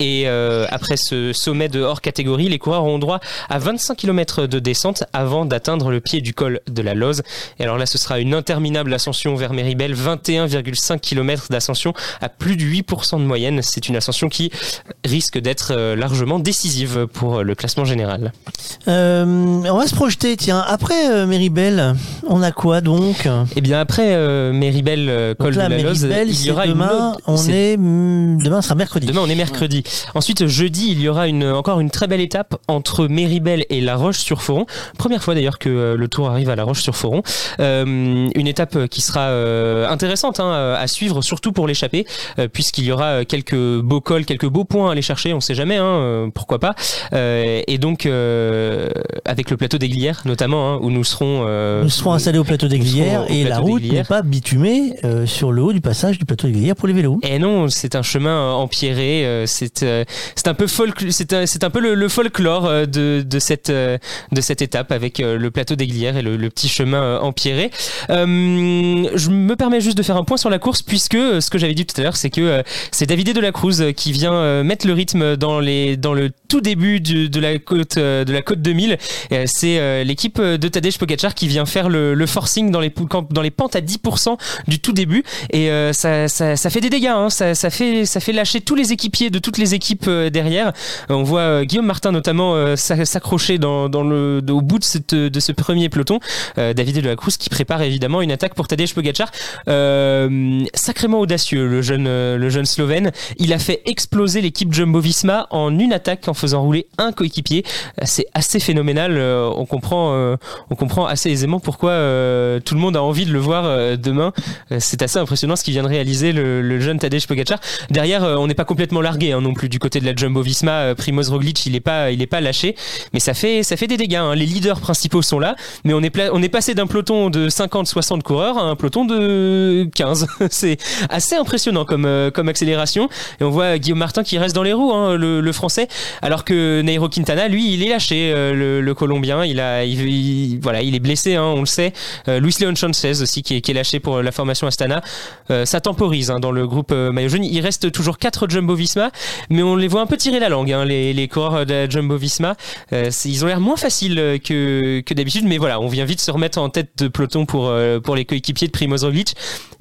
Et euh, après ce sommet de hors catégorie, les coureurs auront droit à 25 km de descente avant d'atteindre le pied du col de la Loze. Et alors là, ce sera une interminable ascension vers Méribel, 21,5 km d'ascension à plus de 8% de moyenne. C'est une ascension qui risque d'être euh, largement décisive pour le classement général. Euh, on va se projeter, tiens, après euh, Méribel, on a quoi donc? Eh bien après euh, Méribel, euh, col là, de la Loze, il y aura une demain, autre- on c'est- est, hmm, demain sera mercredi. Demain, on est mercredi. Ensuite, jeudi, il y aura une, encore une très belle étape entre Méribel et La Roche-sur-Foron. Première fois d'ailleurs que euh, le tour arrive à La Roche-sur-Foron. Euh, une étape qui sera euh, intéressante hein, à suivre, surtout pour l'échappée, euh, puisqu'il y aura quelques beaux cols, quelques beaux points à aller chercher. On sait jamais, hein, euh, pourquoi pas. Euh, et donc, euh, avec le plateau des Glières, notamment, hein, où nous serons. euh, Nous serons installés au plateau des Glières et la route n'est pas bitumée euh, sur le haut du passage du plateau des Glières pour les vélos. Et non, c'est un chemin euh, empierré. euh, C'est euh, c'est un peu c'est un, un peu le, folklore de, de cette de cette étape avec le plateau des Glières et le, petit chemin empierré. Je me permets juste de faire un point sur la course puisque ce que j'avais dit tout à l'heure, c'est que c'est David de la Cruz qui vient mettre le rythme dans les dans le tout début du- de la côte de la côte 2000. Euh, C'est l'équipe de Tadej Pogacar qui vient faire le, forcing dans les dans les pentes à 10% du tout début et ça, ça, ça fait des dégâts. Hein. Ça, fait ça fait lâcher tous les équipiers de toutes les équipes euh, derrière. On voit euh, Guillaume Martin notamment euh, s'a- s'accrocher au bout de, ce premier peloton. David de la Cruz qui prépare évidemment une attaque pour Tadej Pogacar. Sacrément audacieux le jeune le jeune Slovène. Il a fait exploser l'équipe Jumbo-Visma en une attaque en faisant rouler un coéquipier. C'est assez phénoménal. On comprend on comprend assez aisément pourquoi tout le monde a envie de le voir demain. C'est assez impressionnant ce qu'il vient de réaliser le jeune Tadej Pogacar. Derrière, euh, on n'est pas complètement largué hein, non plus du côté de la Jumbo-Visma. Euh, Primoz Roglic, il est pas, il est pas lâché, mais ça fait, ça fait des dégâts. hein. Les leaders principaux sont là, mais on est, on est passé d'un peloton de 50-60 coureurs à un peloton de 15. *laughs* C'est assez impressionnant comme, euh, comme accélération. Et on voit Guillaume Martin qui reste dans les roues, hein, le, le français, alors que Nairo Quintana, lui, il est lâché, euh, le, le Colombien. Il a, il, il- voilà, il est blessé, hein, on le sait. Euh, Luis Leon Sanchez aussi qui est, qui est lâché pour la formation Astana. Euh, ça temporise hein, dans le groupe euh, maillot jaune. Il reste toujours 4 Jumbo Visma, mais on les voit un peu tirer la langue, hein, les, les coureurs de Jumbo Visma. Euh, ils ont l'air moins faciles euh, que, d'habitude, mais voilà, on vient vite se remettre en tête de peloton pour, pour les coéquipiers de Primoz Roglic.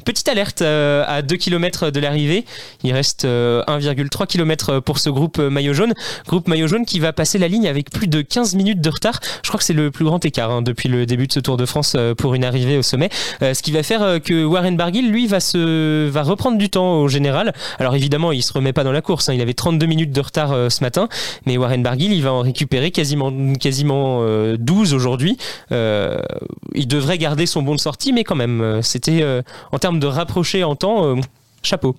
Petite alerte à 2 km de l'arrivée. Il reste euh, 1,3 km pour ce groupe maillot jaune. Groupe maillot jaune qui va passer la ligne avec plus de 15 minutes de retard. Je crois que c'est le plus grand écart hein, depuis le début de ce Tour de France pour une arrivée au sommet. Ce qui va faire que Warren Barguil, lui, va, se, va reprendre du temps au général. Alors évidemment, il se remet pas dans la course. hein. Il avait 32 minutes de retard euh, ce matin, mais Warren Barguil, il va en récupérer quasiment quasiment euh, 12 aujourd'hui. Euh, il devrait garder son bon de sortie, mais quand même, euh, c'était euh, en termes de rapprocher en temps. Chapeau.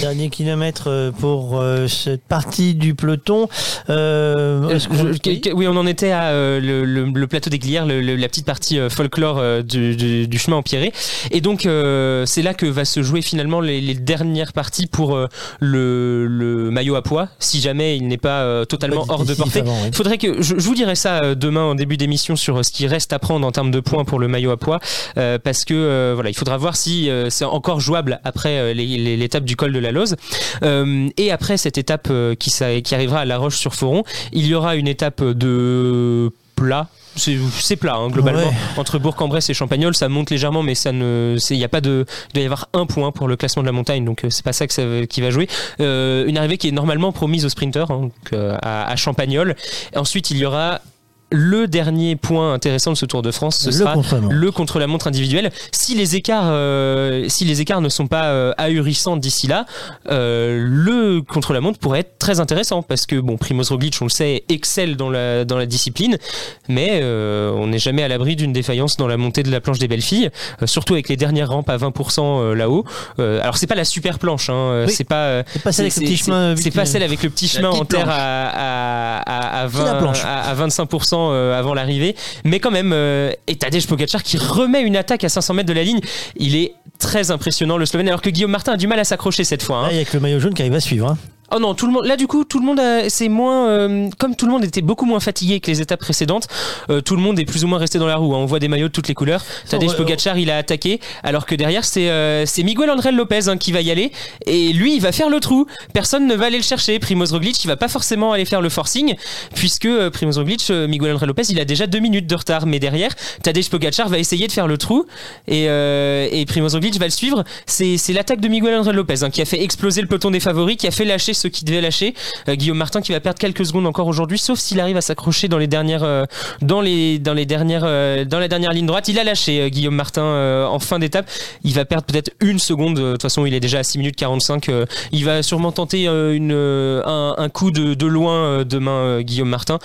Dernier kilomètre euh, pour euh, cette partie du peloton. Euh, Je- oui, on en était à le, le- le plateau des Glières, le- la petite partie folklore du, du- du chemin empierré. Et donc, c'est là que va se jouer finalement les, les dernières parties pour le, maillot à poids, si jamais il n'est pas totalement Pas hors de portée. avant, oui. Il faudrait que je, je vous dirai ça demain en début d'émission sur ce qui reste à prendre en termes de points pour le maillot à poids, parce que voilà, il faudra voir si c'est encore jouable après les- l'étape du col de la Lose. Euh, et après cette étape euh, qui, qui arrivera à La Roche-sur-Foron, il y aura une étape de plat. C'est plat hein, globalement Ouais. entre Bourg-en-Bresse et Champagnol ça monte légèrement mais ça ne il y a pas de il doit y avoir un point pour le classement de la montagne donc euh, c'est pas ça, que ça qui va jouer Euh, une arrivée qui est normalement promise aux sprinters hein, donc, euh, à, à Champagnol ensuite il y aura le dernier point intéressant de ce Tour de France, ce Le sera contre-la-montre. le contre-la-montre individuel. Si les écarts, euh, si les écarts ne sont pas euh, ahurissants d'ici là, euh, le contre-la-montre pourrait être très intéressant parce que bon, Primoz Roglic, on le sait, excelle dans la dans la discipline, mais euh, on n'est jamais à l'abri d'une défaillance dans la montée de la planche des belles filles, euh, surtout avec les dernières rampes à 20% euh, là-haut. Euh, alors c'est pas la super planche, hein, euh, Oui. c'est pas euh, C'est pas celle avec le petit chemin c'est pas celle avec le petit chemin en terre à, à, à, à C'est la 20, planche. à, à 25% euh, avant l'arrivée. Mais quand même, euh, et Tadej Pogacar qui remet une attaque à 500 mètres de la ligne. Il est très impressionnant le Slovène, alors que Guillaume Martin a du mal à s'accrocher cette fois. hein. Là, il y a que le maillot jaune qui arrive à suivre. hein. Oh non, tout le monde. Là, du coup, tout le monde, c'est moins. euh, comme tout le monde était beaucoup moins fatigué que les étapes précédentes, euh, tout le monde est plus ou moins resté dans la roue. hein. On voit des maillots de toutes les couleurs. Tadej Pogacar, il a attaqué, alors que derrière, c'est euh, c'est Miguel André Lopez hein, qui va y aller. Et lui, il va faire le trou. Personne ne va aller le chercher. Primoz Roglic, il va pas forcément aller faire le forcing, puisque Primoz Roglic, Miguel André Lopez, il a déjà deux minutes de retard. Mais derrière, Tadej Pogacar va essayer de faire le trou, et, et Primoz Roglic va le suivre. C'est c'est l'attaque de Miguel André Lopez hein, qui a fait exploser le peloton des favoris, qui a fait lâcher ceux qui devaient lâcher. Euh, Guillaume Martin qui va perdre quelques secondes encore aujourd'hui, sauf s'il arrive à s'accrocher dans les dernières, euh, dans les, dans les dernières, euh, dans la dernière ligne droite. Il a lâché Guillaume Martin en fin d'étape. Il va perdre peut-être une seconde. De toute façon, il est déjà à 6 minutes 45. euh, il va sûrement tenter une, un, coup de, loin demain, Guillaume Martin.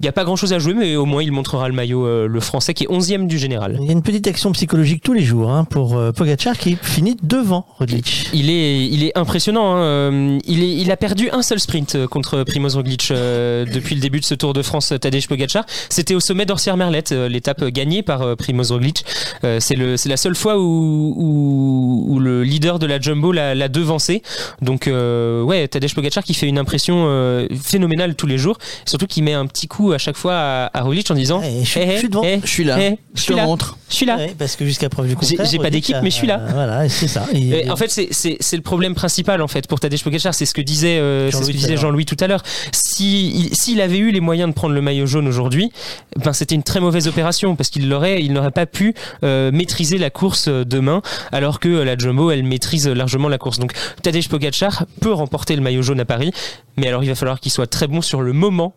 Il n'y a pas grand chose à jouer, mais au moins il montrera le maillot, euh, le français qui est 11e du général. Il y a une petite action psychologique tous les jours hein, pour euh, Pogacar qui finit devant Roglic. Il est, il est impressionnant. hein. Euh, Il, est, il a perdu un seul sprint euh, contre Primoz Roglic euh, depuis le début de ce Tour de France. Tadej Pogacar, c'était au sommet d'Orsières-Merlette, euh, l'étape gagnée par Primoz Roglic. Euh, c'est le, c'est la seule fois où, où, où le leader de la Jumbo l'a, l'a devancé. Donc euh, ouais, Tadej Pogacar qui fait une impression euh, phénoménale tous les jours, surtout qui met un petit coup à chaque fois à, à Roglic en disant je suis- Eh, je suis devant. eh, Je suis là. eh, Je je te là, montre. je suis là. Ouais, parce que jusqu'à preuve du contraire. j'ai pas d'équipe, mais je suis là. Voilà, c'est ça. Et en fait, c'est- le problème principal en fait pour Tadej Pogacar, c'est ce que disait, euh, Jean-Louis que tout à disait l'heure. Jean-Louis tout à l'heure. Si il- s'il avait eu les moyens de prendre le maillot jaune aujourd'hui, ben c'était une très mauvaise opération parce qu'il l'aurait, il n'aurait pas pu euh, maîtriser la course euh, demain, alors que euh, la Jumbo elle maîtrise largement la course. Donc Tadej Pogacar peut remporter le maillot jaune à Paris, mais alors il va falloir qu'il soit très bon sur le moment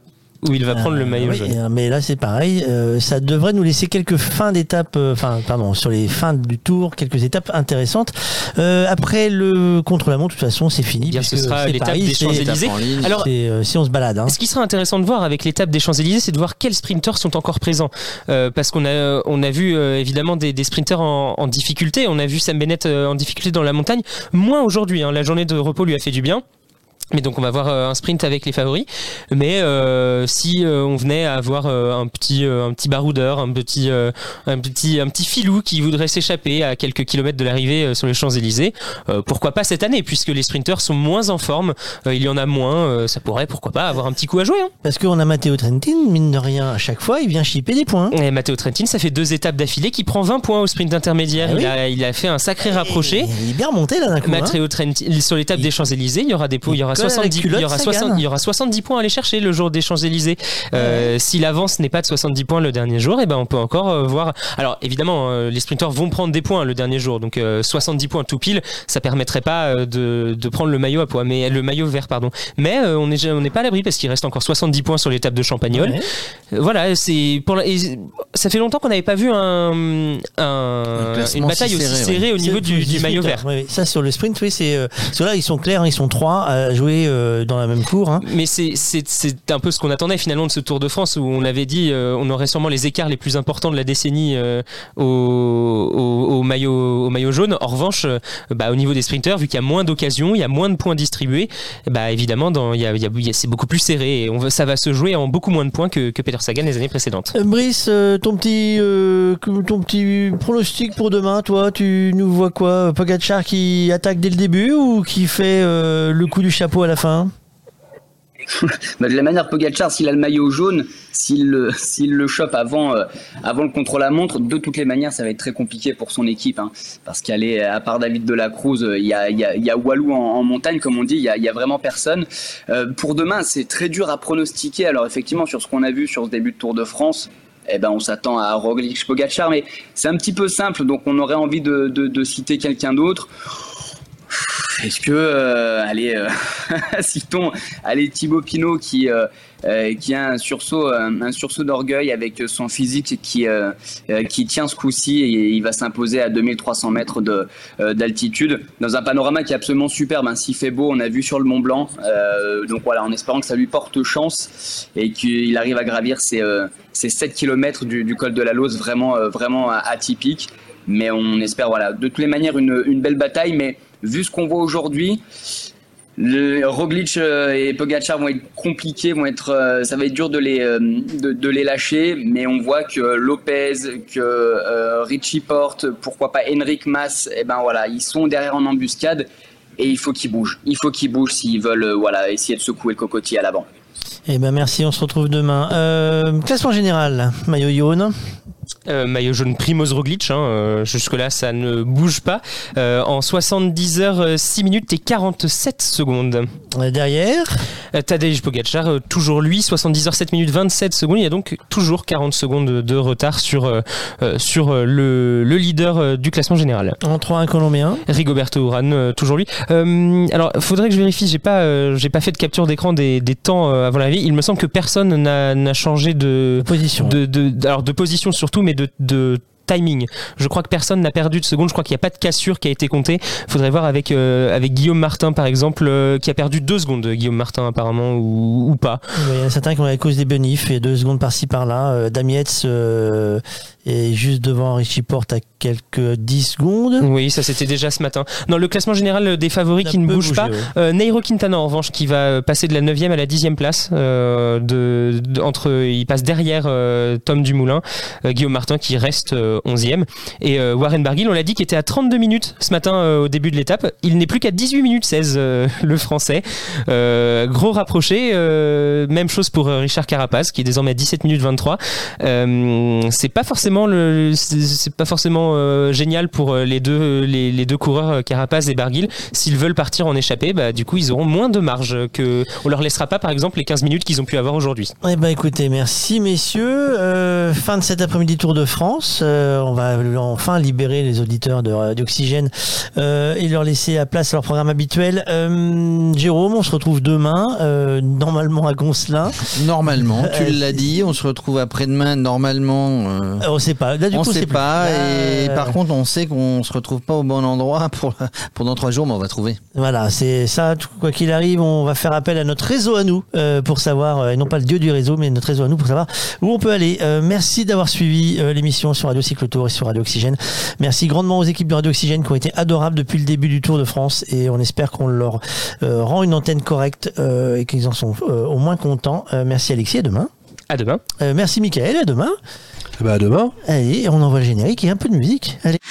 où il va prendre le maillot Oui, jaune. euh, mais là c'est pareil, euh, ça devrait nous laisser quelques fins d'étapes, euh, enfin pardon, sur les fins du tour, quelques étapes intéressantes. Euh, après le contre-la-montre, de toute façon c'est fini. Bien, ce sera l'étape des Champs-Élysées. Alors, euh, si on se balade. Hein. Ce qui sera intéressant de voir avec l'étape des Champs-Élysées, c'est de voir quels sprinteurs sont encore présents. Euh, parce qu'on a, on a vu euh, évidemment des, des sprinteurs en, en difficulté. On a vu Sam Bennett euh, en difficulté dans la montagne. Moins aujourd'hui. hein. La journée de repos lui a fait du bien. Mais donc on va voir euh, un sprint avec les favoris. Mais euh, si euh, on venait à avoir euh, un petit euh, un petit baroudeur, un petit euh, un petit un petit filou qui voudrait s'échapper à quelques kilomètres de l'arrivée euh, sur les Champs Élysées, pourquoi pas cette année puisque les sprinteurs sont moins en forme, euh, il y en a moins, euh, ça pourrait pourquoi pas avoir un petit coup à jouer. hein. Parce qu'on a Matteo Trentin, mine de rien, à chaque fois, il vient chipper des points. Et Matteo Trentin, ça fait deux étapes d'affilée qui prend 20 points au sprint intermédiaire. Ah il, a, il a fait un sacré rapproché. Il est bien remonté là d'un coup. hein. Matteo Trentin, sur l'étape des Champs-Élysées, il y aura des, po- il y aura aura, colle à la 70, il, y aura ça 60 gagne. il y aura 70 points à aller chercher le jour des Champs-Élysées. Euh, Si l'avance n'est pas de 70 points le dernier jour, et ben on peut encore euh, voir. Alors évidemment, euh, les sprinteurs vont prendre des points le dernier jour, donc euh, 70 points tout pile, ça permettrait pas de, de prendre le maillot à poids, mais le maillot vert, pardon. Mais on n'est on n'est pas à l'abri parce qu'il reste encore 70 points sur l'étape de Champagnol. Ouais. Voilà, c'est pour la- et ça fait longtemps qu'on n'avait pas vu un, un- classement une bataille si aussi serré, serrée ouais. au niveau du, maillot vert. Ça sur le sprint, oui, c'est euh, parce que là ils sont clairs, ils sont trois à jouer euh, dans la même cour. hein. Mais c'est c'est- c'est un peu ce qu'on attendait finalement de ce Tour de France où on avait dit euh, on aurait sûrement les écarts les plus importants de la décennie euh, au, au, au maillot, au maillot jaune. En revanche, euh, bah, au niveau des sprinters, vu qu'il y a moins d'occasions, il y a moins de points distribués, bah, évidemment dans, il y a, il y a- il y a- c'est beaucoup plus serré et on va, ça va se jouer en beaucoup moins de points que, que Peter Sagan les années précédentes. Euh, Brice, euh, ton petit euh, ton petit pronostic pour demain, toi, tu nous vois quoi? Pogacar qui attaque dès le début ou qui fait euh, le coup du chapeau? À la fin *laughs* Bah, de la manière Pogacar, s'il a le maillot jaune, s'il le, le chope avant, euh, avant le contre-la-montre, de toutes les manières, ça va être très compliqué pour son équipe. hein, parce qu'elle est, à part David de la Cruz, euh, il y a, y, y a Walou en, montagne, comme on dit, il y a, vraiment personne. Euh, pour demain, c'est très dur à pronostiquer. Alors effectivement, sur ce qu'on a vu sur ce début de Tour de France, eh ben, on s'attend à Roglic Pogacar, mais c'est un petit peu simple, donc on aurait envie de citer quelqu'un d'autre. Est-ce que, euh, allez, euh, *laughs* citons, allez, Thibaut Pinot qui, euh, euh, qui a un sursaut, un sursaut d'orgueil avec son physique qui, qui tient ce coup-ci et il va s'imposer à 2300 mètres de, d'altitude dans un panorama qui est absolument superbe. Hein. S'il fait beau, on a vu sur le Mont Blanc. Donc voilà, en espérant que ça lui porte chance et qu'il arrive à gravir ces, euh, ces 7 km du, col de la Lose vraiment, vraiment atypique. Mais on espère, voilà, de toutes les manières, une belle bataille. Mais vu ce qu'on voit aujourd'hui, Roglic euh, et Pogacar vont être compliqués, vont être, euh, ça va être dur de les, euh, de, les lâcher, mais on voit que Lopez, que Richie Porte, pourquoi pas Henrik Mas, et ben voilà, ils sont derrière en embuscade et il faut qu'ils bougent. Il faut qu'ils bougent s'ils veulent, voilà, essayer de secouer le cocotier à l'avant. Eh ben merci, on se retrouve demain. Classement général, maillot jaune. Euh, maillot jaune Primoz Roglic, hein, euh, jusque-là ça ne bouge pas. Euh, en 70 heures, euh, 6 minutes et 47 secondes. derrière euh, Tadej Pogacar, euh, toujours lui, 70 heures 7 minutes 27 secondes. Il y a donc toujours 40 secondes de, retard sur, euh, euh, sur euh, le, le leader euh, du classement général. En 3-1 colombien. Rigoberto Urán, euh, toujours lui. Euh, alors, faudrait que je vérifie, j'ai pas, euh, j'ai pas fait de capture d'écran des, des temps euh, avant l'arrivée. Il me semble que personne n'a changé de position. De, de, de- alors de position surtout, mais de, timing. Je crois que personne n'a perdu de seconde. Je crois qu'il n'y a pas de cassure qui a été comptée. Faudrait voir avec euh, avec Guillaume Martin par exemple, euh, qui a perdu deux secondes. Guillaume Martin apparemment ou, ou pas. Il y en a certains qui ont la cause des bonifs et deux secondes par-ci par-là. Euh, Damietz euh, est juste devant Richie Porte à quelques 10 secondes. Oui, ça c'était déjà ce matin. Dans le classement général des favoris qui ne bougent bouger, pas, ouais. euh, Nairo Quintana en revanche qui va passer de la 9e à la 10e place. euh, de, de- entre, il passe derrière euh, Tom Dumoulin, euh, Guillaume Martin qui reste euh, 11e. Et euh, Warren Barguil, on l'a dit, qui était à 32 minutes ce matin euh, au début de l'étape. Il n'est plus qu'à 18 minutes 16, euh, *laughs* le français. Euh, gros rapproché. euh, même chose pour euh, Richard Carapaz qui est désormais à 17 minutes 23. Euh, c'est pas forcément le, c'est pas forcément euh, génial pour euh, les deux les, les deux coureurs euh, Carapaz et Barguil. S'ils veulent partir en échappée, bah du coup ils auront moins de marge que on leur laissera pas par exemple les 15 minutes qu'ils ont pu avoir aujourd'hui. Eh ben écoutez, merci messieurs. Euh, fin de cet après-midi Tour de France. Euh, on va enfin libérer les auditeurs de- d'Oxygène euh, et leur laisser la place à leur programme habituel. Euh, Jérôme, on se retrouve demain, euh, normalement à Goncelin. Normalement, tu Euh, l'as dit, on se retrouve après-demain normalement. Euh, on sait pas. Là, du on coup, sait plus. pas. Et Euh, par contre, on sait qu'on se retrouve pas au bon endroit pour pendant trois jours, mais on va trouver. Voilà, c'est ça. Quoi qu'il arrive, on va faire appel à notre réseau à nous euh, pour savoir, euh, et non pas le dieu du réseau, mais notre réseau à nous pour savoir où on peut aller. Euh, merci d'avoir suivi euh, l'émission sur Radio Cyclotour et sur Radio Oxygène. Merci grandement aux équipes de Radio Oxygène qui ont été adorables depuis le début du Tour de France et on espère qu'on leur euh, rend une antenne correcte euh, et qu'ils en sont euh, au moins contents. Euh, merci Alexis, à demain. À demain. Euh, merci Michael, à demain. Bah à demain. Allez, on envoie le générique et un peu de musique. Allez.